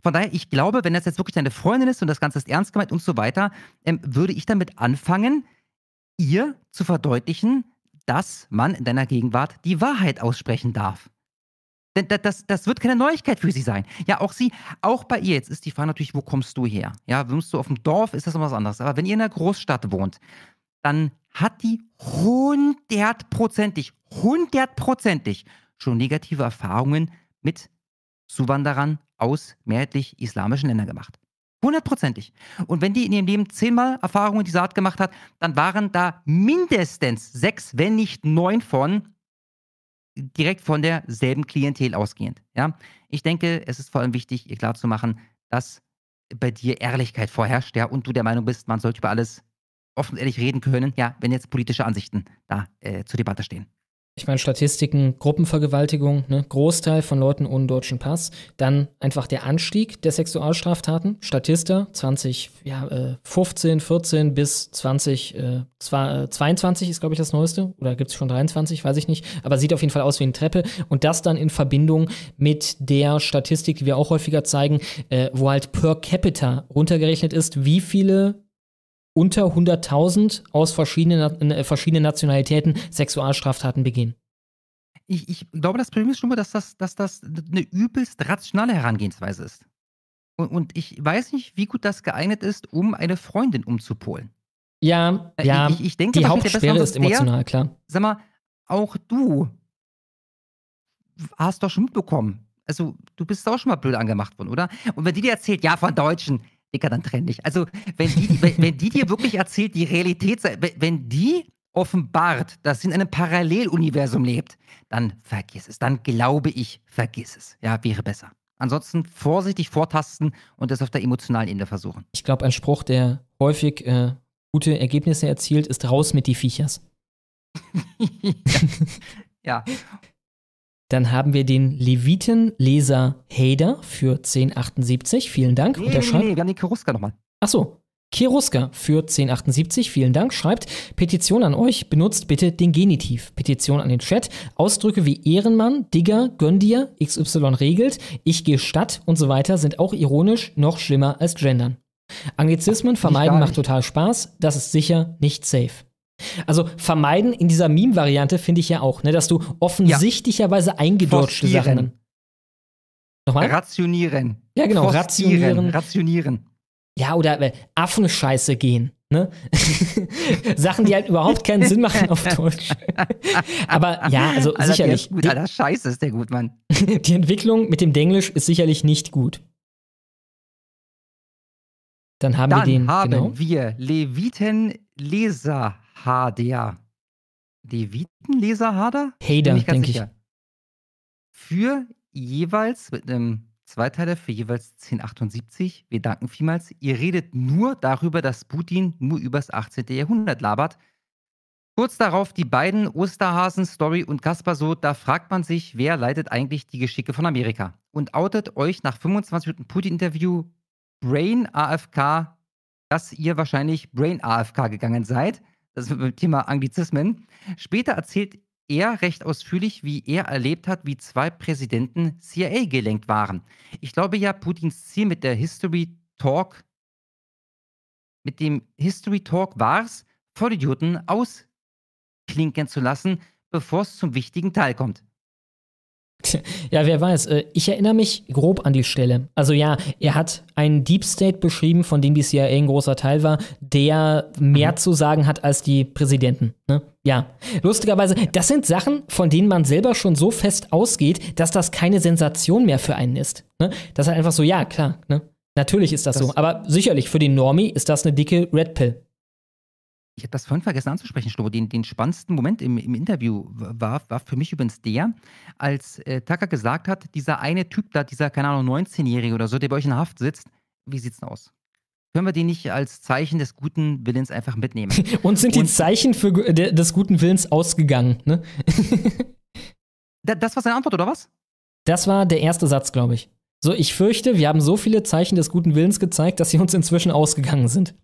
Von daher, ich glaube, wenn das jetzt wirklich deine Freundin ist und das Ganze ist ernst gemeint und so weiter, ähm, würde ich damit anfangen, ihr zu verdeutlichen, dass man in deiner Gegenwart die Wahrheit aussprechen darf. Denn da- das, das wird keine Neuigkeit für sie sein. Ja, auch sie, auch bei ihr, jetzt ist die Frage natürlich, wo kommst du her? Ja, wohnst du auf dem Dorf, ist das noch was anderes. Aber wenn ihr in einer Großstadt wohnt, dann hat die hundertprozentig, hundertprozentig schon negative Erfahrungen mit Zuwanderern aus mehrheitlich islamischen Ländern gemacht. Hundertprozentig. Und wenn die in ihrem Leben zehnmal Erfahrungen dieser Art gemacht hat, dann waren da mindestens sechs, wenn nicht neun von direkt von derselben Klientel ausgehend. Ja? Ich denke, es ist vor allem wichtig, ihr klarzumachen, dass bei dir Ehrlichkeit vorherrscht, ja, und du der Meinung bist, man sollte über alles offen und ehrlich reden können, ja, wenn jetzt politische Ansichten da äh, zur Debatte stehen. Ich meine, Statistiken, Gruppenvergewaltigung, ne? Großteil von Leuten ohne deutschen Pass. Dann einfach der Anstieg der Sexualstraftaten. Statista 20, ja, äh, 15, 14 bis 20, äh, äh, 22 ist, glaube ich, das Neueste. Oder gibt es schon 23, weiß ich nicht. Aber sieht auf jeden Fall aus wie eine Treppe. Und das dann in Verbindung mit der Statistik, die wir auch häufiger zeigen, äh, wo halt per capita runtergerechnet ist, wie viele unter 100.000 aus verschiedenen, äh, verschiedenen Nationalitäten Sexualstraftaten begehen. Ich, ich glaube, das Problem ist schon mal, dass das, dass das eine übelst rationale Herangehensweise ist. Und, und ich weiß nicht, wie gut das geeignet ist, um eine Freundin umzupolen. Ja, Äh, ja, ich, ich denke, die Hauptsperre ist emotional, der, klar. Sag mal, auch du hast doch schon mitbekommen. Also, du bist auch schon mal blöd angemacht worden, oder? Und wenn die dir erzählt, ja, von Deutschen, Dicker, dann trenn dich. Also, wenn die, wenn, wenn die dir wirklich erzählt, die Realität, sei- wenn- die offenbart, dass sie in einem Paralleluniversum lebt, dann vergiss es. Dann glaube ich, vergiss es. Ja, wäre besser. Ansonsten vorsichtig vortasten und das auf der emotionalen Ebene versuchen. Ich glaube, ein Spruch, der häufig äh, gute Ergebnisse erzielt, ist raus mit die Viechers. Ja. Dann haben wir den Leviten-Leser Hader für 1078. Vielen Dank. Nee, Und er nee, schreibt, nee, den Keruska nochmal. Achso. Kiruska für 1078, vielen Dank, schreibt, Petition an euch, benutzt bitte den Genitiv. Petition an den Chat, Ausdrücke wie Ehrenmann, Digger, Gönn dir, XY regelt, ich gehe statt und so weiter sind auch ironisch noch schlimmer als Gendern. Anglizismen vermeiden macht total Spaß, das ist sicher nicht safe. Also vermeiden in dieser Meme-Variante finde ich ja auch, ne, dass du offensichtlicherweise eingedeutschte Forcieren. Sachen. Nochmal? Rationieren. Ja, genau, rationieren. Rationieren. Ja, oder äh, Affenscheiße gehen. Ne? Sachen, die halt überhaupt keinen Sinn machen auf Deutsch. Aber ja, also Alter, sicherlich. Gut, Alter, scheiße ist der gut, Mann. Die, die Entwicklung mit dem Denglisch ist sicherlich nicht gut. Dann haben Dann wir den. haben genau. wir Leviten Leser Hader. Leviten Leser Hader? Hader, Bin nicht ganz denke ich. sicher. Für jeweils mit einem Zweiteiler für jeweils 1078. Wir danken vielmals. Ihr redet nur darüber, dass Putin nur übers 18. Jahrhundert labert. Kurz darauf die beiden Osterhasen, Story und Kaspar so, da fragt man sich, wer leitet eigentlich die Geschicke von Amerika? Und outet euch nach 25 Minuten Putin-Interview Brain AFK, dass ihr wahrscheinlich Brain AFK gegangen seid. Das ist dem Thema Anglizismen. Später erzählt er recht ausführlich, wie er erlebt hat, wie zwei Präsidenten CIA gelenkt waren. Ich glaube ja, Putins Ziel mit der History Talk, mit dem History Talk war es, Vollidioten ausklinken zu lassen, bevor es zum wichtigen Teil kommt. Ja, wer weiß. Äh, Ich erinnere mich grob an die Stelle. Also ja, er hat einen Deep State beschrieben, von dem die CIA ein großer Teil war, der mehr zu sagen hat als die Präsidenten. Ne? Ja. Lustigerweise, das sind Sachen, von denen man selber schon so fest ausgeht, dass das keine Sensation mehr für einen ist. Ne? Das ist halt einfach so, ja, klar, ne? Natürlich ist das, Das- so. Aber sicherlich, für den Normie ist das eine dicke Red Pill. Ich habe das vorhin vergessen anzusprechen, Schlomo. Den, den spannendsten Moment im, im Interview war, war für mich übrigens der, als äh, Tucker gesagt hat, dieser eine Typ da, dieser, keine Ahnung, 19-Jährige oder so, der bei euch in Haft sitzt, wie sieht's denn aus? Können wir den nicht als Zeichen des guten Willens einfach mitnehmen? Und sind die Zeichen für, de- des guten Willens ausgegangen, ne? Da- das war seine Antwort, oder was? Das war der erste Satz, glaube ich. So, ich fürchte, wir haben so viele Zeichen des guten Willens gezeigt, dass sie uns inzwischen ausgegangen sind.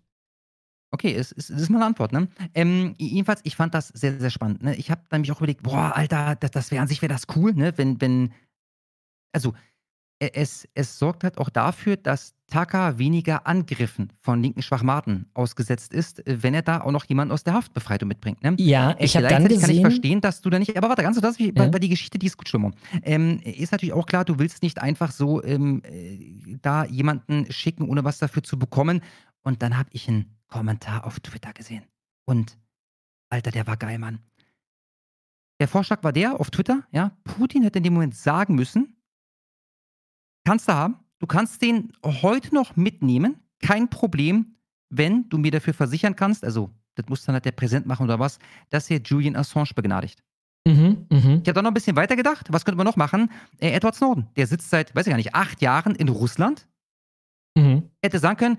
Okay, es, es, es ist mal eine Antwort, ne? Ähm, jedenfalls, ich fand das sehr, sehr spannend. Ne? Ich habe nämlich auch überlegt, boah, Alter, das, das wäre an sich wäre das cool, ne? Wenn, wenn, also e- es, es sorgt halt auch dafür, dass Taka weniger Angriffen von linken Schwachmaten ausgesetzt ist, äh, wenn er da auch noch jemanden aus der Haftbefreitung mitbringt. Ne? Ja, ich habe dann gleichzeitig kann ich gesehen, verstehen, dass du da nicht. Aber warte, ganz so das, wie, Ja. weil, weil die Geschichte, die ist gut, Schlimmer. Ähm, ist natürlich auch klar, du willst nicht einfach so ähm, äh, da jemanden schicken, ohne was dafür zu bekommen. Und dann habe ich einen Kommentar auf Twitter gesehen. Und Alter, der war geil, Mann. Der Vorschlag war der auf Twitter, ja, Putin hätte in dem Moment sagen müssen, kannst du haben, du kannst den heute noch mitnehmen, kein Problem, wenn du mir dafür versichern kannst, also das muss dann halt der Präsident machen oder was, dass er Julian Assange begnadigt. Mhm, mhm. Ich habe dann noch ein bisschen weiter gedacht, was könnte man noch machen? Äh, Edward Snowden, der sitzt seit, weiß ich gar nicht, acht Jahren in Russland, Mhm. hätte sagen können,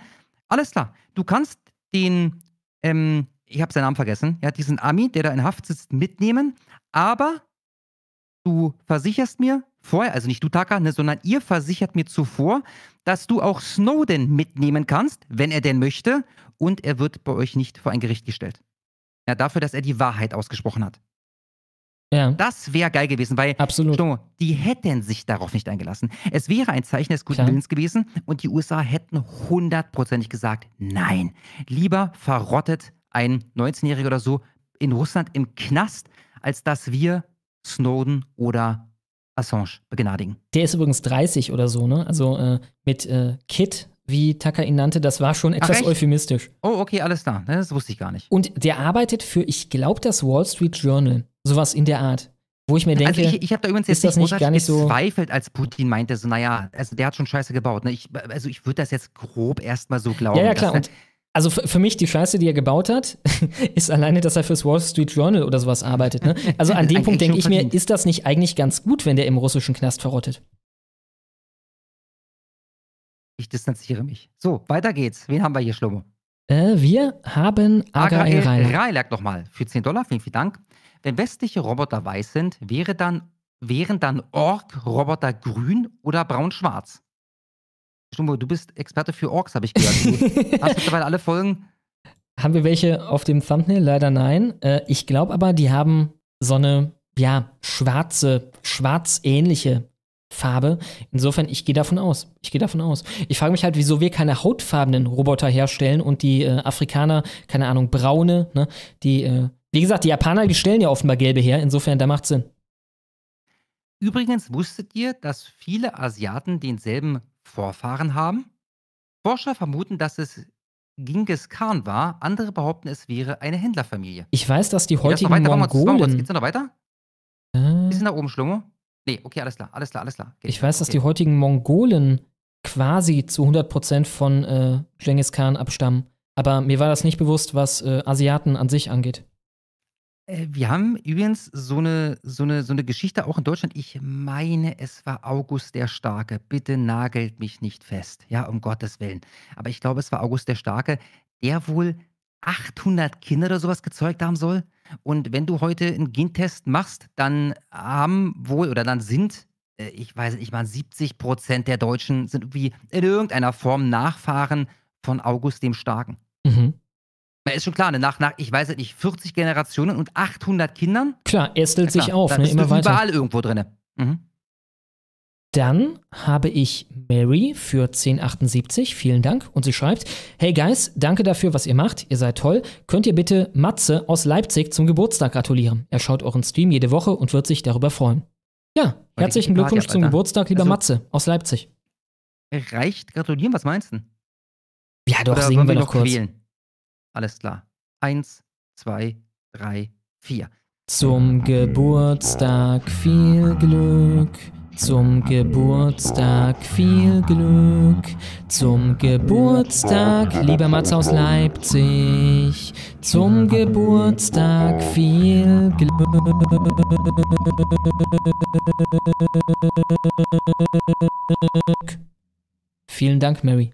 alles klar, du kannst den, ähm, ich habe seinen Namen vergessen, ja, diesen Ami, der da in Haft sitzt, mitnehmen, aber du versicherst mir vorher, also nicht du Taka, ne, sondern ihr versichert mir zuvor, dass du auch Snowden mitnehmen kannst, wenn er denn möchte, und er wird bei euch nicht vor ein Gericht gestellt. Ja, dafür, dass er die Wahrheit ausgesprochen hat. Ja. Das wäre geil gewesen, weil Absolut. Schlomo, die hätten sich darauf nicht eingelassen. Es wäre ein Zeichen des guten Klar. Willens gewesen und die USA hätten hundertprozentig gesagt, nein, lieber verrottet ein 19-Jähriger oder so in Russland im Knast, als dass wir Snowden oder Assange begnadigen. Der ist übrigens 30 oder so, ne? Also äh, mit äh, Kid, wie Tucker ihn nannte, das war schon etwas euphemistisch. Oh, okay, alles klar. Das wusste ich gar nicht. Und der arbeitet für, ich glaube, das Wall Street Journal. Sowas in der Art. Wo ich mir denke, also ich, ich habe da übrigens jetzt das nicht gar nicht so gezweifelt, als Putin meinte, so, naja, also der hat schon Scheiße gebaut. Ne? Ich, also ich würde das jetzt grob erstmal so glauben. Ja, ja, klar. dass- also für, mich die Scheiße, die er gebaut hat, ist alleine, dass er fürs Wall Street Journal oder sowas arbeitet. Ne? Also an dem Punkt denke ich mir, verdient. ist das nicht eigentlich ganz gut, wenn der im russischen Knast verrottet? ich distanziere mich. So, weiter geht's. Wen haben wir hier, Schlomo? Äh, wir haben Aga El Reiner. Railak nochmal für 10 Dollar, vielen, vielen Dank. Wenn westliche Roboter weiß sind, wäre dann, wären dann Ork-Roboter grün oder braun-schwarz? Schlomo, du bist Experte für Orks, habe ich gehört. Du hast mittlerweile alle Folgen. Haben wir welche auf dem Thumbnail? Leider nein. Äh, ich glaube aber, die haben so eine, ja, schwarze, schwarzähnliche Farbe. Insofern, ich gehe davon aus. Ich gehe davon aus. Ich frage mich halt, wieso wir keine hautfarbenen Roboter herstellen und die äh, Afrikaner, keine Ahnung, braune, ne? Die, äh, wie gesagt, die Japaner, die stellen ja offenbar gelbe her. Insofern, da macht Sinn. Übrigens wusstet ihr, dass viele Asiaten denselben Vorfahren haben? Forscher vermuten, dass es Genghis Khan war, andere behaupten, es wäre eine Händlerfamilie. Ich weiß, dass die das heutigen wir uns- Mongolen. Geht's noch weiter? Äh, Bisschen nach oben, Schlomo? Nee, okay, alles klar, alles klar, alles klar. Geht. Ich weiß, dass okay. die heutigen Mongolen quasi zu 100% von äh, Genghis Khan abstammen. Aber mir war das nicht bewusst, was äh, Asiaten an sich angeht. Äh, Wir haben übrigens so eine, so, eine, so eine Geschichte auch in Deutschland. Ich meine, es war August der Starke. Bitte nagelt mich nicht fest. Ja, um Gottes Willen. Aber ich glaube, es war August der Starke, der wohl 800 Kinder oder sowas gezeugt haben soll. Und wenn du heute einen Gentest machst, dann haben wohl oder dann sind, äh, ich weiß nicht mal, 70 Prozent der Deutschen sind irgendwie in irgendeiner Form Nachfahren von August dem Starken. Mhm. Na, Ist schon klar, ne? nach, nach, ich weiß nicht, 40 Generationen und 800 Kindern? Klar, ästelt Ja, sich auf, ne, immer weiter. überall irgendwo drin. Mhm. Dann habe ich Mary für 1078. Vielen Dank. Und sie schreibt: Hey Guys, danke dafür, was ihr macht. Ihr seid toll. Könnt ihr bitte Matze aus Leipzig zum Geburtstag gratulieren? Er schaut euren Stream jede Woche und wird sich darüber freuen. Ja, herzlichen Glückwunsch zum. Geburtstag, lieber Also- Matze aus Leipzig. Reicht gratulieren, was meinst du? Ja, doch, Oder singen wollen wir noch kurz. quälen? Alles klar. Eins, zwei, drei, vier. Zum Geburtstag viel Glück. Zum Geburtstag viel Glück. Zum Geburtstag, lieber Mats aus Leipzig. Zum Geburtstag viel Glück. Vielen Dank, Mary.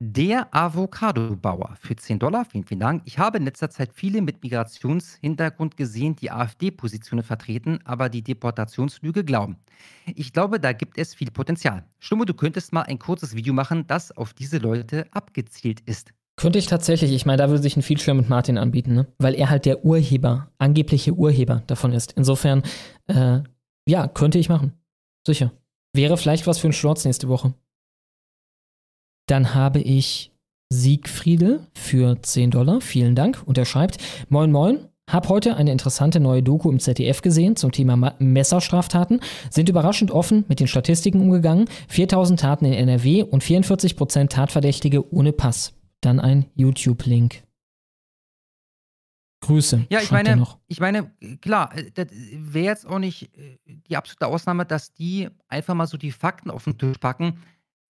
Der Avocado-Bauer für 10 Dollar, vielen, vielen Dank. Ich habe in letzter Zeit viele mit Migrationshintergrund gesehen, die AfD-Positionen vertreten, aber die Deportationslüge glauben. Ich glaube, da gibt es viel Potenzial. Stumme, du könntest mal ein kurzes Video machen, das auf diese Leute abgezielt ist. Könnte ich tatsächlich, ich meine, da würde sich ein Feature mit Martin anbieten, ne? weil er halt der Urheber, angebliche Urheber davon ist. Insofern, äh, ja, könnte ich machen. Sicher. Wäre vielleicht was für einen Shorts nächste Woche. Dann habe ich Siegfriede für 10 Dollar. Vielen Dank. Und er schreibt: Moin, moin. Hab heute eine interessante neue Doku im ZDF gesehen zum Thema Ma Messerstraftaten. Sind überraschend offen mit den Statistiken umgegangen. 4000 Taten in NRW und 44% Tatverdächtige ohne Pass. Dann ein YouTube-Link. Grüße. Ja, ich meine, ich meine, klar, äh, das wäre jetzt auch nicht äh, die absolute Ausnahme, dass die einfach mal so die Fakten auf den Tisch packen.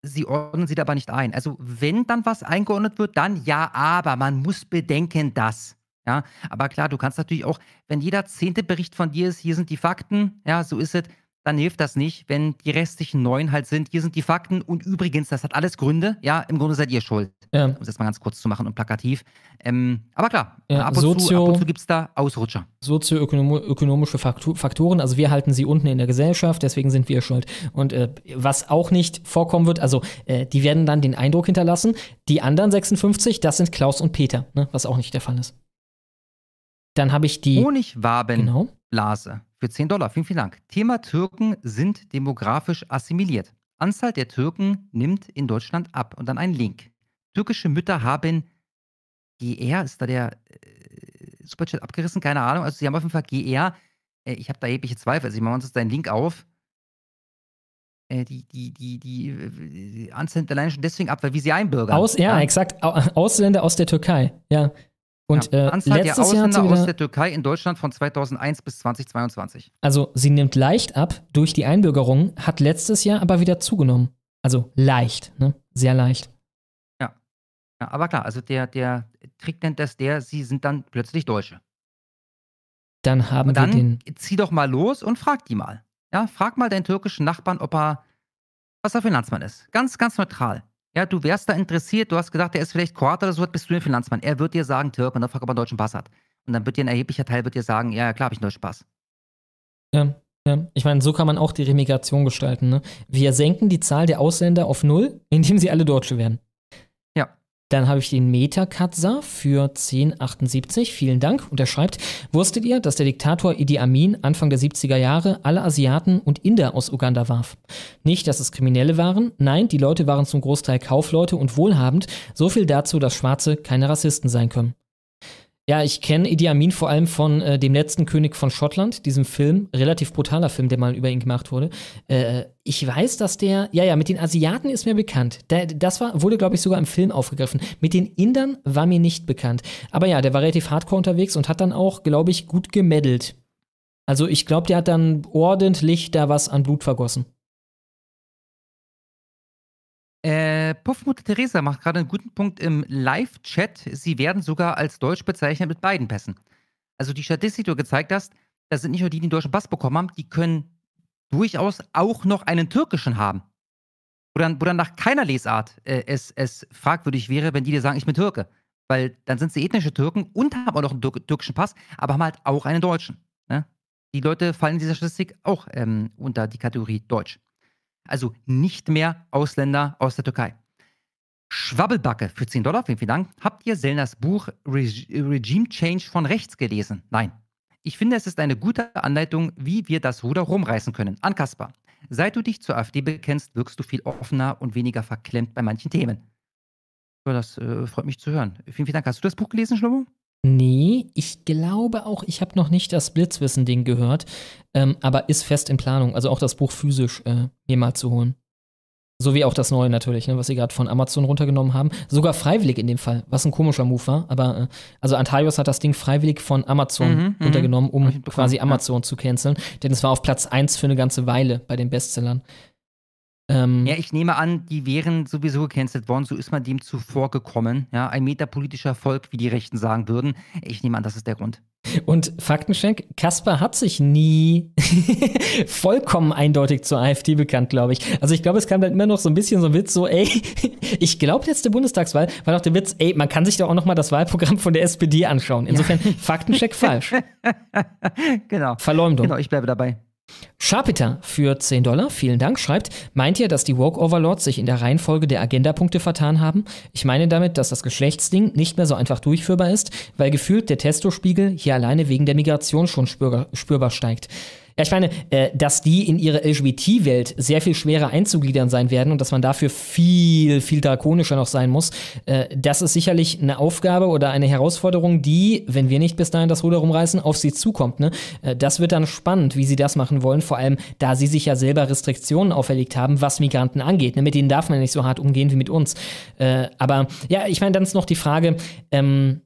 Sie ordnen sie aber nicht ein. Also, wenn dann was eingeordnet wird, dann ja, aber man muss bedenken, dass. Ja, aber klar, du kannst natürlich auch, wenn jeder zehnte Bericht von dir ist, hier sind die Fakten, ja, so ist es, dann hilft das nicht, wenn die restlichen neun halt sind, hier sind die Fakten und übrigens, das hat alles Gründe, ja, im Grunde seid ihr schuld. Ja. Um es jetzt mal ganz kurz zu machen und plakativ. Ähm, aber klar, Ja, ab und zu, Sozio- ab und zu gibt es da Ausrutscher. sozioökonomische Faktoren, also wir halten sie unten in der Gesellschaft, deswegen sind wir schuld. Und äh, was auch nicht vorkommen wird, also äh, die werden dann den Eindruck hinterlassen, die anderen 56, das sind Klaus und Peter, ne, was auch nicht der Fall ist. Dann habe ich die. Honigwabenblase für 10 Dollar. Vielen, vielen Dank. Thema Türken sind demografisch assimiliert. Anzahl der Türken nimmt in Deutschland ab. Und dann ein Link. Türkische Mütter haben GR, ist da der äh, Superchat abgerissen? Keine Ahnung. Also sie haben auf jeden Fall GR. Äh, ich habe da erhebliche Zweifel. Also ich mache uns jetzt einen Link auf. Äh, die, die, die, die, äh, die Anzahl nimmt alleine schon deswegen ab, weil wir sie einbürgern. Aus, ja, exakt. Au- Ausländer aus der Türkei. Ja. Und ja, äh, Anzahl der letztes Jahr sie Ausländer aus wieder, der Türkei in Deutschland von 2001 bis 2022. also sie nimmt leicht ab durch die Einbürgerung, hat letztes Jahr aber wieder zugenommen. Also leicht, ne? Sehr leicht. Ja. ja aber klar, also der, der Trick nennt das der, sie sind dann plötzlich Deutsche. Dann haben Und wir dann den. zieh doch mal los und frag die mal. Ja, frag mal deinen türkischen Nachbarn, ob er, was er für ein Landsmann ist. Ganz, ganz neutral. Ja, du wärst da interessiert, du hast gesagt, er ist vielleicht Kroat oder so, bist du ein Finanzmann. Er wird dir sagen, Türk, und dann frag, ob er einen deutschen Pass hat. Und dann wird dir ein erheblicher Teil wird dir sagen, ja, ja, klar, habe ich einen deutschen Pass. Ja, ja. Ich meine, so kann man auch die Remigration gestalten. Ne? Wir senken die Zahl der Ausländer auf null, indem sie alle Deutsche werden. Dann habe ich den Metakatsa für 1078. Vielen Dank. Und er schreibt: Wusstet ihr, dass der Diktator Idi Amin Anfang der 70er Jahre alle Asiaten und Inder aus Uganda warf? Nicht, dass es Kriminelle waren. Nein, die Leute waren zum Großteil Kaufleute und wohlhabend. So viel dazu, dass Schwarze keine Rassisten sein können. Ja, ich kenne Idi Amin vor allem von äh, dem letzten König von Schottland, diesem Film, relativ brutaler Film, der mal über ihn gemacht wurde. Äh, ich weiß, dass der, ja, ja, mit den Asiaten ist mir bekannt. Der, das war, wurde, glaube ich, sogar im Film aufgegriffen. Mit den Indern war mir nicht bekannt. Aber ja, der war relativ hardcore unterwegs und hat dann auch, glaube ich, gut gemeddelt. Also ich glaube, der hat dann ordentlich da was an Blut vergossen. Äh, Puffmutter Theresa macht gerade einen guten Punkt im Live-Chat. Sie werden sogar als Deutsch bezeichnet mit beiden Pässen. Also die Statistik, die du gezeigt hast, das sind nicht nur die, die den deutschen Pass bekommen haben, die können durchaus auch noch einen türkischen haben. Wo dann, wo dann nach keiner Lesart äh, es, es fragwürdig wäre, wenn die dir sagen, ich bin Türke. Weil dann sind sie ethnische Türken und haben auch noch einen tür türkischen Pass, aber haben halt auch einen deutschen. Ne? Die Leute fallen in dieser Statistik auch ähm, unter die Kategorie Deutsch. Also nicht mehr Ausländer aus der Türkei. Schwabbelbacke für 10 Dollar, vielen, vielen Dank. Habt ihr Sellners Buch Reg Regime Change von rechts gelesen? Nein. Ich finde, es ist eine gute Anleitung, wie wir das Ruder rumreißen können. An Kaspar. Seit du dich zur AfD bekennst, wirkst du viel offener und weniger verklemmt bei manchen Themen. Ja, das äh, freut mich zu hören. Vielen, vielen Dank. Hast du das Buch gelesen, Schlummo? Nee, ich glaube auch, ich habe noch nicht das Blitzwissen-Ding gehört, ähm, aber ist fest in Planung. Also auch das Buch physisch äh, mir mal zu holen. So wie auch das neue natürlich, ne, was sie gerade von Amazon runtergenommen haben. Sogar freiwillig in dem Fall, was ein komischer Move war. Aber äh, also Antaios hat das Ding freiwillig von Amazon Mhm, mhm. runtergenommen, um quasi ja. Amazon zu canceln. Denn es war auf Platz 1 für eine ganze Weile bei den Bestsellern. Ähm, Ja, ich nehme an, die wären sowieso gecancelt worden. So ist man dem zuvor gekommen. Ja, ein metapolitischer Erfolg, wie die Rechten sagen würden. Ich nehme an, das ist der Grund. Und Faktencheck, Kaspar hat sich nie vollkommen eindeutig zur AfD bekannt, glaube ich. Also ich glaube, es kam dann immer noch so ein bisschen so ein Witz, so, ey, ich glaube, letzte Bundestagswahl war doch der Witz, ey, man kann sich doch auch noch mal das Wahlprogramm von der SPD anschauen. Insofern, Faktencheck falsch. genau. Verleumdung. Genau, ich bleibe dabei. Sharpiter für 10 Dollar, vielen Dank, schreibt, meint ihr, dass die Woke Overlords sich in der Reihenfolge der Agendapunkte vertan haben? Ich meine damit, dass das Geschlechtsding nicht mehr so einfach durchführbar ist, weil gefühlt der Testospiegel hier alleine wegen der Migration schon spürbar, spürbar steigt. Ja, ich meine, äh, dass die in ihre LGBT-Welt sehr viel schwerer einzugliedern sein werden und dass man dafür viel, viel drakonischer noch sein muss, äh, das ist sicherlich eine Aufgabe oder eine Herausforderung, die, wenn wir nicht bis dahin das Ruder rumreißen, auf sie zukommt. Ne? Äh, das wird dann spannend, wie sie das machen wollen, vor allem da sie sich ja selber Restriktionen auferlegt haben, was Migranten angeht. Ne? Mit denen darf man nicht so hart umgehen wie mit uns. Äh, aber ja, ich meine, dann ist noch die Frage, ähm,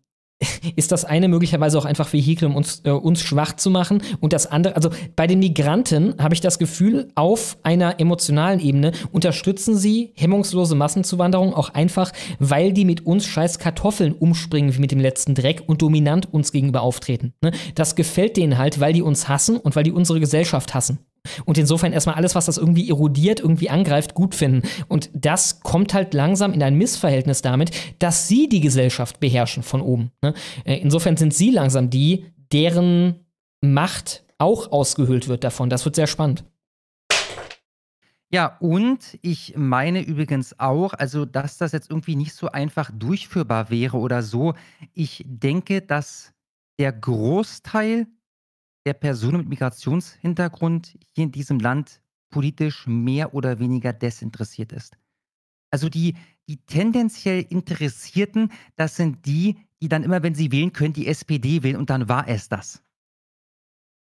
ist das eine möglicherweise auch einfach Vehikel, um uns, äh, uns schwach zu machen. Und das andere, also bei den Migranten habe ich das Gefühl, auf einer emotionalen Ebene unterstützen sie hemmungslose Massenzuwanderung auch einfach, weil die mit uns scheiß Kartoffeln umspringen wie mit dem letzten Dreck und dominant uns gegenüber auftreten. Ne? Das gefällt denen halt, weil die uns hassen und weil die unsere Gesellschaft hassen. Und insofern erstmal alles, was das irgendwie erodiert, irgendwie angreift, gut finden. Und das kommt halt langsam in ein Missverhältnis damit, dass sie die Gesellschaft beherrschen von oben. Ne? Äh, Insofern sind sie langsam die, deren Macht auch ausgehöhlt wird davon. Das wird sehr spannend. Ja, und ich meine übrigens auch, also dass das jetzt irgendwie nicht so einfach durchführbar wäre oder so. Ich denke, dass der Großteil der Personen mit Migrationshintergrund hier in diesem Land politisch mehr oder weniger desinteressiert ist. Also die, die tendenziell Interessierten, das sind die, die dann immer, wenn sie wählen können, die SPD wählen und dann war es das.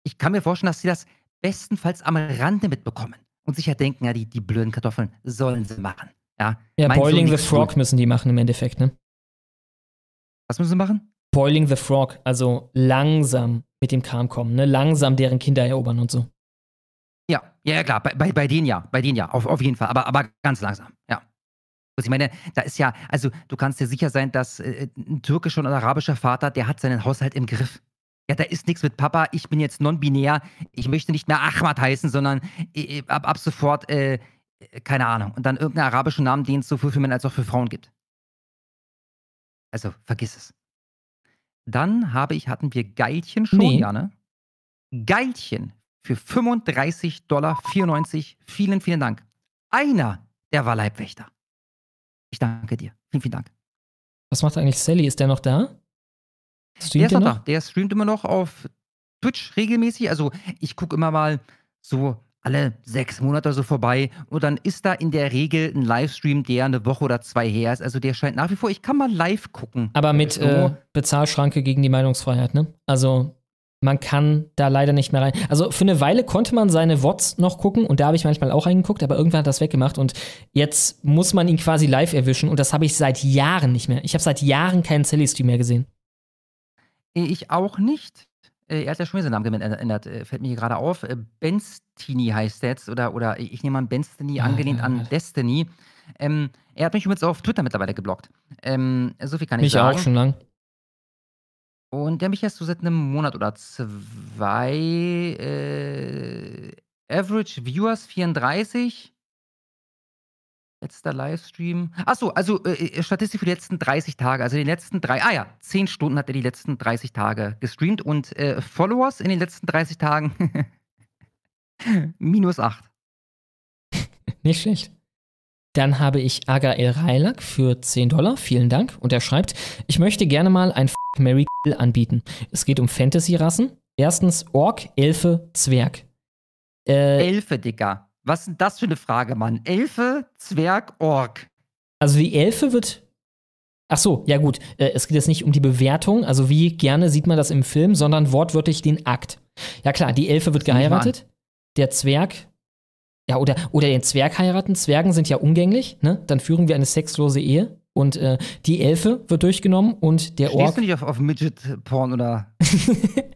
Ich kann mir vorstellen, dass sie das bestenfalls am Rande mitbekommen und sich ja denken, ja, die, die blöden Kartoffeln sollen sie machen. Ja, Ja, Boiling the liegt wohl- Frog müssen die machen im Endeffekt, ne? Was müssen sie machen? Boiling the Frog, also langsam mit dem Kram kommen, ne? langsam deren Kinder erobern und so. Ja, ja, klar, bei, bei, bei denen ja, bei denen ja, auf, auf jeden Fall, aber, aber ganz langsam, ja. Ich meine, da ist ja, also du kannst dir sicher sein, dass äh, ein türkischer und arabischer Vater, der hat seinen Haushalt im Griff. Ja, da ist nichts mit Papa, ich bin jetzt non-binär, ich möchte nicht mehr Ahmad heißen, sondern äh, ab, ab sofort, äh, keine Ahnung, und dann irgendeinen arabischen Namen, den es sowohl für Männer als auch für Frauen gibt. Also, vergiss es. Dann habe ich, hatten wir Geilchen schon, Nee. ja, ne? Geilchen für 35,94 Dollar. Vielen, vielen Dank. Einer der war Leibwächter. Ich danke dir. Vielen, vielen Dank. Was macht eigentlich Sally? Ist der noch da? Der Streamt ist der noch noch? da. Der streamt immer noch auf Twitch regelmäßig. Also ich gucke immer mal so alle sechs Monate so vorbei und dann ist da in der Regel ein Livestream, der eine Woche oder zwei her ist. Also der scheint nach wie vor, ich kann mal live gucken. Aber mit So. äh, Bezahlschranke gegen die Meinungsfreiheit, ne? Also man kann da leider nicht mehr rein. Also für eine Weile konnte man seine VODs noch gucken und da habe ich manchmal auch reingeguckt, aber irgendwann hat das weggemacht und jetzt muss man ihn quasi live erwischen und das habe ich seit Jahren nicht mehr. Ich habe seit Jahren keinen Sally-Stream mehr gesehen. Ich auch nicht. Äh, Er hat ja schon wieder seinen Namen geändert, äh, fällt mir hier gerade auf. Äh, Benstini heißt er jetzt, oder, oder ich nehme an Benstini, Ah, angelehnt ja, an ja. Destiny. Ähm, er hat mich übrigens auf Twitter mittlerweile geblockt. Ähm, so viel kann ich Mich sagen. auch schon lang. Und der mich erst so seit einem Monat oder zwei. Average Viewers 34. Letzter Livestream. Achso, also äh, Statistik für die letzten 30 Tage. Also die letzten drei. Ah ja, 10 Stunden hat er die letzten 30 Tage gestreamt. Und äh, Followers in den letzten 30 Tagen minus 8. Nicht schlecht. Dann habe ich Aga El Railak für 10 Dollar. Vielen Dank. Und er schreibt, ich möchte gerne mal ein F Mary Kill anbieten. Es geht um Fantasy-Rassen. Erstens Ork, Elfe, Zwerg. Äh, Elfe, Dicker. Was ist denn das für eine Frage, Mann? Elfe, Zwerg, Ork. Also die Elfe wird. Ach so, ja gut. Äh, es geht jetzt nicht um die Bewertung, also wie gerne sieht man das im Film, sondern wortwörtlich den Akt. Ja klar, die Elfe wird geheiratet. Der Zwerg. Ja, oder, oder den Zwerg heiraten. Zwergen sind ja umgänglich, ne? Dann führen wir eine sexlose Ehe. Und äh, die Elfe wird durchgenommen und der Stehst Ork. du nicht auf, auf Midget-Porn oder?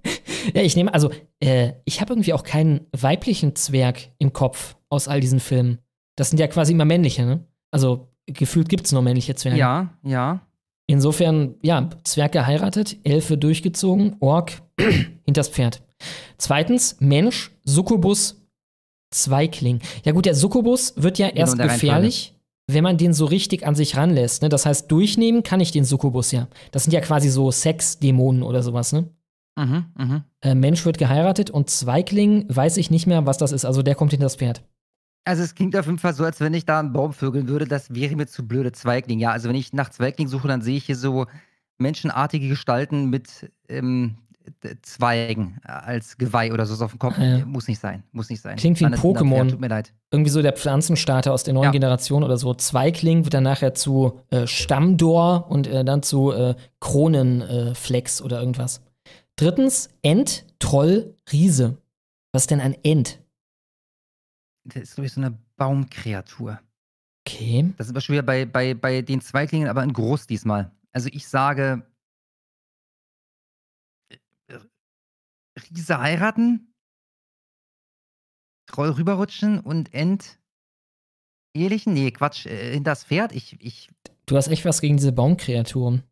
Ja, ich nehme, also, äh, ich habe irgendwie auch keinen weiblichen Zwerg im Kopf aus all diesen Filmen. Das sind ja quasi immer männliche, ne? Also, gefühlt gibt es nur männliche Zwerge. Ja, ja. Insofern, ja, Zwerg geheiratet, Elfe durchgezogen, Ork hinters Pferd. Zweitens, Mensch, Succubus, Zweikling. Ja gut, der Succubus wird ja Genau, erst gefährlich, wenn man den so richtig an sich ranlässt. Ne? Das heißt, durchnehmen kann ich den Succubus ja. Das sind ja quasi so Sexdämonen oder sowas, ne? Mhm, mhm. Äh, Mensch wird geheiratet und Zweikling weiß ich nicht mehr, was das ist. Also der kommt hinters Pferd. Also es klingt auf jeden Fall so, als wenn ich da einen Baum vögeln würde. Das wäre mir zu blöde Zweigling. Ja, also wenn ich nach Zweigling suche, dann sehe ich hier so menschenartige Gestalten mit ähm, Zweigen äh, als Geweih oder so auf dem Kopf. Ja. Äh, Muss nicht sein. Muss nicht sein. Klingt wie ein Pokémon. Tut mir leid. Irgendwie so der Pflanzenstarter aus der neuen Ja. Generation oder so. Zweikling wird dann nachher zu äh, Stammdor und äh, dann zu äh, Kronenflex oder irgendwas. Drittens, Ent, Troll, Riese. Was ist denn ein Ent? Das ist, glaube ich, so eine Baumkreatur. Okay. Das sind wir schon wieder bei, bei, bei den Zweiglingen, aber in groß diesmal. Also ich sage, äh, Riese heiraten, Troll rüberrutschen und Ent ehelichen? Nee, Quatsch, äh, das Pferd. Ich, ich, Du hast echt was gegen diese Baumkreaturen.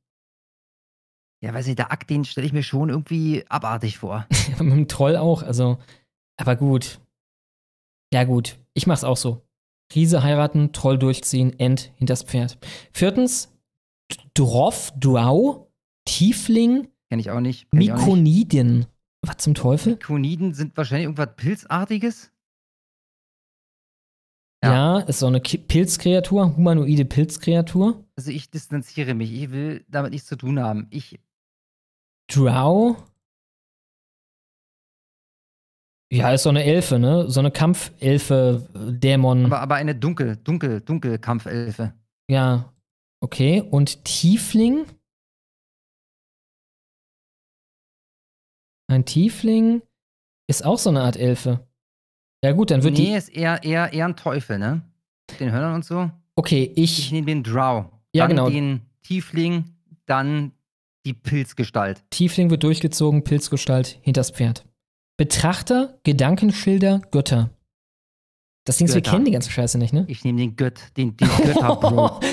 Ja, weiß nicht, der Akt, den stelle ich mir schon irgendwie abartig vor. Mit dem Troll auch, also. Aber gut. Ja, gut. Ich mach's auch so. Riese heiraten, Troll durchziehen, Ent hinters Pferd. Viertens, Droff, Duau, Tiefling, Kenn ich auch nicht. Kenn nicht. Was zum Teufel? Koniden sind wahrscheinlich irgendwas Pilzartiges. Ja, ist so eine Pilzkreatur, humanoide Pilzkreatur. Also ich distanziere mich. Ich will damit nichts zu tun haben. Ich, Drow. Ja, ist so eine Elfe, ne? So eine Kampfelfe, Dämon. aber, aber eine dunkel, dunkel, dunkel Kampfelfe. Ja, okay. Und Tiefling? Ein Tiefling ist auch so eine Art Elfe. Ja, gut, dann wird nee, die. ist eher, eher, eher ein Teufel, ne? Mit Den Hörnern und so. Okay, Ich ich. nehme den Drow. Ja, dann genau. den Tiefling, dann Die Pilzgestalt. Tiefling wird durchgezogen, Pilzgestalt, hinters Pferd. Betrachter, Gedankenschilder, Götter. Das Ding ist, wir kennen die ganze Scheiße nicht, ne? Ich nehme den Gött, den, den Götter, Bro.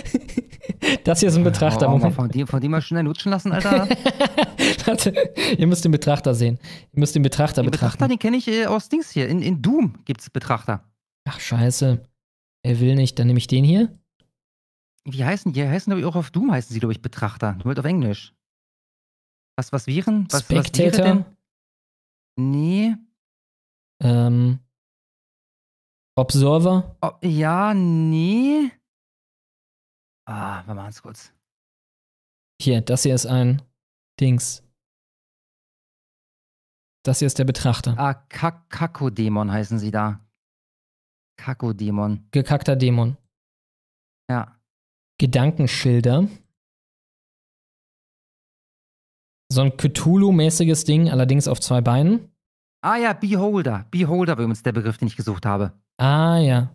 Das hier ist ein Betrachter. Oh, Moment. von dem, von dem mal schnell lutschen lassen, Alter. Warte, ihr müsst den Betrachter sehen. Ihr müsst den Betrachter Den betrachten. Betrachter, den kenne ich äh, aus Dings hier. In, in Doom gibt's Betrachter. Ach, scheiße. Er will nicht, dann nehme ich den hier. Wie heißen die? Heißen, glaube ich, auch auf Doom heißen sie, glaube ich, Betrachter. Nur halt auf Englisch. Was, was wären? Was, was wäre Spectator. denn? Nee. Ähm, Observer. Oh, ja, nee. Ah, wir machen es kurz. Hier, das hier ist ein Dings. Das hier ist der Betrachter. Ah, Kak Kakodämon heißen sie da. Kakodämon. Gekackter Dämon. Ja. Gedankenschilder. So ein Cthulhu-mäßiges Ding, allerdings auf zwei Beinen. Ah ja, Beholder. Beholder war übrigens der Begriff, den ich gesucht habe. Ah ja.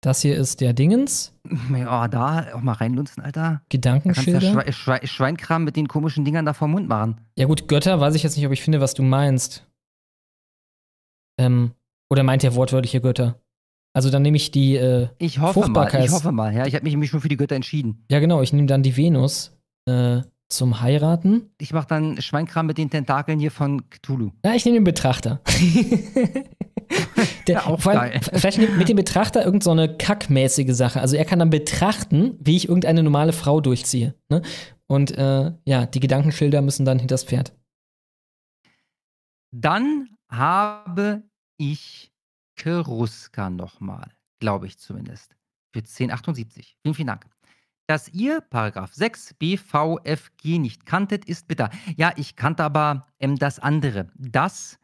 Das hier ist der Dingens. Ja, da auch mal reinlunzen, Alter. Da kannst du Gedankenschilder. ja Schwe Schwe Schweinkram mit den komischen Dingern da vom Mund machen. Ja gut, Götter weiß ich jetzt nicht, ob ich finde, was du meinst. Ähm, oder meint ihr wortwörtliche Götter? Also dann nehme ich die äh, Ich hoffe mal, Fruchtbarkeits- ich hoffe mal. Ja, ich habe mich nämlich schon für die Götter entschieden. Ja genau, ich nehme dann die Venus äh, zum Heiraten. Ich mache dann Schweinkram mit den Tentakeln hier von Cthulhu. Ja, ich nehme den Betrachter. Der, Ja, auch allem, geil. Vielleicht nimmt mit dem Betrachter irgend so eine kackmäßige Sache. Also er kann dann betrachten, wie ich irgendeine normale Frau durchziehe. Ne? Und äh, ja, die Gedankenschilder müssen dann hinters Pferd. Dann habe ich Keruska nochmal, glaube ich zumindest. Für 1078. Vielen, vielen Dank. Dass ihr Paragraph 6 BVFG nicht kanntet, ist bitter. Ja, ich kannte aber ähm, das andere. Das,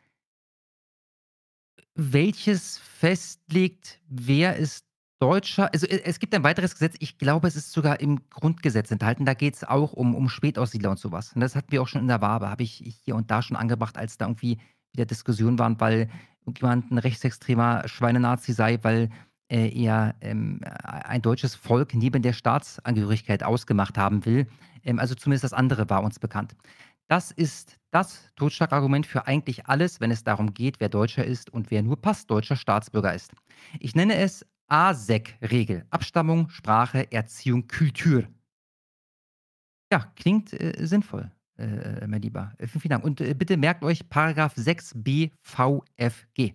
welches festlegt, wer ist Deutscher. Also äh, es gibt ein weiteres Gesetz, ich glaube, es ist sogar im Grundgesetz enthalten. Da geht es auch um, um Spätaussiedler und sowas. Und das hatten wir auch schon in der Wabe, habe ich hier und da schon angebracht, als da irgendwie wieder Diskussionen waren, weil irgendjemand ein rechtsextremer Schweinenazi sei, weil äh, er ähm, ein deutsches Volk neben der Staatsangehörigkeit ausgemacht haben will. Ähm, also zumindest das andere war uns bekannt. Das ist das Totschlagargument für eigentlich alles, wenn es darum geht, wer Deutscher ist und wer nur passdeutscher Staatsbürger ist. Ich nenne es ASEC-Regel. Abstammung, Sprache, Erziehung, Kultur. Ja, klingt äh, sinnvoll, äh, mein Lieber. Äh, vielen, Dank. Und äh, bitte merkt euch Paragraph 6 BVFG.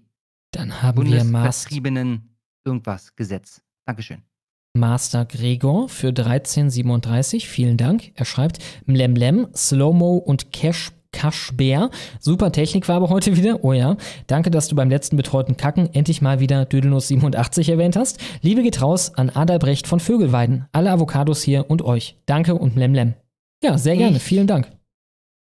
Dann haben wir Bundesvertriebenen irgendwas Gesetz. Dankeschön. Master Gregor für 1337. Vielen Dank. Er schreibt Mlemlem, Slowmo und Cash Cashbär. Super Technikfarbe heute wieder. Oh ja. Danke, dass du beim letzten betreuten Kacken endlich mal wieder Dödelnuss 87 erwähnt hast. Liebe geht raus an Adalbrecht von Vögelweiden. Alle Avocados hier und euch. Danke und Mlemlem. Ja, sehr gerne. Ich- Vielen Dank.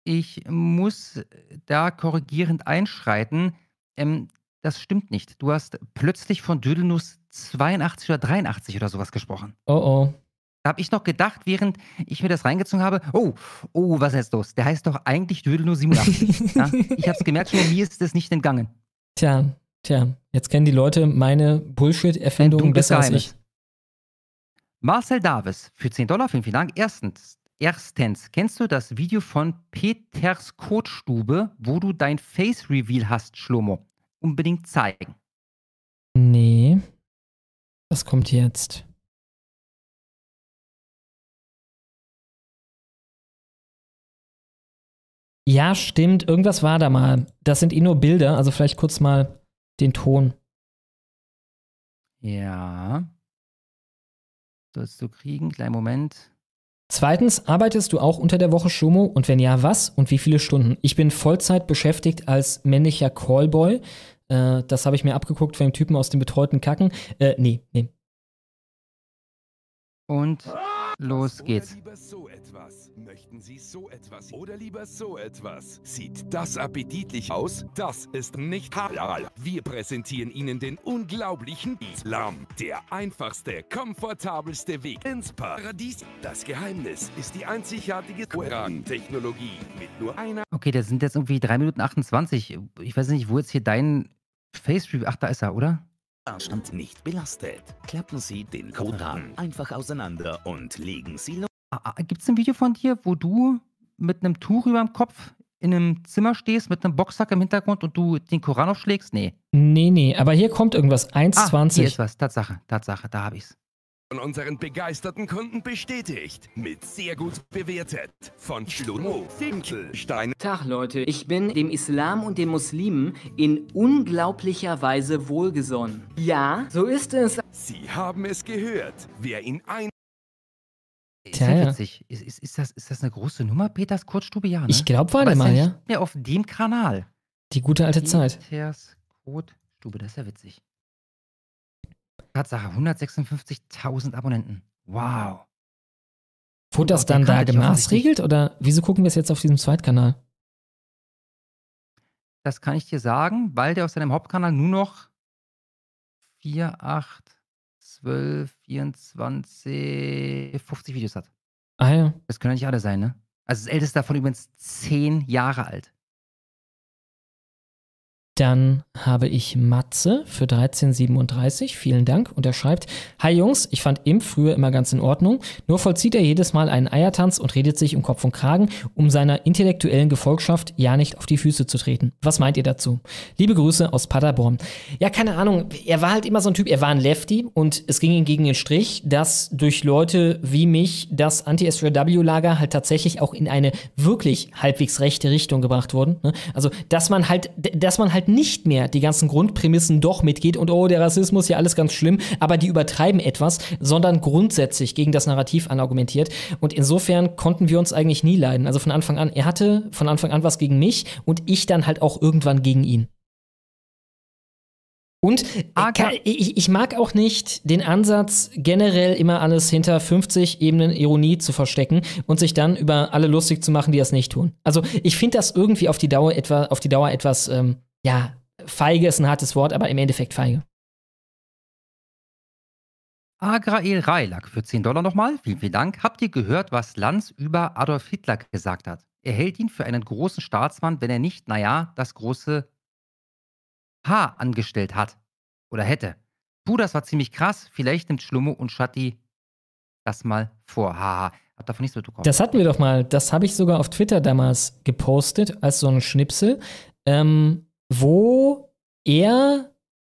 Ich muss da korrigierend einschreiten. Ähm, das stimmt nicht. Du hast plötzlich von Dödelnuss 82 oder 83 oder sowas gesprochen. Oh oh. Da habe ich noch gedacht, während ich mir das reingezogen habe, oh, oh, was ist jetzt los? Der heißt doch eigentlich Dödelnuss 87. ja? Ich habe es gemerkt, schon mir ist das nicht entgangen. Tja, tja. Jetzt kennen die Leute meine Bullshit-Erfindungen dunkles besser als Geheimnis. ich. Marcel Davis für 10 Dollar, vielen, vielen Dank. Erstens, erstens, kennst du das Video von Peters Kotstube, wo du dein Face Reveal hast, Schlomo? Unbedingt zeigen. Nee. Was kommt jetzt? Ja, stimmt. Irgendwas war da mal. Das sind eh nur Bilder, also vielleicht kurz mal den Ton. Ja. Sollst du kriegen, kleinen Moment. Zweitens, arbeitest du auch unter der Woche Shomo? Und wenn ja, was und wie viele Stunden? Ich bin Vollzeit beschäftigt als männlicher Callboy. Äh, das habe ich mir abgeguckt von dem Typen aus dem betreuten Kacken. Äh, nee, nee. Und los geht's. So etwas. Möchten Sie so etwas oder lieber so etwas? Sieht das appetitlich aus? Das ist nicht halal. Wir präsentieren Ihnen den unglaublichen Islam. Der einfachste, komfortabelste Weg ins Paradies. Das Geheimnis ist die einzigartige Quran-Technologie mit nur einer Okay, das sind jetzt irgendwie 3 Minuten 28. Ich weiß nicht, wo jetzt hier dein Face Reveal. Ach, da ist er, oder? Arschland nicht belastet. Klappen Sie den Koran einfach auseinander und legen Sie los. Ah, Gibt es ein Video von dir, wo du mit einem Tuch über dem Kopf in einem Zimmer stehst mit einem Boxsack im Hintergrund und du den Koran aufschlägst? Nee. Nee, nee, aber hier kommt irgendwas. 1,20. Ah, hier ist was. Tatsache, Tatsache, da hab ich's. Von unseren begeisterten Kunden bestätigt. Mit sehr gut bewertet. Von Schlomo Finkelstein. Tag Leute, ich bin dem Islam und den Muslimen in unglaublicher Weise wohlgesonnen. Ja, so ist es. Sie haben es gehört. Wer in ein Ist Tja, ja ja. witzig. Ist, ist, ist, das, ist das eine große Nummer, Peters Kurzstube? Ja, ne? Ich glaub, war Aber der ist mal, ja. mehr auf dem Kanal. Die gute alte Zeit. Peters Kurzstube, das ist ja witzig. Tatsache, 156.000 Abonnenten. Wow. Wurde das dann da gemaßregelt oder wieso gucken wir es jetzt auf diesem Zweitkanal? Das kann ich dir sagen, weil der auf seinem Hauptkanal nur noch 4, 8, 12, 24, 50 Videos hat. Ah ja. Das können ja nicht alle sein, ne? Also das älteste davon übrigens 10 Jahre alt. Dann habe ich Matze für 1337. Vielen Dank. Und er schreibt: Hi Jungs, ich fand Imp früher immer ganz in Ordnung. Nur vollzieht er jedes Mal einen Eiertanz und redet sich um Kopf und Kragen, um seiner intellektuellen Gefolgschaft ja nicht auf die Füße zu treten. Was meint ihr dazu? Liebe Grüße aus Paderborn. Ja, keine Ahnung. Er war halt immer so ein Typ, er war ein Lefty und es ging ihm gegen den Strich, dass durch Leute wie mich das Anti-SJW-Lager halt tatsächlich auch in eine wirklich halbwegs rechte Richtung gebracht wurden. ne? Also, dass man halt, dass man halt nicht mehr die ganzen Grundprämissen doch mitgeht und oh, der Rassismus, ja alles ganz schlimm, aber die übertreiben etwas, sondern grundsätzlich gegen das Narrativ anargumentiert. Und insofern konnten wir uns eigentlich nie leiden. Also von Anfang an, er hatte von Anfang an was gegen mich und ich dann halt auch irgendwann gegen ihn. Und äh, kann, ich, ich mag auch nicht den Ansatz, generell immer alles hinter 50 Ebenen Ironie zu verstecken und sich dann über alle lustig zu machen, die das nicht tun. Also ich finde das irgendwie auf die Dauer etwa, auf die Dauer etwas, ähm, ja, feige ist ein hartes Wort, aber im Endeffekt feige. Agrael Reilak für 10 Dollar nochmal. Vielen, vielen Dank. Habt ihr gehört, was Lanz über Adolf Hitler gesagt hat? Er hält ihn für einen großen Staatsmann, wenn er nicht, naja, das große H angestellt hat. Oder hätte. Puh, das war ziemlich krass. Vielleicht nimmt Schlummo und Schatti das mal vor. Haha. Hab davon nichts mitbekommen. Das hatten wir doch mal. Das habe ich sogar auf Twitter damals gepostet als so ein Schnipsel, ähm, wo er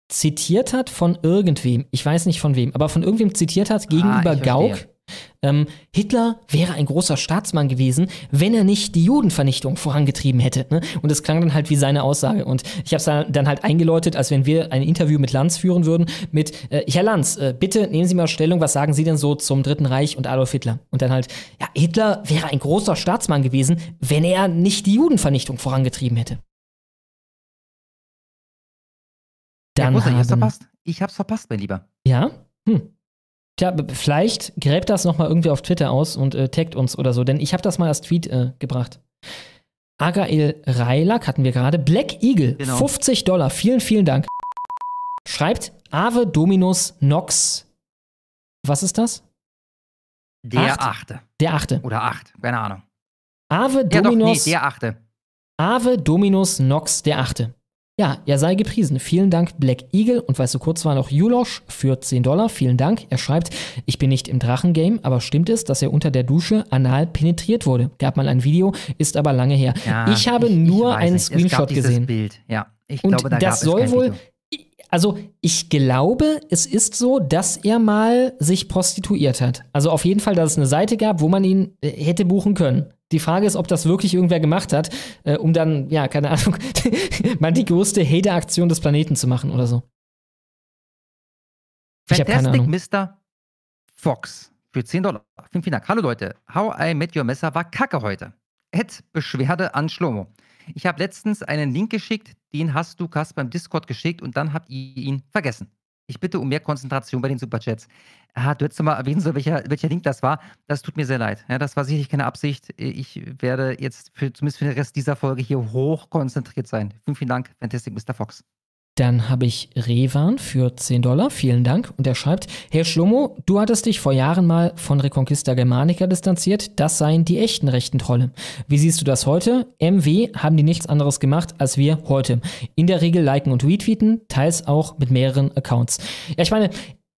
zitiert hat von irgendwem. Ich weiß nicht von wem, aber von irgendwem zitiert hat gegenüber Ah, ich Gauck. verstehe. Ähm, Hitler wäre ein großer Staatsmann gewesen, wenn er nicht die Judenvernichtung vorangetrieben hätte. Ne? Und es klang dann halt wie seine Aussage. Und ich habe es dann halt eingeläutet, als wenn wir ein Interview mit Lanz führen würden, mit äh, Herr Lanz, äh, bitte nehmen Sie mal Stellung, was sagen Sie denn so zum Dritten Reich und Adolf Hitler? Und dann halt, ja, Hitler wäre ein großer Staatsmann gewesen, wenn er nicht die Judenvernichtung vorangetrieben hätte. Ja, Dann wo ist er? Ich hab's haben, verpasst. Ich hab's verpasst, mein Lieber. ja? Hm. Tja, vielleicht gräbt das nochmal irgendwie auf Twitter aus und äh, taggt uns oder so, denn ich habe das mal als Tweet äh, gebracht. Agael Reilak hatten wir gerade. Black Eagle, Genau. 50 Dollar. Vielen, vielen Dank. Schreibt Ave Dominus Nox. Was ist das? Der Acht. Achte. Der Achte. Oder Acht. Keine Ahnung. Ave Ja, doch, nee, Dominus. der Achte. Ave Dominus Nox der Achte. Ja, er sei gepriesen. Vielen Dank, Black Eagle. Und weißt du, kurz war noch Julosch für 10 Dollar. Vielen Dank. Er schreibt, ich bin nicht im Drachengame, aber stimmt es, dass er unter der Dusche anal penetriert wurde? Gab mal ein Video, ist aber lange her. Ja, ich habe ich nur weiß einen nicht. Screenshot gesehen. Bild. Ja, ich Und glaube, da das soll wohl. Video. Also, ich glaube, es ist so, dass er mal sich prostituiert hat. Also auf jeden Fall, dass es eine Seite gab, wo man ihn äh, hätte buchen können. Die Frage ist, ob das wirklich irgendwer gemacht hat, äh, um dann, ja, keine Ahnung, mal die größte Hater-Aktion des Planeten zu machen oder so. Fantastic. Mr. Fox für 10 Dollar. Vielen, vielen Dank. Hallo Leute. How I Met Your Messer war kacke heute. Ed Beschwerde an Schlomo. Ich habe letztens einen Link geschickt, den hast du Kasper im Discord geschickt und dann habt ihr ihn vergessen. Ich bitte um mehr Konzentration bei den Superchats. Ah, du hättest mal erwähnen sollen, welcher, welcher Link das war. Das tut mir sehr leid. Ja, das war sicherlich keine Absicht. Ich werde jetzt für, zumindest für den Rest dieser Folge hier hoch konzentriert sein. Vielen, vielen Dank, Fantastic Mr. Fox. Dann habe ich Revan für 10 Dollar. Vielen Dank. Und er schreibt, Herr Schlomo, du hattest dich vor Jahren mal von Reconquista Germanica distanziert. Das seien die echten rechten Trolle. Wie siehst du das heute? MW haben die nichts anderes gemacht als wir heute. In der Regel liken und retweeten, teils auch mit mehreren Accounts. Ja, ich meine,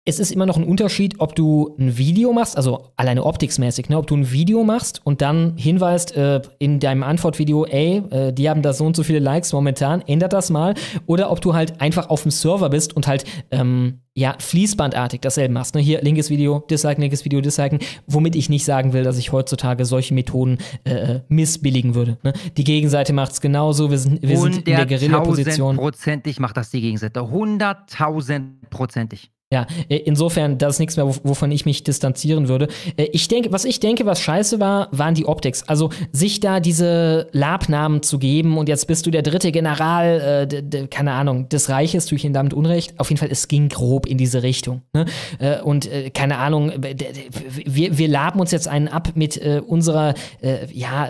es ist immer noch ein Unterschied, ob du ein Video machst, also alleine optiksmäßig, ne, ob du ein Video machst und dann hinweist äh, in deinem Antwortvideo, ey, äh, die haben da so und so viele Likes momentan, ändert das mal, oder ob du halt einfach auf dem Server bist und halt ähm, ja, fließbandartig dasselbe machst. Ne? Hier linkes Video, disliken, linkes Video, disliken, womit ich nicht sagen will, dass ich heutzutage solche Methoden äh, missbilligen würde. Ne? Die Gegenseite macht es genauso, wir sind, wir sind in der Guerilla-Position. Hunderttausendprozentig macht das die Gegenseite. Hunderttausendprozentig. Ja, äh, insofern, das ist nichts mehr, wovon ich mich distanzieren würde. Äh, ich denke, was ich denke, was scheiße war, waren die Optics. Also sich da diese Labnamen zu geben und jetzt bist du der dritte General, äh, keine Ahnung, des Reiches, tue ich ihnen damit Unrecht. Auf jeden Fall, es ging grob in diese Richtung. Ne? Äh, und äh, keine Ahnung, wir, wir laben uns jetzt einen ab mit äh, unserer, ja,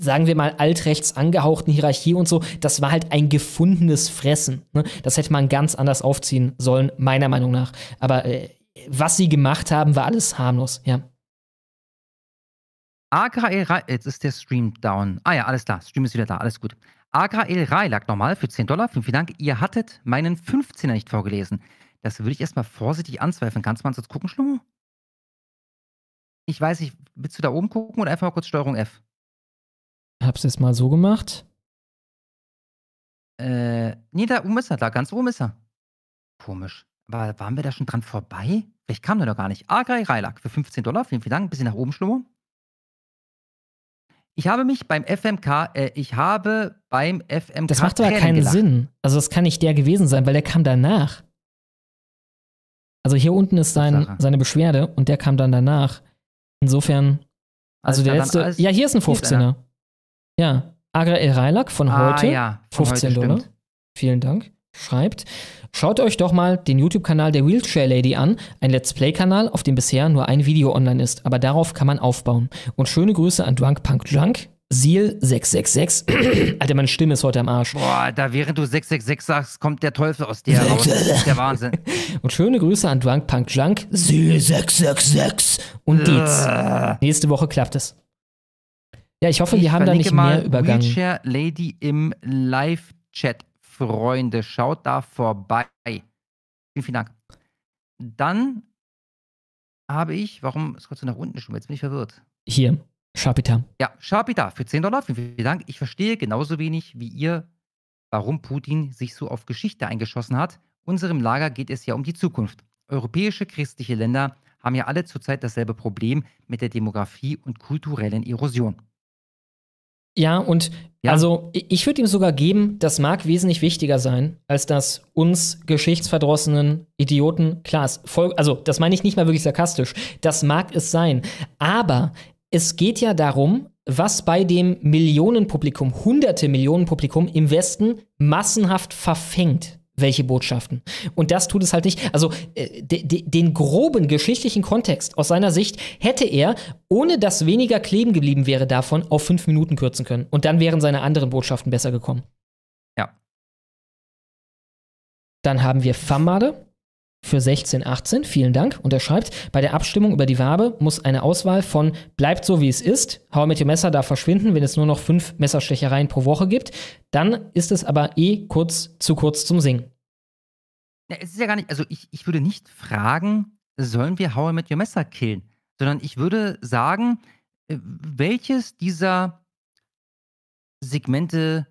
sagen wir mal, altrechts angehauchten Hierarchie und so. Das war halt ein gefundenes Fressen. Ne? Das hätte man ganz anders aufziehen sollen, meiner Meinung nach nach. Aber äh, was sie gemacht haben, war alles harmlos, ja. Rai, jetzt ist der Stream down. Ah ja, alles klar, Stream ist wieder da, alles gut. AKL Rai lag nochmal für 10 Dollar, vielen, vielen Dank. Ihr hattet meinen 15er nicht vorgelesen. Das würde ich erstmal vorsichtig anzweifeln. Kannst du mal kurz gucken, Schlummo? Ich weiß nicht, willst du da oben gucken oder einfach mal kurz Steuerung F? Hab's jetzt mal so gemacht. Äh, nee, da oben ist er, da ganz oben ist er. Komisch. War, waren wir da schon dran vorbei? Vielleicht kam der noch gar nicht. Agrai Reilak für 15 Dollar. Vielen, vielen Dank. Ein bisschen nach oben, Schlummer. Ich habe mich beim FMK, äh, ich habe beim FMK. Das macht aber keinen gelacht. Sinn. Also, das kann nicht der gewesen sein, weil der kam danach. Also, hier unten ist sein, seine Beschwerde und der kam dann danach. Insofern. Also, der letzte. Ja, hier ist ein 15er. Ja. Agra El Reilak von ah, heute. Ja, von 15 heute, Dollar. Vielen Dank. Schreibt. Schaut euch doch mal den YouTube-Kanal der Wheelchair Lady an, ein Let's Play-Kanal, auf dem bisher nur ein Video online ist, aber darauf kann man aufbauen. Und schöne Grüße an Drunk Punk Drunk, Seal666. Alter, meine Stimme ist heute am Arsch. Boah, da während du 666 sagst, kommt der Teufel aus dir raus. Das ist der Wahnsinn. Und schöne Grüße an Drunk Punk Drunk, Seal666 und Dietz. Nächste Woche klappt es. Ja, ich hoffe, wir haben da nicht mehr übergangen. Wheelchair Lady im Live-Chat Freunde. Schaut da vorbei. Vielen, vielen Dank. Dann habe ich, warum ist kurz nach unten schon? Jetzt bin ich verwirrt. Hier, Sharpita. Ja, Sharpita für 10 Dollar. Vielen, vielen Dank. Ich verstehe genauso wenig wie ihr, warum Putin sich so auf Geschichte eingeschossen hat. Unserem Lager geht es ja um die Zukunft. Europäische christliche Länder haben ja alle zurzeit dasselbe Problem mit der Demografie und kulturellen Erosion. Ja, und ja. also ich würde ihm sogar geben, das mag wesentlich wichtiger sein, als dass uns geschichtsverdrossenen Idioten, klar, voll, also das meine ich nicht mal wirklich sarkastisch, das mag es sein. Aber es geht ja darum, was bei dem Millionenpublikum, hunderte Millionen Publikum im Westen massenhaft verfängt welche Botschaften. Und das tut es halt nicht. Also äh, de, de, den groben geschichtlichen Kontext aus seiner Sicht hätte er, ohne dass weniger kleben geblieben wäre davon, auf fünf Minuten kürzen können. Und dann wären seine anderen Botschaften besser gekommen. Ja. Dann haben wir Famade für 1618. Vielen Dank. Und er schreibt, bei der Abstimmung über die Wabe muss eine Auswahl von bleibt so wie es ist, Hau mit dem Messer darf verschwinden, wenn es nur noch fünf Messerstechereien pro Woche gibt. Dann ist es aber eh kurz zu kurz zum Singen. Ja, es ist ja gar nicht, also ich, ich würde nicht fragen, sollen wir How mit Your Messer killen, sondern ich würde sagen, äh, welches dieser Segmente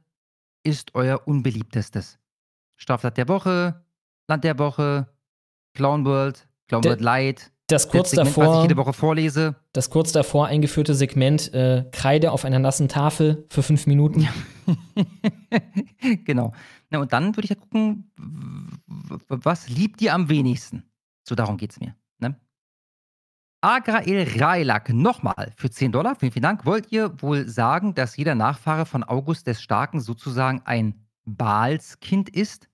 ist euer unbeliebtestes? Straftat der Woche, Land der Woche, Clown World, Clown World Light. Das kurz Segment, davor, was ich jede Woche vorlese. Das kurz davor eingeführte Segment äh, Kreide auf einer nassen Tafel für fünf Minuten. Ja. genau. Na, und dann würde ich ja gucken, was liebt ihr am wenigsten? So darum geht es mir. Ne? Agrael Railak, nochmal für 10 Dollar, vielen, vielen Dank. Wollt ihr wohl sagen, dass jeder Nachfahre von August des Starken sozusagen ein Baalskind ist?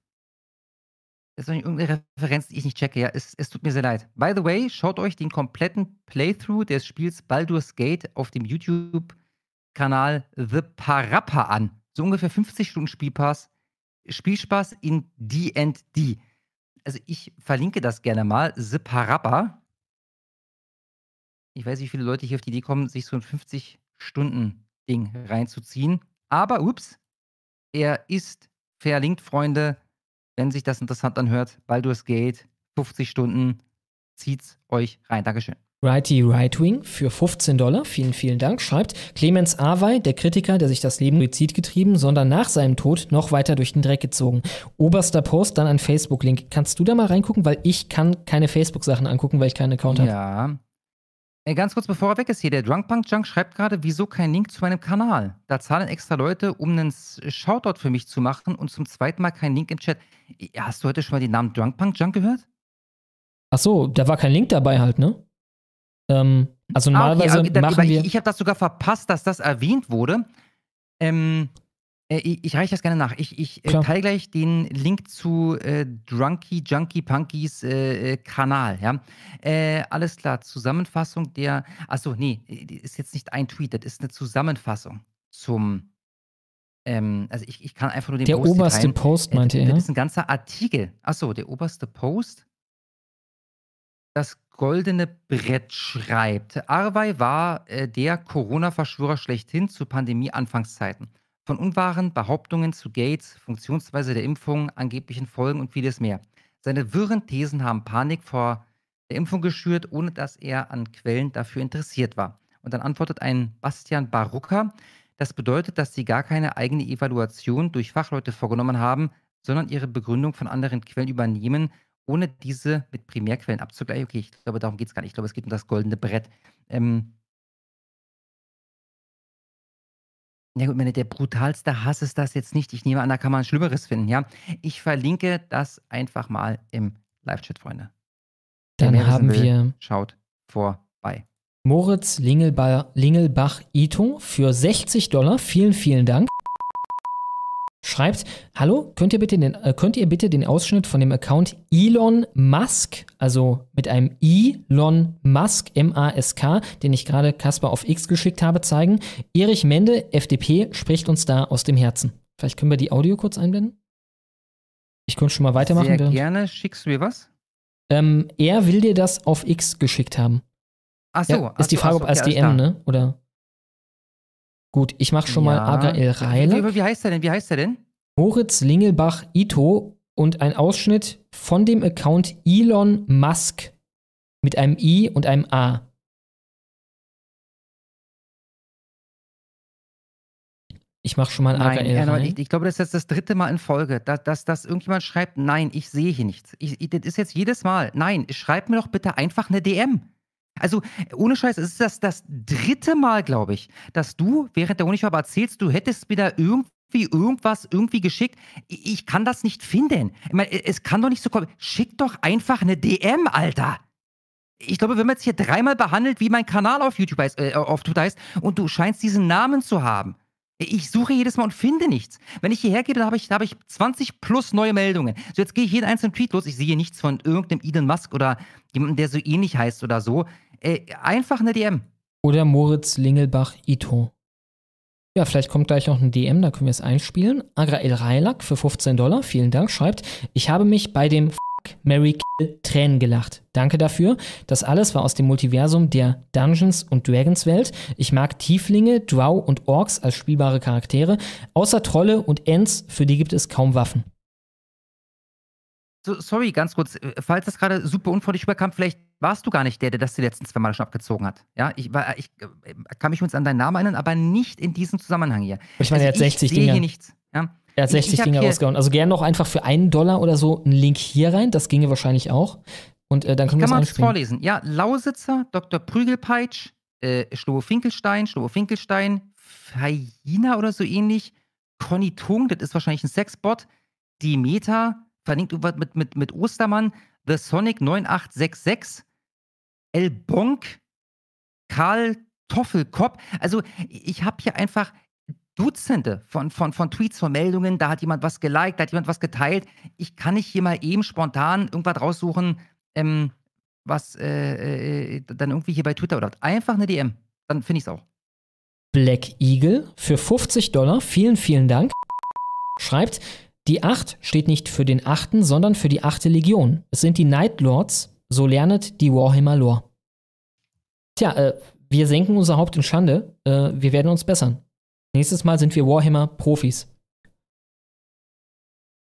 Das ist irgendeine Referenz, die ich nicht checke. Ja, es, es, tut mir sehr leid. By the way, schaut euch den kompletten Playthrough des Spiels Baldur's Gate auf dem YouTube-Kanal The Parappa an. So ungefähr 50 Stunden Spielpass. Spielspaß in D&D. Also ich verlinke das gerne mal. The Parappa. Ich weiß nicht, wie viele Leute hier auf die Idee kommen, sich so ein 50-Stunden-Ding reinzuziehen. Aber, ups, er ist verlinkt, Freunde wenn sich das interessant anhört, Baldur's Gate 50 Stunden. Zieht's euch rein. Dankeschön. Righty Rightwing für 15 Dollar, vielen, vielen Dank, schreibt Clemens Awey, der Kritiker, der sich das Leben Suizid getrieben, sondern nach seinem Tod noch weiter durch den Dreck gezogen. Oberster Post, dann ein Facebook-Link. Kannst du da mal reingucken, weil ich kann keine Facebook-Sachen angucken, weil ich keinen Account habe. Ja. Äh, Ganz kurz bevor er weg ist hier, der Drunkpunk Junk schreibt gerade, wieso kein Link zu meinem Kanal? Da zahlen extra Leute, um einen Shoutout für mich zu machen und zum zweiten Mal kein Link im Chat. Hast du heute schon mal den Namen Drunkpunk Junk gehört? Ach so, da war kein Link dabei halt, ne? Ähm, also Ah, okay, normalerweise okay, dann- machen aber wir. Ich, ich habe das sogar verpasst, dass das erwähnt wurde. Ähm, äh, ich, ich reiche das gerne nach. Ich, ich äh, teile gleich den Link zu äh, Drunky Junkie Punkies äh, äh, Kanal. Ja? Äh, alles klar, Zusammenfassung der. Achso, nee, äh, ist jetzt nicht ein Tweet, das ist eine Zusammenfassung zum. Ähm, also ich, ich kann einfach nur den Der Post oberste teilen. Post, Äh, meinte das er. ist ein ganzer Artikel. Achso, der oberste Post das goldene Brett schreibt. Arvei war äh, der Corona-Verschwörer schlechthin zu Pandemie-Anfangszeiten. Von unwahren Behauptungen zu Gates, Funktionsweise der Impfung, angeblichen Folgen und vieles mehr. Seine wirren Thesen haben Panik vor der Impfung geschürt, ohne dass er an Quellen dafür interessiert war. Und dann antwortet ein Bastian Barucker, das bedeutet, dass sie gar keine eigene Evaluation durch Fachleute vorgenommen haben, sondern ihre Begründung von anderen Quellen übernehmen, ohne diese mit Primärquellen abzugleichen. Okay, ich glaube, darum geht es gar nicht. Ich glaube, es geht um das goldene Brett. Ähm, ja gut, meine, der brutalste Hass ist das jetzt nicht. Ich nehme an, da kann man Schlimmeres finden, ja. Ich verlinke das einfach mal im Live-Chat, Freunde. Dann haben will, wir Schaut vorbei. Moritz Lingelba Lingelbach Ito für 60 Dollar. Vielen, vielen Dank. Schreibt, hallo, könnt ihr, bitte den, äh, könnt ihr bitte den Ausschnitt von dem Account Elon Musk, also mit einem Elon Musk, M-A-S-K, den ich gerade Kasper auf X geschickt habe, zeigen? Erich Mende, FDP, spricht uns da aus dem Herzen. Vielleicht können wir die Audio kurz einblenden? Ich könnte schon mal weitermachen. Sehr gerne. Schickst du mir was? Ähm, er will dir das auf X geschickt haben. Ach so. Ja, ach ist die so, Frage, ach so, ob als okay, DM, ne? Oder? Gut, ich mach schon mal Ja. Agael Reiler. Wie, wie heißt der denn? Wie heißt der denn? Moritz Lingelbach Ito und ein Ausschnitt von dem Account Elon Musk mit einem I und einem A. Ich mach schon mal Nein, AGL Erneut, rein. ich, ich glaube, das ist jetzt das dritte Mal in Folge, dass, dass, dass irgendjemand schreibt, nein, ich sehe hier nichts. Ich, ich, das ist jetzt jedes Mal. Nein, schreib mir doch bitte einfach eine DM. Also, ohne Scheiß, es ist das, das dritte Mal, glaube ich, dass du während der Unifarbe erzählst, du hättest mir da irgendwie irgendwas irgendwie geschickt. Ich, kann das nicht finden. Ich meine, es kann doch nicht so kommen. Schick doch einfach eine DM, Alter. Ich glaube, wir haben jetzt hier dreimal behandelt, wie mein Kanal auf YouTube heißt, äh, auf Twitter heißt, und du scheinst diesen Namen zu haben. Ich suche jedes Mal und finde nichts. Wenn ich hierher gehe, dann habe ich, da habe ich 20 plus neue Meldungen. So, jetzt gehe ich jeden einzelnen Tweet los. Ich sehe nichts von irgendeinem Elon Musk oder jemandem, der so ähnlich heißt oder so. Äh, einfach eine DM. Oder Moritz Lingelbach Ito. Ja, vielleicht kommt gleich noch ein DM, da können wir es einspielen. Agrael Reilak für 15 Dollar, vielen Dank, schreibt, ich habe mich bei dem Fuck, Mary Kill Tränen gelacht. Danke dafür. Das alles war aus dem Multiversum der Dungeons und Dragons Welt. Ich mag Tieflinge, Drow und Orks als spielbare Charaktere. Außer Trolle und Ents, für die gibt es kaum Waffen. So, sorry, ganz kurz. äh, Falls das gerade super unfreundlich überkam, vielleicht warst du gar nicht der, der das die letzten zwei Mal schon abgezogen hat. Ja, ich, war, ich äh, kann mich uns an deinen Namen erinnern, aber nicht in diesem Zusammenhang hier. Ich meine, er hat 60 ich sehe Dinger. hier nichts. Ja? Er hat Ich- 60 ich Dinger hier- rausgehauen. Also gern noch einfach für einen Dollar oder so einen Link hier rein. Das ginge wahrscheinlich auch. Und äh, dann können wir Kann es man es einspielen. vorlesen? Ja, Lausitzer, Dr. Prügelpeitsch, äh, Schlohe Finkelstein, Schlohe Finkelstein, Faina oder so ähnlich, Conny Tung, das ist wahrscheinlich ein Sexbot, Demeter, verlinkt über- mit, mit, mit Ostermann, The Sonic 9866, El Bonk, Karl Toffelkopp. Also ich habe hier einfach Dutzende von, von, von Tweets, von Meldungen, da hat jemand was geliked, da hat jemand was geteilt. Ich kann nicht hier mal eben spontan irgendwas raussuchen, ähm, was äh, äh, dann irgendwie hier bei Twitter oder einfach eine DM. Dann finde ich es auch. Black Eagle für 50 Dollar. Vielen, vielen Dank. Schreibt, die 8 steht nicht für den 8., sondern für die 8. Legion. Es sind die Night Lords, so lernet die Warhammer Lore. Tja, äh, wir senken unser Haupt in Schande. Äh, wir werden uns bessern. Nächstes Mal sind wir Warhammer-Profis.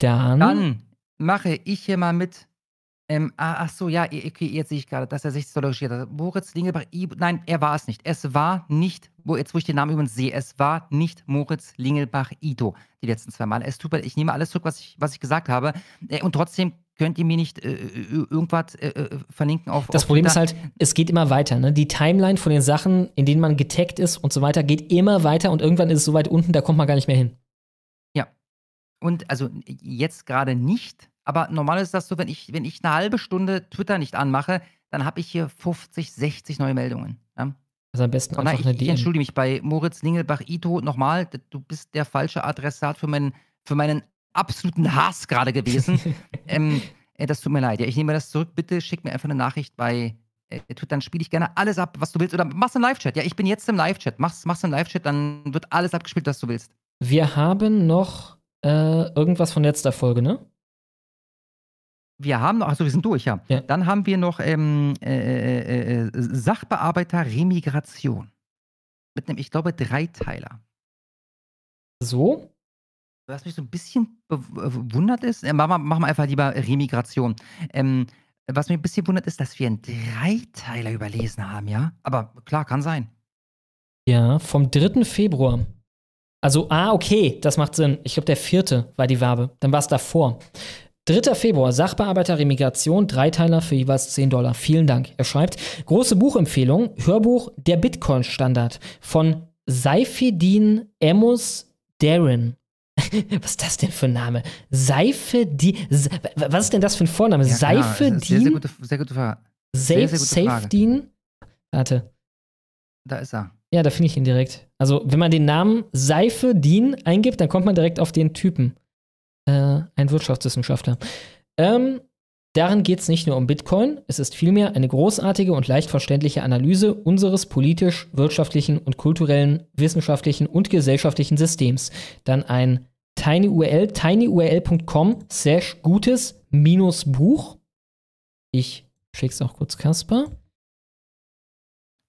Dann, Dann mache ich hier mal mit Ähm, ah, ach so, ja, okay, jetzt sehe ich gerade, dass er 60 Dollar geschickt hat. Moritz Lingelbach, nein, er war es nicht. Es war nicht, wo, jetzt wo ich den Namen übrigens sehe, es war nicht Moritz Lingelbach Ito die letzten zwei Male. Es tut mir, ich nehme alles zurück, was ich, was ich gesagt habe. Äh, und trotzdem könnt ihr mir nicht äh, irgendwas äh, äh, verlinken auf. Das auf Problem Twitter. ist halt, es geht immer weiter. Ne? Die Timeline von den Sachen, in denen man getaggt ist und so weiter, geht immer weiter und irgendwann ist es so weit unten, da kommt man gar nicht mehr hin. Ja. Und also jetzt gerade nicht, aber normal ist das so, wenn ich, wenn ich eine halbe Stunde Twitter nicht anmache, dann habe ich hier 50, 60 neue Meldungen. Ja? Also am besten Von einfach eine ich, ich DM. entschuldige mich bei Moritz Lingelbach-Ito nochmal. d- Du bist der falsche Adressat für meinen, für meinen absoluten Hass gerade gewesen. ähm, äh, das tut mir leid. Ja, ich nehme das zurück. Bitte schick mir einfach eine Nachricht bei äh, Twitter. Dann spiele ich gerne alles ab, was du willst. Oder mach's im Live-Chat. Ja, ich bin jetzt im Live-Chat. Mach's, mach's im Live-Chat, dann wird alles abgespielt, was du willst. Wir haben noch äh, irgendwas von letzter Folge, ne? Wir haben noch, achso, wir sind durch, ja. Dann haben wir noch ähm, äh, äh, äh, Sachbearbeiter Remigration. Mit einem, ich glaube, Dreiteiler. So? Was mich so ein bisschen bewundert ist, äh, machen wir einfach lieber Remigration. Ähm, was mich ein bisschen wundert, ist, dass wir einen Dreiteiler überlesen haben, ja? Aber klar, kann sein. Ja, vom 3. Februar. Also, ah, okay, das macht Sinn. Ich glaube, der vierte war die Wabe. Dann war es davor. 3. Februar, Sachbearbeiter Remigration, Dreiteiler für jeweils 10 Dollar. Vielen Dank. Er schreibt, große Buchempfehlung, Hörbuch Der Bitcoin-Standard von Seifedin Emus Darren. Was ist das denn für ein Name? Seifedin. Se- Was ist denn das für ein Vorname? Ja, das ist Sehr, sehr Seifedin? gute, sehr gute Frage. Safe, Sehr, sehr gute Frage. Safedin? Warte. Da ist er. Ja, da finde ich ihn direkt. Also, wenn man den Namen Seife Dean eingibt, dann kommt man direkt auf den Typen. Äh, ein Wirtschaftswissenschaftler. Ähm, darin geht es nicht nur um Bitcoin, es ist vielmehr eine großartige und leicht verständliche Analyse unseres politisch, wirtschaftlichen und kulturellen, wissenschaftlichen und gesellschaftlichen Systems. Dann ein tinyurl, tinyurl.com slash gutes minus Buch. Ich schick's auch kurz Kasper.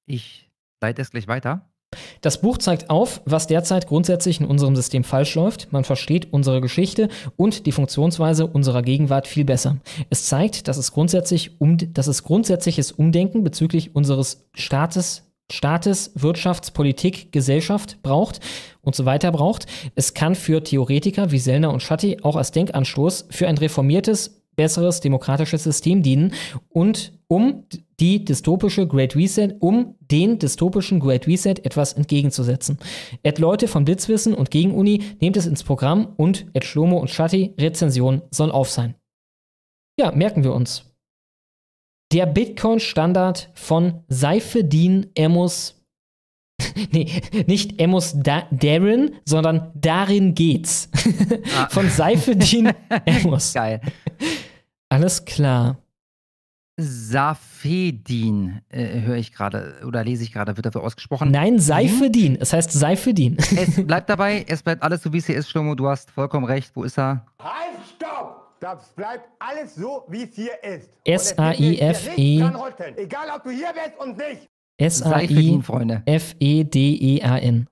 Ich leite es gleich weiter. Das Buch zeigt auf, was derzeit grundsätzlich in unserem System falsch läuft. Man versteht unsere Geschichte und die Funktionsweise unserer Gegenwart viel besser. Es zeigt, dass es, grundsätzlich um, dass es grundsätzliches Umdenken bezüglich unseres Staates, Staates, Wirtschafts, Politik, Gesellschaft braucht und so weiter braucht. Es kann für Theoretiker wie Sellner und Schatti auch als Denkanstoß für ein reformiertes, besseres demokratisches System dienen und um die dystopische Great Reset, um den dystopischen Great Reset etwas entgegenzusetzen. Ed Leute von Blitzwissen und Gegenuni nehmt es ins Programm und Ed Schlomo und Schatti Rezension soll auf sein. Ja, merken wir uns. Der Bitcoin-Standard von Seifedin Emus. nee, nicht Emus da Darren, sondern darin geht's. von Seifedin Emus. Geil. Alles klar. Safedin äh, höre ich gerade oder lese ich gerade, wird dafür ausgesprochen. Nein, Seifedin. Es heißt Seifedin. Es bleibt dabei, es bleibt alles so, wie es hier ist, Schlomo. Du hast vollkommen recht. Wo ist er? Halt, stopp! Das bleibt alles so, wie es hier ist. S-A-I-F-E. Egal, ob du hier bist und nicht. Seifedin, Freunde. S-A-I-F-E-D-E-A-N.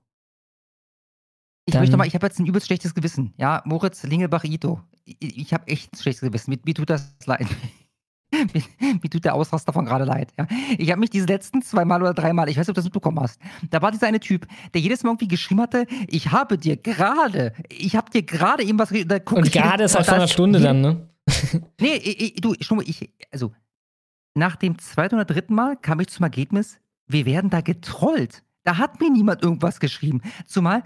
Ich möchte mal, ich habe jetzt ein übelst schlechtes Gewissen. Ja, Moritz Lingelbach-Ito. Ich, ich habe echt ein schlechtes Gewissen. Mir, mir tut das leid. mir, mir tut der Ausrast davon gerade leid. Ja. Ich habe mich diese letzten zweimal oder dreimal, ich weiß nicht, ob du das mitbekommen hast, da war dieser eine Typ, der jedes Mal irgendwie geschrieben hatte, ich habe dir gerade, ich habe dir gerade eben was da Und gerade ist halt vor einer Stunde dann, ne? Nee, ich, ich, du, ich, also, nach dem zweiten oder dritten Mal kam ich zum Ergebnis, wir werden da getrollt. Da hat mir niemand irgendwas geschrieben. Zumal,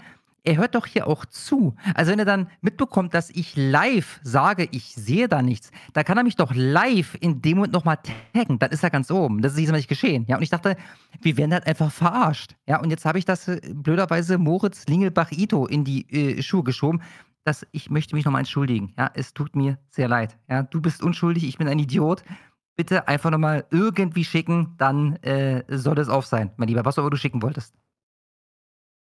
er hört doch hier auch zu. Also, wenn er dann mitbekommt, dass ich live sage, ich sehe da nichts, da kann er mich doch live in dem Moment nochmal taggen. Dann ist er ganz oben. Das ist diesmal nicht geschehen. Ja, und ich dachte, wir werden halt einfach verarscht. Ja, und jetzt habe ich das äh, blöderweise Moritz Lingelbach-Ito in die äh, Schuhe geschoben. Das, ich möchte mich nochmal entschuldigen. Ja, es tut mir sehr leid. Ja, du bist unschuldig, ich bin ein Idiot. Bitte einfach nochmal irgendwie schicken, dann äh, soll es auf sein, mein Lieber. Was auch immer du schicken wolltest.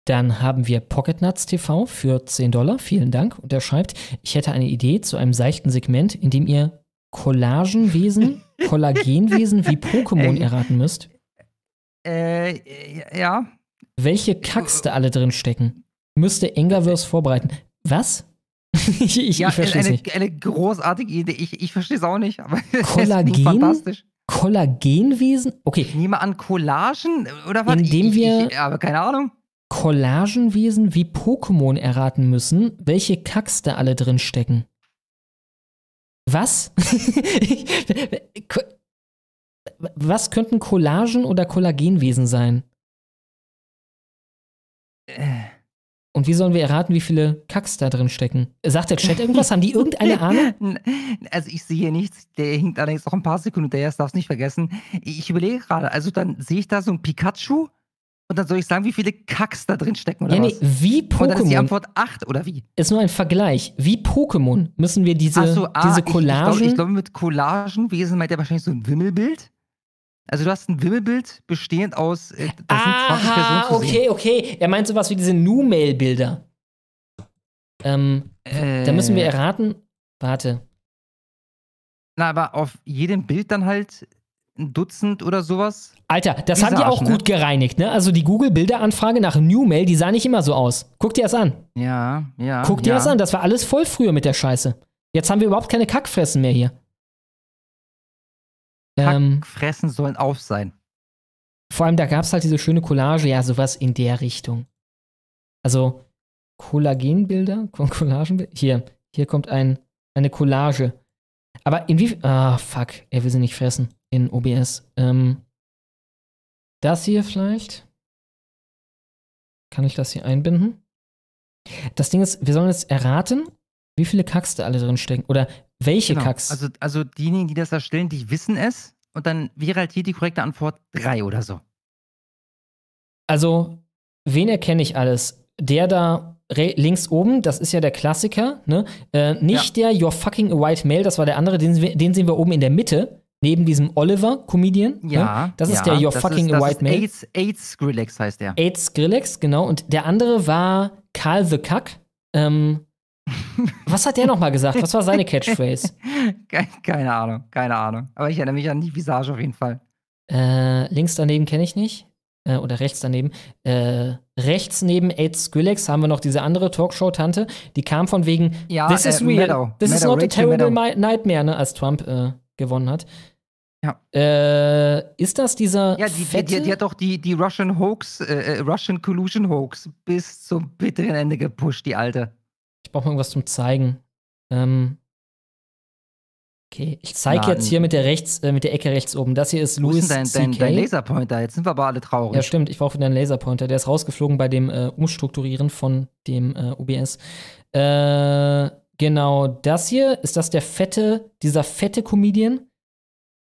Dann haben wir Pocket Nuts TV für 10 Dollar. Vielen Dank. Und er schreibt, ich hätte eine Idee zu einem seichten Segment, in dem ihr Collagenwesen, Kollagenwesen wie Pokémon erraten müsst. Äh, ja. Welche Kacks da alle drin stecken. Müsste Engaverse vorbereiten. Was? ich ich, ja, ich verstehe es eine, nicht. eine großartige Idee. Ich, ich verstehe es auch nicht, aber Kollagen? klingt fantastisch. Kollagenwesen? Okay. Ich nehme an Collagen oder was? Indem ich, wir- aber keine Ahnung. Collagenwesen wie Pokémon erraten müssen, welche Kacks da alle drin stecken. Was? Was könnten Collagen oder Kollagenwesen sein? Und wie sollen wir erraten, wie viele Kacks da drin stecken? Sagt der Chat irgendwas? Haben die irgendeine Ahnung? Also ich sehe nichts, der hinkt allerdings noch ein paar Sekunden hinterher, das darfst nicht vergessen. Ich überlege gerade, also dann sehe ich da so ein Pikachu und dann soll ich sagen, wie viele Kacks da drin stecken oder Ja, nee, was? wie Und dann ist die Pokémon. Antwort 8 oder wie? Ist nur ein Vergleich. Wie Pokémon müssen wir diese, so, ah, diese ich- Ich Collagen. glaube, glaub, mit Collagenwesen meint er wahrscheinlich so ein Wimmelbild. Also du hast ein Wimmelbild bestehend aus, äh, das sind 20 Personen Aha, zu okay, sehen. okay. Er meint sowas wie diese Nu-Mail-Bilder. Ähm, da müssen wir Äh. erraten. Warte. Na, aber auf jedem Bild dann halt ein Dutzend oder sowas. Alter, das haben die auch ne? gut gereinigt, ne? Also die Google-Bilderanfrage nach New-Mail, die sah nicht immer so aus. Guck dir das an. Ja, ja. Guck dir ja. das an. Das war alles voll früher mit der Scheiße. Jetzt haben wir überhaupt keine Kackfressen mehr hier. Ähm, Fressen sollen auf sein. vor allem, da gab es halt diese schöne Collage, ja, sowas in der Richtung. Also, Kollagenbilder, Ko- Collagenbilder. Hier, hier kommt ein, eine Collage. Aber inwiefern. Ah, fuck, er will sie nicht fressen in OBS. Ähm, das hier vielleicht? Kann ich das hier einbinden? Das Ding ist, wir sollen jetzt erraten, wie viele Kacks da alle drin stecken. Oder welche Genau. Kacks. Also, also diejenigen, die das erstellen, die wissen es. Und dann wäre halt hier die korrekte Antwort 3 oder so. Also, wen erkenne ich alles? Der da links oben, das ist ja der Klassiker, ne? Äh, nicht der You're fucking a white male, das war der andere, den, den sehen wir oben in der Mitte, neben diesem Oliver, Comedian. Ja. Ne? Das ist ja, der You're das fucking ist, a white ist male. AIDS, AIDS Skrillex heißt der. AIDS Skrillex, genau. Und der andere war Karl the Kack. Ähm, was hat der nochmal gesagt? Was war seine Catchphrase? Ke- Keine Ahnung, keine Ahnung. Aber ich erinnere mich an die Visage auf jeden Fall. Äh, links daneben kenne ich nicht. Äh, oder rechts daneben. Äh, rechts neben AIDS Skrillex haben wir noch diese andere Talkshow-Tante. Die kam von wegen Ja, This is äh, real. Meadow. This is Meadow, not a Rachel terrible Meadow. nightmare, ne, als Trump äh, gewonnen hat. Ja. Äh, ist das dieser Ja, die, die, fette? die, die hat doch die, die Russian Hoax, äh, äh, Russian Collusion Hoax bis zum bitteren Ende gepusht, die alte. Ich brauche mal irgendwas zum Zeigen. Ähm, okay, ich zeige jetzt hier mit der rechts, äh, mit der Ecke rechts oben. Das hier ist Wo Louis ist dein, dein, dein Laserpointer? Jetzt sind wir aber alle traurig. Ja, stimmt. Ich brauche wieder einen Laserpointer. Der ist rausgeflogen bei dem äh, Umstrukturieren von dem äh, OBS. Äh, genau, das hier ist das der fette, dieser fette Comedian,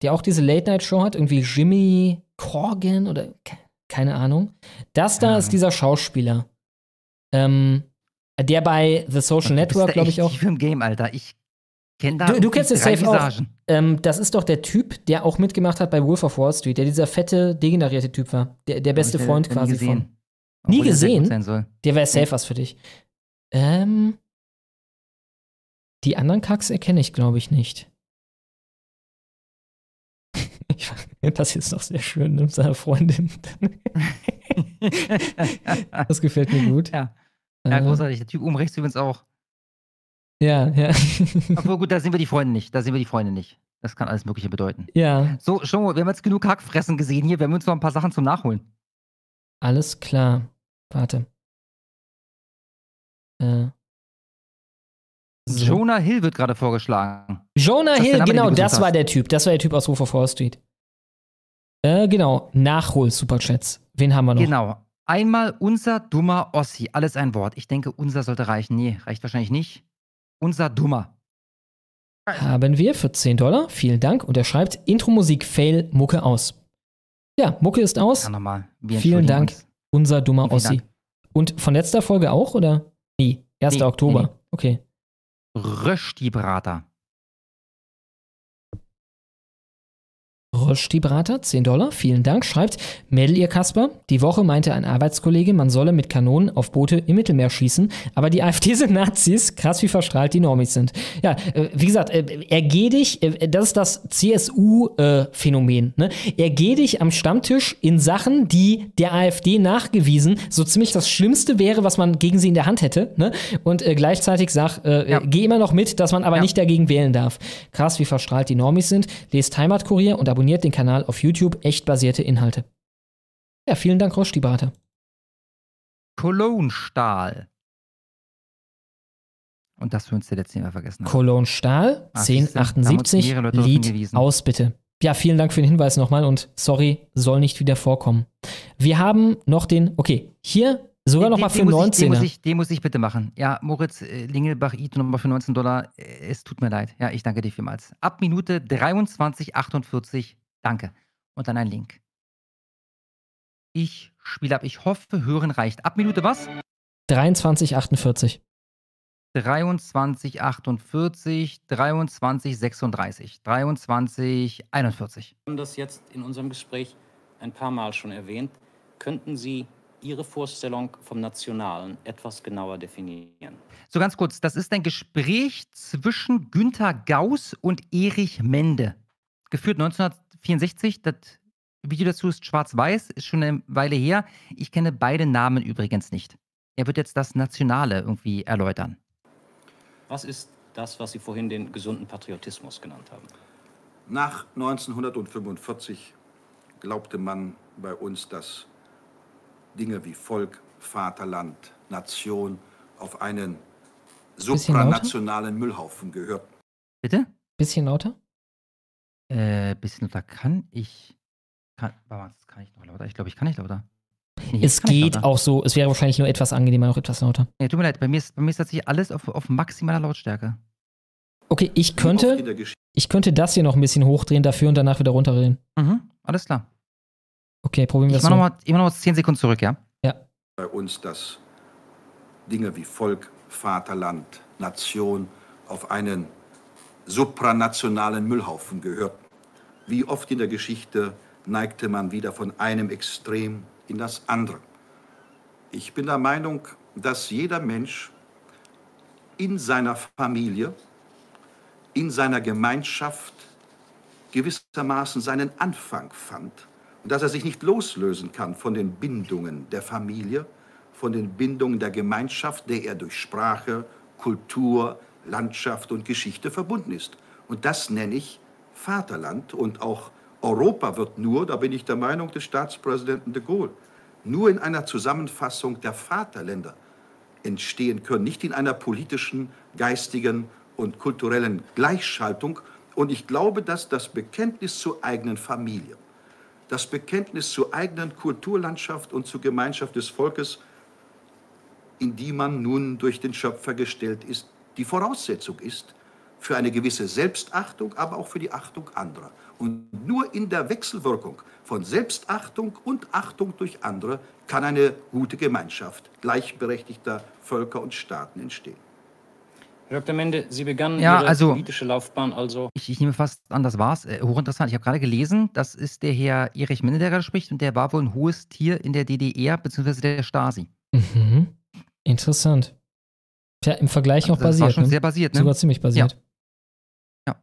der auch diese Late-Night-Show hat. Irgendwie Jimmy Corgan oder ke- keine Ahnung. Das da Ja. ist dieser Schauspieler. Ähm, der bei The Social Network, glaube ich, auch. Tief im Game, Alter. Ich kenne da Du, du kennst drei Safe auch. Ähm, das ist doch der Typ, der auch mitgemacht hat bei Wolf of Wall Street, der dieser fette, degenerierte Typ war. Der, der beste ich Freund quasi gesehen. von. Nie Obwohl gesehen? Der wäre safe Nee. was für dich. Ähm. Die anderen Kacks erkenne ich, glaube ich, nicht. Ich fand das jetzt doch sehr schön mit seiner Freundin. das gefällt mir gut. Ja. Ja, Äh, großartig. Der Typ oben rechts übrigens auch. Ja, ja. Obwohl, gut, da sehen wir die Freunde nicht. Da sehen wir die Freunde nicht. Das kann alles Mögliche bedeuten. ja, So, schon, wir haben jetzt genug Hackfressen gesehen hier. Wir haben uns noch ein paar Sachen zum Nachholen. alles klar. Warte. Äh. So. Jonah Hill wird gerade vorgeschlagen. Jonah Hill, Name, genau, das war hast. der Typ. Das war der Typ aus Wolf of Wall Street. Äh, genau. Nachhol-Superchats. Wen haben wir noch? Genau. Einmal unser dummer Ossi. Alles ein Wort. Ich denke, unser sollte reichen. Nee, reicht wahrscheinlich nicht. Unser dummer. Haben wir für 10 Dollar. Vielen Dank. Und er schreibt Intro-Musik Fail Mucke aus. Ja, Mucke ist aus. Ja, nochmal. Vielen Dank. uns. Unser dummer Ossi. Dank. Und von letzter Folge auch, oder? Nee, 1. Nee, Oktober. nee, nee. Okay. Rösti-Brater. Rösti-Brater, 10 Dollar, vielen Dank, schreibt, Mädel ihr Kasper, die Woche meinte ein Arbeitskollege, man solle mit Kanonen auf Boote im Mittelmeer schießen, aber die AfD sind Nazis, krass wie verstrahlt die Normis sind. Ja, äh, wie gesagt, äh, ergeh dich, äh, das ist das CSU-Phänomen, ne? Ergeh dich am Stammtisch in Sachen, die der AfD nachgewiesen so ziemlich das Schlimmste wäre, was man gegen sie in der Hand hätte, ne? Und äh, gleichzeitig sag, äh, Ja. geh immer noch mit, dass man aber Ja. nicht dagegen wählen darf. Krass, wie verstrahlt die Normis sind. Lest Heimatkurier und abonniert den Kanal auf YouTube. Echt basierte Inhalte. Ja, vielen Dank, Rosti Brater. Cologne-Stahl. Und das für uns der letzte Mal vergessen haben. Cologne Stahl, Ah, siehste, da haben uns 1078, mehrere Leute darauf Lied aus, bitte. Ja, vielen Dank für den Hinweis nochmal und sorry, soll nicht wieder vorkommen. Wir haben noch den, okay, hier sogar nochmal für den, muss ich, den, 19er. muss ich, den muss ich bitte machen. Ja, Moritz äh, Lingelbach, Ito nochmal für 19 Dollar. Äh, Es tut mir leid. Ja, ich danke dir vielmals. Ab Minute 23,48. Danke. Und dann ein Link. Ich spiele ab. Ich hoffe, hören reicht. Ab Minute was? 2348. 23,48, 23,36, 23,41. Wir haben das jetzt in unserem Gespräch ein paar Mal schon erwähnt. Könnten Sie Ihre Vorstellung vom Nationalen etwas genauer definieren? So ganz kurz, das ist ein Gespräch zwischen Günter Gauss und Erich Mende. Geführt 1964. Das Video dazu ist schwarz-weiß, ist schon eine Weile her. Ich kenne beide Namen übrigens nicht. Er wird jetzt das Nationale irgendwie erläutern. Was ist das, was Sie vorhin den gesunden Patriotismus genannt haben? Nach 1945 glaubte man bei uns, dass Dinge wie Volk, Vaterland, Nation auf einen supranationalen Müllhaufen gehörten. Bitte? Bisschen lauter? Äh, bisschen lauter kann ich. Kann, warte mal, das kann ich noch lauter. Ich glaube, ich kann nicht lauter. Nee, Es geht lauter. auch so, es wäre wahrscheinlich nur etwas angenehmer, noch etwas lauter. Nee, tut mir leid, bei mir ist, bei mir ist tatsächlich alles auf, auf maximaler Lautstärke. Okay, ich könnte, ich könnte das hier noch ein bisschen hochdrehen dafür und danach wieder runterdrehen. Mhm, alles klar. Okay, probieren wir Ich das mach so. nochmal immer noch 10 Sekunden zurück, ja? bei uns, dass Dinge wie Volk, Vaterland, Nation auf einen supranationalen Müllhaufen gehörten. Wie oft in der Geschichte neigte man wieder von einem Extrem in das andere. Ich bin der Meinung, dass jeder Mensch in seiner Familie, in seiner Gemeinschaft gewissermaßen seinen Anfang fand und dass er sich nicht loslösen kann von den Bindungen der Familie, von den Bindungen der Gemeinschaft, der er durch Sprache, Kultur, Landschaft und Geschichte verbunden ist. Und das nenne ich Vaterland und auch Europa wird nur, da bin ich der Meinung des Staatspräsidenten de Gaulle, nur in einer Zusammenfassung der Vaterländer entstehen können, nicht in einer politischen, geistigen und kulturellen Gleichschaltung. Und ich glaube, dass das Bekenntnis zur eigenen Familie, das Bekenntnis zur eigenen Kulturlandschaft und zur Gemeinschaft des Volkes, in die man nun durch den Schöpfer gestellt ist, die Voraussetzung ist für eine gewisse Selbstachtung, aber auch für die Achtung anderer. Und nur in der Wechselwirkung von Selbstachtung und Achtung durch andere kann eine gute Gemeinschaft gleichberechtigter Völker und Staaten entstehen. Herr Dr. Mende, Sie begannen Ja, Ihre also- politische Laufbahn also Ich, ich nehme fast an, das war's. Äh, hochinteressant. Ich habe gerade gelesen, das ist der Herr Erich Mende, der gerade spricht, und der war wohl ein hohes Tier in der DDR bzw. der Stasi. Mhm. Interessant. Tja, im Vergleich noch Also das war basiert. schon ne? sehr basiert, ne? Sogar ziemlich basiert. Ja.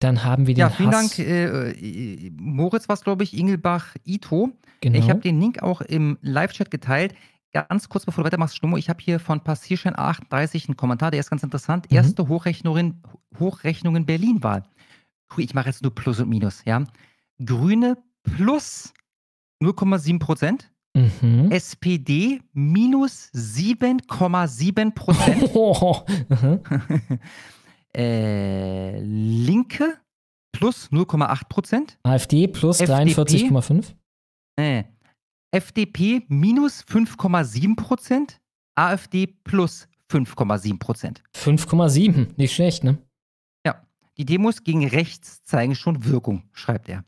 Dann haben wir den Ja, vielen Hass. Dank. Äh, äh, Moritz war es, glaube ich, Ingelbach Ito. Genau. Ich habe den Link auch im Live-Chat geteilt. Ganz kurz bevor du weitermachst, Stummo, ich habe hier von Passierschein 38 einen Kommentar, der ist ganz interessant. Mhm. Erste Hochrechnungen, Hochrechnungen Berlin-Wahl. Ich mache jetzt nur Plus und Minus, ja. Grüne plus 0,7 Prozent. Mhm. SPD minus 7,7 Prozent. Oh, mhm. äh, Linke plus 0,8 Prozent. AfD plus FDP? 43,5. Äh, FDP minus 5,7 Prozent. AfD plus 5,7 Prozent. 5,7. Nicht schlecht, ne? Ja, die Demos gegen rechts zeigen schon Wirkung, schreibt er.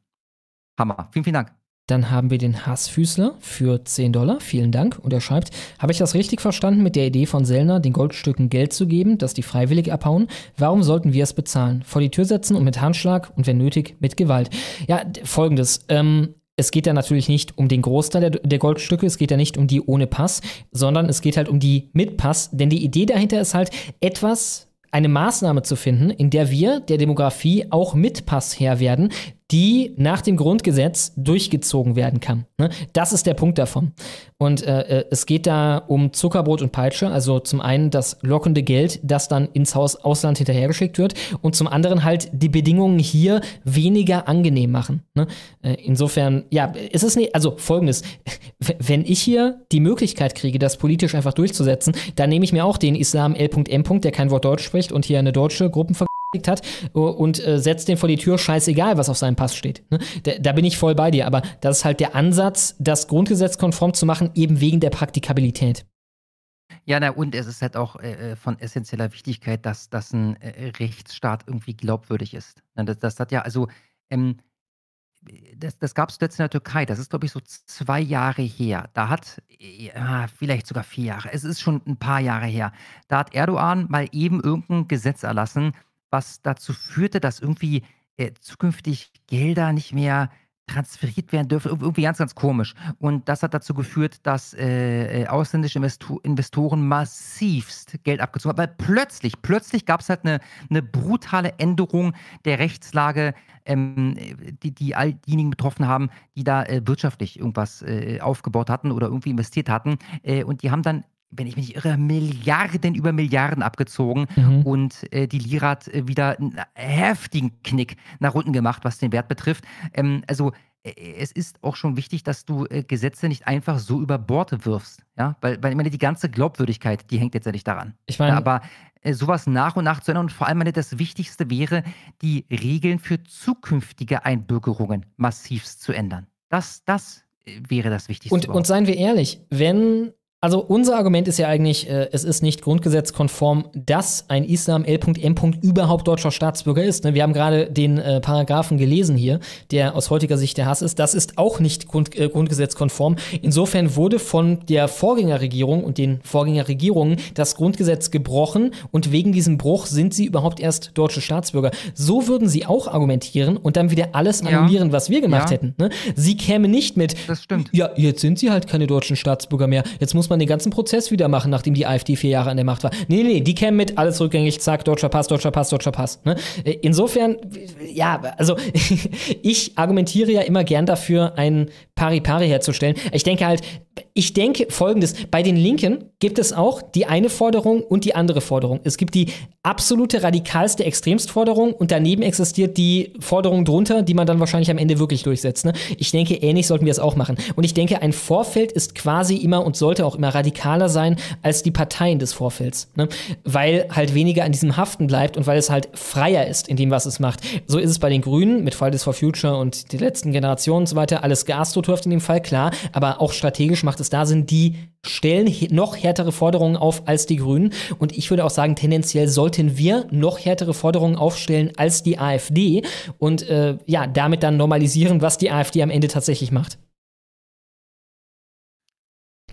Hammer. Vielen, vielen Dank. Dann haben wir den Hassfüßler für 10 Dollar. Vielen Dank. Und er schreibt, habe ich das richtig verstanden mit der Idee von Sellner, den Goldstücken Geld zu geben, dass die freiwillig abhauen? Warum sollten wir es bezahlen? Vor die Tür setzen und mit Handschlag und wenn nötig mit Gewalt. Ja, folgendes. Ähm, es geht ja natürlich nicht um den Großteil der, der, Goldstücke, es geht ja nicht um die ohne Pass, sondern es geht halt um die mit Pass. Denn die Idee dahinter ist halt, etwas eine Maßnahme zu finden, in der wir der Demografie auch mit Pass Herr werden, die nach dem Grundgesetz durchgezogen werden kann. Ne? Das ist der Punkt davon. Und äh, äh, es geht da um Zuckerbrot und Peitsche, also zum einen das lockende Geld, das dann ins Haus Ausland hinterhergeschickt wird und zum anderen halt die Bedingungen hier weniger angenehm machen. Ne? Äh, insofern, ja, ist es nicht, also folgendes, wenn ich hier die Möglichkeit kriege, das politisch einfach durchzusetzen, dann nehme ich mir auch den Islam L.M., der kein Wort Deutsch spricht und hier eine deutsche Gruppenver hat und äh, setzt den vor die Tür, scheißegal, was auf seinem Pass steht. Ne? Da, da, bin ich voll bei dir, aber das ist halt der Ansatz, das Grundgesetz konform zu machen, eben wegen der Praktikabilität. Ja, na, und es ist halt auch äh, äh von essentieller Wichtigkeit, dass, dass ein äh, Rechtsstaat irgendwie glaubwürdig ist. Das, das hat ja, also, ähm, das, das gab es zuletzt in der Türkei, das ist, glaube ich, so zwei Jahre her. Da hat, ja, vielleicht sogar vier Jahre, es ist schon ein paar Jahre her, da hat Erdogan mal eben irgendein Gesetz erlassen, was dazu führte, dass irgendwie äh, zukünftig Gelder nicht mehr transferiert werden dürfen. Irgendwie ganz, ganz komisch. Und das hat dazu geführt, dass äh, äh ausländische Investo Investoren massivst Geld abgezogen haben. Weil plötzlich, plötzlich gab es halt eine, eine brutale Änderung der Rechtslage, ähm, die, die all diejenigen betroffen haben, die da äh, wirtschaftlich irgendwas äh, aufgebaut hatten oder irgendwie investiert hatten. Äh, und die haben dann wenn ich mich nicht irre, Milliarden über Milliarden abgezogen mhm. und äh, die Lira hat äh, wieder einen heftigen Knick nach unten gemacht, was den Wert betrifft. Ähm, also äh, es ist auch schon wichtig, dass du äh, Gesetze nicht einfach so über Bord wirfst, ja, weil, weil ich meine, die ganze Glaubwürdigkeit, die hängt jetzt ja nicht daran. Ich meine, ja, aber äh, sowas nach und nach zu ändern und vor allem meine, das Wichtigste wäre, die Regeln für zukünftige Einbürgerungen massivst zu ändern. Das, das äh, wäre das Wichtigste. Und, und seien wir ehrlich, wenn also unser Argument ist ja eigentlich, äh, es ist nicht grundgesetzkonform, dass ein Islam L.M. überhaupt deutscher Staatsbürger ist. Ne? Wir haben gerade den äh, Paragraphen gelesen hier, der aus heutiger Sicht der Hass ist. Das ist auch nicht Grund, äh, grundgesetzkonform. Insofern wurde von der Vorgängerregierung und den Vorgängerregierungen das Grundgesetz gebrochen und wegen diesem Bruch sind sie überhaupt erst deutsche Staatsbürger. So würden sie auch argumentieren und dann wieder alles annullieren, ja. was wir gemacht ja. hätten. Ne? Sie kämen nicht mit. Das stimmt. Ja, jetzt sind sie halt keine deutschen Staatsbürger mehr. Jetzt muss man den ganzen Prozess wieder machen, nachdem die AfD vier Jahre an der Macht war. Nee, nee, die kämen mit, alles rückgängig, zack, deutscher Pass, deutscher Pass, deutscher Pass. Ne? Äh, insofern, ja, also ich argumentiere ja immer gern dafür, ein Pari-Pari herzustellen. Ich denke halt, ich denke folgendes: Bei den Linken gibt es auch die eine Forderung und die andere Forderung. Es gibt die absolute radikalste Extremstforderung und daneben existiert die Forderung drunter, die man dann wahrscheinlich am Ende wirklich durchsetzt. Ne? Ich denke, ähnlich sollten wir es auch machen. Und ich denke, ein Vorfeld ist quasi immer und sollte auch immer radikaler sein als die Parteien des Vorfelds. Ne? Weil halt weniger an diesem Haften bleibt und weil es halt freier ist in dem, was es macht. So ist es bei den Grünen mit Fridays for Future und die letzten Generationen und so weiter. Alles geastroturft in dem Fall, klar. Aber auch strategisch macht es da Sinn, die stellen noch härtere Forderungen auf als die Grünen. Und ich würde auch sagen, tendenziell sollten wir noch härtere Forderungen aufstellen als die AfD und äh, ja, damit dann normalisieren, was die AfD am Ende tatsächlich macht.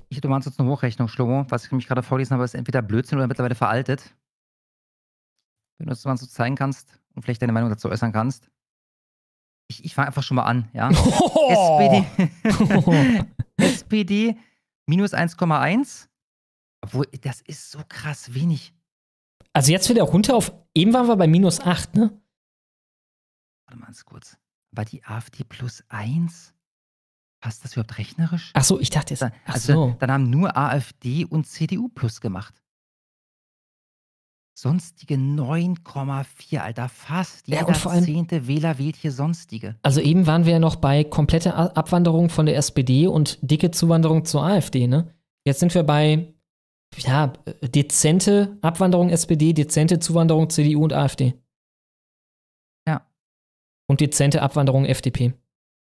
Ich, du meinst jetzt eine Hochrechnung, Schlomo. Was ich nämlich gerade vorlesen habe, ist entweder Blödsinn oder mittlerweile veraltet. Wenn du das mal so zeigen kannst und vielleicht deine Meinung dazu äußern kannst. Ich, ich fange einfach schon mal an, ja. Oh. SPD. SPD minus 1,1. Obwohl, das ist so krass wenig. Also jetzt wieder runter auf, eben waren wir bei minus 8, ne? Warte mal ganz kurz. War die AfD plus 1? Passt das überhaupt rechnerisch? Ach so, ich dachte jetzt. Ach also, so. dann haben nur AfD und CDU plus gemacht. Sonstige 9,4, Alter, fast jeder ja, und vor allem, zehnte Wähler wählt hier Sonstige. Also eben waren wir ja noch bei kompletter Abwanderung von der SPD und dicke Zuwanderung zur AfD, ne? Jetzt sind wir bei, ja, dezente Abwanderung SPD, dezente Zuwanderung CDU und AfD. Ja. Und dezente Abwanderung FDP.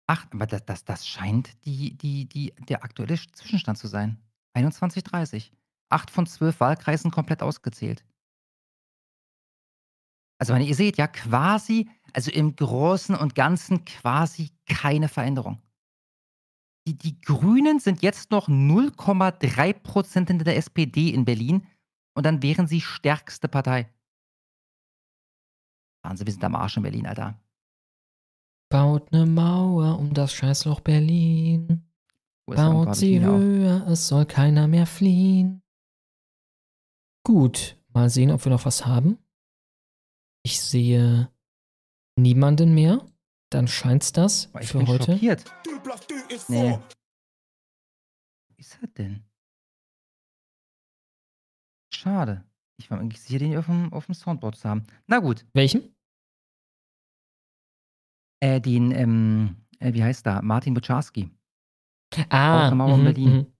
Ach, aber das, das, das scheint die, die, die, der aktuelle Zwischenstand zu sein. 21,30. Acht von zwölf Wahlkreisen komplett ausgezählt. Also, wenn ihr seht ja quasi, also im Großen und Ganzen quasi keine Veränderung. Die, die Grünen sind jetzt noch 0,3 Prozent hinter der SPD in Berlin und dann wären sie stärkste Partei. Wahnsinn, wir sind am Arsch in Berlin, Alter. Baut eine Mauer um das Scheißloch Berlin. Baut sie höher, es soll keiner mehr fliehen. Gut, mal sehen, ob wir noch was haben. Ich sehe niemanden mehr. Dann scheint's das ich für bin heute. schockiert. Nee. Wo ist er denn? Schade. Ich war eigentlich sicher, den auf dem, auf dem Soundboard zu haben. Na gut. Welchen? Äh, den, ähm, äh, wie heißt da? Martin Buczarski. Ah, Aus der Mauer in mhm, Berlin. mhm.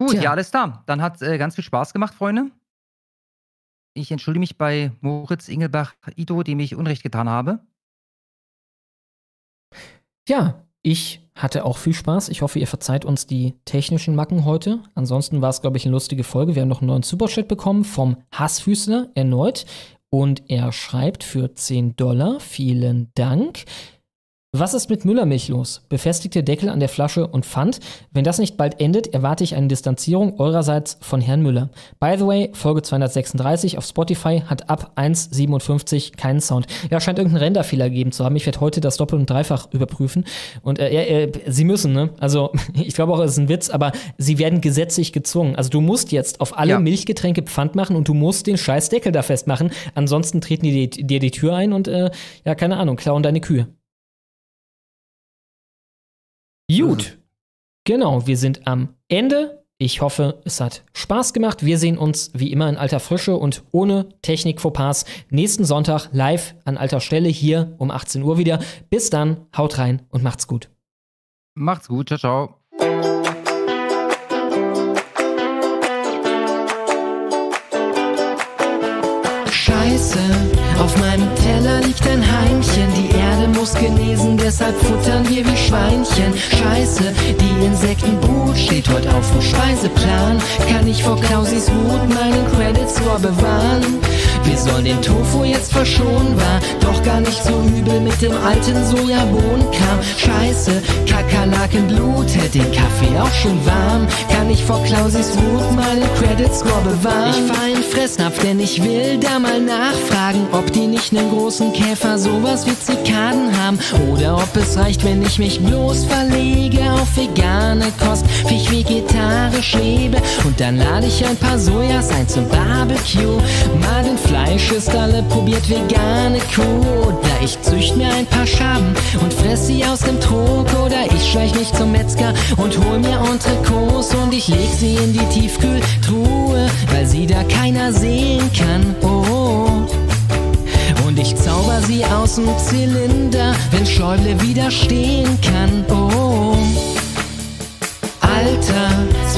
Gut, Tja. ja, alles da. Dann hat äh, ganz viel Spaß gemacht, Freunde. Ich entschuldige mich bei Moritz Ingelbach Ido, dem ich Unrecht getan habe. Ja, ich hatte auch viel Spaß. Ich hoffe, ihr verzeiht uns die technischen Macken heute. Ansonsten war es, glaube ich, eine lustige Folge. Wir haben noch einen neuen Superchat bekommen vom Hassfüßler erneut. Und er schreibt für 10 Dollar. Vielen Dank. Was ist mit Müllermilch los? Befestigte Deckel an der Flasche und Pfand. Wenn das nicht bald endet, erwarte ich eine Distanzierung eurerseits von Herrn Müller. By the way, Folge 236 auf Spotify hat ab 1,57 keinen Sound. Ja, scheint irgendeinen Renderfehler gegeben zu haben. Ich werde heute das Doppel- und Dreifach überprüfen. Und äh, äh, äh, sie müssen, ne? Also, ich glaube auch, es ist ein Witz, aber sie werden gesetzlich gezwungen. Also, du musst jetzt auf alle Ja. Milchgetränke Pfand machen und du musst den scheiß Deckel da festmachen. Ansonsten treten die dir die Tür ein und, äh, ja, keine Ahnung, klauen deine Kühe. Gut. Genau, wir sind am Ende. Ich hoffe, es hat Spaß gemacht. Wir sehen uns wie immer in alter Frische und ohne Technik-Fauxpas nächsten Sonntag live an alter Stelle hier um 18 Uhr wieder. Bis dann, haut rein und macht's gut. Macht's gut, ciao, ciao. Scheiße, auf meinem Teller liegt ein Heimchen. Die Erde muss genesen, deshalb futtern wir wie Schweinchen. Scheiße, die Insektenbrut steht heute auf dem Speiseplan. Kann ich vor Klausis Wut meinen Credit Score bewahren? Wir sollen den Tofu jetzt verschonen, war doch gar nicht so übel mit dem alten Sojabohnenkram. Scheiße, Kakerlakenblut hält den Kaffee auch schon warm. Kann ich vor Klausis Wut meinen Credit Score bewahren? Ich fahr in Fressnapf, denn ich will da mal nachfragen, ob die nicht einen großen Käfer sowas wie Zikaden haben. Oder ob es reicht, wenn ich mich bloß verlege auf vegane Kost, wie ich vegetarisch lebe. Und dann lade ich ein paar Sojas ein zum Barbecue. Mal den Fleisch ist alle probiert vegane Kuh. Oder ich zücht mir ein paar Schaben und fress sie aus dem Trog. Oder ich schleich mich zum Metzger und hol mir Entrecôtes und ich leg sie in die Tiefkühltruhe, weil sie da keiner sehen kann. Oh. Und ich zauber sie aus dem Zylinder, wenn Schäuble widerstehen kann. Oh.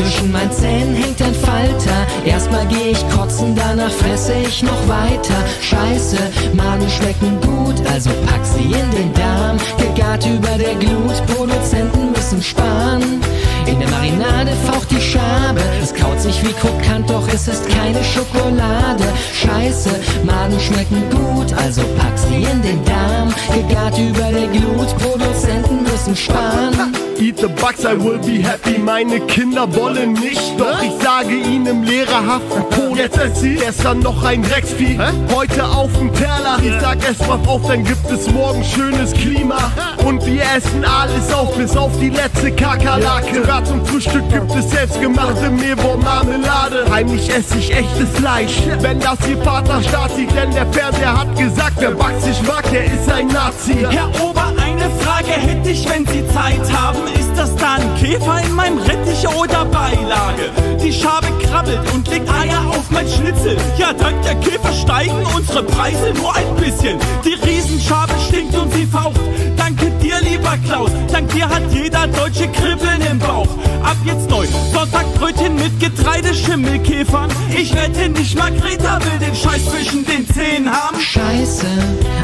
Zwischen meinen Zähnen hängt ein Falter. Erstmal geh ich kotzen, danach fresse ich noch weiter. Scheiße, Magen schmecken gut, also pack sie in den Darm. Gegart über der Glut, Produzenten müssen sparen. In der Marinade faucht die Schabe. Es kaut sich wie krokant, doch es ist keine Schokolade. Scheiße, Magen schmecken gut, also pack sie in den Darm. Gegart über der Glut, Produzenten müssen sparen. Eat the bugs, I will be happy. Meine Kinder wollen nicht, doch ich sage ihnen lehrerhaften Po. Jetzt ess sie gestern noch ein Drecksvieh, heute auf dem Teller. Ich sag es mal auf, dann gibt es morgen schönes Klima. Und wir essen alles auf, bis auf die letzte Kakerlake. Sogar zum Frühstück gibt es selbstgemachte Mehlwurm-Marmelade. Heimlich esse ich echtes Fleisch, wenn das ihr Vaterstaat sieht. Denn der Fernseher hat gesagt, wer Bugs nicht mag, der ist ein Nazi. Herr Ober, eine Frage hätte ich, wenn Sie Zeit haben. Ist das da ein Käfer in meinem Rettich oder Beilage? Die Schabe krabbelt und legt Eier auf mein Schnitzel. Ja, dank der Käfer steigen unsere Preise nur ein bisschen. Die Riesenschabe stinkt und sie faucht. Danke dir, lieber Klaus. Dank dir hat jeder Deutsche Kribbeln im Bauch. Ab jetzt neu. Sonntagbrötchen mit Getreideschimmelkäfern. Ich wette nicht mal Greta will den Scheiß zwischen den Zähnen haben. Scheiße,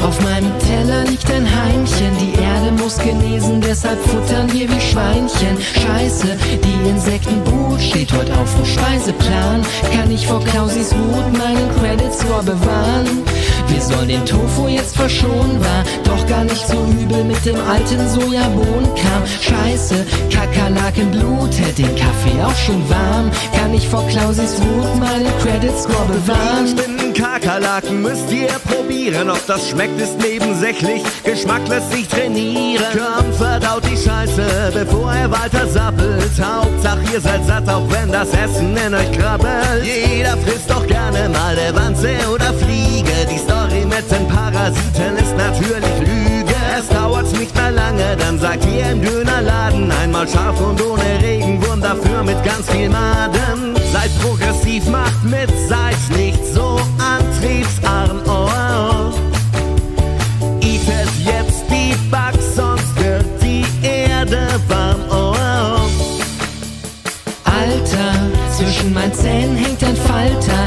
auf meinem Teller liegt ein Heimchen. Die Erde muss genesen deshalb futtern wir wie Schweinchen. Scheiße, die Insektenbrut steht heute auf dem Speiseplan. Kann ich vor Klausis Wut meinen Credit Score bewahren? Wir sollen den Tofu jetzt verschonen, war doch gar nicht so übel mit dem alten Sojabohnenkram. Scheiße, Kakerlakenblut hält den Kaffee auch schon warm. Kann ich vor Klausis Wut meinen Credit Score bewahren? Spinnen, Kakerlaken müsst ihr probieren. Ob das schmeckt, ist nebensächlich. Geschmack lässt sich trainieren. Komm, verdaut die Scheiße, bevor er weiter sappelt. Hauptsache ihr seid satt, auch wenn das Essen in euch krabbelt. Jeder frisst doch gerne mal der Wanze oder Fliege. Die Story mit den Parasiten ist natürlich Lüge. Es dauert nicht mehr lange, dann sagt ihr im Dönerladen einmal scharf und ohne Regenwurm, dafür mit ganz viel Maden. Seid progressiv, macht mit, seid nicht so antriebsarm. Oh, oh. Eatet jetzt die Bugs, sonst wird die Erde warm. Oh, oh. Alter, zwischen meinen Zähnen hängt ein Falter.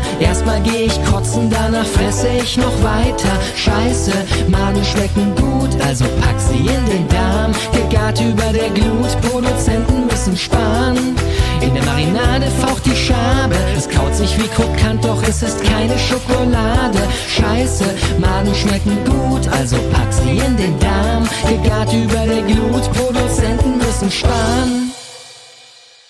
Erstmal geh ich kotzen, danach fresse ich noch weiter. Scheiße, Maden schmecken gut, also pack sie in den Darm. Gegart über der Glut, Produzenten müssen sparen. In der Marinade faucht die Schabe. Es kaut sich wie Krokant, doch es ist keine Schokolade. Scheiße, Maden schmecken gut, also pack sie in den Darm. Gegart über der Glut, Produzenten müssen sparen.